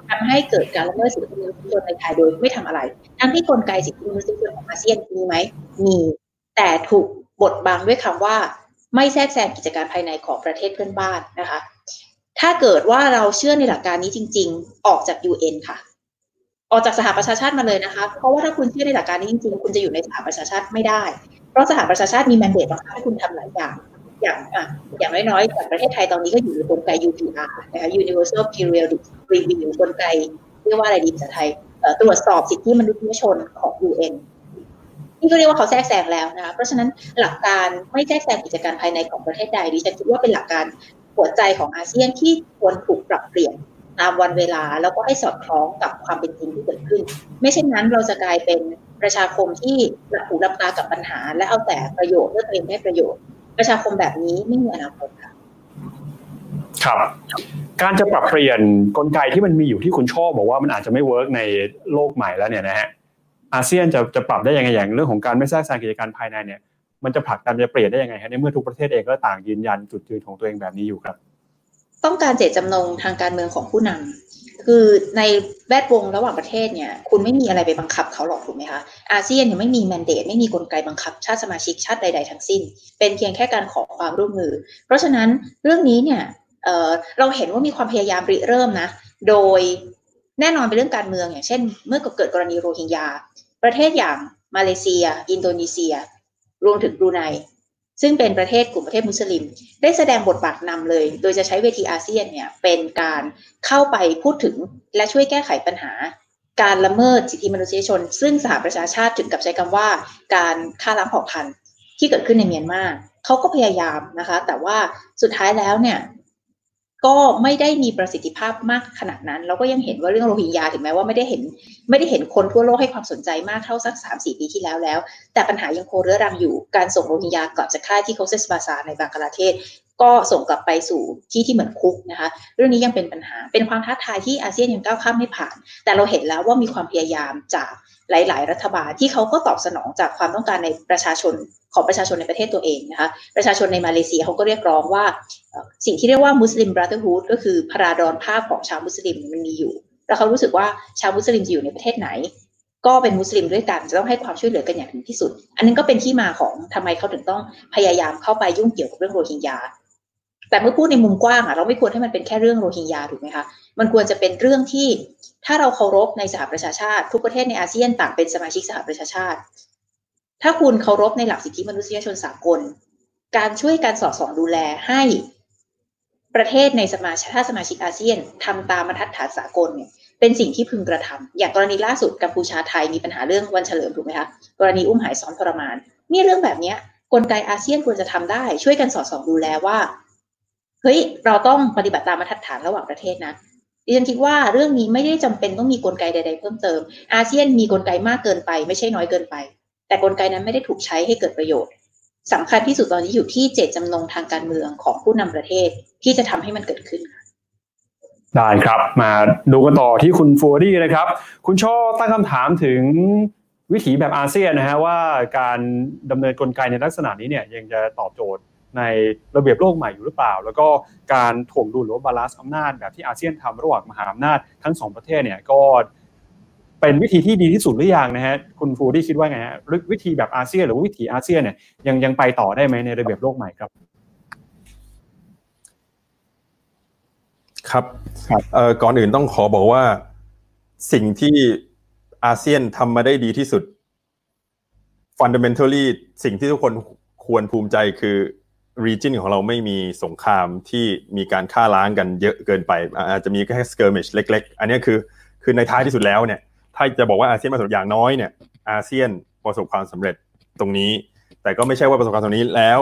ทำให้เกิดการละเมิดสิทธิมนุษยชนในไทยโดยไม่ทำอะไร ทั้งที่กลไกสิทธิมนุษยชนของอาเซียนมีไหม มี แต่ถูกบดบังด้วยคำว่า ไม่แทรกแซงกิจการภายในของประเทศเพื่อนบ้านนะคะ ถ้าเกิดว่าเราเชื่อในหลักการนี้จริง ๆ ออกจาก UN ค่ะ ออกจากสหประชาชาติมาเลยนะคะ เพราะว่าถ้าคุณเชื่อในหลักการนี้จริง ๆ คุณจะอยู่ในสหประชาชาติไม่ได้ เพราะสหประชาชาติมีแมนเดตบังคับให้คุณทำหลายอย่าง อย่างอะอย่างน้อยๆจากประเทศไทยตอนนี้ก็อยู่ในกลไก UPR นะคะ Universal Periodic Review กลไก เรียกว่าอะไรดีภาษาไทยตรวจสอบสิทธิมนุษยชนของ UN นี่ก็เรียกว่าเขาแทรกแซงแล้วนะคะเพราะฉะนั้นหลักการไม่แทรกแซงกิจการภายในของประเทศใดดิฉันคิดว่าเป็นหลักการหัวใจของอาเซียนที่ควรถูกปรับเปลี่ยนตามวันเวลาแล้วก็ให้สอดคล้องกับความเป็นจริงที่เกิดขึ้น ไม่เช่นนั้นเราจะกลายเป็นประชาคมที่หลับหูหลับตากับปัญหา และเอาแต่ประโยชน์เพื่อตัวเองได้ประโยชน์ ประชาคมแบบนี้ไม่มีอนาคตค่ะครับ การจะปรับเปลี่ยนกลไกที่มันมีอยู่ที่คุณชอบบอกว่ามันอาจจะไม่ work ในโลกใหม่แล้วเนี่ยนะฮะอาเซียนจะจะปรับได้ยังไงอย่างเรื่องของการไม่แทรกแซงกิจการภายในเนี่ย มันจะผลักดันจะเปลี่ยนได้ยังไงฮะในเมื่อทุกประเทศเองก็ต่างยืนยันจุดยืนของตัวเองแบบนี้อยู่ครับ ต้องการเจตจำนงทางการเมืองของผู้นำ คือในแวดวงระหว่างประเทศเนี่ย คุณไม่มีอะไรไปบังคับเขาหรอกถูกไหมคะ อาเซียนเนี่ยไม่มีแมนเดตไม่มีกลไกบังคับ ชาติสมาชิกชาติใด ๆ ทั้งสิ้น เป็นเพียงแค่การขอความร่วมมือ เพราะฉะนั้นเรื่องนี้เนี่ยเเราเห็นว่ามีความพยายามริเริ่มนะ โดยแน่นอนเป็นเรื่องการเมืองอย่างเช่น เมื่อเกิดกรณีโรฮิงญา ประเทศอย่างมาเลเซีย อินโดนีเซีย รวมถึงบรูไน ซึ่งเป็นประเทศกลุ่มประเทศมุสลิม ได้แสดงบทบาทนำเลย โดยจะใช้เวทีอาเซียนเนี่ยเป็นการเข้าไปพูดถึงและช่วยแก้ไขปัญหา การละเมิดสิทธิมนุษยชน ซึ่งสหประชาชาติถึงกับใช้คำว่าการฆ่าล้างเผ่าพันธุ์ที่เกิดขึ้นในเมียนมาเขาก็พยายามนะคะ แต่ว่าสุดท้ายแล้วเนี่ย ก็ไม่ได้มีประสิทธิภาพมากขนาดนั้น เราก็ยังเห็นว่าเรื่องโรฮิงญาถึงแม้ว่าไม่ได้เห็น ไม่ได้เห็นคนทั่วโลกให้ความสนใจมากเท่าสัก 3 4 ปีที่แล้วแล้ว แต่ปัญหายังคงเรื้อรังอยู่การส่งโรฮิงญากลับจากค่ายที่โคเซสบาซาในบางกลาเทศ ก็ส่งกลับไปสู่ที่ที่เหมือนคุกนะคะเรื่องนี้ยังเป็นปัญหาเป็นความท้าทายที่อาเซียนยังก้าวข้ามไม่ผ่าน แต่เราเห็นแล้วว่ามีความพยายามจาก หลาย ๆ รัฐบาลที่เขาก็ตอบสนองจากความต้องการในประชาชนของประชาชนในประเทศตัวเองนะคะประชาชนในมาเลเซียเขาก็เรียกร้องว่าสิ่งที่เรียกว่า Muslim Brotherhood ก็คือภราดรภาพของชาวมุสลิมมันมีอยู่ แล้วเขารู้สึกว่าชาวมุสลิมจะอยู่ในประเทศไหน ก็เป็นมุสลิมด้วยกันจะต้องให้ความช่วยเหลือกันอย่างถึงที่สุด อันนั้นก็เป็นที่มาของทำไมเขาถึงต้องพยายามเข้าไปยุ่งเกี่ยวกับเรื่องโรฮิงญา แต่เมื่อพูดในมุมกว้างอะเราไม่ควรให้มันเป็นแค่เรื่องโรฮิงญาถูกไหมคะ มันควรจะเป็นเรื่องที่ถ้าเราเคารพในสหประชาชาติ ทุกประเทศในอาเซียนต่างเป็นสมาชิกสหประชาชาติ ถ้าคุณเคารพในหลักสิทธิมนุษยชนสากล การช่วยการสอดส่องดูแลให้ประเทศในสมาชิกสมาชิกอาเซียนทำตามบรรทัดฐานสากลเนี่ยเป็นสิ่งที่พึงกระทำอย่างกรณีล่าสุดกัมพูชาไทยมีปัญหาเรื่องวันเฉลิมถูกไหมคะกรณีอุ้มหายซ้อนทรมาน นี่เรื่องแบบนี้กลไกอาเซียนควรจะทำได้ ช่วยกันสอดส่องดูแลว่า เฮ้ยเราต้องปฏิบัติตามบรรฐานระหว่างประเทศนะดิฉันคิดว่าเรื่องนี้ไม่ได้จำเป็นต้องมีกลไกใด ๆ เพิ่มเติม อาเซียนมีกลไกมากเกินไป ไม่ใช่น้อยเกินไป แต่กลไกนั้นไม่ได้ถูกใช้ให้เกิดประโยชน์สำคัญที่สุดตอนนี้อยู่ที่เจตจำนงทางการเมืองของผู้นำประเทศที่จะทำให้มันเกิดขึ้นค่ะได้ครับมาดูกันต่อที่คุณฟัวดี้นะครับ คุณช่อตั้งคำถามถึงวิถีแบบอาเซียนนะฮะว่าการดำเนินกลไกในลักษณะนี้เนี่ยยังจะตอบโจทย์ ในระเบียบโลกใหม่อยู่หรือเปล่า แล้วก็การถ่วงดุลหรือ balance อำนาจแบบที่อาเซียนทำระหว่างมหาอำนาจทั้งสองประเทศเนี่ยก็เป็นวิธีที่ดีที่สุดหรือยังนะฮะคุณฟูดี้คิดว่าไงฮะวิธีแบบอาเซียนหรือวิถีอาเซียนเนี่ยยังยังไปต่อได้ไหมในระเบียบโลกใหม่ครับ ครับก่อนอื่นต้องขอบอกว่าสิ่งที่อาเซียนทำมาได้ดีที่สุด fundamentally สิ่งที่ทุกคนควรภูมิใจคือ region ของเราไม่มีสงครามที่มีการฆ่าล้างกันเยอะเกินไป อาจจะมีแค่ skirmish เล็ก ๆ อันนี้คือคือในท้ายที่สุดแล้วเนี่ย ถ้าจะบอกว่าอาเซียนประสบอย่างน้อยเนี่ย อาเซียนประสบความสำเร็จตรงนี้ แต่ก็ไม่ใช่ว่าประสบความสำเร็จนี้แล้ว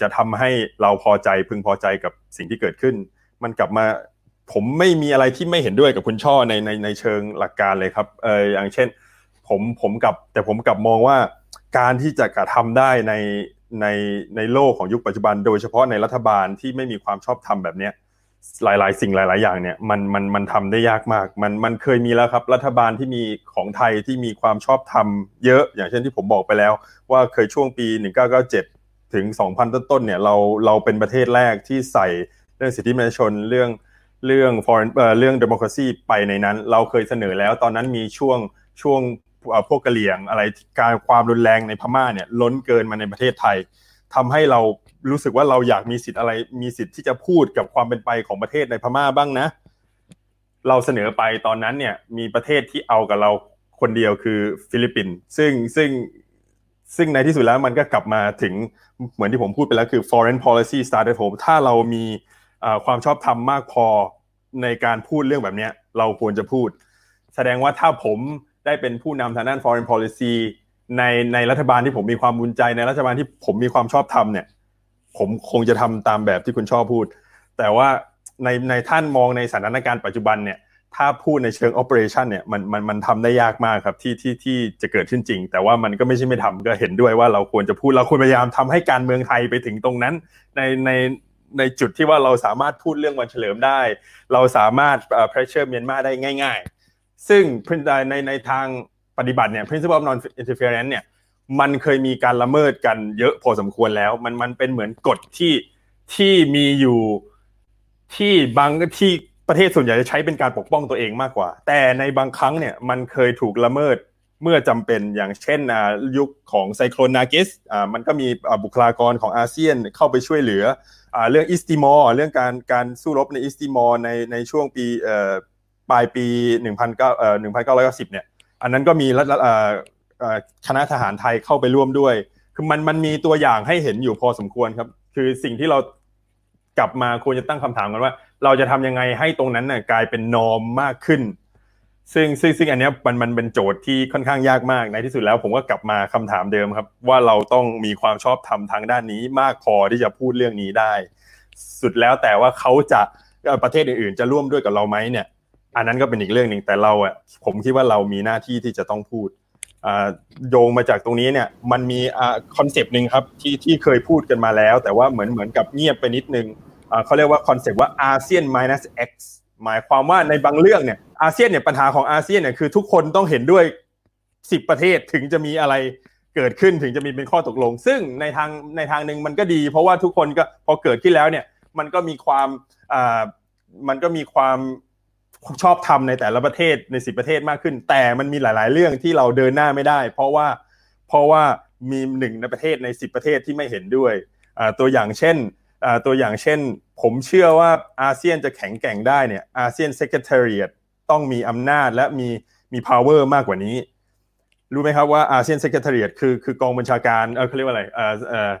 จะทำให้เราพอใจพึงพอใจกับสิ่งที่เกิดขึ้น มันกลับมาผมไม่มีอะไรที่ไม่เห็นด้วยกับคุณช่อในในในเชิงหลักการเลยครับเอออย่างเช่น ผมผมกับแต่ผมกับมองว่าการที่จะกระทำได้ใน ในในโลกของยุคปัจจุบัน โดยเฉพาะในรัฐบาลที่ไม่มีความชอบธรรมแบบเนี้ยหลาย ๆ สิ่งหลาย ๆ อย่างเนี่ยมันมันมันทำได้ยากมาก มันมันเคยมีแล้วครับ รัฐบาลที่มีของไทยที่มีความชอบธรรมเยอะ อย่างเช่นที่ผมบอกไปแล้ว ว่าเคยช่วงปี 1997 ถึง 2000 ต้น ๆ เนี่ยเราเราเป็นประเทศแรกที่ใส่เรื่องสิทธิมนุษยชนเรื่องเรื่อง foreign เอ่อเรื่อง democracy ไปในนั้น เราเคยเสนอแล้วตอนนั้นมีช่วงช่วง พวกกะเหลี่ยงอะไรการความรุนแรงในพม่าเนี่ยล้นเกินมาในประเทศไทยทำให้เรารู้สึกว่าเราอยากมีสิทธิ์อะไร มีสิทธิ์ที่จะพูดกับความเป็นไปของประเทศในพม่าบ้างนะ เราเสนอไปตอนนั้นเนี่ย มีประเทศที่เอากับเราคนเดียวคือฟิลิปปินส์ซึ่งซึ่งซึ่งในที่สุดแล้วมันก็กลับมาถึงเหมือนที่ผมพูดไปแล้วคือ foreign policy started home ถ้าเรามีความชอบธรรมมากพอในการพูดเรื่องแบบนี้เราควรจะพูด แสดงว่าถ้าผม ได้เป็นผู้นำทางด้าน foreign policy ในในรัฐบาลที่ผมมีความบุญใจในรัฐบาลที่ผมมีความชอบธรรมเนี่ย ผมคงจะทำตามแบบที่คุณชอบพูด แต่ว่าในในท่านมองในสถานการณ์ปัจจุบันเนี่ยถ้าพูดในเชิง operation เนี่ยมันมันมันทำได้ยากมากครับที่ที่ที่จะเกิดขึ้นจริง แต่ว่ามันก็ไม่ใช่ไม่ทำก็เห็นด้วยว่าเราควรจะพูดเราควรพยายามทำให้การเมืองไทยไปถึงตรงนั้น ในในในจุดที่ว่าเราสามารถพูดเรื่องวันเฉลิมได้ เราสามารถ pressure เมียนมาได้ง่ายๆ ซึ่งในในทางปฏิบัติเนี่ย principle of non interference เนี่ยมันเคยมีการละเมิดกันเยอะพอสมควรแล้ว มันมันเป็นเหมือนกฎที่ที่มีอยู่ที่บางที่ประเทศส่วนใหญ่จะใช้เป็นการปกป้องตัวเองมากกว่า แต่ในบางครั้งเนี่ยมันเคยถูกละเมิดเมื่อจำเป็นอย่างเช่นยุคของไซโคลนากิสมันก็มีบุคลากรของอาเซียนเข้าไปช่วยเหลือเรื่องอิสติมอร์เรื่องการการสู้รบในอิสติมอร์ในในช่วงปี ปลายปี1990เนี่ยอันนั้นก็มีคณะทหารไทยเข้าไปร่วมด้วย คือมันมันมีตัวอย่างให้เห็นอยู่พอสมควรครับ คือสิ่งที่เรากลับมาควรจะตั้งคำถามกันว่า เราจะทำยังไงให้ตรงนั้นน่ะกลายเป็นนอมมากขึ้น ซึ่งซึ่งซึ่งอันนี้มันมันเป็นโจทย์ที่ค่อนข้างยากมากในที่สุดแล้ว ผมก็กลับมาคำถามเดิมครับ ว่าเราต้องมีความชอบธรรมทางด้านนี้มากพอที่จะพูดเรื่องนี้ได้ สุดแล้วแต่ว่าเขาจะประเทศอื่นๆ จะร่วมด้วยกับเราไหมเนี่ย อันนั้นก็เป็นอีกเรื่องหนึ่งแต่เราอะผมคิดว่าเรามีหน้าที่ที่จะต้องพูดโยงมาจากตรงนี้เนี่ยมันมี concept หนึ่งครับที่ที่เคยพูดกันมาแล้ว แต่ว่าเหมือนเหมือนกับเงียบไปนิดนึงเขาเรียกว่า concept ว่า ASEAN minus x หมายความว่าในบางเรื่องเนี่ยอาเซียนเนี่ยปัญหาของอาเซียนเนี่ยคือทุกคนต้องเห็นด้วยสิบประเทศถึงจะมีอะไรเกิดขึ้นถึงจะมีเป็นข้อตกลง ซึ่งในทางในทางหนึ่งมันก็ดี เพราะว่าทุกคนก็พอเกิดขึ้นแล้วเนี่ยมันก็มีความมันก็มีความ ชอบทำในแต่ละประเทศในสิบประเทศมากขึ้น แต่มันมีหลาย ๆ เรื่องที่เราเดินหน้าไม่ได้ เพราะว่าเพราะว่ามีหนึ่งในประเทศในสิบประเทศที่ไม่เห็นด้วยตัวอย่างเช่นตัวอย่างเช่น ผมเชื่อว่าอาเซียนจะแข็งแกร่งได้เนี่ยอาเซียนเซ c เ e t a r i a t ต้องมีอำนาจและมีมี power มากกว่านี้ รู้ไหมครับว่าอาเซียนเซ c เ e t a r i a t คือคือกองบัญชาการเออเขาเรียกว่าอะไรเออเออ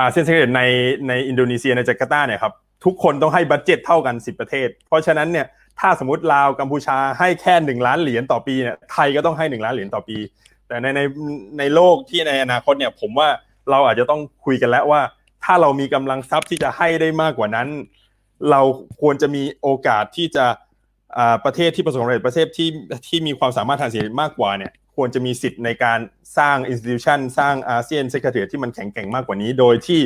อาเซียนเซ c เ e t a r i a t ในในอินโดนีเซียในจาการ์ตาเนี่ยครับทุกคนต้องให้ budget เท่ากัน 10 ประเทศ เพราะฉะนั้นเนี่ย ถ้าสมมติลาวกัมพูชาให้แค่หนึ่งล้านเหรียญต่อปีเนี่ยไทยก็ต้องให้หนึ่งล้านเหรียญต่อปี แต่ในในในโลกที่ในอนาคตเนี่ยผมว่าเราอาจจะต้องคุยกันแล้วว่า ถ้าเรามีกำลังทรัพย์ที่จะให้ได้มากกว่านั้น เราควรจะมีโอกาสที่จะประเทศที่ประสบความสำเร็จประเทศที่ที่มีความสามารถทางเศรษฐกิจมากกว่าเนี่ยควรจะมีสิทธิ์ในการสร้าง institution สร้าง ASEAN Secretariat ที่มันแข็งแกร่งมากกว่านี้ โดยที่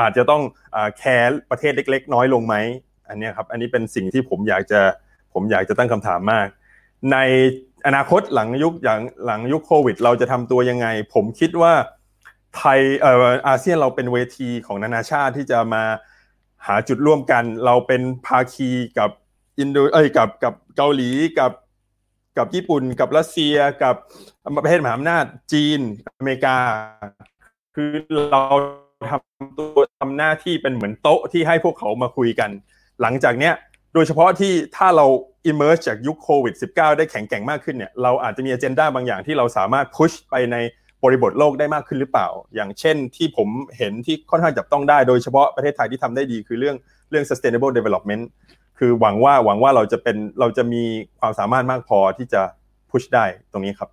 อาจจะต้อง care ประเทศเล็ก ๆ น้อยลงไหมอันนี้ครับอันนี้เป็นสิ่งที่ผมอยากจะ ผมอยากจะตั้งคำถามมาก ในอนาคตหลังยุคอย่างหลังยุคโควิด เราจะทำตัวยังไง ผมคิดว่าไทยเอ่ออาเซียนเราเป็นเวทีของนานาชาติที่จะมาหาจุดร่วมกัน เราเป็นภาคีกับอินโดเอ้ยกับกับเกาหลีกับกับญี่ปุ่น กับรัสเซียกับประเทศมหาอำนาจจีนอเมริกา คือเราทำตัวทำหน้าที่เป็นเหมือนโต๊ะที่ให้พวกเขามาคุยกัน หลังจากเนี้ย โดยเฉพาะที่ถ้าเรา emerge จากยุคโควิด -19 ได้แข็งแกร่งมากขึ้นเนี่ยเราอาจจะมี agenda บางอย่างที่เราสามารถ push ไปในบริบทโลกได้มากขึ้นหรือเปล่า อย่างเช่นที่ผมเห็นที่ค่อนข้างจับต้องได้ โดยเฉพาะประเทศไทยที่ทำได้ดีคือเรื่องเรื่อง sustainable development คือหวังว่าหวังว่าเราจะเป็นเราจะมีความสามารถมากพอที่จะ push ได้ตรงนี้ครับ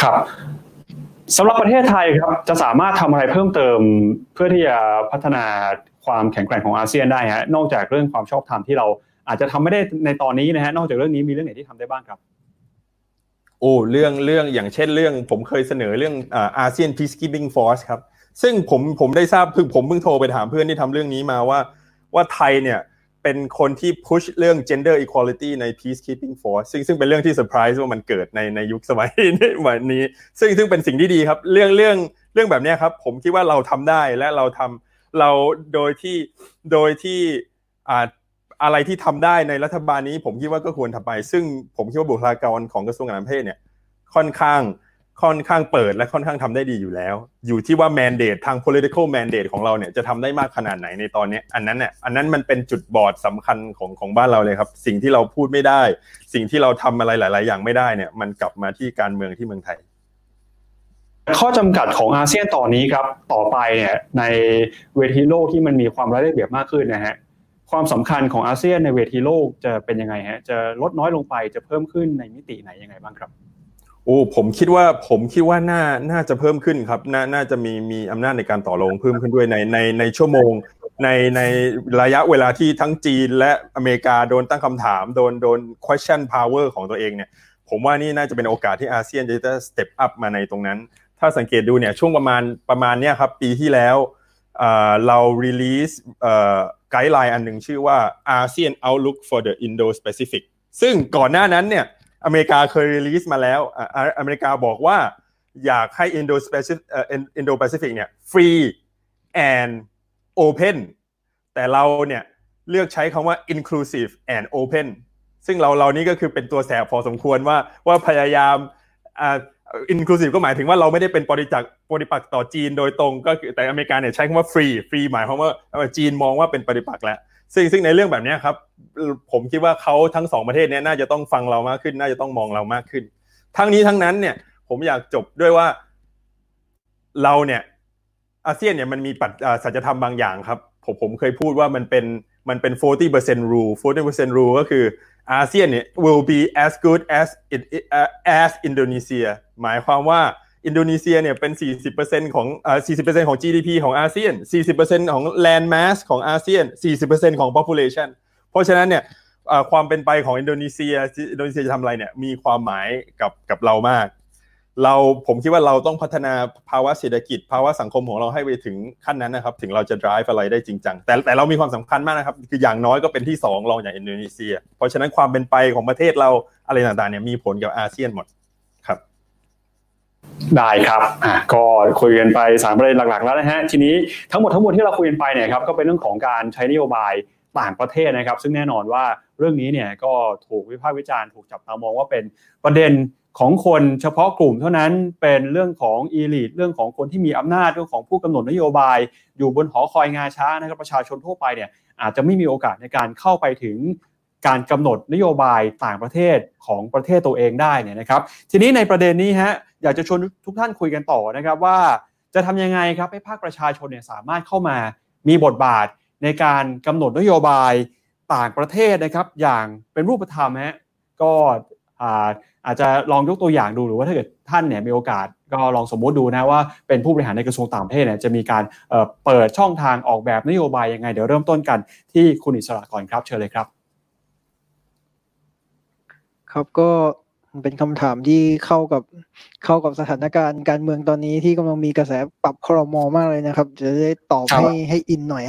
ครับสำหรับประเทศไทยครับจะสามารถทำอะไรเพิ่มเติมเพื่อที่จะพัฒนา ความแข็งแกร่งของอาเซียนได้ฮะนอกจากเรื่องความชอบธรรมที่เราอาจจะทำไม่ได้ในตอนนี้นะฮะนอกจากเรื่องนี้มีเรื่องไหนที่ทำได้บ้างครับโอ้เรื่องเรื่องอย่างเช่นเรื่องผมเคยเสนอเรื่องอาเซียน peacekeeping force ครับซึ่งผมผมได้ทราบเพิ่งผมเพิ่งโทรไปถามเพื่อนที่ทำเรื่องนี้มาว่า ว่าไทยเนี่ยเป็นคนที่ push เรื่อง gender equality ใน peacekeeping force ซึ่งซึ่งเป็นเรื่องที่เซอร์ไพรส์ว่ามันเกิดในในยุคสมัยนี้ ซึ่งซึ่งเป็นสิ่งที่ดีครับ เรื่องเรื่องเรื่องแบบนี้ครับ ผมคิดว่าเราทำได้และเราทำ เราโดยที่โดยที่อาอะไรที่ทำได้ในรัฐบาลนี้ ผมคิดว่าก็ควรทำไป ซึ่งผมคิดว่าบุคลากรของกระทรวงการต่างประเทศเนี่ยค่อนข้างค่อนข้างเปิดและค่อนข้างทำได้ดีอยู่แล้ว อยู่ที่ว่า mandate ทาง political mandate ของเราเนี่ยจะทำได้มากขนาดไหนในตอนนี้ อันนั้นเนี่ยอันนั้นมันเป็นจุดบอดสำคัญของของบ้านเราเลยครับ สิ่งที่เราพูดไม่ได้ สิ่งที่เราทำอะไรหลาย ๆ อย่างไม่ได้เนี่ยมันกลับมาที่การเมืองที่เมืองไทย ข้อจำกัดของอาเซียนตอนนี้ครับต่อไปเนี่ยในเวทีโลกที่มันมีความรายได้เบียบมากขึ้นนะฮะความสำคัญของอาเซียนในเวทีโลกจะเป็นยังไงฮะจะลดน้อยลงไปจะเพิ่มขึ้นในมิติไหนยังไงบ้างครับโอ้ผมคิดว่าผมคิดว่าน่าน่าจะเพิ่มขึ้นครับน่าน่าจะมีมีอำนาจในการต่อรองเพิ่มขึ้นด้วยในในในชั่วโมง ในในระยะเวลาที่ทั้งจีนและอเมริกาโดนตั้งคำถามโดนโดน question power ของตัวเองเนี่ย ผมว่านี่น่าจะเป็นโอกาสที่อาเซียนจะ step up มาในตรงนั้น ถ้าสังเกตดูเนี่ยช่วงประมาณประมาณเนี้ยครับปีที่แล้วเรา release guideline อันหนึ่งชื่อว่า ASEAN Outlook for the Indo-Pacific ซึ่งก่อนหน้านั้นเนี่ยอเมริกาเคย release มาแล้วอเมริกาบอกว่าอยากให้ Indo-Pacific Indo-Pacific เนี่ย free and open แต่เราเนี่ยเลือกใช้คำว่า inclusive and open ซึ่งเราเรานี่ก็คือเป็นตัวแสบพอสมควรว่าว่าพยายาม อ่า inclusive ก็หมายถึงว่าเราไม่ได้เป็นปริจักปฏิปักษ์ต่อจีนโดยตรงก็คือแต่อเมริกาเนี่ยใช้คำว่า free free หมายความว่าจีนมองว่าเป็นปฏิปักษ์แล้วซึ่งซึ่งในเรื่องแบบนี้ครับ ผมคิดว่าเขาทั้งสองประเทศเนี้ยน่าจะต้องฟังเรามากขึ้น น่าจะต้องมองเรามากขึ้น ทั้งนี้ทั้งนั้นเนี่ยผมอยากจบด้วยว่าเราเนี่ยอาเซียนเนี่ยมันมีปัจสัจธรรมบางอย่างครับ ผมผมเคยพูดว่ามันเป็น มันเป็น 40% rule 40% rule ก็คืออาเซียนเนี่ย will be as good as it as Indonesia หมายความว่าอินโดนีเซียเนี่ยเป็น 40%ของอ่า40%ของ GDP ของอาเซียน 40%ของ land mass ของอาเซียน 40%ของ population เพราะฉะนั้นเนี่ยความเป็นไปของอินโดนีเซีย อินโดนีเซียจะทำอะไรเนี่ยมีความหมายกับกับเรามาก เราผมคิดว่าเราต้องพัฒนาภาวะเศรษฐกิจ ภาวะสังคมของเราให้ไปถึงขั้นนั้นนะครับ ถึงเราจะ drive อะไรได้จริงจังแต่แต่เรามีความสำคัญมากนะครับ คืออย่างน้อยก็เป็นที่ 2 รองจากอินโดนีเซีย เพราะฉะนั้นความเป็นไปของประเทศเราอะไรต่างๆเนี่ยมีผลกับอาเซียนหมดครับ ได้ครับอะก็คุยกันไปสามประเด็นหลักๆ แล้วนะฮะทีนี้ทั้งหมดทั้งมวลที่เราคุยกันไปเนี่ยครับก็เป็นเรื่องของการใช้นโยบายต่างประเทศนะครับ ซึ่งแน่นอนว่าเรื่องนี้เนี่ยก็ถูกวิพากษ์วิจารณ์ถูกจับตามองว่าเป็นประเด็น ของคนเฉพาะกลุ่มเท่านั้นเป็นเรื่องของอีลิทเรื่องของคนที่มีอำนาจเรื่องของผู้กำหนดนโยบาย อยู่บนหอคอยงาช้านะครับประชาชนทั่วไปเนี่ยอาจจะไม่มีโอกาสในการเข้าไปถึงการกำหนดนโยบายต่างประเทศของประเทศตัวเองได้เนี่ยนะครับ ทีนี้ในประเด็นนี้ฮะอยากจะชวนทุกท่านคุยกันต่อนะครับว่าจะทำยังไงครับให้ภาคประชาชนเนี่ยสามารถเข้ามามีบทบาทในการกำหนดนโยบายต่างประเทศนะครับ อย่างเป็นรูปธรรมฮะก็ อาจจะลองยกตัวอย่างดูหรือว่าถ้าเกิดท่านเนี่ยมีโอกาสก็ลองสมมติดูนะว่าเป็นผู้บริหารในกระทรวงต่างประเทศเนี่ยจะมีการเปิดช่องทางออกแบบนโยบายยังไง เดี๋ยวเริ่มต้นกันที่คุณอิสระก่อนครับเชิญเลยครับ ครับก็เป็นคำถามที่เข้ากับเข้ากับสถานการณ์การเมืองตอนนี้ที่กำลังมีกระแสปรับครมมากเลยนะครับ จะได้ตอบให้ให้อินหน่อย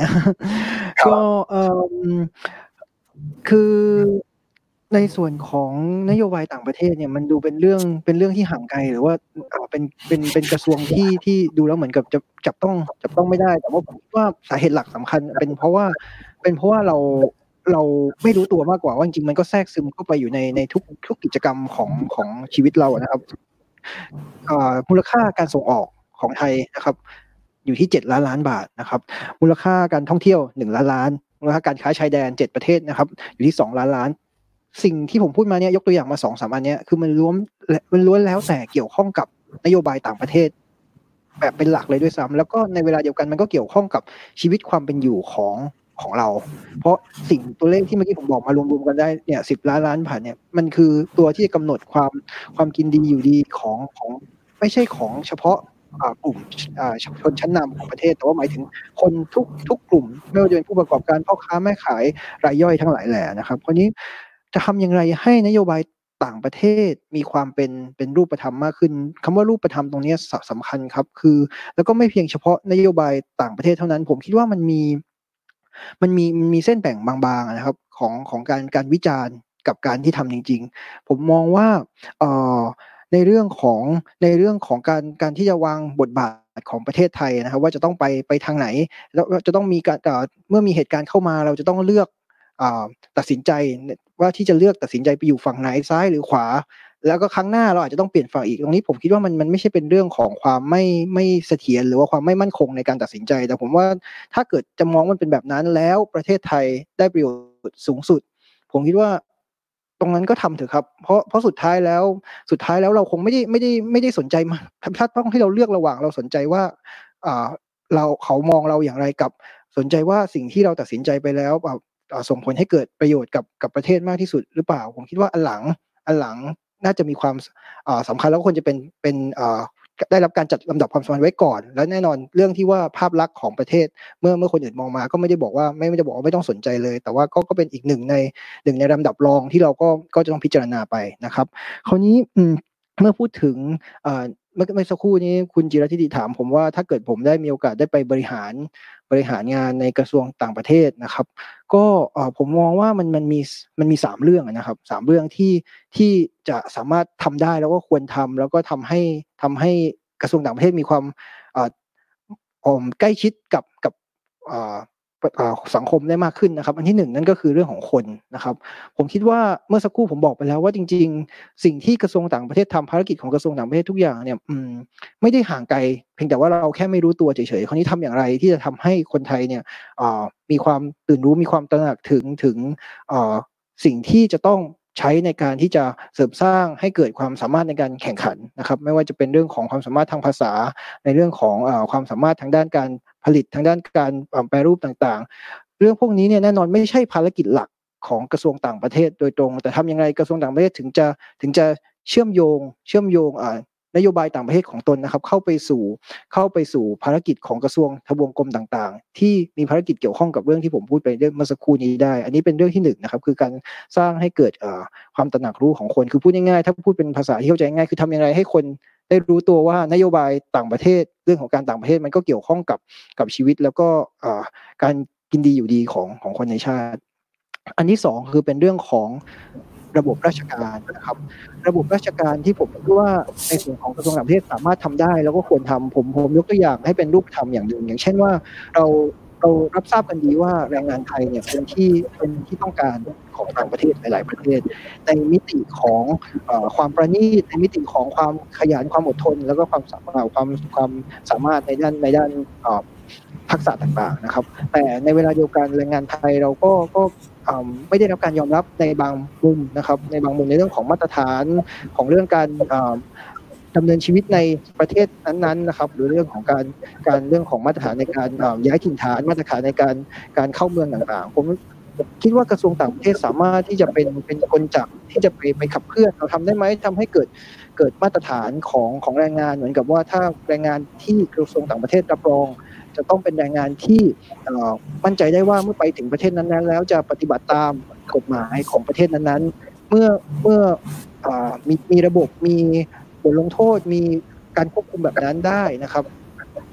ก็เออคือ ในส่วนของนโยบายต่างประเทศเนี่ยมันดูเป็นเรื่องเป็นเรื่องที่ห่างไกล หรือว่าเป็นเป็นเป็นกระทรวงที่ที่ดูแล้วเหมือนกับจะจับต้องจับต้องไม่ได้ แต่ว่าผมว่าสาเหตุหลักสำคัญ เป็นเพราะว่าเป็นเพราะว่าเราเราไม่รู้ตัวมากกว่าว่าจริงมันก็แทรกซึมเข้าไปอยู่ในในทุกทุกกิจกรรมของของชีวิตเรานะครับมูลค่าการส่งออกของไทยนะครับ อยู่ที่เจ็ดล้านล้านบาทนะครับ มูลค่าการท่องเที่ยวหนึ่งล้านล้านมูลค่าการค้าชายแดนเจ็ดประเทศนะครับ อยู่ที่สองล้านล้าน สิ่งที่ผมพูดมาเนี่ยยกตัวอย่างมาสองสามอันเนี้ยคือมันล้วนมันล้วนแล้วแต่เกี่ยวข้องกับนโยบายต่างประเทศ แบบเป็นหลักเลยด้วยซ้ำแล้วก็ในเวลาเดียวกันมันก็เกี่ยวข้องกับชีวิตความเป็นอยู่ของของเรา เพราะสิ่งตัวเลขที่เมื่อกี้ผมบอกมารวมๆกันได้เนี่ยสิบล้านล้านผ่านเนี่ยมันคือตัวที่จะกำหนดความความกินดีอยู่ดีของของไม่ใช่ของเฉพาะกลุ่มชนชั้นนำของประเทศ แต่ว่าหมายถึงคนทุกทุกกลุ่มไม่ว่าจะเป็นผู้ประกอบการพ่อค้าแม่ขายรายย่อยทั้งหลายแหล่นะครับคราวนี้ จะทำอย่างไรให้นโยบายต่างประเทศมีความเป็นเป็นรูปธรรมมากขึ้นคำว่ารูปธรรมตรงนี้สำคัญครับ คือ แล้วก็ไม่เพียงเฉพาะนโยบายต่างประเทศเท่านั้น ผมคิดว่ามันมีมันมีมีเส้นแบ่งบางๆนะครับของของการการวิจารณ์กับการที่ทำจริง ๆ ผมมองว่าเอ่อในเรื่องของในเรื่องของการการที่จะวางบทบาทของประเทศไทยนะครับ ว่าจะต้องไปไปทางไหน แล้วจะต้องมีการเมื่อมีเหตุการณ์เข้ามาเราจะต้องเลือก ตัดสินใจว่าที่จะเลือกตัดสินใจไปอยู่ฝั่งไหนซ้ายหรือขวา แล้วก็ครั้งหน้าเราอาจจะต้องเปลี่ยนฝั่งอีกตรงนี้ผมคิดว่ามันมันไม่ใช่เป็นเรื่องของความไม่ไม่เสถียรหรือว่าความไม่มั่นคงในการตัดสินใจ แต่ผมว่าถ้าเกิดจะมองมันเป็นแบบนั้นแล้วประเทศไทยได้ประโยชน์สูงสุด ผมคิดว่าตรงนั้นก็ทำเถอะครับ เพราะเพราะสุดท้ายแล้วสุดท้ายแล้วเราคงไม่ได้ไม่ได้ไม่ได้สนใจมาถ้าต้องให้เราเลือกระหว่างเราสนใจว่าอ่าเราเขามองเราอย่างไรกับสนใจว่าสิ่งที่เราตัดสินใจไปแล้ว ส่งผลให้เกิดประโยชน์กับกับประเทศมากที่สุดหรือเปล่า ผมคิดว่าอันหลังอันหลังน่าจะมีความสำคัญแล้วควรจะเป็นเป็นได้รับการจัดลำดับความสำคัญไว้ก่อน แล้วแน่นอนเรื่องที่ว่าภาพลักษณ์ของประเทศ เมื่อเมื่อคนอื่นมองมา ก็ไม่ได้บอกว่าไม่ไม่ได้บอกว่าไม่ต้องสนใจเลย แต่ว่าก็ก็เป็นอีกหนึ่งในหนึ่งในลำดับรองที่เราก็ก็จะต้องพิจารณาไปนะครับ คราวนี้เมื่อพูดถึง เมื่อเมื่อสักครู่นี้คุณจิรธิติถาม ผมว่าถ้าเกิดผมได้มีโอกาสได้ไปบริหารบริหารงานในกระทรวงต่างประเทศนะครับ ก็ผมมองว่ามันมันมีมันมีสามเรื่องนะครับสามเรื่องที่ที่จะสามารถทำได้แล้วก็ควรทำแล้วก็ทำให้ทำให้กระทรวงต่างประเทศมีความอ่อใกล้ชิดกับกับ สังคมได้มากขึ้นนะครับ อันที่หนึ่งนั่นก็คือเรื่องของคนนะครับ ผมคิดว่าเมื่อสักครู่ผมบอกไปแล้วว่าจริง ๆ สิ่งที่กระทรวงต่างประเทศทำภารกิจของกระทรวงต่างประเทศทุกอย่างเนี่ยไม่ได้ห่างไกล เพียงแต่ว่าเราแค่ไม่รู้ตัวเฉยๆคราวนี้ทำอย่างไรที่จะทำให้คนไทยเนี่ยมีความตื่นรู้มีความตระหนักถึงถึงสิ่งที่จะต้องใช้ในการที่จะเสริมสร้างให้เกิดความสามารถในการแข่งขันนะครับ ไม่ว่าจะเป็นเรื่องของความสามารถทางภาษา ในเรื่องของอความสามารถทางด้านการ ผลิตทางด้านการแปรรูปต่างๆ เรื่องพวกนี้เนี่ยแน่นอนไม่ใช่ภารกิจหลักของกระทรวงต่างประเทศโดยตรง แต่ทำยังไงกระทรวงต่างประเทศถึงจะถึงจะเชื่อมโยง เชื่อมโยงนโยบายต่างประเทศของตนนะครับ เข้าไปสู่เข้าไปสู่ภารกิจของกระทรวงทบวงกรมต่างๆ ที่มีภารกิจเกี่ยวข้องกับเรื่องที่ผมพูดไปเมื่อสักครู่นี้ได้ อันนี้เป็นเรื่องที่หนึ่งนะครับคือการสร้างให้เกิดความตระหนักรู้ของคนคือพูดง่ายๆถ้าพูดเป็นภาษาที่เข้าใจง่ายคือทำยังไงให้คน ได้รู้ตัวว่านโยบายต่างประเทศ เรื่องของการต่างประเทศมันก็เกี่ยวข้องกับกับชีวิต แล้วก็การกินดีอยู่ดีของของคนในชาติ อันที่สองคือเป็นเรื่องของระบบราชการนะครับ ระบบราชการที่ผมคิดว่าในส่วนของกระทรวงต่างประเทศสามารถทำได้ แล้วก็ควรทำผมผมยกตัวอย่างให้เป็นรูปธรรมอย่างหนึ่งอย่างเช่นว่าเรา เรารับทราบกันดีว่าแรงงานไทยเนี่ยเป็นที่เป็นที่ต้องการของต่างประเทศหลาย ๆ ประเทศ ในมิติของความประณีตในมิติของความขยันความอดทน แล้วก็ความสามารถความความสามารถในด้านในด้านทักษะต่าง ๆ นะครับ แต่ในเวลาเดียวกันแรงงานไทยเราก็ก็ไม่ได้รับการยอมรับในบางมุมนะครับ ในบางมุมในเรื่องของมาตรฐานของเรื่องการ ดำเนินชีวิตในประเทศนั้นๆนะครับ หรือเรื่องของการการเรื่องของมาตรฐานในการย้ายถิ่นฐานมาตรฐานในการการเข้าเมืองต่างๆผมคิดว่ากระทรวงต่างประเทศสามารถที่จะเป็นเป็นคนจักที่จะไปไปขับเคลื่อนเราทำได้ไหมทำให้เกิดเกิดมาตรฐานของของแรงงานเหมือนกับว่าถ้าแรงงานที่กระทรวงต่างประเทศรับรอง จะต้องเป็นแรงงานที่มั่นใจได้ว่าเมื่อไปถึงประเทศนั้นๆ แล้วจะปฏิบัติตามกฎหมายของประเทศนั้นๆ เมื่อเมื่อมีมีระบบมี บทลงโทษมีการควบคุมแบบนั้นได้นะครับ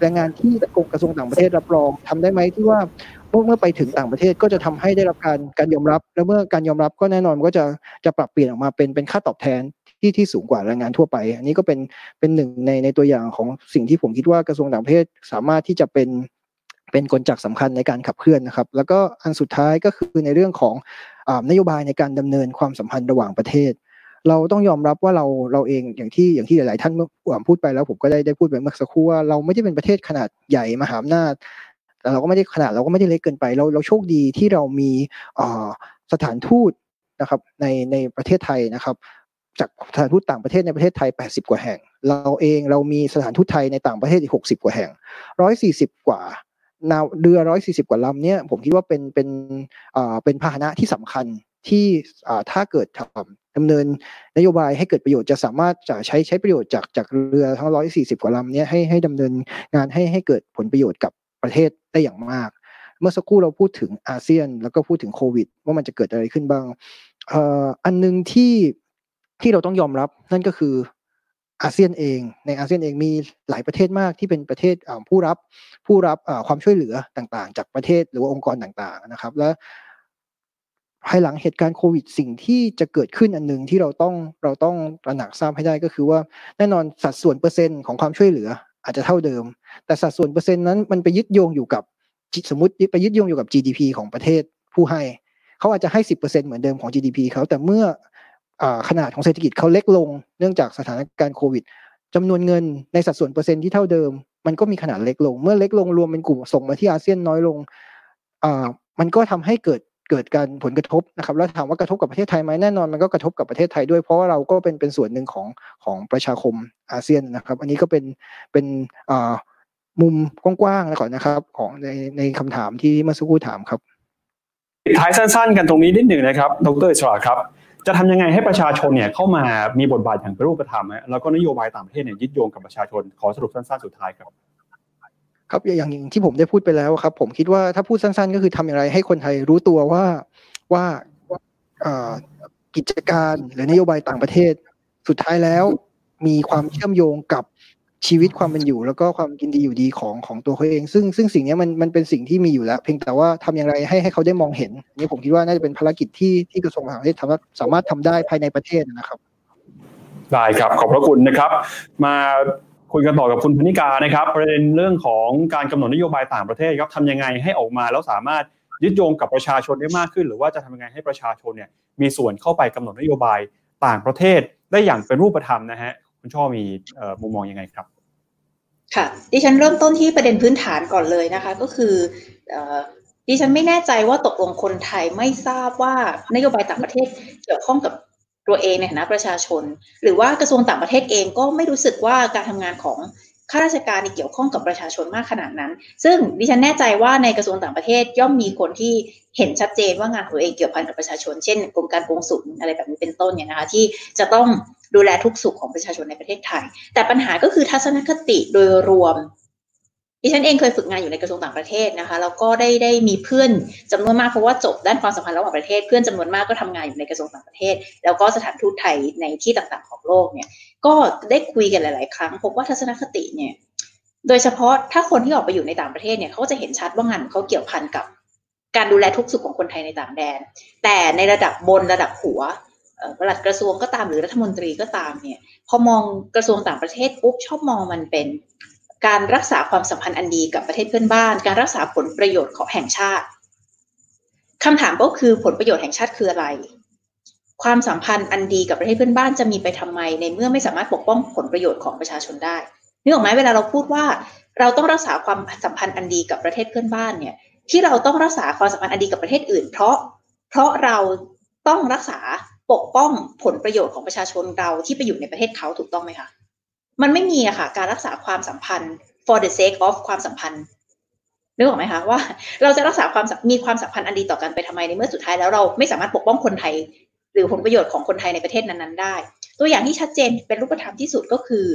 แรงงานที่กรมกระทรวงต่างประเทศรับรองทำได้ไหมที่ว่าเมื่อเมื่อไปถึงต่างประเทศก็จะทำให้ได้รับการการยอมรับ แล้วเมื่อการยอมรับก็แน่นอนก็จะจะปรับเปลี่ยนออกมาเป็นเป็นค่าตอบแทนที่ที่สูงกว่าแรงงานทั่วไป อันนี้ก็เป็นเป็นหนึ่งในในตัวอย่างของสิ่งที่ผมคิดว่ากระทรวงต่างประเทศสามารถที่จะเป็นเป็นกลจักสำคัญในการขับเคลื่อนนะครับ แล้วก็อันสุดท้ายก็คือในเรื่องของนโยบายในการดำเนินความสัมพันธ์ระหว่างประเทศ เราต้องยอมรับว่าเราเราเองอย่างที่อย่างที่หลาย ๆ ท่านเมื่อพูดไปแล้วผมก็ได้ได้พูดไปเมื่อสักครู่ว่าเราไม่ได้เป็นประเทศขนาดใหญ่มหาอำนาจแต่เราก็ไม่ได้ขนาดเราก็ไม่ได้เล็กเกินไป เราเราโชคดีที่เรามีสถานทูตนะครับในในประเทศไทยนะครับ จากสถานทูตต่างประเทศในประเทศไทย 80 กว่าแห่ง เราเองเรามีสถานทูตไทยในต่างประเทศอีก 60 กว่าแห่ง 140 กว่านาเรือ 140 กว่าลำเนี่ยผมคิดว่าเป็นเป็นอ่าเป็นพาหนะที่สำคัญ ที่ถ้าเกิดดำเนินนโยบายให้เกิดประโยชน์จะสามารถจะใช้ใช้ประโยชน์จากจากเรือทั้ง 140 กว่าลำนี้ให้ให้ดำเนินงานให้ให้เกิดผลประโยชน์กับประเทศได้อย่างมาก เมื่อสักครู่เราพูดถึงอาเซียน แล้วก็พูดถึงโควิด ว่ามันจะเกิดอะไรขึ้นบ้างอันหนึ่งที่ที่เราต้องยอมรับนั่นก็คืออาเซียนเองในอาเซียนเองมีหลายประเทศมากที่เป็นประเทศผู้รับผู้รับความช่วยเหลือต่างๆ จากประเทศหรือว่าองค์กรต่างๆนะครับ และ ภายหลังเหตุการณ์โควิด สิ่งที่จะเกิดขึ้นอันหนึ่งที่เราต้องเราต้องตระหนักทราบให้ได้ก็คือว่าแน่นอนสัดส่วนเปอร์เซ็นต์ของความช่วยเหลืออาจจะเท่าเดิม แต่สัดส่วนเปอร์เซ็นต์นั้นมันไปยึดโยงอยู่กับสมมติไปยึดโยงอยู่กับ GDP ของประเทศผู้ให้เขาอาจจะให้สิบเปอร์เซ็นเหมือนเดิมของ GDP เขาแต่เมื่อขนาดของเศรษฐกิจเขาเล็กลง เนื่องจากสถานการณ์โควิดจำนวนเงินในสัดส่วนเปอร์เซ็นต์ที่เท่าเดิม มันก็มีขนาดเล็กลง เมื่อเล็กลงรวมเป็นกลุ่มส่งมาที่อาเซียนน้อยลงมันก็ทำให้เกิด เกิดการผลกระทบนะครับแล้วถามว่ากระทบกับประเทศไทยไหมแน่นอนมันก็กระทบกับประเทศไทยด้วยเพราะว่าเราก็เป็นเป็นส่วนหนึ่งของของประชาคมอาเซียนนะครับ อันนี้ก็เป็นเป็นอ่ามุมกว้างๆแล้วก่อนนะครับ ของในในคำถามที่เมื่อสักครู่ถามครับท้ายสั้นๆ กันตรงนี้นิดหนึ่งนะครับ ดรอิสระครับ จะทำยังไงให้ประชาชนเนี่ยเข้ามามีบทบาทอย่างเป็นรูปธรรมแล้วก็นโยบายต่างประเทศเนี่ยยึดโยงกับประชาชนขอสรุปสั้นๆสุดท้ายครับ ครับอย่างที่ผมได้พูดไปแล้วครับ ผมคิดว่าถ้าพูดสั้น ๆ ก็คือทำอย่างไรให้คนไทยรู้ตัวว่าว่ากิจการหรือนโยบายต่างประเทศ สุดท้ายแล้วมีความเชื่อมโยงกับชีวิตความเป็นอยู่ แล้วก็ความกินดีอยู่ดีของของตัวเขาเอง ซึ่งซึ่งสิ่งนี้มันมันเป็นสิ่งที่มีอยู่แล้ว เพียงแต่ว่าทำอย่างไรให้ให้เขาได้มองเห็นนี่ผมคิดว่าน่าจะเป็นภารกิจที่ที่กระทรวงต่างประเทศสามารถทำได้ภายในประเทศนะครับได้ครับ ขอบพระคุณนะครับ มา คุยกันต่อกับคุณพนิกานะครับ ประเด็นเรื่องของการกำหนดนโยบายต่างประเทศครับทำยังไงให้ออกมาแล้วสามารถยึดโยงกับประชาชนได้มากขึ้น หรือว่าจะทำยังไงให้ประชาชนเนี่ยมีส่วนเข้าไปกำหนดนโยบายต่างประเทศได้อย่างเป็นรูปธรรมนะฮะคุณช่อมีมุมมองยังไงครับ ค่ะ ดิฉันเริ่มต้นที่ประเด็นพื้นฐานก่อนเลยนะคะ ก็คือดิฉันไม่แน่ใจว่าตกลงคนไทยไม่ทราบว่านโยบายต่างประเทศเกี่ยวข้องกับ ตัวเองในฐานะประชาชน หรือว่ากระทรวงต่างประเทศเองก็ไม่รู้สึกว่าการทำงานของข้าราชการเกี่ยวข้องกับประชาชนมากขนาดนั้น ซึ่งดิฉันแน่ใจว่าในกระทรวงต่างประเทศย่อมมีคนที่เห็นชัดเจนว่างานของตัวเองเกี่ยวพันกับประชาชน เช่นกรมการกงสุลอะไรแบบนี้เป็นต้นเนี่ยนะคะที่จะต้องดูแลทุกสุขของประชาชนในประเทศไทย แต่ปัญหาก็คือทัศนคติโดยรวม ดิฉันเองเคยฝึกงานอยู่ในกระทรวงต่างประเทศนะคะแล้วก็ได้ได้มีเพื่อนจำนวนมากเพราะว่าจบด้านความสัมพันธ์ระหว่างประเทศเพื่อนจำนวนมากก็ทำงานอยู่ในกระทรวงต่างประเทศ แล้วก็สถานทูตไทยในที่ต่างๆของโลกเนี่ย ก็ได้คุยกันหลาย ๆ ครั้งพบว่าทัศนคติเนี่ย โดยเฉพาะถ้าคนที่ออกไปอยู่ในต่างประเทศเนี่ยเขาจะเห็นชัดว่างานเขาเกี่ยวพันกับการดูแลทุกสุขของคนไทยในต่างแดน แต่ในระดับบนระดับหัวปลัดกระทรวงก็ตามหรือรัฐมนตรีก็ตามเนี่ย พอมองกระทรวงต่างประเทศปุ๊บชอบมองมันเป็น การรักษาความสัมพันธ์อันดีกับประเทศเพื่อนบ้าน การรักษาผลประโยชน์ของแห่งชาติคำถามก็คือผลประโยชน์แห่งชาติคืออะไร ความสัมพันธ์อันดีกับประเทศเพื่อนบ้านจะมีไปทำไม ในเมื่อไม่สามารถปกป้องผลประโยชน์ของประชาชนได้นึกออกไหมเวลาเราพูดว่า เราต้องรักษาความสัมพันธ์อันดีกับประเทศเพื่อนบ้านเนี่ยที่เราต้องรักษาความสัมพันธ์อันดีกับประเทศอื่น เพราะ เพราะเราต้องรักษาปกป้องผลประโยชน์ของประชาชนเราที่ไปอยู่ในประเทศเขาถูกต้องไหมคะ มันไม่มีอะค่ะ การรักษาความสัมพันธ์ for the sake of ความสัมพันธ์นึกออกไหมคะว่าเราจะรักษาความมีความสัมพันธ์อันดีต่อกันไปทำไมในเมื่อสุดท้ายแล้วเราไม่สามารถปกป้องคนไทย หรือผลประโยชน์ของคนไทยในประเทศนั้นๆได้ ตัวอย่างที่ชัดเจนเป็นรูปธรรมที่สุดก็คือ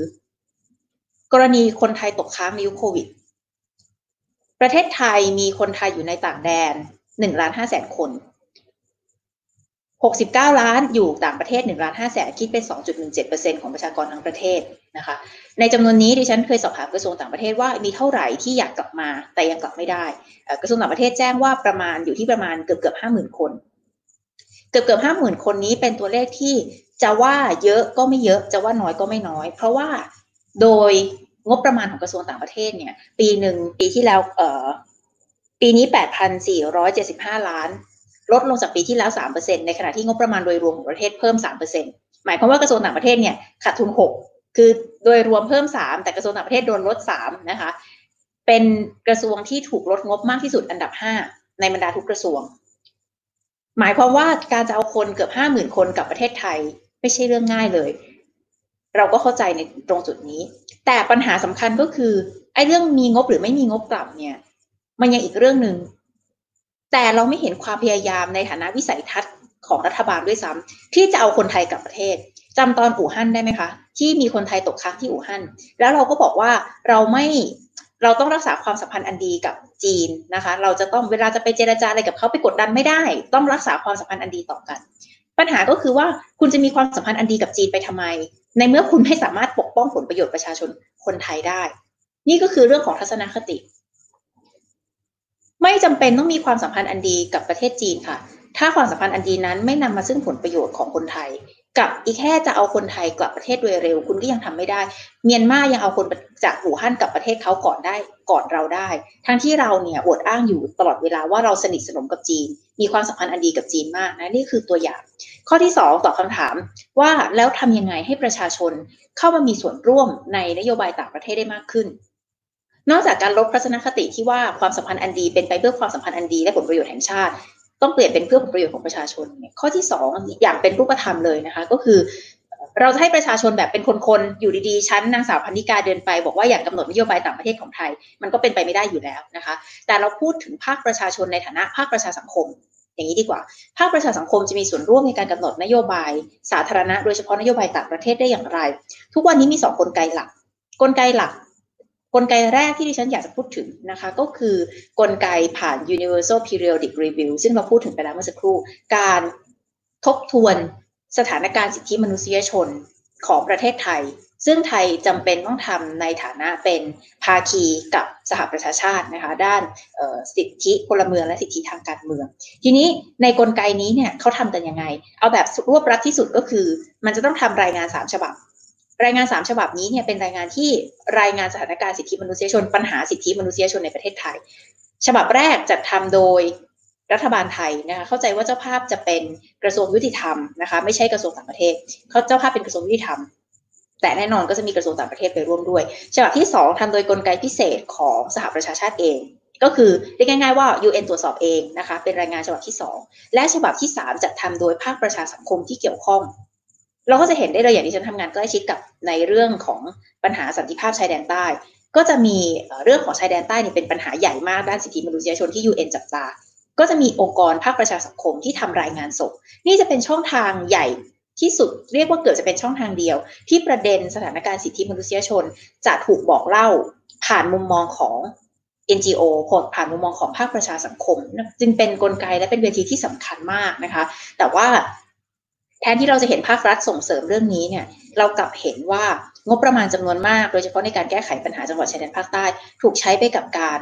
กรณีคนไทยตกค้างในยุคโควิด ประเทศไทยมีคนไทยอยู่ในต่างแดนหนึ่งล้านห้าแสนคน 69 ล้านอยู่ต่างประเทศ1ล้าน5แสนคิดเป็น 2.17%ของประชากรทั้งประเทศนะคะ ในจำนวนนี้ดิฉันเคยสอบถามกระทรวงต่างประเทศว่ามีเท่าไหร่ที่อยากกลับมาแต่ยังกลับไม่ได้ กระทรวงต่างประเทศแจ้งว่าประมาณอยู่ที่ประมาณเกือบเกือบห้าหมื่นคน เกือบเกือบห้าหมื่นคนนี้เป็นตัวเลขที่จะว่าเยอะก็ไม่เยอะจะว่าน้อยก็ไม่น้อย เพราะว่าโดยงบประมาณของกระทรวงต่างประเทศเนี่ย ปีหนึ่งปีที่แล้วเปีนี้ 8,475 ล้าน ลดลงจากปีที่แล้ว 3%ในขณะที่งบประมาณโดยรวมของประเทศเพิ่ม 3%หมายความว่ากระทรวงต่างประเทศเนี่ยขาดทุน 6 คือโดยรวมเพิ่ม 3 แต่กระทรวงต่างประเทศโดนลด 3 นะคะ เป็นกระทรวงที่ถูกลดงบมากที่สุดอันดับ 5 ในบรรดาทุกกระทรวง หมายความว่าการจะเอาคนเกือบ 50,000 คนกลับประเทศไทย ไม่ใช่เรื่องง่ายเลย เราก็เข้าใจในตรงจุดนี้ แต่ปัญหาสำคัญก็คือไอ้เรื่องมีงบหรือไม่มีงบกลับเนี่ย มันยังอีกเรื่องหนึ่ง แต่เราไม่เห็นความพยายามในฐานะวิสัยทัศน์ของรัฐบาลด้วยซ้ำที่จะเอาคนไทยกลับประเทศจำตอนอู่ฮั่นได้ไหมคะ ที่มีคนไทยตกค้างที่อู่ฮั่นแล้วเราก็บอกว่าเราไม่เราต้องรักษาความสัมพันธ์อันดีกับจีนนะคะ เราจะต้องเวลาจะไปเจราจาอะไรกับเขาไปกดดันไม่ได้ ต้องรักษาความสัมพันธ์อันดีต่อกัน ปัญหาก็คือว่าคุณจะมีความสัมพันธ์อันดีกับจีนไปทำไม ในเมื่อคุณไม่สามารถปกป้องผลประโยชน์ประชาชนคนไทยได้ นี่ก็คือเรื่องของทัศนคติ ไม่จำเป็นต้องมีความสัมพันธ์อันดีกับประเทศจีนค่ะ ถ้าความสัมพันธ์อันดีนั้นไม่นำมาซึ่งผลประโยชน์ของคนไทย กับอีกแค่จะเอาคนไทยกลับประเทศโดยเร็ว คุณก็ยังทำไม่ได้ เมียนมายังเอาคนจากหูฮั่นกลับประเทศเขาก่อนได้ก่อนเราได้ ทั้งที่เราเนี่ยอวดอ้างอยู่ตลอดเวลาว่าเราสนิทสนมกับจีน มีความสัมพันธ์อันดีกับจีนมากนะนี่คือตัวอย่าง ข้อที่ 2ตอบคาถามว่าแล้วทำยังไงให้ประชาชนเข้ามามีส่วนร่วมในนโยบายต่างประเทศได้มากขึ้น นอกจากการลบทัศนคติที่ว่าความสัมพันธ์อันดีเป็นไปเพื่อความสัมพันธ์อันดีและผลประโยชน์แห่งชาติ ต้องเปลี่ยนเป็นเพื่อผลประโยชน์ของประชาชน ข้อที่สองอย่างเป็นรูปธรรมเลยนะคะ ก็คือ เราจะให้ประชาชนแบบเป็นคนๆอยู่ดีๆชั้นนางสาวพันธิกาเดินไป บอกว่าอยากกำหนดนโยบายต่างประเทศของไทย มันก็เป็นไปไม่ได้อยู่แล้วนะคะ แต่เราพูดถึงภาคประชาชนในฐานะภาคประชาสังคมอย่างนี้ดีกว่า ภาคประชาสังคมจะมีส่วนร่วมในการกำหนดนโยบาย สาธารณะ โดยเฉพาะนโยบายต่างประเทศได้อย่างไร ทุกวันนี้มีสองกลไกหลัก กลไกหลัก กลไกแรกที่ดิฉันอยากจะพูดถึงนะคะ ก็คือกลไกผ่าน Universal Periodic Review ซึ่งเราพูดถึงไปแล้วเมื่อสักครู่ การทบทวนสถานการณ์สิทธิมนุษยชนของประเทศไทย ซึ่งไทยจำเป็นต้องทำในฐานะเป็นภาคีกับสหประชาชาตินะคะ ด้านสิทธิพลเมืองและสิทธิทางการเมือง ทีนี้ในกลไกนี้เนี่ยเขาทำกันยังไง เอาแบบรวบรัดที่สุดก็คือ มันจะต้องทำรายงาน 3 ฉบับ รายงานสามฉบับนี้เนี่ยเป็นรายงานที่รายงานสถานการณ์สิทธิมนุษยชน ปัญหาสิทธิมนุษยชนในประเทศไทย ฉบับแรกจัดทำโดยรัฐบาลไทยนะคะเข้าใจว่าเจ้าภาพจะเป็นกระทรวงยุติธรรมนะคะไม่ใช่กระทรวงต่างประเทศเขาเจ้าภาพเป็นกระทรวงยุติธรรม แต่แน่นอนก็จะมีกระทรวงต่างประเทศไปร่วมด้วย ฉบับที่ 2ทำโดยกลไกพิเศษของสหประชาชาติเองก็คือเรียกง่ายๆว่า UN ตรวจสอบเองนะคะเป็นรายงานฉบับที่ 2 และฉบับที่ 3 จัดทำโดยภาคประชาสังคมที่เกี่ยวข้อง เราก็จะเห็นได้เลยอย่างที่ฉันทำงานใกล้ชิดกับในเรื่องของปัญหาสันติภาพชายแดนใต้ ก็จะมีเรื่องของชายแดนใต้เนี่เป็นปัญหาใหญ่มากด้านสิทธิมนุษยชนที่ UN จับตา ก็จะมีองค์กรภาคประชาสังคมที่ทำรายงานส่งนี่จะเป็นช่องทางใหญ่ที่สุดเรียกว่าเกือบจะเป็นช่องทางเดียว ที่ประเด็นสถานการณ์สิทธิมนุษยชน จะถูกบอกเล่าผ่านมุมมองของ NGO ผ่านมุมมองของภาคประชาสังคม จึงเป็นนกลไกและเป็นเวทีที่สำคัญมากนะคะ แต่ว่า แทนที่เราจะเห็นภาครัฐส่งเสริมเรื่องนี้เนี่ย เรากลับเห็นว่างบประมาณจำนวนมาก โดยเฉพาะในการแก้ไขปัญหาจังหวัดชายแดนภาคใต้ ถูกใช้ไปกับการ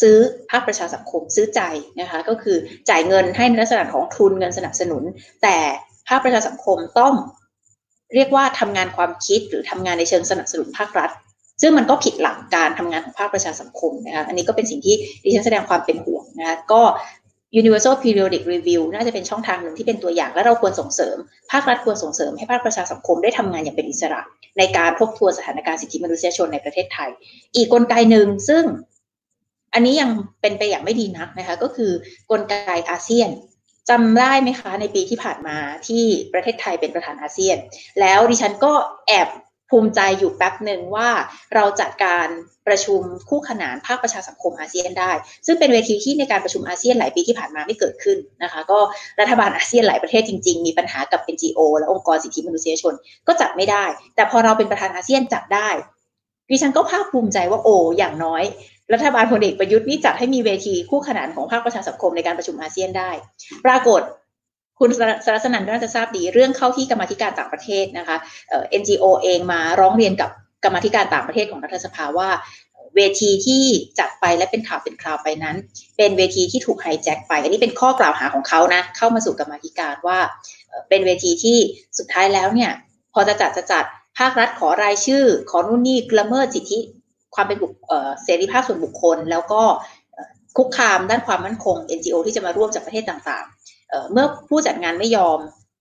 ซื้อภาคประชาสังคมซื้อใจนะคะ ก็คือจ่ายเงินให้ในลักษณะของทุนเงินสนับสนุน แต่ภาคประชาสังคมต้องเรียกว่าทำงานความคิดหรือทำงานในเชิงสนับสนุนภาครัฐ ซึ่งมันก็ผิดหลักการทำงานของภาคประชาสังคมนะคะอันนี้ก็เป็นสิ่งที่ดิฉันแสดงความเป็นห่วงนะคะก็ Universal Periodic Review น่าจะเป็นช่องทางหนึ่งที่เป็นตัวอย่าง และเราควรส่งเสริม ภาครัฐควรส่งเสริมให้ภาคประชาสังคมได้ทำงานอย่างเป็นอิสระ ในการทบทวนสถานการณ์สิทธิมนุษยชนในประเทศไทย อีกกลไกหนึ่งซึ่ง อันนี้ยังเป็นไปอย่างไม่ดีนักนะคะ ก็คือกลไกอาเซียนจำได้ไหมคะ ในปีที่ผ่านมาที่ประเทศไทยเป็นประธานอาเซียน แล้วดิฉันก็แอบ ภูมิใจอยู่แป๊บหนึ่งว่าเราจัดการประชุมคู่ขนานภาคประชาสังคมอาเซียนได้ ซึ่งเป็นเวทีที่ในการประชุมอาเซียนหลายปีที่ผ่านมาไม่เกิดขึ้นนะคะ ก็รัฐบาลอาเซียนหลายประเทศจริง ๆ มีปัญหากับ NGO และองค์กรสิทธิมนุษยชนก็จัดไม่ได้ แต่พอเราเป็นประธานอาเซียนจัดได้ดิฉันก็ภาคภูมิใจว่าโอ้อย่างน้อย รัฐบาลพลเอกประยุทธ์นี่จัดให้มีเวทีคู่ขนานของภาคประชาสังคมในการประชุมอาเซียนได้ ปรากฏ คุณสารสนันน่าจะทราบดีเรื่องเข้าที่กรรมธิการต่างประเทศนะคะเอ็นจีโอเองมาร้องเรียนกับกรรมธิการต่างประเทศของรัฐสภาว่าเวทีที่จัดไปและเป็นข่าวเป็นคราวไปนั้น เป็นเวทีที่ถูกไฮแจ็คไป อันนี้เป็นข้อกล่าวหาของเขานะ เข้ามาสู่กรรมธิการว่า เป็นเวทีที่สุดท้ายแล้วเนี่ย พอจะจัดจะจัดภาครัฐขอรายชื่อ ขอนู่นนี่ละเมิดสิทธิความเป็นบุคเสรีภาพส่วนบุคคล แล้วก็คุกคามด้านความมั่นคง NGO ที่จะมาร่วมจากประเทศต่าง เมื่อผู้จัดงานไม่ยอม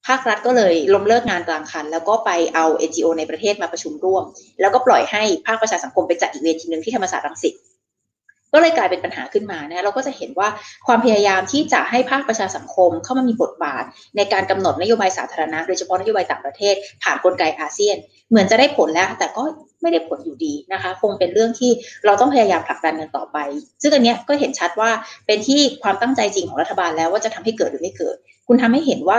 ภาครัฐก็เลยล้มเลิกงานกลางคัน แล้วก็ไปเอา NGO ในประเทศมาประชุมร่วม แล้วก็ปล่อยให้ภาคประชาสังคมไปจัดอีกเวทีหนึ่งที่ธรรมศาสตร์รังสิตก็เลยกลายเป็นปัญหาขึ้นมานะเราก็จะเห็นว่าความพยายามที่จะให้ภาคประชาสังคมเข้ามามีบทบาท ในการกำหนดนโยบายสาธารณะโดยเฉพาะนโยบายต่างประเทศ ผ่านนกลไกอาเซียน เหมือนจะได้ผลแล้ว แต่ก็ไม่ได้ผลอยู่ดีนะคะ คงเป็นเรื่องที่เราต้องพยายามผลักดันกันต่อไป ซึ่งอันนี้ก็เห็นชัดว่าเป็นที่ความตั้งใจจริงของรัฐบาลแล้วว่าจะทำให้เกิดหรือไม่เกิด คุณทำให้เห็นว่า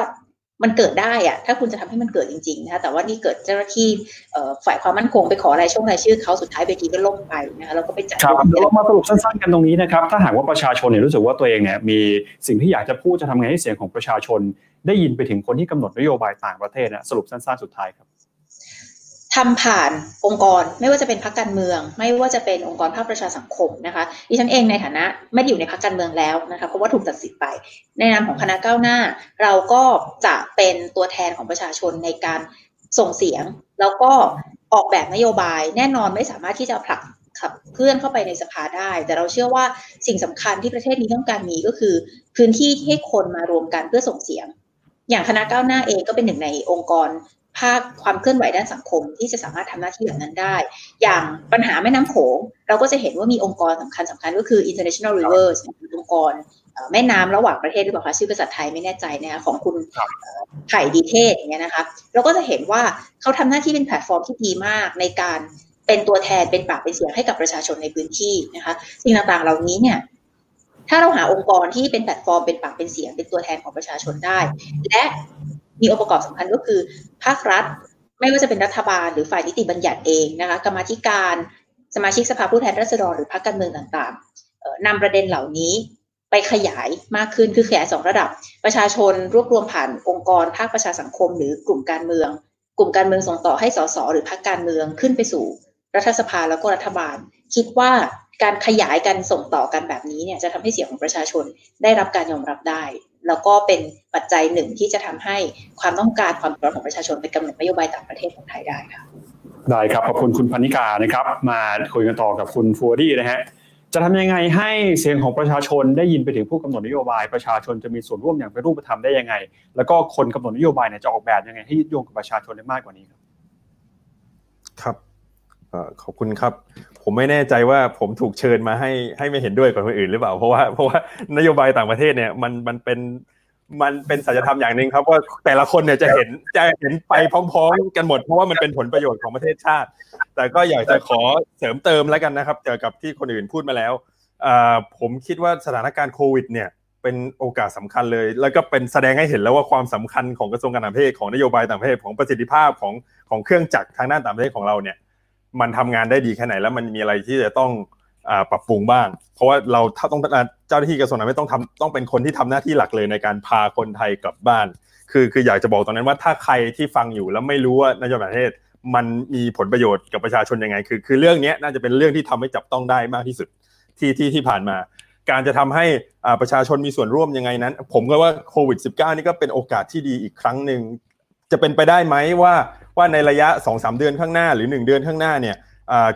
มันเกิดได้อะถ้าคุณจะทำให้มันเกิดจริงๆนะคะแต่ว่านี่เกิดเจ้าหน้าที่ฝ่ายความมั่นคงไปขอรายช่วงรายชื่อเขาสุดท้ายเวทีก็ล่มไปนะคะแล้วก็ไปจัดครับเดี๋ยวเรามาสรุปสั้นๆกันตรงนี้นะครับ ถ้าหากว่าประชาชนเนี่ยรู้สึกว่าตัวเองเนี่ยมีสิ่งที่อยากจะพูดจะทำไงให้เสียงของประชาชน ได้ยินไปถึงคนที่กำหนดนโยบายต่างประเทศนะสรุปสั้นๆสุดท้ายครับ ทำผ่านองค์กรไม่ว่าจะเป็นพรรคการเมือง ไม่ว่าจะเป็นองค์กรภาคประชาสังคมนะคะดิฉันเองในฐานะไม่ได้อยู่ในพรรคการเมืองแล้วนะคะเพราะว่าถูกตัดสิทธิ์ไป ในนามของคณะก้าวหน้า เราก็จะเป็นตัวแทนของประชาชนในการส่งเสียง แล้วก็ออกแบบนโยบายแน่นอนไม่สามารถที่จะผลักขับเคลื่อนเข้าไปในสภาได้ แต่เราเชื่อว่าสิ่งสำคัญที่ประเทศนี้ต้องการมีก็คือ พื้นที่ที่ให้คนมารวมกันเพื่อส่งเสียง อย่างคณะก้าวหน้าเองก็เป็นหนึ่งในองค์กร ภาคความเคลื่อนไหวด้านสังคมที่จะสามารถทำหน้าที่แบบนั้นได้ อย่างปัญหาแม่น้ำโขง เราก็จะเห็นว่ามีองค์กรสำคัญสำคัญก็คือ International Rivers องค์กรแม่น้ำระหว่างประเทศหรือเปล่าคะชื่อภาษาไทยไม่แน่ใจนะคะของคุณไผ่ดีเทศน์อย่างเงี้ยนะคะเราก็จะเห็นว่าเขาทำหน้าที่เป็นแพลตฟอร์มที่ดีมากในการเป็นตัวแทนเป็นปากเป็นเสียงให้กับประชาชนในพื้นที่นะคะสิ่งต่างๆเหล่านี้เนี่ยถ้าเราหาองค์กรที่เป็นแพลตฟอร์มเป็นปากเป็นเสียงเป็นตัวแทนของประชาชนได้ และ มีองค์ประกอบสำคัญก็คือ ภาครัฐ ไม่ว่าจะเป็นรัฐบาลหรือฝ่ายนิติบัญญัติเองนะคะกรรมธิการสมาชิกสภาผู้แทนราษฎรหรือพรรคการเมืองต่างๆนำประเด็นเหล่านี้ไปขยายมากขึ้นคือขยายสองระดับ ประชาชนรวบรวมผ่านองค์กร ภาคประชาสังคม หรือกลุ่มการเมือง กลุ่มการเมืองส่งต่อให้สสหรือพรรคการเมืองขึ้นไปสู่รัฐสภาแล้วก็รัฐบาล คิดว่าการขยายกันส่งต่อกันแบบนี้เนี่ยจะทำให้เสียงของประชาชนได้รับการยอมรับได้ แล้วก็เป็นปัจจัยหนึ่งที่จะทำให้ความต้องการความเดือดร้อนของประชาชนไปกำหนดนโยบายต่างประเทศของไทยได้ค่ะได้ครับขอบคุณคุณพรรณิการ์นะครับ มาคุยกันต่อกับคุณฟูอาดี้นะฮะจะทำยังไงให้เสียงของประชาชนได้ยินไปถึงผู้กำหนดนโยบาย ประชาชนจะมีส่วนร่วมอย่างเป็นรูปธรรมได้ยังไง แล้วก็คนกำหนดนโยบายเนี่ยจะออกแบบยังไงให้ยึดโยงกับประชาชนได้มากกว่านี้ครับ ครับขอบคุณครับ ผมไม่แน่ใจว่าผมถูกเชิญมาให้ให้ไม่เห็นด้วยกับคนอื่นหรือเปล่า เพราะว่าเพราะว่านโยบายต่างประเทศเนี่ยมันมันเป็นมันเป็นสัจธรรมอย่างหนึ่งครับว่าแต่ละคนเนี่ยจะเห็นจะเห็นไปพร้อมๆกันหมดเพราะว่ามันเป็นผลประโยชน์ของประเทศชาติ แต่ก็อยากจะขอเสริมเติมแล้วกันนะครับเจอกับที่คนอื่นพูดมาแล้วผมคิดว่าสถานการณ์โควิดเนี่ยเป็นโอกาสสาคัญเลย แล้วก็เป็นแสดงให้เห็นแล้วว่าความสำคัญของกระทรวงการต่างประเทศของนโยบายต่างประเทศของประสิทธิภาพของของเครื่องจักรทางด้านต่างประเทศของเราเนี่ย มันทำงานได้ดีแค่ไหนแล้วมันมีอะไรที่จะต้องปรับปรุงบ้าง เพราะว่าเราถ้าต้องเจ้าหน้าที่กระทรวงนั้นไม่ต้องทำต้องเป็นคนที่ทำหน้าที่หลักเลยในการพาคนไทยกลับบ้าน คือคืออยากจะบอกตอนนั้นว่าถ้าใครที่ฟังอยู่แล้วไม่รู้ว่านโยบายประเทศมันมีผลประโยชน์กับประชาชนยังไง คือคือเรื่องนี้น่าจะเป็นเรื่องที่ทำให้จับต้องได้มากที่สุดที่ที่ที่ผ่านมา การจะทำให้ประชาชนมีส่วนร่วมยังไงนั้น ผมก็ว่าโควิด -19 นี่ก็เป็นโอกาสที่ดีอีกครั้งหนึ่งจะเป็นไปได้ไหมว่า ว่าในระยะ 2-3 เดือนข้างหน้าหรือ 1 เดือนข้างหน้าเนี่ย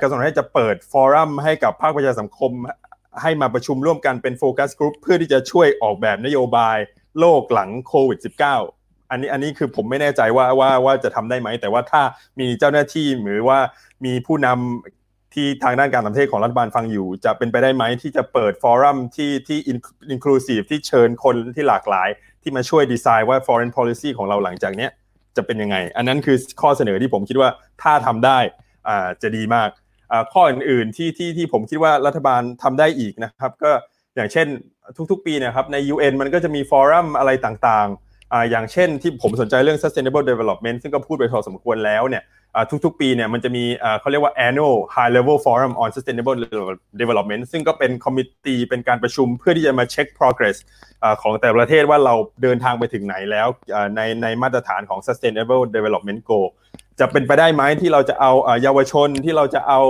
กระทรวงการจะเปิดฟอรัมให้กับภาคประชาสังคม ให้มาประชุมร่วมกันเป็นโฟกัสกลุ่มเพื่อที่จะช่วยออกแบบนโยบายโลกหลังโควิด -19 อันนี้อันนี้คือผมไม่แน่ใจว่าว่าว่าจะทำได้ไหม แต่ว่าถ้ามีเจ้าหน้าที่หรือว่ามีผู้นำที่ทางด้านการต่างประเทศของรัฐบาลฟังอยู่ จะเป็นไปได้ไหมที่จะเปิดฟอรัมที่ที่อินคลูซีฟที่เชิญคนที่หลากหลาย ที่มาช่วยดีไซน์ว่า foreign policy ของเราหลังจากเนี้ย จะเป็นยังไง อันนั้นคือข้อเสนอที่ผมคิดว่าถ้าทำได้อ่าจะดีมากอ่าข้ออื่นๆที่ที่ที่ผมคิดว่ารัฐบาลทำได้อีกนะครับ ก็อย่างเช่นทุกๆ ปีนะครับใน UN มันก็จะมีฟอรัมอะไรต่างๆอ่าอย่างเช่นที่ผมสนใจเรื่อง sustainable development ซึ่งก็พูดไปพอสมควรแล้วเนี่ย ทุกๆ ปีเนี่ยมันจะมีเขาเรียกว่า annual high level forum on sustainable development ซึ่งก็เป็นคอมมิตี้เป็นการประชุมเพื่อที่จะมาเช็ค progress ของแต่ละประเทศว่าเราเดินทางไปถึงไหนแล้วในในมาตรฐานของ sustainable development goal จะเป็นไปได้ไหมที่เราจะเอาเยาวชนที่เราจะเอา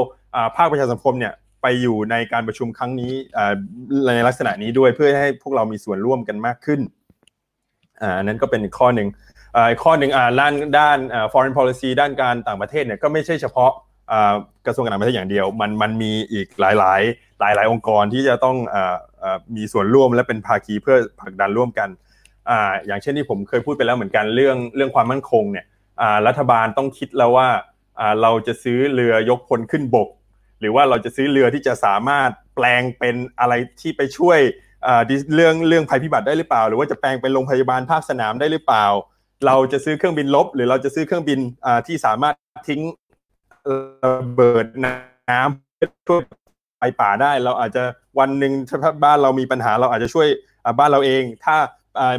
ภาคประชาสังคมเนี่ยไปอยู่ในการประชุมครั้งนี้ในลักษณะนี้ด้วยเพื่อให้พวกเรามีส่วนร่วมกันมากขึ้นอันนั้นก็เป็นอีกข้อหนึ่ง อีกข้อหนึ่งด้านด้าน foreign policy ด้านการต่างประเทศเนี่ยก็ไม่ใช่เฉพาะกระทรวงการต่างประเทศอย่างเดียว มันมันมีอีกหลายหลายหลายหลายองค์กรที่จะต้องมีส่วนร่วมและเป็นภาคีเพื่อผลักดันร่วมกันอย่างเช่นที่ผมเคยพูดไปแล้วเหมือนกันเรื่องเรื่องความมั่นคงเนี่ยรัฐบาลต้องคิดแล้วว่าเราจะซื้อเรือยกพลขึ้นบก หรือว่าเราจะซื้อเรือที่จะสามารถแปลงเป็นอะไรที่ไปช่วยเรื่องเรื่องภัยพิบัติได้หรือเปล่า หรือว่าจะแปลงเป็นโรงพยาบาลภาคสนามได้หรือเปล่า เราจะซื้อเครื่องบินลบ หรือเราจะซื้อเครื่องบินที่สามารถทิ้งระเบิดน้ำช่วยไฟป่าได้ เราอาจจะวันหนึ่งถ้าบ้านเรามีปัญหา เราอาจจะช่วยบ้านเราเอง ถ้า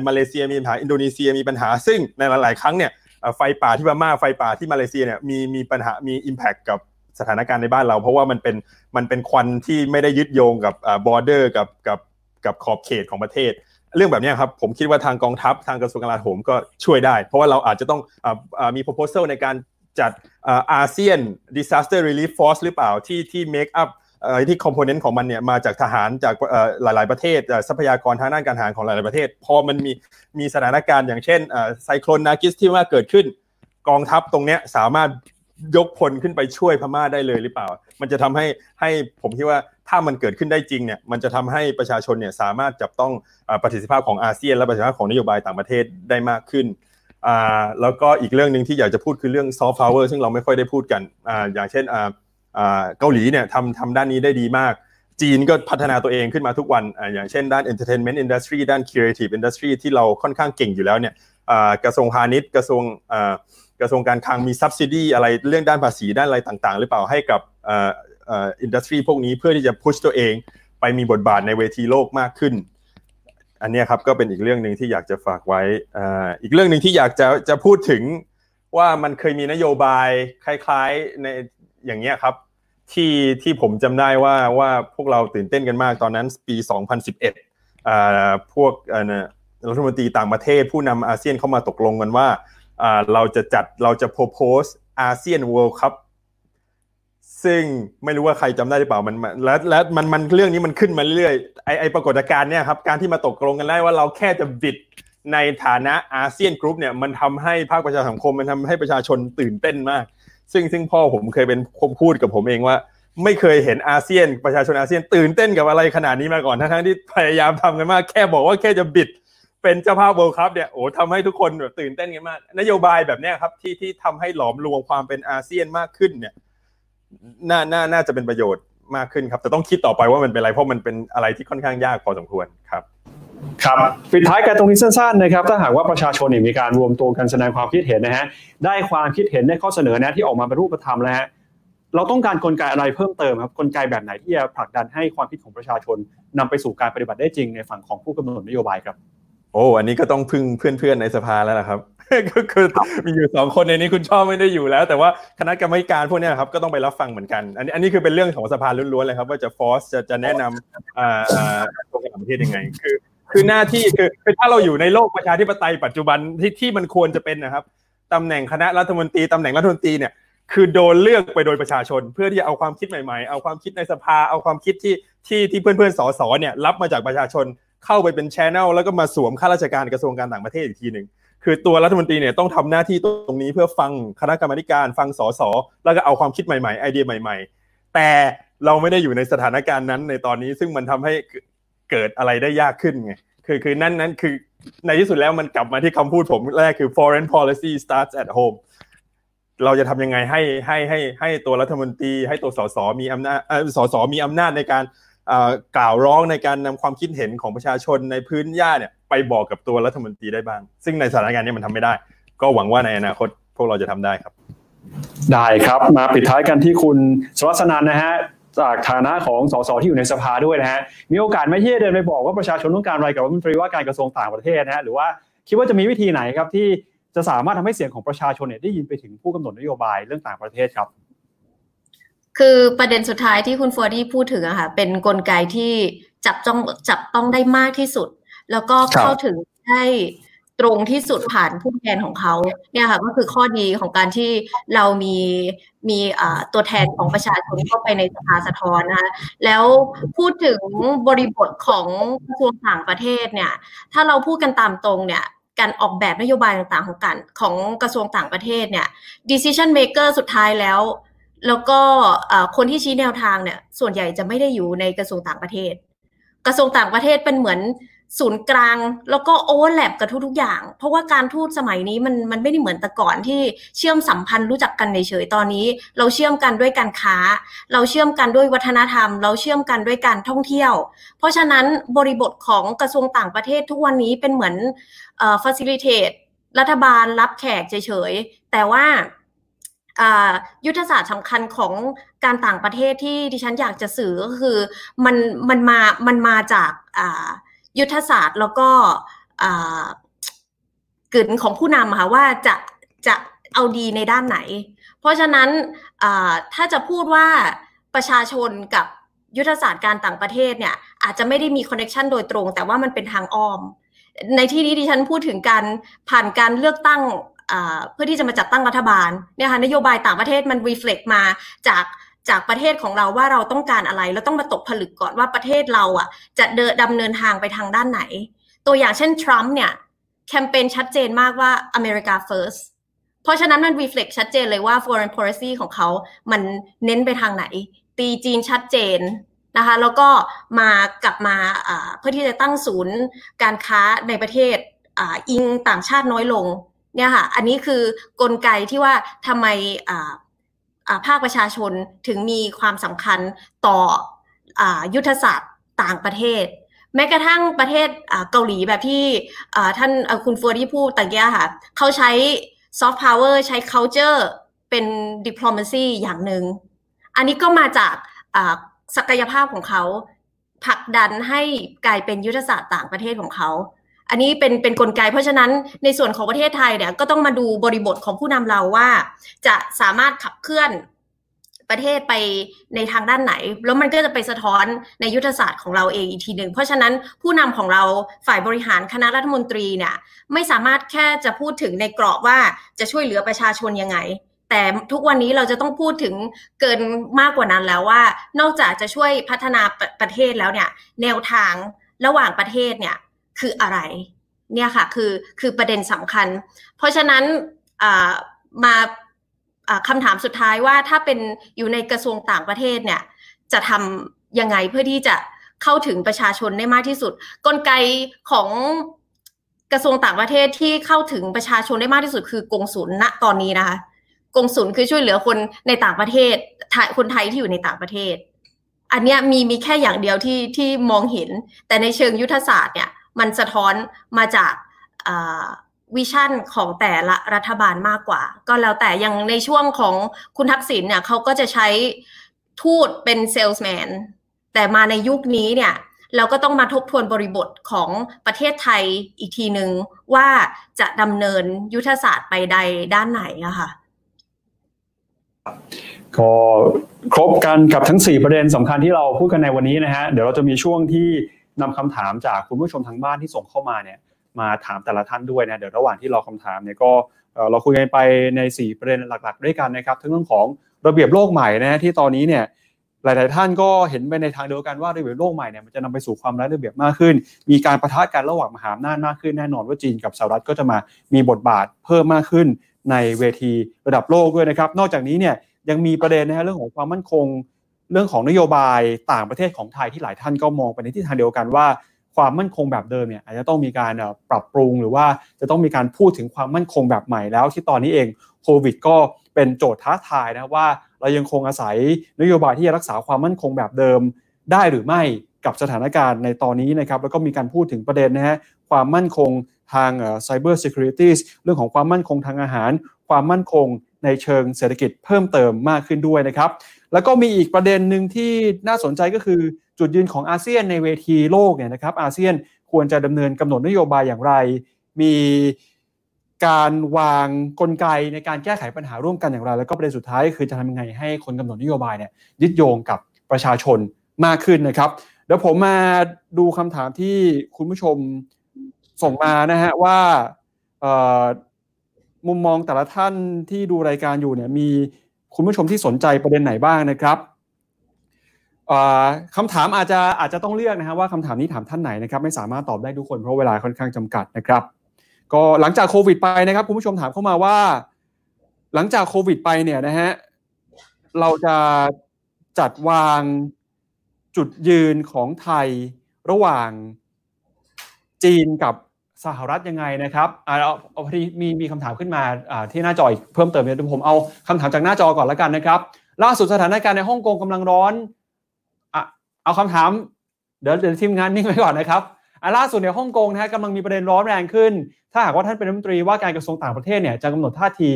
มาเลเซียมีปัญหาอินโดนีเซียมีปัญหา ซึ่งในหลาย ๆ ครั้งเนี่ยไฟป่าที่พม่าไฟป่าที่มาเลเซียเนี่ยมีมีปัญหามี impact กับสถานการณ์ในบ้านเรา เพราะว่ามันเป็นมันเป็นควันที่ไม่ได้ยึดโยงกับ border กับกับกับขอบเขตของประเทศ เรื่องแบบนี้ครับผมคิดว่าทางกองทัพทางกระทรวงกลาโหมก็ช่วยได้ เพราะว่าเราอาจจะต้องมี proposal ในการจัดอาเซียน disaster relief force หรือเปล่าที่ที่ make up ที่คอมโพเนนต์ของมันเนี่ยมาจากทหารจากหลาย ๆประเทศทรัพยากรทางด้านการทหารของหลาย ๆประเทศ พอมันมีมีสถานการณ์อย่างเช่นไซโคลนนากิสที่ว่าเกิดขึ้น กองทัพตรงนี้สามารถยกพลขึ้นไปช่วยพม่าได้เลยหรือเปล่า มันจะทำให้ให้ผมคิดว่า ถ้ามันเกิดขึ้นได้จริงเนี่ยมันจะทำให้ประชาชนเนี่ยสามารถจับต้องประสิทธิภาพของอาเซียน และประสิทธิภาพของนโยบายต่างประเทศได้มากขึ้นแล้วก็อีกเรื่องหนึ่งที่อยากจะพูดคือเรื่องซอฟต์พาวเวอร์ซึ่งเราไม่ค่อยได้พูดกัน อย่างเช่นเกาหลีเนี่ยทำทำด้านนี้ได้ดีมาก จีนก็พัฒนาตัวเองขึ้นมาทุกวันออย่างเช่นด้าน entertainment industry ด้าน creative industry ที่เราค่อนข้างเก่งอยู่แล้วเนี่ยกระทรวงพาณิชย์กระทรวงกระทรวงการคลังมี subsidy อะไรเรื่องด้านภาษีด้านอะไรต่างๆ หรือเปล่าให้กับ industry พวกนี้เพื่อที่จะ push ตัวเองไปมีบทบาทในเวทีโลกมากขึ้น อันนี้ครับก็เป็นอีกเรื่องหนึ่งที่อยากจะฝากไว้อีกเรื่องหนึ่งที่อยากจะจะพูดถึงว่ามันเคยมีนโยบายคล้ายๆในอย่างเงี้ยครับ ที่ที่ผมจำได้ว่าว่าพวกเราตื่นเต้นกันมากตอนนั้นปี 2011อ่าพวกรัฐมนตรีต่างประเทศผู้นำอาเซียนเข้ามาตกลงกันว่าเราจะจัดเราจะ propose อาเซียน World Cup ซึ่งไม่รู้ว่าใครจำได้หรือเปล่ามันและและมันมันเรื่องนี้มันขึ้นมาเรื่อยไอ้ไอ้ปรากฏการณ์เนี่ยครับการที่มาตกลงกันได้ว่าเราแค่จะ bid ในฐานะอาเซียนกรุ๊ปเนี่ยมันทำให้ภาคประชาสังคมมันทำให้ประชาชนตื่นเต้นมาก ซึ่งซึ่งพ่อผมเคยเป็นพูดกับผมเองว่า ไม่เคยเห็นอาเซียนประชาชนอาเซียนตื่นเต้นกับอะไรขนาดนี้มาก่อนทั้งที่พยายามทำกันมากแค่บอกว่าแค่จะ bid เป็นเจ้าภาพเวิลด์คัพเนี่ยโอ้ทำให้ทุกคนแบบตื่นเต้นกันมาก นโยบายแบบนี้ครับที่ที่ทำให้หลอมรวมความเป็นอาเซียนมากขึ้นเนี่ย น่าน่าน่าจะเป็นประโยชน์มากขึ้นครับแต่ต้องคิดต่อไปว่ามันเป็นอะไรเพราะมันเป็นอะไรที่ค่อนข้างยากพอสมควรครับครับปิดท้ายกันตรงนี้สั้นๆนะครับถ้าหากว่าประชาชนมีการรวมตัวกันแสดงความคิดเห็นนะฮะได้ความคิดเห็นได้ข้อเสนอแนะที่ออกมาเป็นรูปธรรมแล้วฮะเราต้องการกลไกอะไรเพิ่มเติมครับกลไกแบบไหนที่จะผลักดันให้ความคิดของประชาชนนำไปสู่การปฏิบัติได้จริงในฝั่งของผู้กำหนดนโยบายครับ โอ้อันนี้ก็ต้องพึ่งเพื่อนๆในสภาแล้วล่ะครับ ก็คือมีอยู่สองคนในนี้คุณชอบไม่ได้อยู่แล้ว แต่ว่าคณะกรรมการพวกนี้ครับก็ต้องไปรับฟังเหมือนกัน อันนี้อันนี้คือเป็นเรื่องของสภาล้วนๆเลยครับ ว่าจะฟอสจะจะแนะนำอ่าอ่าตัวการประเทศยังไง คือ คือหน้าที่คือคือถ้าเราอยู่ในโลกประชาธิปไตยปัจจุบันที่ที่มันควรจะเป็นนะครับตำแหน่งคณะรัฐมนตรีตำแหน่งรัฐมนตรีเนี่ยคือโดนเลือกไปโดยประชาชน เพื่อที่จะเอาความคิดใหม่ๆ เอาความคิดในสภา เอาความคิดที่ที่ที่เพื่อนๆสสเนี่ยรับมาจากประชาชนเข้าไปเป็นชแนลแล้วก็มาสวมข้าราชการกระทรวงการต่างประเทศอีกทีหนึ่ง คือตัวรัฐมนตรีเนี่ยต้องทำหน้าที่ตรงนี้เพื่อฟังคณะกรรมการฟังสสแล้วก็เอาความคิดใหม่ๆไอเดียใหม่ ๆ แต่เราไม่ได้อยู่ในสถานการณ์นั้นในตอนนี้ซึ่งมันทำให้เกิดอะไรได้ยากขึ้นไงคือคือนั่นนั้นคือในที่สุดแล้วมันกลับมาที่คำพูดผมแรกคือ foreign policy starts at home เราจะทำยังไงให้ให้ให้ให้ตัวรัฐมนตรี ให้ตัวสสมีอำนาจสสมีอำนาจในการ กล่าวร้องในการนำความคิดเห็นของประชาชนในพื้นหญ้าเนี่ยไปบอกกับตัวรัฐมนตรีได้บ้าง ซึ่งในสถานการณ์นี้มันทำไม่ได้ ก็หวังว่าในอนาคตพวกเราจะทำได้ครับ ได้ครับมาปิดท้ายกันที่คุณสวัสนันนะฮะจากฐานะของสสที่อยู่ในสภาด้วยนะฮะมีโอกาสไหมที่จะเดินไปบอกว่าประชาชนต้องการอะไรกับรัฐมนตรีว่าการกระทรวงต่างประเทศนะฮะหรือว่าคิดว่าจะมีวิธีไหนครับที่จะสามารถทำให้เสียงของประชาชนเนี่ยได้ยินไปถึงผู้กำหนดนโยบายเรื่องต่างประเทศครับ คือประเด็นสุดท้ายที่คุณฟอร์ดี้พูดถึงอะค่ะ เป็นนกลไกที่จับจ้องจับต้องได้มากที่สุด แล้วก็เข้าถึงได้ตรงที่สุดผ่านผู้แทนของเขาเนี่ยค่ะก็คือข้อดีของการที่เรามีมีตัวแทนของประชาชนเข้าไปในสภาสะท้อนนะคะแล้วพูดถึงบริบทของกระทรวงต่างประเทศเนี่ย ถ้าเราพูดกันตามตรงเนี่ยการออกแบบนโยบายต่างๆของการของกระทรวงต่างประเทศเนี่ย decision maker สุดท้ายแล้ว แล้วก็คนที่ชี้แนวทางเนี่ย ส่วนใหญ่จะไม่ได้อยู่ในกระทรวงต่างประเทศ กระทรวงต่างประเทศเป็นเหมือนศูนย์กลาง แล้วก็โอเวอร์แลปกับทุกๆอย่าง เพราะว่าการทูตสมัยนี้มันมันไม่ได้เหมือนแต่ก่อนที่เชื่อมสัมพันธ์รู้จักกันเฉยๆตอนนี้ เราเชื่อมกันด้วยการค้า เราเชื่อมกันด้วยวัฒนธรรม เราเชื่อมกันด้วยการท่องเที่ยว เพราะฉะนั้นบริบทของกระทรวงต่างประเทศทุกวันนี้เป็นเหมือนเอ่อ facilitate รัฐบาลรับแขกเฉยๆแต่ว่า ยุทธศาสตร์สำคัญของการต่างประเทศที่ดิฉันอยากจะสื่อก็คือมันมันมามันมาจากยุทธศาสตร์แล้วก็กึ๋นของผู้นำค่ะว่าจะจะเอาดีในด้านไหน เพราะฉะนั้นถ้าจะพูดว่าประชาชนกับยุทธศาสตร์การต่างประเทศเนี่ยอาจจะไม่ได้มี connection โดยตรง แต่ว่ามันเป็นทางอ้อม ในที่นี้ดิฉันพูดถึงการผ่านการเลือกตั้ง เพื่อที่จะมาจัดตั้งรัฐบาลเนี่ยค่ะนโยบายต่างประเทศมันรีเฟล็กมาจากจากประเทศของเราว่าเราต้องการอะไรเราต้องมาตกผลึกก่อนว่าประเทศเราอะจะเดินดำเนินทางไปทางด้านไหน ตัวอย่างเช่นทรัมป์เนี่ยแคมเปญชัดเจนมากว่าอเมริกา first เพราะฉะนั้นมัน reflect ชัดเจนเลยว่า foreign policy ของเขา มันเน้นไปทางไหน ตีจีนชัดเจนนะคะ แล้วก็มากลับมาเพื่อที่จะตั้งศูนย์การค้าในประเทศออิงต่างชาติน้อยลง เนี่ยค่ะ อันนี้คือกลไกที่ว่าทำไมภาคประชาชนถึงมีความสำคัญต่ออยุทธศาสตร์ต่างประเทศ แม้กระทั่งประเทศเกาหลีแบบที่ท่านคุณฟัวที่พูดตะกี้ค่ะ เขาใช้ซอฟต์พาวเวอร์ใช้ culture เป็น diplomacy อย่างหนึ่งอันนี้ก็มาจากศักยภาพของเขาผลักดันให้กลายเป็นยุทธศาสตร์ต่างประเทศของเขา อันนี้เป็นเป็นนกลไก เพราะฉะนั้นในส่วนของประเทศไทยเนี่ยก็ต้องมาดูบริบทของผู้นำเราว่า จะสามารถขับเคลื่อนประเทศไปในทางด้านไหน แล้วมันก็จะไปสะท้อนในยุทธศาสตร์ของเราเองอีกทีหนึ่งเพราะฉะนั้นผู้นำของเราฝ่ายบริหารคณะรัฐมนตรีเนี่ยไม่สามารถแค่จะพูดถึงในกรอบว่าจะช่วยเหลือประชาชนยังไง แต่ทุกวันนี้เราจะต้องพูดถึงเกินมากกว่านั้นแล้วว่า นอกจากจะช่วยพัฒนาประเทศแล้วเนี่ยแนวทางระหว่างประเทศเนี่ย คืออะไร เนี่ยค่ะคือคือประเด็นสำคัญ เพราะฉะนั้นมาคำถามสุดท้ายว่าถ้าเป็นอยู่ในกระทรวงต่างประเทศเนี่ยจะทำยังไงเพื่อที่จะเข้าถึงประชาชนได้มากที่สุด กลไกของกระทรวงต่างประเทศที่เข้าถึงประชาชนได้มากที่สุด คือกงสุลณตอนนี้นะคะกงสุลคือช่วยเหลือคนในต่างประเทศคนไทยที่อยู่ในต่างประเทศ อันนี้มีมีแค่อย่างเดียวที่ที่มองเห็น แต่ในเชิงยุทธศาสตร์เนี่ย มันสะท้อนมาจากวิชั่นของแต่ละรัฐบาลมากกว่า ก็แล้วแต่อย่างในช่วงของคุณทักษิณเนี่ยเขาก็จะใช้ทูตเป็นเซลส์แมนแต่มาในยุคนี้เนี่ยเราก็ต้องมาทบทวนบริบทของประเทศไทยอีกทีหนึ่งว่าจะดำเนินยุทธศาสตร์ไปใดด้านไหนอะค่ะก็ครบกันกับทั้ง 4 ประเด็นสำคัญที่เราพูดกันในวันนี้นะฮะเดี๋ยวเราจะมีช่วงที่ นำคำถามจากคุณผู้ชมทางบ้านที่ส่งเข้ามาเนี่ยมาถามแต่ละท่านด้วยนะเดี๋ยวระหว่างที่รอคำถามเนี่ยก็เราคุยกันไปใน 4 ประเด็นหลัก ๆ ด้วยกันนะครับทั้งเรื่องของระเบียบโลกใหม่นะที่ตอนนี้เนี่ยหลาย ๆ ท่านก็เห็นไปในทางเดียวกันว่าระเบียบโลกใหม่เนี่ยมันจะนำไปสู่ความไร้ระเบียบมากขึ้น มีการประทะกันระหว่างมหาอำนาจมากขึ้นแน่นอนว่าจีนกับสหรัฐก็จะมามีบทบาทเพิ่มมากขึ้นในเวทีระดับโลกด้วยนะครับ นอกจากนี้เนี่ยยังมีประเด็นนะฮะเรื่องของความมั่นคง เรื่องของนโยบายต่างประเทศของไทยที่หลายท่านก็มองไปในทิศทางเดียวกันว่าความมั่นคงแบบเดิมเนี่ยอาจจะต้องมีการปรับปรุงหรือว่าจะต้องมีการพูดถึงความมั่นคงแบบใหม่แล้ว ที่ตอนนี้เองโควิดก็เป็นโจทย์ท้าทายนะว่าเรายังคงอาศัยนโยบายที่จะรักษาความมั่นคงแบบเดิม ได้หรือไม่กับสถานการณ์ในตอนนี้นะครับแล้วก็มีการพูดถึงประเด็นนะฮะความมั่นคงทาง Cyber Security เรื่องของความมั่นคงทางอาหาร ความมั่นคง ในเชิงเศรษฐกิจเพิ่มเติมมากขึ้นด้วยนะครับ แล้วก็มีอีกประเด็นหนึ่งที่น่าสนใจก็คือจุดยืนของอาเซียนในเวทีโลกเนี่ยนะครับอาเซียนควรจะดำเนินกำหนดนโยบายอย่างไร มีการวางกลไกในการแก้ไขปัญหาร่วมกันอย่างไร แล้วก็ประเด็นสุดท้ายคือจะทำยังไงให้คนกำหนดนโยบายเนี่ยยึดโยงกับประชาชนมากขึ้นนะครับเดี๋ยวผมมาดูคำถามที่คุณผู้ชมส่งมานะฮะว่า มุมมองแต่ละท่านที่ดูรายการอยู่เนี่ยมีคุณผู้ชมที่สนใจประเด็นไหนบ้างนะครับคำถามอาจจะอาจจะต้องเลือกนะครับว่าคำถามนี้ถามท่านไหนนะครับไม่สามารถตอบได้ทุกคนเพราะเวลาค่อนข้างจำกัดนะครับ ก็หลังจากโควิดไปนะครับคุณผู้ชมถามเข้ามาว่า หลังจากโควิดไปเนี่ยนะฮะเราจะจัดวางจุดยืนของไทยระหว่างจีนกับ สหรัฐยังไงนะครับอ่าเอาพอดีมีมีคำถามขึ้นมาที่หน้าจอเพิ่มเติมเนี่ยวผมเอาคำถามจากหน้าจอก่อนแล้วกันนะครับ ล่าสุดสถานการณ์ในฮ่องกงกำลังร้อนอเอาคำถามเดี๋ยวเดี๋ยวทีมงานนิ่งไว้ก่อนนะครับอ่าล่าสุดในฮ่องกงนะฮะกำลังมีประเด็นร้อนแรงขึ้น ถ้าหากว่าท่านเป็นรัฐมนตรีว่าการกระทรวงต่างประเทศเนี่ยจะกำหนดท่าที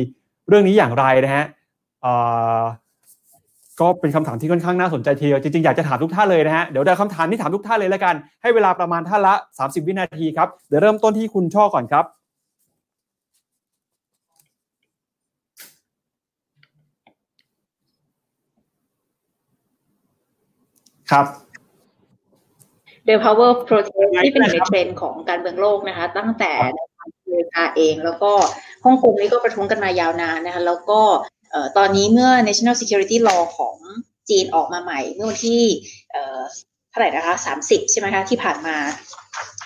เรื่องนี้อย่างไรนะฮะ ก็เป็นคำถามที่ค่อนข้างน่าสนใจทีเดียวจริงๆ อยากจะถามทุกท่านเลยนะฮะ เดี๋ยวเดี๋ยวคำถามที่ถามทุกท่านเลยแล้วกัน ให้เวลาประมาณท่านละ 30 วินาทีครับ เดี๋ยวเริ่มต้นที่คุณช่อก่อนครับ ครับ The Power Protest ที่เป็นหนึ่งในเทรนด์ของการเมืองโลกนะคะ ตั้งแต่ในอเมริกาเอง แล้วก็ฮ่องกงนี่ก็ประท้วงกันมายาวนานนะคะ แล้วก็ ตอนนี้เมื่อ National Security Law ของจีนออกมาใหม่ เมื่อวันที่เท่าไหร่นะคะสามสิบใช่ไหมคะที่ผ่านมา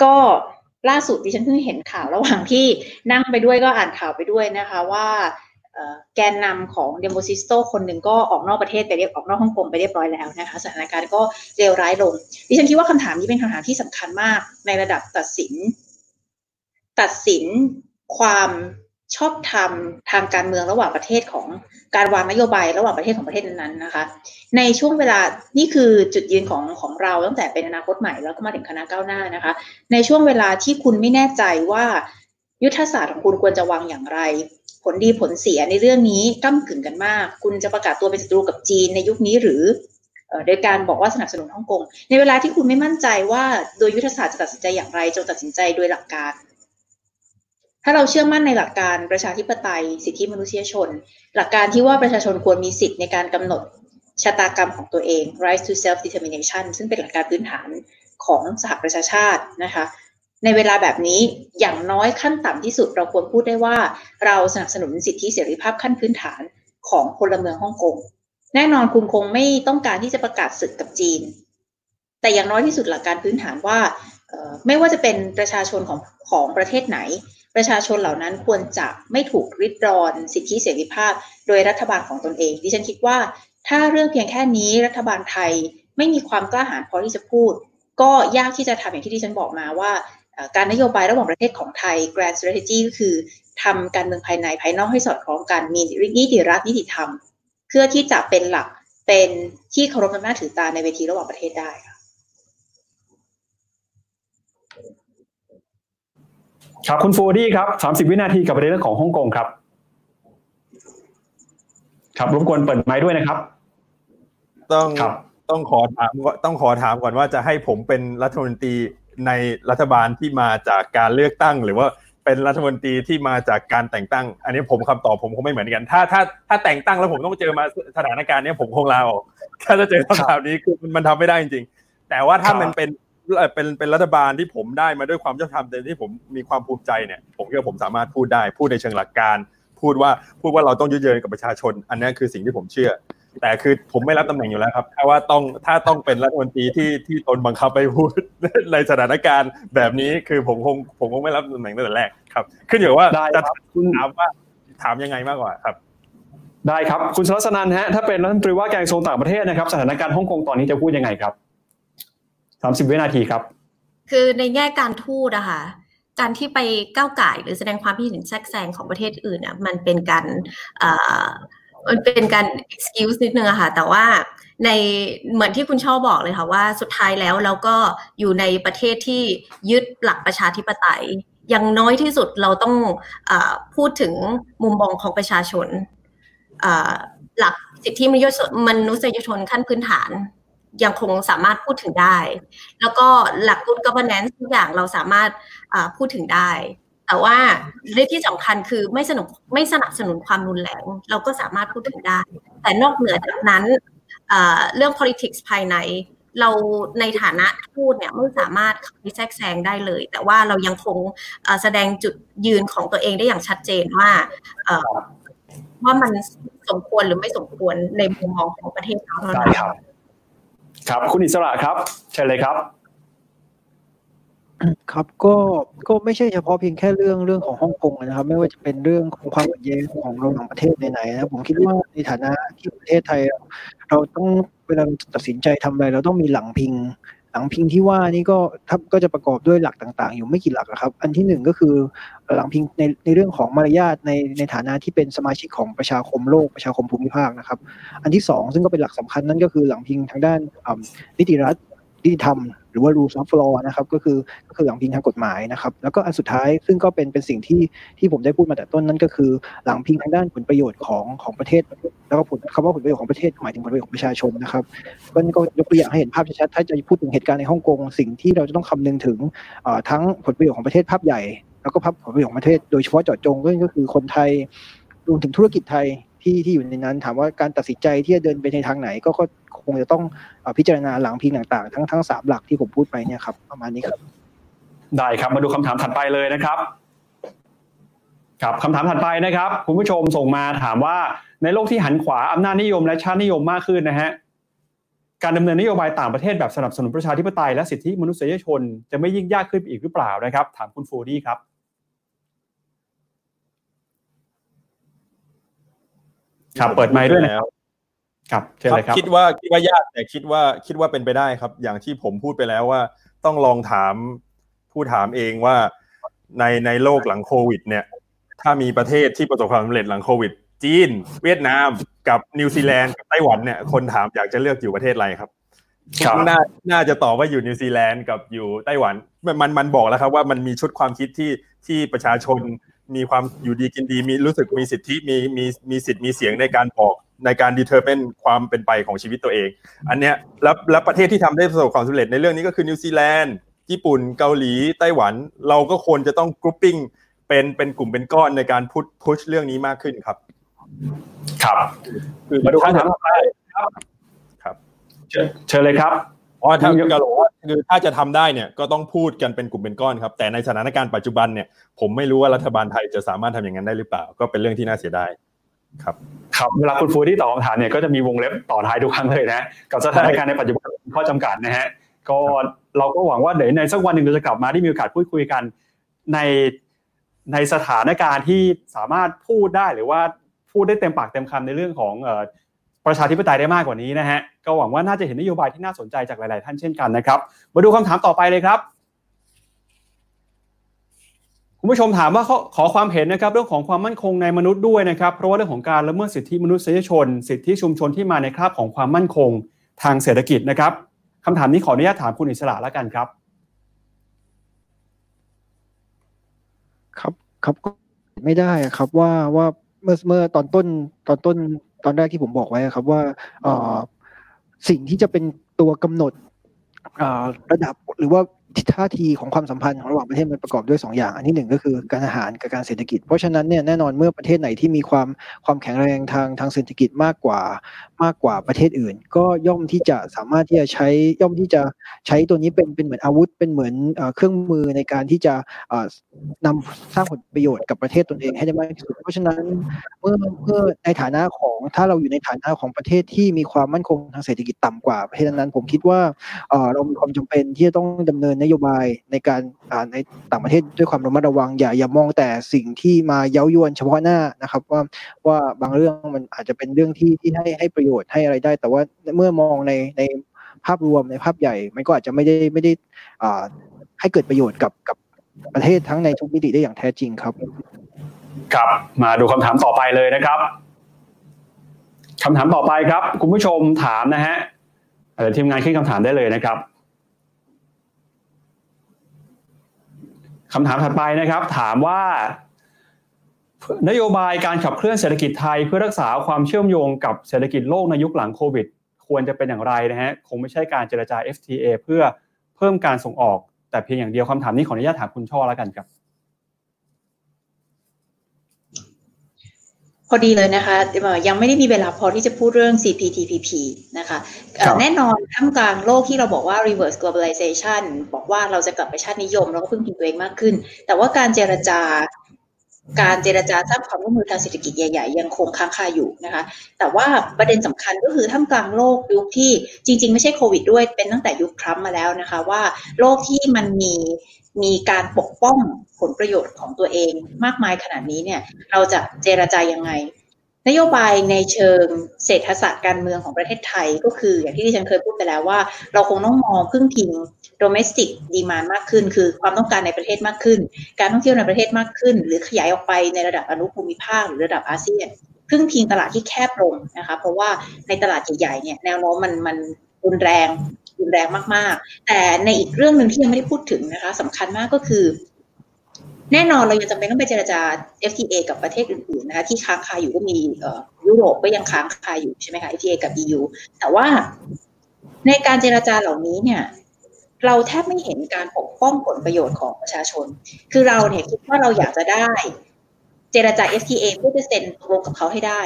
ก็ล่าสุดดิฉันเพิ่งเห็นข่าวระหว่างที่นั่งไปด้วยก็อ่านข่าวไปด้วยนะคะว่าแกนนำของเดโมซิสโตคนหนึ่งก็ออกนอกประเทศไปเรียบออกนอกฮ่องกงไปเรียบร้อยแล้วนะคะสถานการณ์ก็เลวร้ายลง ดิฉันคิดว่าคำถามนี้เป็นคำถามที่สำคัญมากในระดับตัดสิน ตัดสินความ ชอบธรรมทางการเมืองระหว่างประเทศของการวางนโยบายระหว่างประเทศของประเทศนั้นๆนะคะ ในช่วงเวลานี่คือจุดยืนของของเราตั้งแต่เป็นอนาคตใหม่แล้วก็มาถึงคณะก้าวหน้านะคะ ในช่วงเวลาที่คุณไม่แน่ใจว่ายุทธศาสตร์ของคุณควรจะวางอย่างไร ผลดีผลเสียในเรื่องนี้ก้ากึ่งกันมาก คุณจะประกาศตัวเป็นศัตรูกับจีนในยุคนี้หรือโดยการบอกว่าสนับสนุนฮ่องกงในเวลาที่คุณไม่มั่นใจว่าโดยยุทธศาสตร์จะตัดสินใจอย่างไรจงตัดสินใจโดยหลักการ ถ้าเราเชื่อมั่นในหลักการประชาธิปไตย สิทธิมนุษยชน หลักการที่ว่าประชาชนควรมีสิทธิ์ในการกำหนดชะตากรรมของตัวเอง right to self determination ซึ่งเป็นหลักการพื้นฐานของสหประชาชาตินะคะ ในเวลาแบบนี้อย่างน้อยขั้นต่ำที่สุดเราควรพูดได้ว่า เราสนับสนุนสิทธิเสรีภาพขั้นพื้นฐานของพลเมืองฮ่องกงแน่นอนคุณคงไม่ต้องการที่จะประกาศศึกกับจีน แต่อย่างน้อยที่สุดหลักการพื้นฐานว่า ไม่ว่าจะเป็นประชาชนของของประเทศไหน ประชาชนเหล่านั้นควรจะไม่ถูกริดรอนสิทธิเสรีภาพ โดยรัฐบาลของตนเอง ดิฉันคิดว่า ถ้าเรื่องเพียงแค่นี้รัฐบาลไทยไม่มีความกล้าหาญพอที่จะพูด ก็ยากที่จะทำอย่างที่ดิฉันบอกมาว่า การนโยบายระหว่างประเทศของไทย grand strategy ก็คือทำการเมืองภายในภายนอกให้สอดคล้องกันมีนิติรัฐนิติธรรม เพื่อที่จะเป็นหลักเป็นที่เคารพนับถือตาในเวทีระหว่างประเทศได้ ครับคุณฟูดี้ครับสามสิบวินาทีกับประเด็นเรื่องของฮ่องกงครับ ครับรบกวนเปิดไม้ด้วยนะครับ ต้องต้องขอถามต้องขอถามก่อนว่าจะให้ผมเป็นรัฐมนตรีในรัฐบาลที่มาจากการเลือกตั้ง หรือว่าเป็นรัฐมนตรีที่มาจากการแต่งตั้ง อันนี้ผมคำตอบผมคงไม่เหมือนกัน ถ้าถ้าถ้าแต่งตั้งแล้วผมต้องเจอมาสถานการณ์นี้ผมคงลาออกถ้าจะเจอคำถามนี้คือมันทำไม่ได้จริงๆแต่ว่าถ้ามันเป็น เป็นเป็นรัฐบาลที่ผมได้มาด้วยความชอบธรรมแต่ที่ผมมีความภูมิใจเนี่ยผมคิดว่าผมสามารถพูดได้พูดในเชิงหลักการ พูดว่าพูดว่าเราต้องยืดเยื้อกับประชาชน อันนี้คือสิ่งที่ผมเชื่อ แต่คือผมไม่รับตำแหน่งอยู่แล้วครับถ้าว่าต้องถ้าต้องเป็นรัฐมนตรีที่ที่ตนบังคับไปพูดในสถานการณ์แบบนี้คือผมคงผมคงไม่รับตำแหน่งตั้งแต่แรกครับ ขึ้นอยู่ว่าจะถามว่าถามยังไงมากกว่าครับได้ครับ คุณสรัสนันฮะถ้าเป็นรัฐมนตรีว่าการกระทรวงต่างประเทศนะครับ สถานการณ์ฮ่องกงตอนนี้จะพูดยังไงครับ สามสิบวินาทีครับ คือในแง่การทูตอะค่ะการที่ไปก้าวไก่หรือแสดงความคิดเห็นแทรกแซงของประเทศอื่นอะมันเป็นการมันเป็นการ excuse นิดนึงอะค่ะ แต่ว่าในเหมือนที่คุณช่อบอกเลยค่ะว่าสุดท้ายแล้วเราก็อยู่ในประเทศที่ยึดหลักประชาธิปไตยอย่างน้อยที่สุดเราต้องอพูดถึงมุมมองของประชาชนหลักสิทธิมนุษยชนขั้นพื้นฐาน ยังคงสามารถพูดถึงได้ แล้วก็หลัก good governance ทุกอย่างเราสามารถพูดถึงได้ แต่ว่าเรื่องที่สำคัญคือไม่สนุกไม่สนับสนุนความรุนแรง เราก็สามารถพูดถึงได้ แต่นอกเหนือจากนั้นเรื่อง politics ภายใน เราในฐานะทูตเนี่ยไม่สามารถเข้าไปแทรกแซงได้เลย แต่ว่าเรายังคงแสดงจุดยืนของตัวเองได้อย่างชัดเจนว่าว่ามันสมควรหรือไม่สมควรในมุมมองของประเทศเราเท่านั้น ครับ คุณอิสระครับเชิญเลยครับ ครับก็ก็ไม่ใช่เฉพาะเพียงแค่เรื่องเรื่องของฮ่องกงนะครับ ไม่ว่าจะเป็นเรื่องของความขัดแย้งของเราหว่างประเทศไหนๆนะผมคิดว่าในฐานะที่ประเทศไทย เราต้องเวลาตัดสินใจทำอะไร เราต้องมีหลังพิง หลังพิงที่ว่านี่ก็ทับก็จะประกอบด้วยหลักต่าง ๆ อยู่ไม่กี่หลักครับ อันที่หนึ่งก็คือหลังพิงในในเรื่องของมารยาทในในฐานะที่เป็นสมาชิกของประชาคมโลกประชาคมภูมิภาคนะครับ อันที่สองซึ่งก็เป็นหลักสำคัญนั่นก็คือหลังพิงทางด้านนิติรัฐนิติธรรม รือว่า rules of law นะครับก็คือก็คือหลังพิงทางกฎหมายนะครับ แล้วก็อันสุดท้ายซึ่งก็เป็นเป็นสิ่งที่ที่ผมได้พูดมาแต่ต้นนั่นก็คือ หลังพิงทางด้านผลประโยชน์ของของประเทศ แล้วก็ผลคำว่าผลประโยชน์ของประเทศหมายถึงผลประโยชน์ของประชาชนนะครับก็ก็ยกตัวอย่างให้เห็นภาพชัดๆถ้าจะพูดถึงเหตุการณ์ในฮ่องกงสิ่งที่เราจะต้องคำนึงถึงทั้งผลประโยชน์ของประเทศภาพใหญ่ แล้วก็ภาพผลประโยชน์ของประเทศโดยเฉพาะเจาะจงก็คือคนไทยรวมถึงธุรกิจไทยที่ที่อยู่ในนั้นถามว่าการตัดสินใจที่จะเดินไปในทางไหนก็ งจะต้องพิจารณาหลังพิงต่างๆ ทั้งทั้งสามหลักที่ผมพูดไปเนี่ยครับประมาณนี้ครับ ได้ครับมาดูคำถามถัดไปเลยนะครับครับคำถามถัดไปนะครับ คุณผู้ชมส่งมาถามว่าในโลกที่หันขวาอำนาจนิยมและชาตินิยมมากขึ้นนะฮะการดำเนินนโยบายต่างประเทศแบบสนับสนุนประชาธิปไตยและสิทธิมนุษยชน จะไม่ยิ่งยากขึ้นอีกหรือเปล่านะครับ ถามคุณฟูดี้ครับ ครับเปิดไมค์ด้วยนะครับ ครับเชิญเลยครับคิดว่าคิดว่ายากแต่คิดว่าคิดว่าเป็นไปได้ครับ อย่างที่ผมพูดไปแล้วว่า ต้องลองถามผู้ถามเองว่าในในโลกหลังโควิด เนี่ย ถ้ามีประเทศที่ประสบความสำเร็จหลังโควิด จีน เวียดนามกับนิวซีแลนด์กับไต้หวันเนี่ยคนถามอยากจะเลือกอยู่ประเทศอะไรครับน่าน่าจะตอบว่าอยู่นิวซีแลนด์กับอยู่ไต้หวันมันมันบอกแล้วครับ ว่ามันมีชุดความคิดที่ที่ประชาชนมีความอยู่ดีกินดีมีรู้สึกมีสิทธิมีมีมีสิทธิ์มีเสียงในการบอก ในการดีเทอร์เ n นความเป็นไปของชีวิตตัวเอง อันเนี้ยแล้วแล้วประเทศที่ทำได้ประสบความสำเร็จในเรื่องนี้ก็คือนิวซีแลนด์ญี่ปุ่นเกาหลีไต้หวัน เราก็ควรจะต้อง grouping เป็นเป็นกลุ่มเป็นก้อนในการ push push เรื่องนี้มากขึ้นครับ ครับคือมาดูคำถามต่อไปครับครับ เชิญเลยครับอ๋อถ้าก็บอกว่าคือถ้าจะทำได้เนี่ยก็ต้องพูดกันเป็นกลุ่มเป็นก้อนครับ แต่ในสถานการณ์ปัจจุบันเนี่ยผมไม่รู้ว่ารัฐบาลไทยจะสามารถทำอย่างนั้นได้หรือเปล่า ก็เป็นเรื่องที่น่าเสียดาย ครับครับเวลาคุณฟูที่ตอบคำถามเนี่ยก็จะมีวงเล็บต่อท้ายทุกครั้งเลยนะกับสถานการณ์ในปัจจุบันข้อจำกัดนะฮะก็เราก็หวังว่าเดี๋ยวในสักวันหนึ่งเราจะกลับมาที่มีโอกาสพูดคุยกันในในสถานการณ์ที่สามารถพูดได้หรือว่าพูดได้เต็มปากเต็มคำในเรื่องของประชาธิปไตยได้มากกว่านี้นะฮะก็หวังว่าน่าจะเห็นนโยบายที่น่าสนใจจากหลาย ๆ ท่านเช่นกันนะครับ มาดูคำถามต่อไปเลยครับ คุณผู้ชมถามว่าขอความเห็นนะครับเรื่องของความมั่นคงในมนุษย์ด้วยนะครับ เพราะว่าเรื่องของการละเมิดสิทธิมนุษยชน สิทธิชุมชนที่มาในคราบของความมั่นคงทางเศรษฐกิจนะครับคำถามนี้ขออนุญาตถามคุณอิสระแล้วกันครับ ครับครับก็ไม่ได้ครับว่าว่าเมื่อเมื่อตอนต้นตอนต้นตอนแรกที่ผมบอกไว้ครับว่าสิ่งที่จะเป็นตัวกำหนดระดับหรือว่า ท่าทีของความสัมพันธ์ของระหว่างประเทศมันประกอบด้วย2อย่าง อันที่หนึ่งก็คือการอาหารกับการเศรษฐกิจ เพราะฉะนั้นเนี่ยแน่นอนเมื่อประเทศไหนที่มีความความแข็งแรงทางทางเศรษฐกิจมากกว่ามากกว่าประเทศอื่น ก็ย่อมที่จะสามารถที่จะใช้ย่อมที่จะใช้ตัวนี้เป็นเป็นเหมือนอาวุธ เป็นเหมือนเครื่องมือในการที่จะนำสร้างผลประโยชน์กับประเทศตนเองให้ได้มากที่สุด เพราะฉะนั้นเมื่อเมื่อในฐานะของถ้าเราอยู่ในฐานะของประเทศที่มีความมั่นคงทางเศรษฐกิจต่ำกว่าประเทศนั้น ผมคิดว่าเรามีความจำเป็นที่จะต้องดำเนินนโยบายในการในต่างประเทศด้วยความระมัดระวังอย่าอย่ามองแต่สิ่งที่มาเย้ายวนเฉพาะหน้านะครับ ว่าว่าบางเรื่องมันอาจจะเป็นเรื่องที่ที่ให้ให้ประโยชน์ให้อะไรได้ แต่ว่าเมื่อมองในในภาพรวมในภาพใหญ่ มันก็อาจจะไม่ได้ไม่ได้อ่าให้เกิดประโยชน์กับกับประเทศทั้งในทุกมิติได้อย่างแท้จริงครับ ครับมาดูคำถามต่อไปเลยนะครับคำถามต่อไปครับ คุณผู้ชมถามนะฮะเทีมงานขึ้นคำถามได้เลยนะครับ คำถามถัดไปนะครับ ถามว่านโยบายการขับเคลื่อนเศรษฐกิจไทยเพื่อรักษาความเชื่อมโยงกับเศรษฐกิจโลกในยุคหลังโควิด ควรจะเป็นอย่างไรนะฮะคงไม่ใช่การเจรจา FTA เพื่อเพิ่มการส่งออก แต่เพียงอย่างเดียวคำถามนี้ขออนุญาตถามคุณช่อแล้วกันครับ พอดีเลยนะคะยังไม่ได้มีเวลาพอที่จะพูดเรื่อง CPTPP นะคะแน่นอนท่ามกลางโลกที่เราบอกว่า reverse globalization บอกว่าเราจะกลับไปชาตินิยมแล้วก็พึ่งพิงตัวเองมากขึ้น แต่ว่าการเจรจาการเจรจาสร้างความร่วมมือทางเศรษฐกิจใหญ่ๆ ยังคงค้างคาอยู่นะคะ แต่ว่าประเด็นสำคัญก็คือท่ามกลางโลกยุคที่จริง ๆ ไม่ใช่โควิดด้วยเป็นตั้งแต่ยุคทรัมป์มาแล้วนะคะว่าโลกที่มันมี มีการปกป้องผลประโยชน์ของตัวเองมากมายขนาดนี้เนี่ย เราจะเจรจายังไง นโยบายในเชิงเศรษฐศาสตร์การเมืองของประเทศไทยก็คือ อย่างที่ที่ฉันเคยพูดไปแล้วว่า เราคงต้องมองพึ่งพิง domestic demand มากขึ้น คือความต้องการในประเทศมากขึ้น การท่องเที่ยวในประเทศมากขึ้น หรือขยายออกไปในระดับอนุภูมิภาคหรือระดับอาเซียนพึ่งพิงตลาดที่แคบลงนะคะ เพราะว่าในตลาดใหญ่ๆเนี่ยแนวโน้มมันมันรุนแรง รุนแรงมากๆ แต่ในอีกเรื่องหนึ่งที่ยังไม่ได้พูดถึงนะคะสำคัญมากก็คือ แน่นอนเรายังจำเป็นต้องไปเจรจา FTA กับประเทศอื่นๆนะคะที่ค้างคาอยู่ก็มียุโรปก็ยังค้างคาอยู่ใช่ไหมคะ FTA กับ EU แต่ว่าในการเจรจาเหล่านี้เนี่ยเราแทบไม่เห็นการปกป้องผลประโยชน์ของประชาชน คือเราเนี่ยคิดว่าเราอยากจะได้เจรจา FTA เพื่อจะเซ็นตกลงกับเขาให้ได้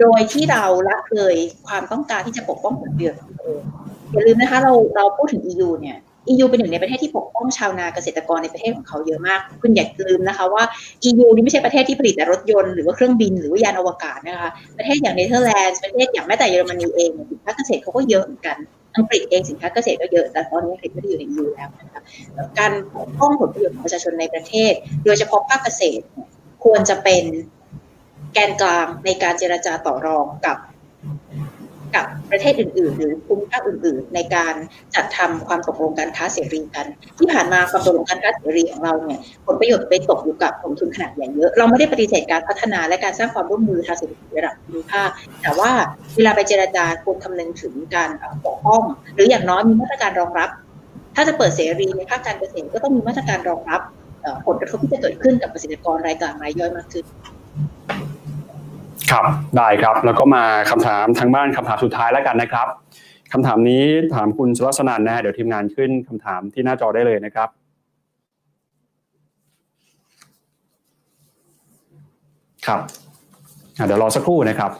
โดยที่เราละเลยความต้องการที่จะปกป้องผลประโยชน์ของตัวเอง อย่าลืมนะคะเราเราพูดถึง EU เนี่ย EU เป็นหนึ่งในประเทศที่ปกป้องชาวนาเกษตรกรในประเทศของเขาเยอะมาก คุณอย่าลืมนะคะว่า EU นี่ไม่ใช่ประเทศที่ผลิตแต่รถยนต์หรือว่าเครื่องบินหรือว่ายานอวกาศนะคะ ประเทศอย่างเนเธอร์แลนด์ประเทศอย่างแม้แต่เยอรมนีเองสินค้าเกษตรเขาก็เยอะเหมือนกันอังกฤษเองสินค้าเกษตรก็เยอะแต่ตอนนี้อังกฤษไม่ได้อยู่ใน EU แล้วนะคะการปกป้องผลประโยชน์ของประชาชนในประเทศ โดยเฉพาะภาคเกษตรควรจะเป็นแกนกลางในการเจรจาต่อรองกับ กับประเทศอื่นๆ หรือภูมิภาคอื่นๆ ในการจัดทำความตกลงการค้าเสรีกัน ที่ผ่านมาความตกลงการค้าเสรีของเราเนี่ยผลประโยชน์ไปตกอยู่กับกลุ่มทุนขนาดใหญ่เยอะเราไม่ได้ปฏิเสธการพัฒนาและการสร้างความร่วมมือทางเศรษฐกิจระดับภูมิภาคแต่ว่าเวลาไปเจราจาควรคำนึงถึงการปกป้อง หรืออย่างน้อยมีมาตรการรองรับ ถ้าจะเปิดเสรีในภาคการเกษตรก็ต้องมีมาตรการรองรับผลกระทบที่จะเกิดขึ้นกับเกษตรกรรายกลางรายย่อยมากขึ้น ครับได้ครับ แล้วก็มาคำถามทางบ้านคำถามสุดท้ายแล้วกันนะครับคำถามนี้ถามคุณสุรัสนันนะฮะเดี๋ยวทีมงานขึ้นคำถามที่หน้าจอได้เลยนะครับครับเดี๋ยวรอสักครู่นะครับ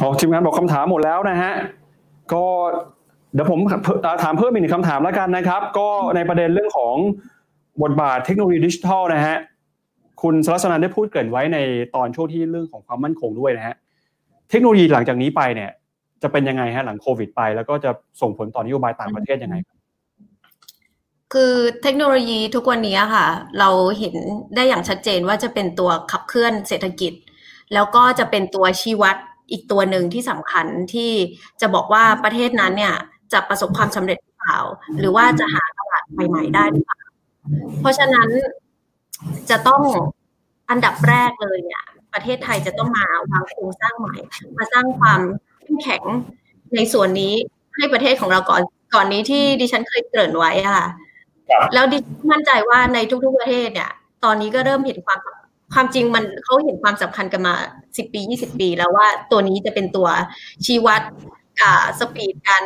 ออทีมงานบอกคำถามหมดแล้วนะฮะ ก็ เดี๋ยวผมถามเพิ่มอีกหนึ่งคำถามแล้วกันนะครับ ก็ในประเด็นเรื่องของบทบาทเทคโนโลยีดิจิทัลนะฮะคุณสรัสนันได้พูดเกินไว้ในตอนช่วงที่เรื่องของความมั่นคงด้วยนะฮะเทคโนโลยีหลังจากนี้ไปเนี่ย จะเป็นยังไงฮะหลังโควิดไป แล้วก็จะส่งผลต่อนโยบายต่างประเทศยังไงคือเทคโนโลยีทุกวันนี้ค่ะ เราเห็นได้อย่างชัดเจนว่าจะเป็นตัวขับเคลื่อนเศรษฐกิจ แล้วก็จะเป็นตัวชี้วัดอีกตัวหนึ่งที่สำคัญที่จะบอกว่าประเทศนั้นเนี่ย จะประสบความสำเร็จหรือเปล่า หรือว่าจะหาตลาดใหม่ๆได้หรือเปล่า เพราะฉะนั้นจะต้องอันดับแรกเลยเนี่ย ประเทศไทยจะต้องมาวางโครงสร้างใหม่ มาสร้างความเข้มแข็งในส่วนนี้ให้ประเทศของเราก่อนก่อนนี้ที่ดิฉันเคยเกริ่นไว้ค่ะ แล้วดิฉันมั่นใจว่าในทุก ๆ ประเทศเนี่ย ตอนนี้ก็เริ่มเห็นความความจริงมันเขาเห็นความสำคัญกันมาสิบปียี่สิบปี แล้วว่าตัวนี้จะเป็นตัวชี้วัด สปีดการ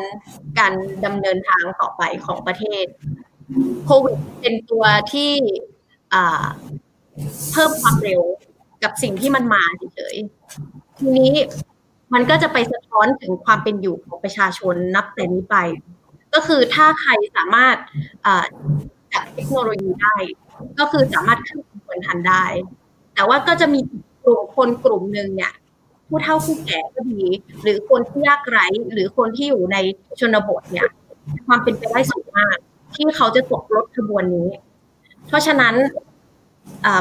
การดำเนินทางต่อไปของประเทศโควิดเป็นตัวที่เพิ่มความเร็วกับสิ่งที่มันมาเฉยๆทีนี้มันก็จะไปสะท้อนถึงความเป็นอยู่ของประชาชนนับแต่นี้ไป ก็คือถ้าใครสามารถจัดเทคโนโลยีได้ ก็คือสามารถขึ้นบนทันได้ แต่ว่าก็จะมีกลุ่มคนกลุ่มหนึ่งเนี่ย ผู้เฒ่าผู้แก่ก็ดี หรือคนที่ยากไร้หรือคนที่อยู่ในชนบทเนี่ยความเป็นไปได้สูงมาก ที่เขาจะตกรถขบวนนี้ เพราะฉะนั้น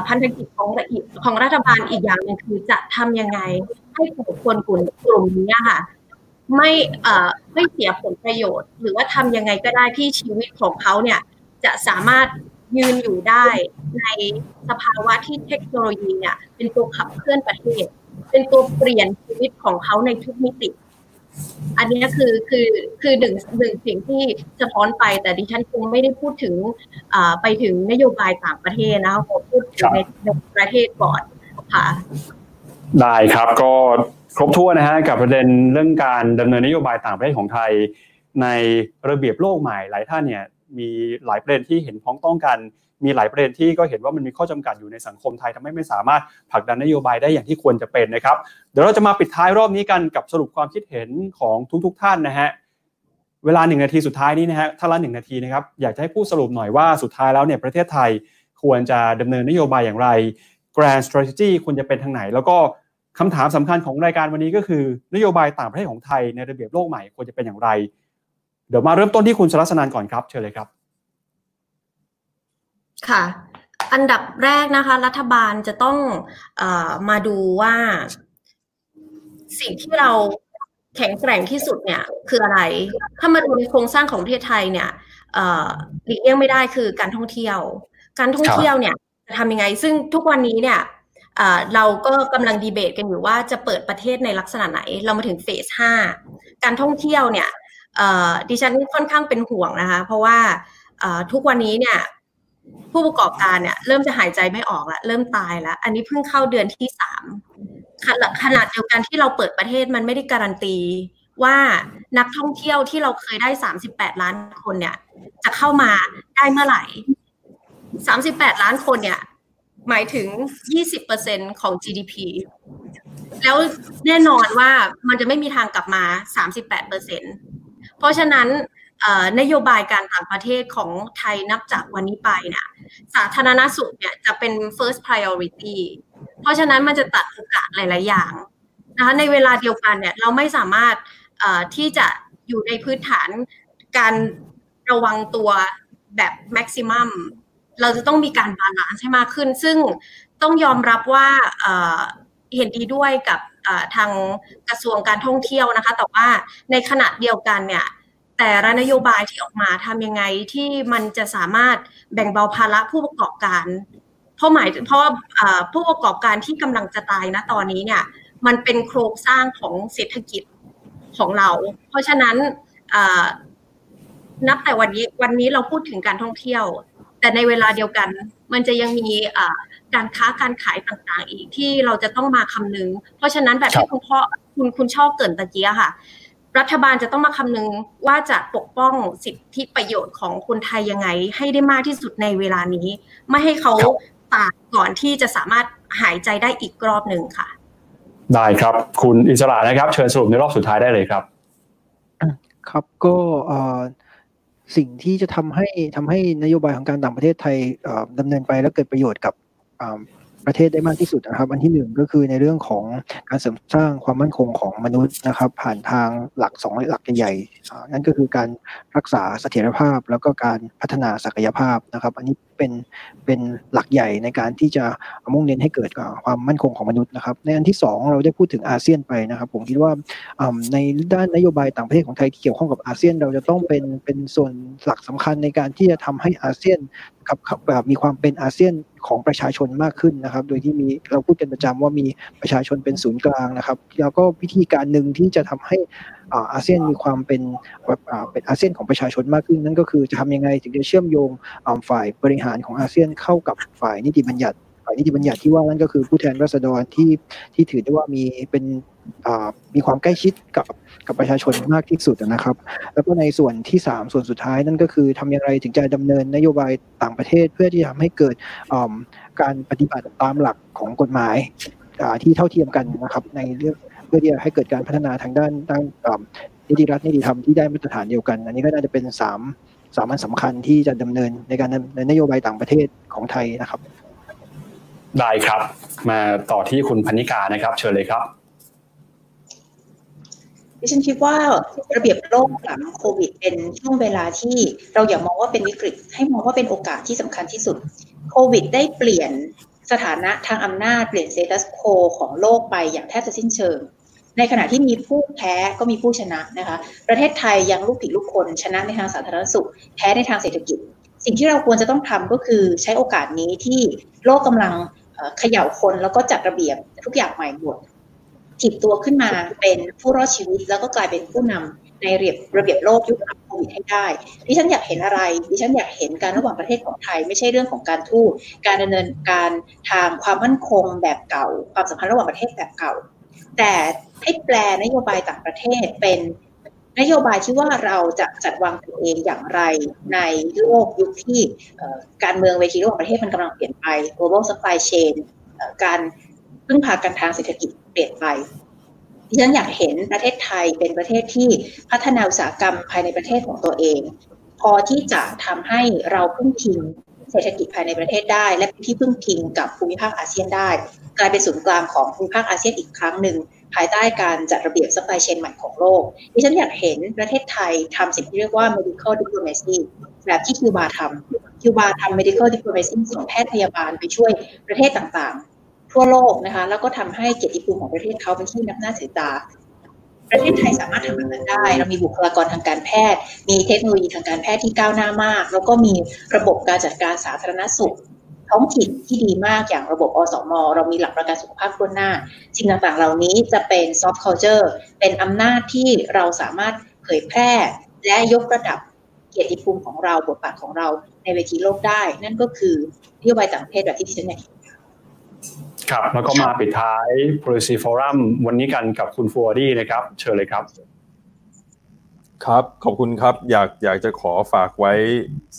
พันธกิจของของรัฐบาลอีกอย่างหนึ่งคือจะทำยังไง ให้กลุ่มคนกลุ่มกลุ่มนี้ค่ะ ไม่ไม่เสียผลประโยชน์ หรือว่าทำยังไงก็ได้ที่ชีวิตของเขาเนี่ย จะสามารถยืนอยู่ได้ในสภาวะที่เทคโนโลยีเนี่ย เป็นตัวขับเคลื่อนประเทศ เป็นตัวเปลี่ยนชีวิตของเขาในทุกมิติ อันนี้คือคือคือหนึ่งหนึ่งสิ่งที่สะท้อนไปแต่ดิฉันคงไม่ได้พูดถึงไปถึงนโยบายต่างประเทศนะคะผมพูดถึงในประเทศก่อนค่ะได้ครับก็ครบถ้วนนะฮะกับประเด็นเรื่องการดำเนินนโยบายต่างประเทศของไทย ในระเบียบโลกใหม่หลายท่านเนี่ยมีหลายประเด็นที่เห็นพ้องต้องกัน มีหลายประเด็นที่ก็เห็นว่ามันมีข้อจำกัดอยู่ในสังคมไทยทำให้ไม่สามารถผลักดันนโยบายได้อย่างที่ควรจะเป็นนะครับ เดี๋ยวเราจะมาปิดท้ายรอบนี้กันกับสรุปความคิดเห็นของทุก ๆทท่านนะฮะเวลาหนึ่งนาทีสุดท้ายนี้นะฮะถ้าละหนึ่งนาทีนะครับอยากจะให้ผู้สรุปหน่อยว่าสุดท้ายแล้วเนี่ยประเทศไทยควรจะดำเนินนโยบายอย่างไร grand strategy ควรจะเป็นทางไหน แล้วก็คำถามสำคัญของรายการวันนี้ก็คือ นโยบายต่างประเทศของไทยในระเบียบโลกใหม่ควรจะเป็นอย่างไร เดี๋ยวมาเริ่มต้นที่คุณสรัสนานก่อนครับเชิญเลยครับ ค่ะ อันดับแรกนะคะ รัฐบาลจะต้องอมาดูว่า สิ่งที่เราแข็งแกร่งที่สุดเนี่ย คืออะไร ถ้ามาดูในโครงสร้างของประเทศไทยเนี่ยหลีกเลี่ยงไม่ได้คือการท่องเที่ยว การท่องเที่ยวเนี่ยจะทำยังไง ซึ่งทุกวันนี้เนี่ยเราก็กำลังดีเบตกันอยู่ว่าจะเปิดประเทศในลักษณะไหน เรามาถึงเฟสห้าการท่องเที่ยวเนี่ยดิฉันค่อนข้างเป็นห่วงนะคะ เพราะว่าทุกวันนี้เนี่ย ผู้ประกอบการเนี่ยเริ่มจะหายใจไม่ออกล้วเริ่มตายแล้วอันนี้เพิ่งเข้าเดือนที่สามขนาดเดียวกันที่เราเปิดประเทศมันไม่ได้การันตีว่านักท่องเที่ยวที่เราเคยได้สามสิบแปดล้านคนเนี่ย จะเข้ามาได้เมื่อไหร่สามสิบแปดล้านคนเนี่ย หมายถึง 20%ของ GDP แล้วแน่นอนว่ามันจะไม่มีทางกลับมา 38%เพราะฉะนั้น นโยบายการต่างประเทศของไทยนับจากวันนี้ไปเนี่ยสาธารณสุขเนี่ยจะเป็น first priority เพราะฉะนั้นมันจะตัดโอกาสหลาย ๆ อย่างนะคะในเวลาเดียวกันเนี่ยเราไม่สามารถที่จะอยู่ในพื้นฐานการระวังตัวแบบ maximum เราจะต้องมีการ balance ให้มากขึ้น ซึ่งต้องยอมรับว่าเห็นดีด้วยกับทางกระทรวงการท่องเที่ยวนะคะ แต่ว่าในขณะเดียวกันเนี่ย แต่ละนโยบายที่ออกมาทำยังไงที่มันจะสามารถแบ่งเบาภาระผู้ประกอบการ เพราะหมายเพราะผู้ประกอบการที่กำลังจะตายนะตอนนี้เนี่ย มันเป็นโครงสร้างของเศรษฐกิจของเรา เพราะฉะนั้นนับแต่วันนี้วันนี้เราพูดถึงการท่องเที่ยว แต่ในเวลาเดียวกัน มันจะยังมีการค้าการขายต่างๆ อีกที่เราจะต้องมาคำนึง เพราะฉะนั้นแบบที่คุณพ่อคุณคุณชอบเกินตะเกียค่ะ รัฐบาลจะต้องมาคำนึงว่าจะปกป้องสิทธิประโยชน์ของคนไทยยังไง ให้ได้มากที่สุดในเวลานี้ ไม่ให้เขาตายก่อนที่จะสามารถหายใจได้อีกรอบหนึ่งค่ะ ได้ครับ คุณอิสระนะครับ เชิญสรุปในรอบสุดท้ายได้เลยครับ ครับก็สิ่งที่จะทำให้ทำให้นโยบายของการต่างประเทศไทยดำเนินไปแล้วเกิดประโยชน์กับ ประเทศได้มากที่สุดนะครับ อันที่หนึ่งก็คือในเรื่องของการเสริมสร้างความมั่นคงของมนุษย์นะครับ ผ่านทางหลักสองหลักใหญ่ๆนั่นก็คือการรักษาเสถียรภาพ แล้วก็การพัฒนาศักยภาพนะครับ อันนี้เป็นเป็นหลักใหญ่ในการที่จะมุ่งเน้นให้เกิดความมั่นคงของมนุษย์นะครับ ในอันที่ 2 เราได้พูดถึงอาเซียนไปนะครับ ผมคิดว่าในด้านนโยบายต่างประเทศของไทยที่เกี่ยวข้องกับอาเซียน เราจะต้องเป็นเป็นส่วนหลักสำคัญในการที่จะทำให้อาเซียน กับแบบมีความเป็นอาเซียนของประชาชนมากขึ้นนะครับ โดยที่มีเราพูดกันประจำว่ามีประชาชนเป็นศูนย์กลางนะครับ แล้วก็วิธีการหนึ่งที่จะทำให้อาเซียนมีความเป็นเป็นอาเซียนของประชาชนมากขึ้น นั่นก็คือจะทำยังไงถึงจะเชื่อมโยงฝ่ายบริหารของอาเซียนเข้ากับฝ่ายนิติบัญญัติฝ่ายนิติบัญญัติที่ว่านั่นก็คือผู้แทนราษฎรที่ที่ถือได้ว่ามีเป็น มีความใกล้ชิดกับกับประชาชนมากที่สุดนะครับ แล้วก็ในส่วนที่ 3 ส่วนสุดท้ายนั่นก็คือทำอย่างไรถึงจะดำเนินนโยบายต่างประเทศ เพื่อที่จะทำให้เกิดการปฏิบัติตามหลักของกฎหมายที่เท่าเทียมกันนะครับในเรื่องเพื่อที่จะให้เกิดการพัฒนาทางด้านด้านนิติรัฐนิติธรรมที่ได้มาตรฐานเดียวกัน อันนี้ก็น่าจะเป็นสามสามัญสำคัญที่จะดำเนินในการในนโยบายต่างประเทศของไทยนะครับ ได้ครับ มาต่อที่คุณพนิกานะครับ เชิญเลยครับ ดิฉันคิดว่าระเบียบโลกหลังโควิด เป็นช่วงเวลาที่เราอย่ามองว่าเป็นวิกฤต ให้มองว่าเป็นโอกาสที่สำคัญที่สุด โควิด ได้เปลี่ยนสถานะทางอำนาจเปลี่ยนเซตัสโคของโลกไปอย่างแทบจะสิ้นเชิง ในขณะที่มีผู้แพ้ก็มีผู้ชนะนะคะ ประเทศไทยยังลูกผิดลูกคนชนะในทางสาธารณสุข แพ้ในทางเศรษฐกิจ สิ่งที่เราควรจะต้องทำก็คือใช้โอกาสนี้ที่โลกกำลังเขย่าคนแล้วก็จัดระเบียบทุกอย่างใหม่หมด ถีบตัวขึ้นมาเป็นผู้รอดชีวิต แล้วก็กลายเป็นผู้นำในระเบียบระเบียบโลกยุคหลังโควิดให้ได้ ดิฉันอยากเห็นอะไร ดิฉันอยากเห็นการระหว่างประเทศของไทย ไม่ใช่เรื่องของการทูตการดำเนินการทางความมั่นคงแบบเก่า ความสัมพันธ์ระหว่างประเทศแบบเก่า แต่ให้แปลนโยบายต่างประเทศเป็นนโยบายที่ว่าเราจะจัดวางตัวเองอย่างไรในโลกยุคที่การเมืองเวทีระหว่างประเทศมันกำลังเปลี่ยนไป global supply chain การพึ่งพากันทางเศรษฐกิจ เปลี่ยนไปดิฉันอยากเห็นประเทศไทยเป็นประเทศที่พัฒนาอุตสาหกรรมภายในประเทศของตัวเอง พอที่จะทำให้เราพึ่งพิงเศรษฐกิจภายในประเทศได้ และที่พึ่งพิงกับภูมิภาคอาเซียนได้ กลายเป็นศูนย์กลางของภูมิภาคอาเซียนอีกครั้งหนึ่งภายใต้การจัดระเบียบ supply chain ใหม่ของโลกดิฉันอยากเห็นประเทศไทยทำสิ่งที่เรียกว่า medical diplomacy แบบที่คิวบาทำคิวบาทำ medical diplomacy ส่งแพทย์พยาบาลไปช่วยประเทศต่างๆ ทั่วโลกนะคะแล้วก็ทำให้เกียรติภูมิของประเทศเขาเป็นที่นับหน้าถือตา ประเทศไทยสามารถทำแบบนั้นได้ เรามีบุคลากรทางการแพทย์ มีเทคโนโลยีทางการแพทย์ที่ก้าวหน้ามาก แล้วก็มีระบบการจัดการสาธารณสุข ท้องถิ่นที่ดีมากอย่างระบบอสม เรามีหลักประกันสุขภาพถ้วนหน้าสิ่งต่างๆ เหล่านี้จะเป็น soft culture เป็นอำนาจที่เราสามารถเผยแพร่ และยกระดับเกียรติภูมิของเราบทบาทของเราในเวทีโลกได้ นั่นก็คือนโยบายต่างประเทศแบบที่ดิฉันอยาก ครับแล้วก็มาปิดท้าย policy forum วันนี้กันกับคุณฟัวดี้นะครับ เชิญเลยครับครับขอบคุณครับอยากอยากจะขอฝากไว้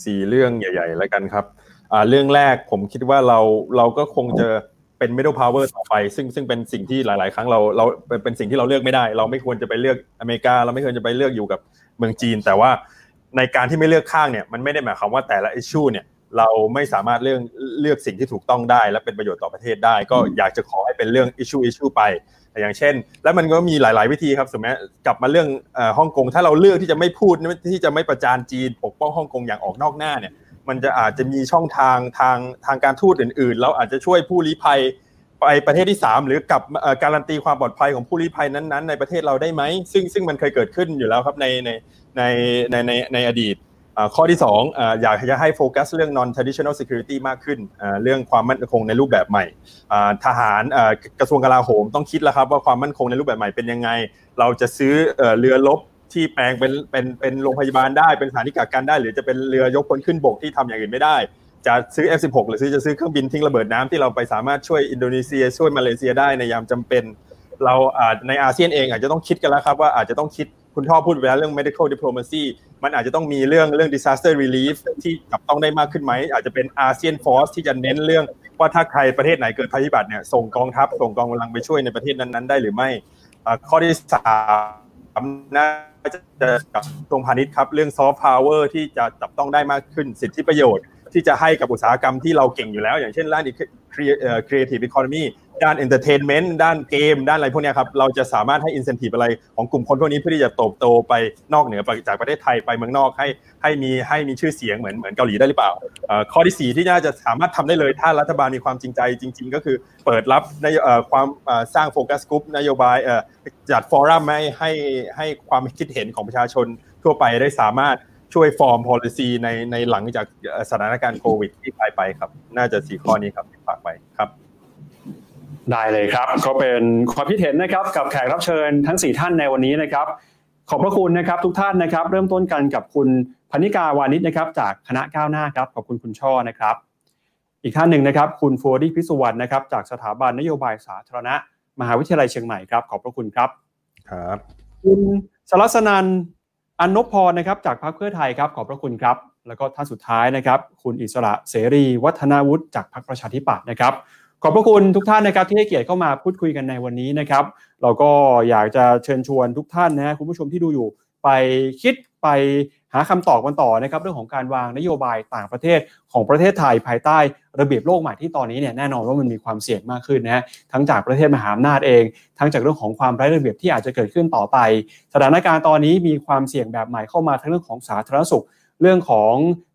สี่เรื่องใหญ่ ๆ แล้วกันครับเรื่องแรกผมคิดว่าเราเราก็คงจะเป็น middle power ต่อไป ซึ่งซึ่งเป็นสิ่งที่หลาย ๆ ครั้งเราเราเป็นสิ่งที่เราเลือกไม่ได้ เราไม่ควรจะไปเลือกอเมริกา เราไม่ควรจะไปเลือกอยู่กับเมืองจีน แต่ว่าในการที่ไม่เลือกข้างเนี่ยมันไม่ได้หมายความว่าแต่ละ issue เนี่ย เราไม่สามารถเลือกเลือกสิ่งที่ถูกต้องได้ และเป็นประโยชน์ต่อประเทศได้ ก็อยากจะขอให้เป็นเรื่อง issue issue ไปอย่างเช่น แล้วมันก็มีหลาย ๆ วิธีครับสมมติกลับมาเรื่องฮ่องกงถ้าเราเลือกที่จะไม่พูดที่จะไม่ประจานจีนปกป้องฮ่องกงอย่างออกนอกหน้าเนี่ย มันจะอาจจะมีช่องทางทางทางการทูตอื่นๆแล้วอาจจะช่วยผู้ลี้ภัยไปประเทศที่ 3 หรือกับการันตีความปลอดภัยของผู้ลี้ภัยนั้น ๆ ในประเทศเราได้ไหมซึ่งซึ่งมันเคยเกิดขึ้นอยู่แล้วครับในในในในในในอดีต ข้อที่2ออยากจะให้โฟกัสเรื่อง non traditional security มากขึ้น เรื่องความมั่นคงในรูปแบบใหม่ ทหารกระทรวงกลาโหมต้องคิดแล้วครับว่าความมั่นคงในรูปแบบใหม่เป็นยังไง เราจะซื้อเรือรบที่แปลงเป็นเป็นเป็นโรงพยาบาลได้เป็นสถานีกักกันได้ หรือจะเป็นเรือยกพลขึ้นบกที่ทำอย่างอื่นไม่ได้ จะซื้อ F16 หรือซื้อจะซื้อเครื่องบินทิ้งระเบิดน้ำที่เราไปสามารถช่วยอินโดนีเซีย ช่วยมาเลเซียได้ในยามจำเป็น เราในอาเซียนเองอาจจะต้องคิดกันแล้วครับว่าอาจจะต้องคิด คุณท่อพูดไปแล้วเรื่อง medical diplomacy มันอาจจะต้องมีเรื่องเรื่อง disaster relief ที่จับต้องได้มากขึ้นไหม อาจจะเป็นอาเซียน force ที่จะเน้นเรื่องว่าถ้าใครประเทศไหนเกิดภัยพิบัติเนี่ยส่งกองทัพส่งกองกำลังไปช่วยในประเทศนั้นๆ ได้หรือไม่ข้อที่สามนะจะกับกระทรวงพาณิชย์ครับ เรื่องซอฟต์พาวเวอร์ที่จะจับต้องได้มากขึ้นสิทธิประโยชน์ ที่จะให้กับอุตสาหกรรมที่เราเก่งอยู่แล้ว อย่างเช่นด้าน creative economy ด้าน entertainment ด้านเกม ด้านอะไรพวกนี้ครับ เราจะสามารถให้ incentive อะไรของกลุ่มคนพวกนี้เพื่อที่จะโตโตไปนอกเหนือจากประเทศไทยไปเมืองนอกให้ให้มีให้มีชื่อเสียงเหมือนเหมือนเกาหลีได้หรือเปล่า ข้อที่ 4 ที่น่าจะสามารถทำได้เลย ถ้ารัฐบาลมีความจริงใจจริง ๆ ก็คือเปิดรับในความสร้างโฟกัสกลุ่มนโยบายจัดฟอรัมให้ให้ให้ความคิดเห็นของประชาชนทั่วไปได้สามารถ ช่วยฟอร์ม policy ในในหลังจากสถานการณ์โควิดที่ผ่านไปครับ น่าจะสี่ข้อนี้ครับฝากไปครับได้เลยครับ ก็เป็นความคิดเห็นนะครับกับแขกรับเชิญทั้ง 4 ท่านในวันนี้นะครับ ขอบพระคุณนะครับทุกท่านนะครับ เริ่มต้นกันกับคุณพนิกาวานิชนะครับ จากคณะก้าวหน้าครับขอบคุณคุณช่อนะครับ อีกท่านหนึ่งนะครับ คุณฟัวดี้พิสุวรรณนะครับ จากสถาบันนโยบายสาธารณะ มหาวิทยาลัยเชียงใหม่ครับ ขอบพระคุณครับครับ คุณสรัสนัน อันนพพรนะครับจากพรรคเพื่อไทยครับขอบพระคุณครับ แล้วก็ท่านสุดท้ายนะครับ คุณอิสระเสรี วัฒนาวุฒิจากพรรคประชาธิปัตย์นะครับขอบพระคุณทุกท่านนะครับที่ให้เกียรติเข้ามาพูดคุยกันในวันนี้นะครับ เราก็อยากจะเชิญชวนทุกท่านนะคุณผู้ชมที่ดูอยู่ไปคิด ไปหาคำตอบกันต่อนะครับเรื่องของการวางนโยบายต่างประเทศของประเทศไทยภายใต้ระเบียบโลกใหม่ที่ตอนนี้เนี่ยแน่นอนว่ามันมีความเสี่ยงมากขึ้นนะฮะทั้งจากประเทศมหาอำนาจเอง ทั้งจากเรื่องของความไร้ระเบียบที่อาจจะเกิดขึ้นต่อไป สถานการณ์ตอนนี้มีความเสี่ยงแบบใหม่เข้ามาทั้งเรื่องของสาธารณสุขเรื่องของ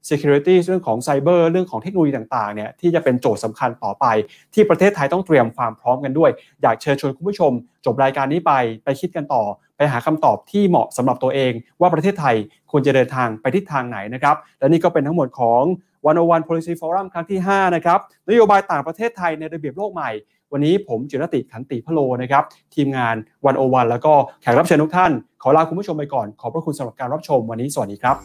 security เรื่องของไซเบอร์เรื่องของเทคโนโลยีต่างๆเนี่ยที่จะเป็นโจทย์สำคัญต่อไป ที่ประเทศไทยต้องเตรียมความพร้อมกันด้วย อยากเชิญชวนคุณผู้ชม จบรายการนี้ไปไปคิดกันต่อ ไปหาคำตอบที่เหมาะสำหรับตัวเอง ว่าประเทศไทยควรจะเดินทางไปทิศทางไหนนะครับ และนี่ก็เป็นทั้งหมดของวันวัน policy forum ครั้งที่ 5 นะครับ นโยบายต่างประเทศไทยในระเบียบโลกใหม่ วันนี้ผมจิรติขันติพโลนะครับ ทีมงานวันโอวันแล้วก็แขกรับเชิญทุกท่าน ขอลาคุณผู้ชมไปก่อน ขอบพระคุณสำหรับการรับชมวันนี้สวัสดีครับ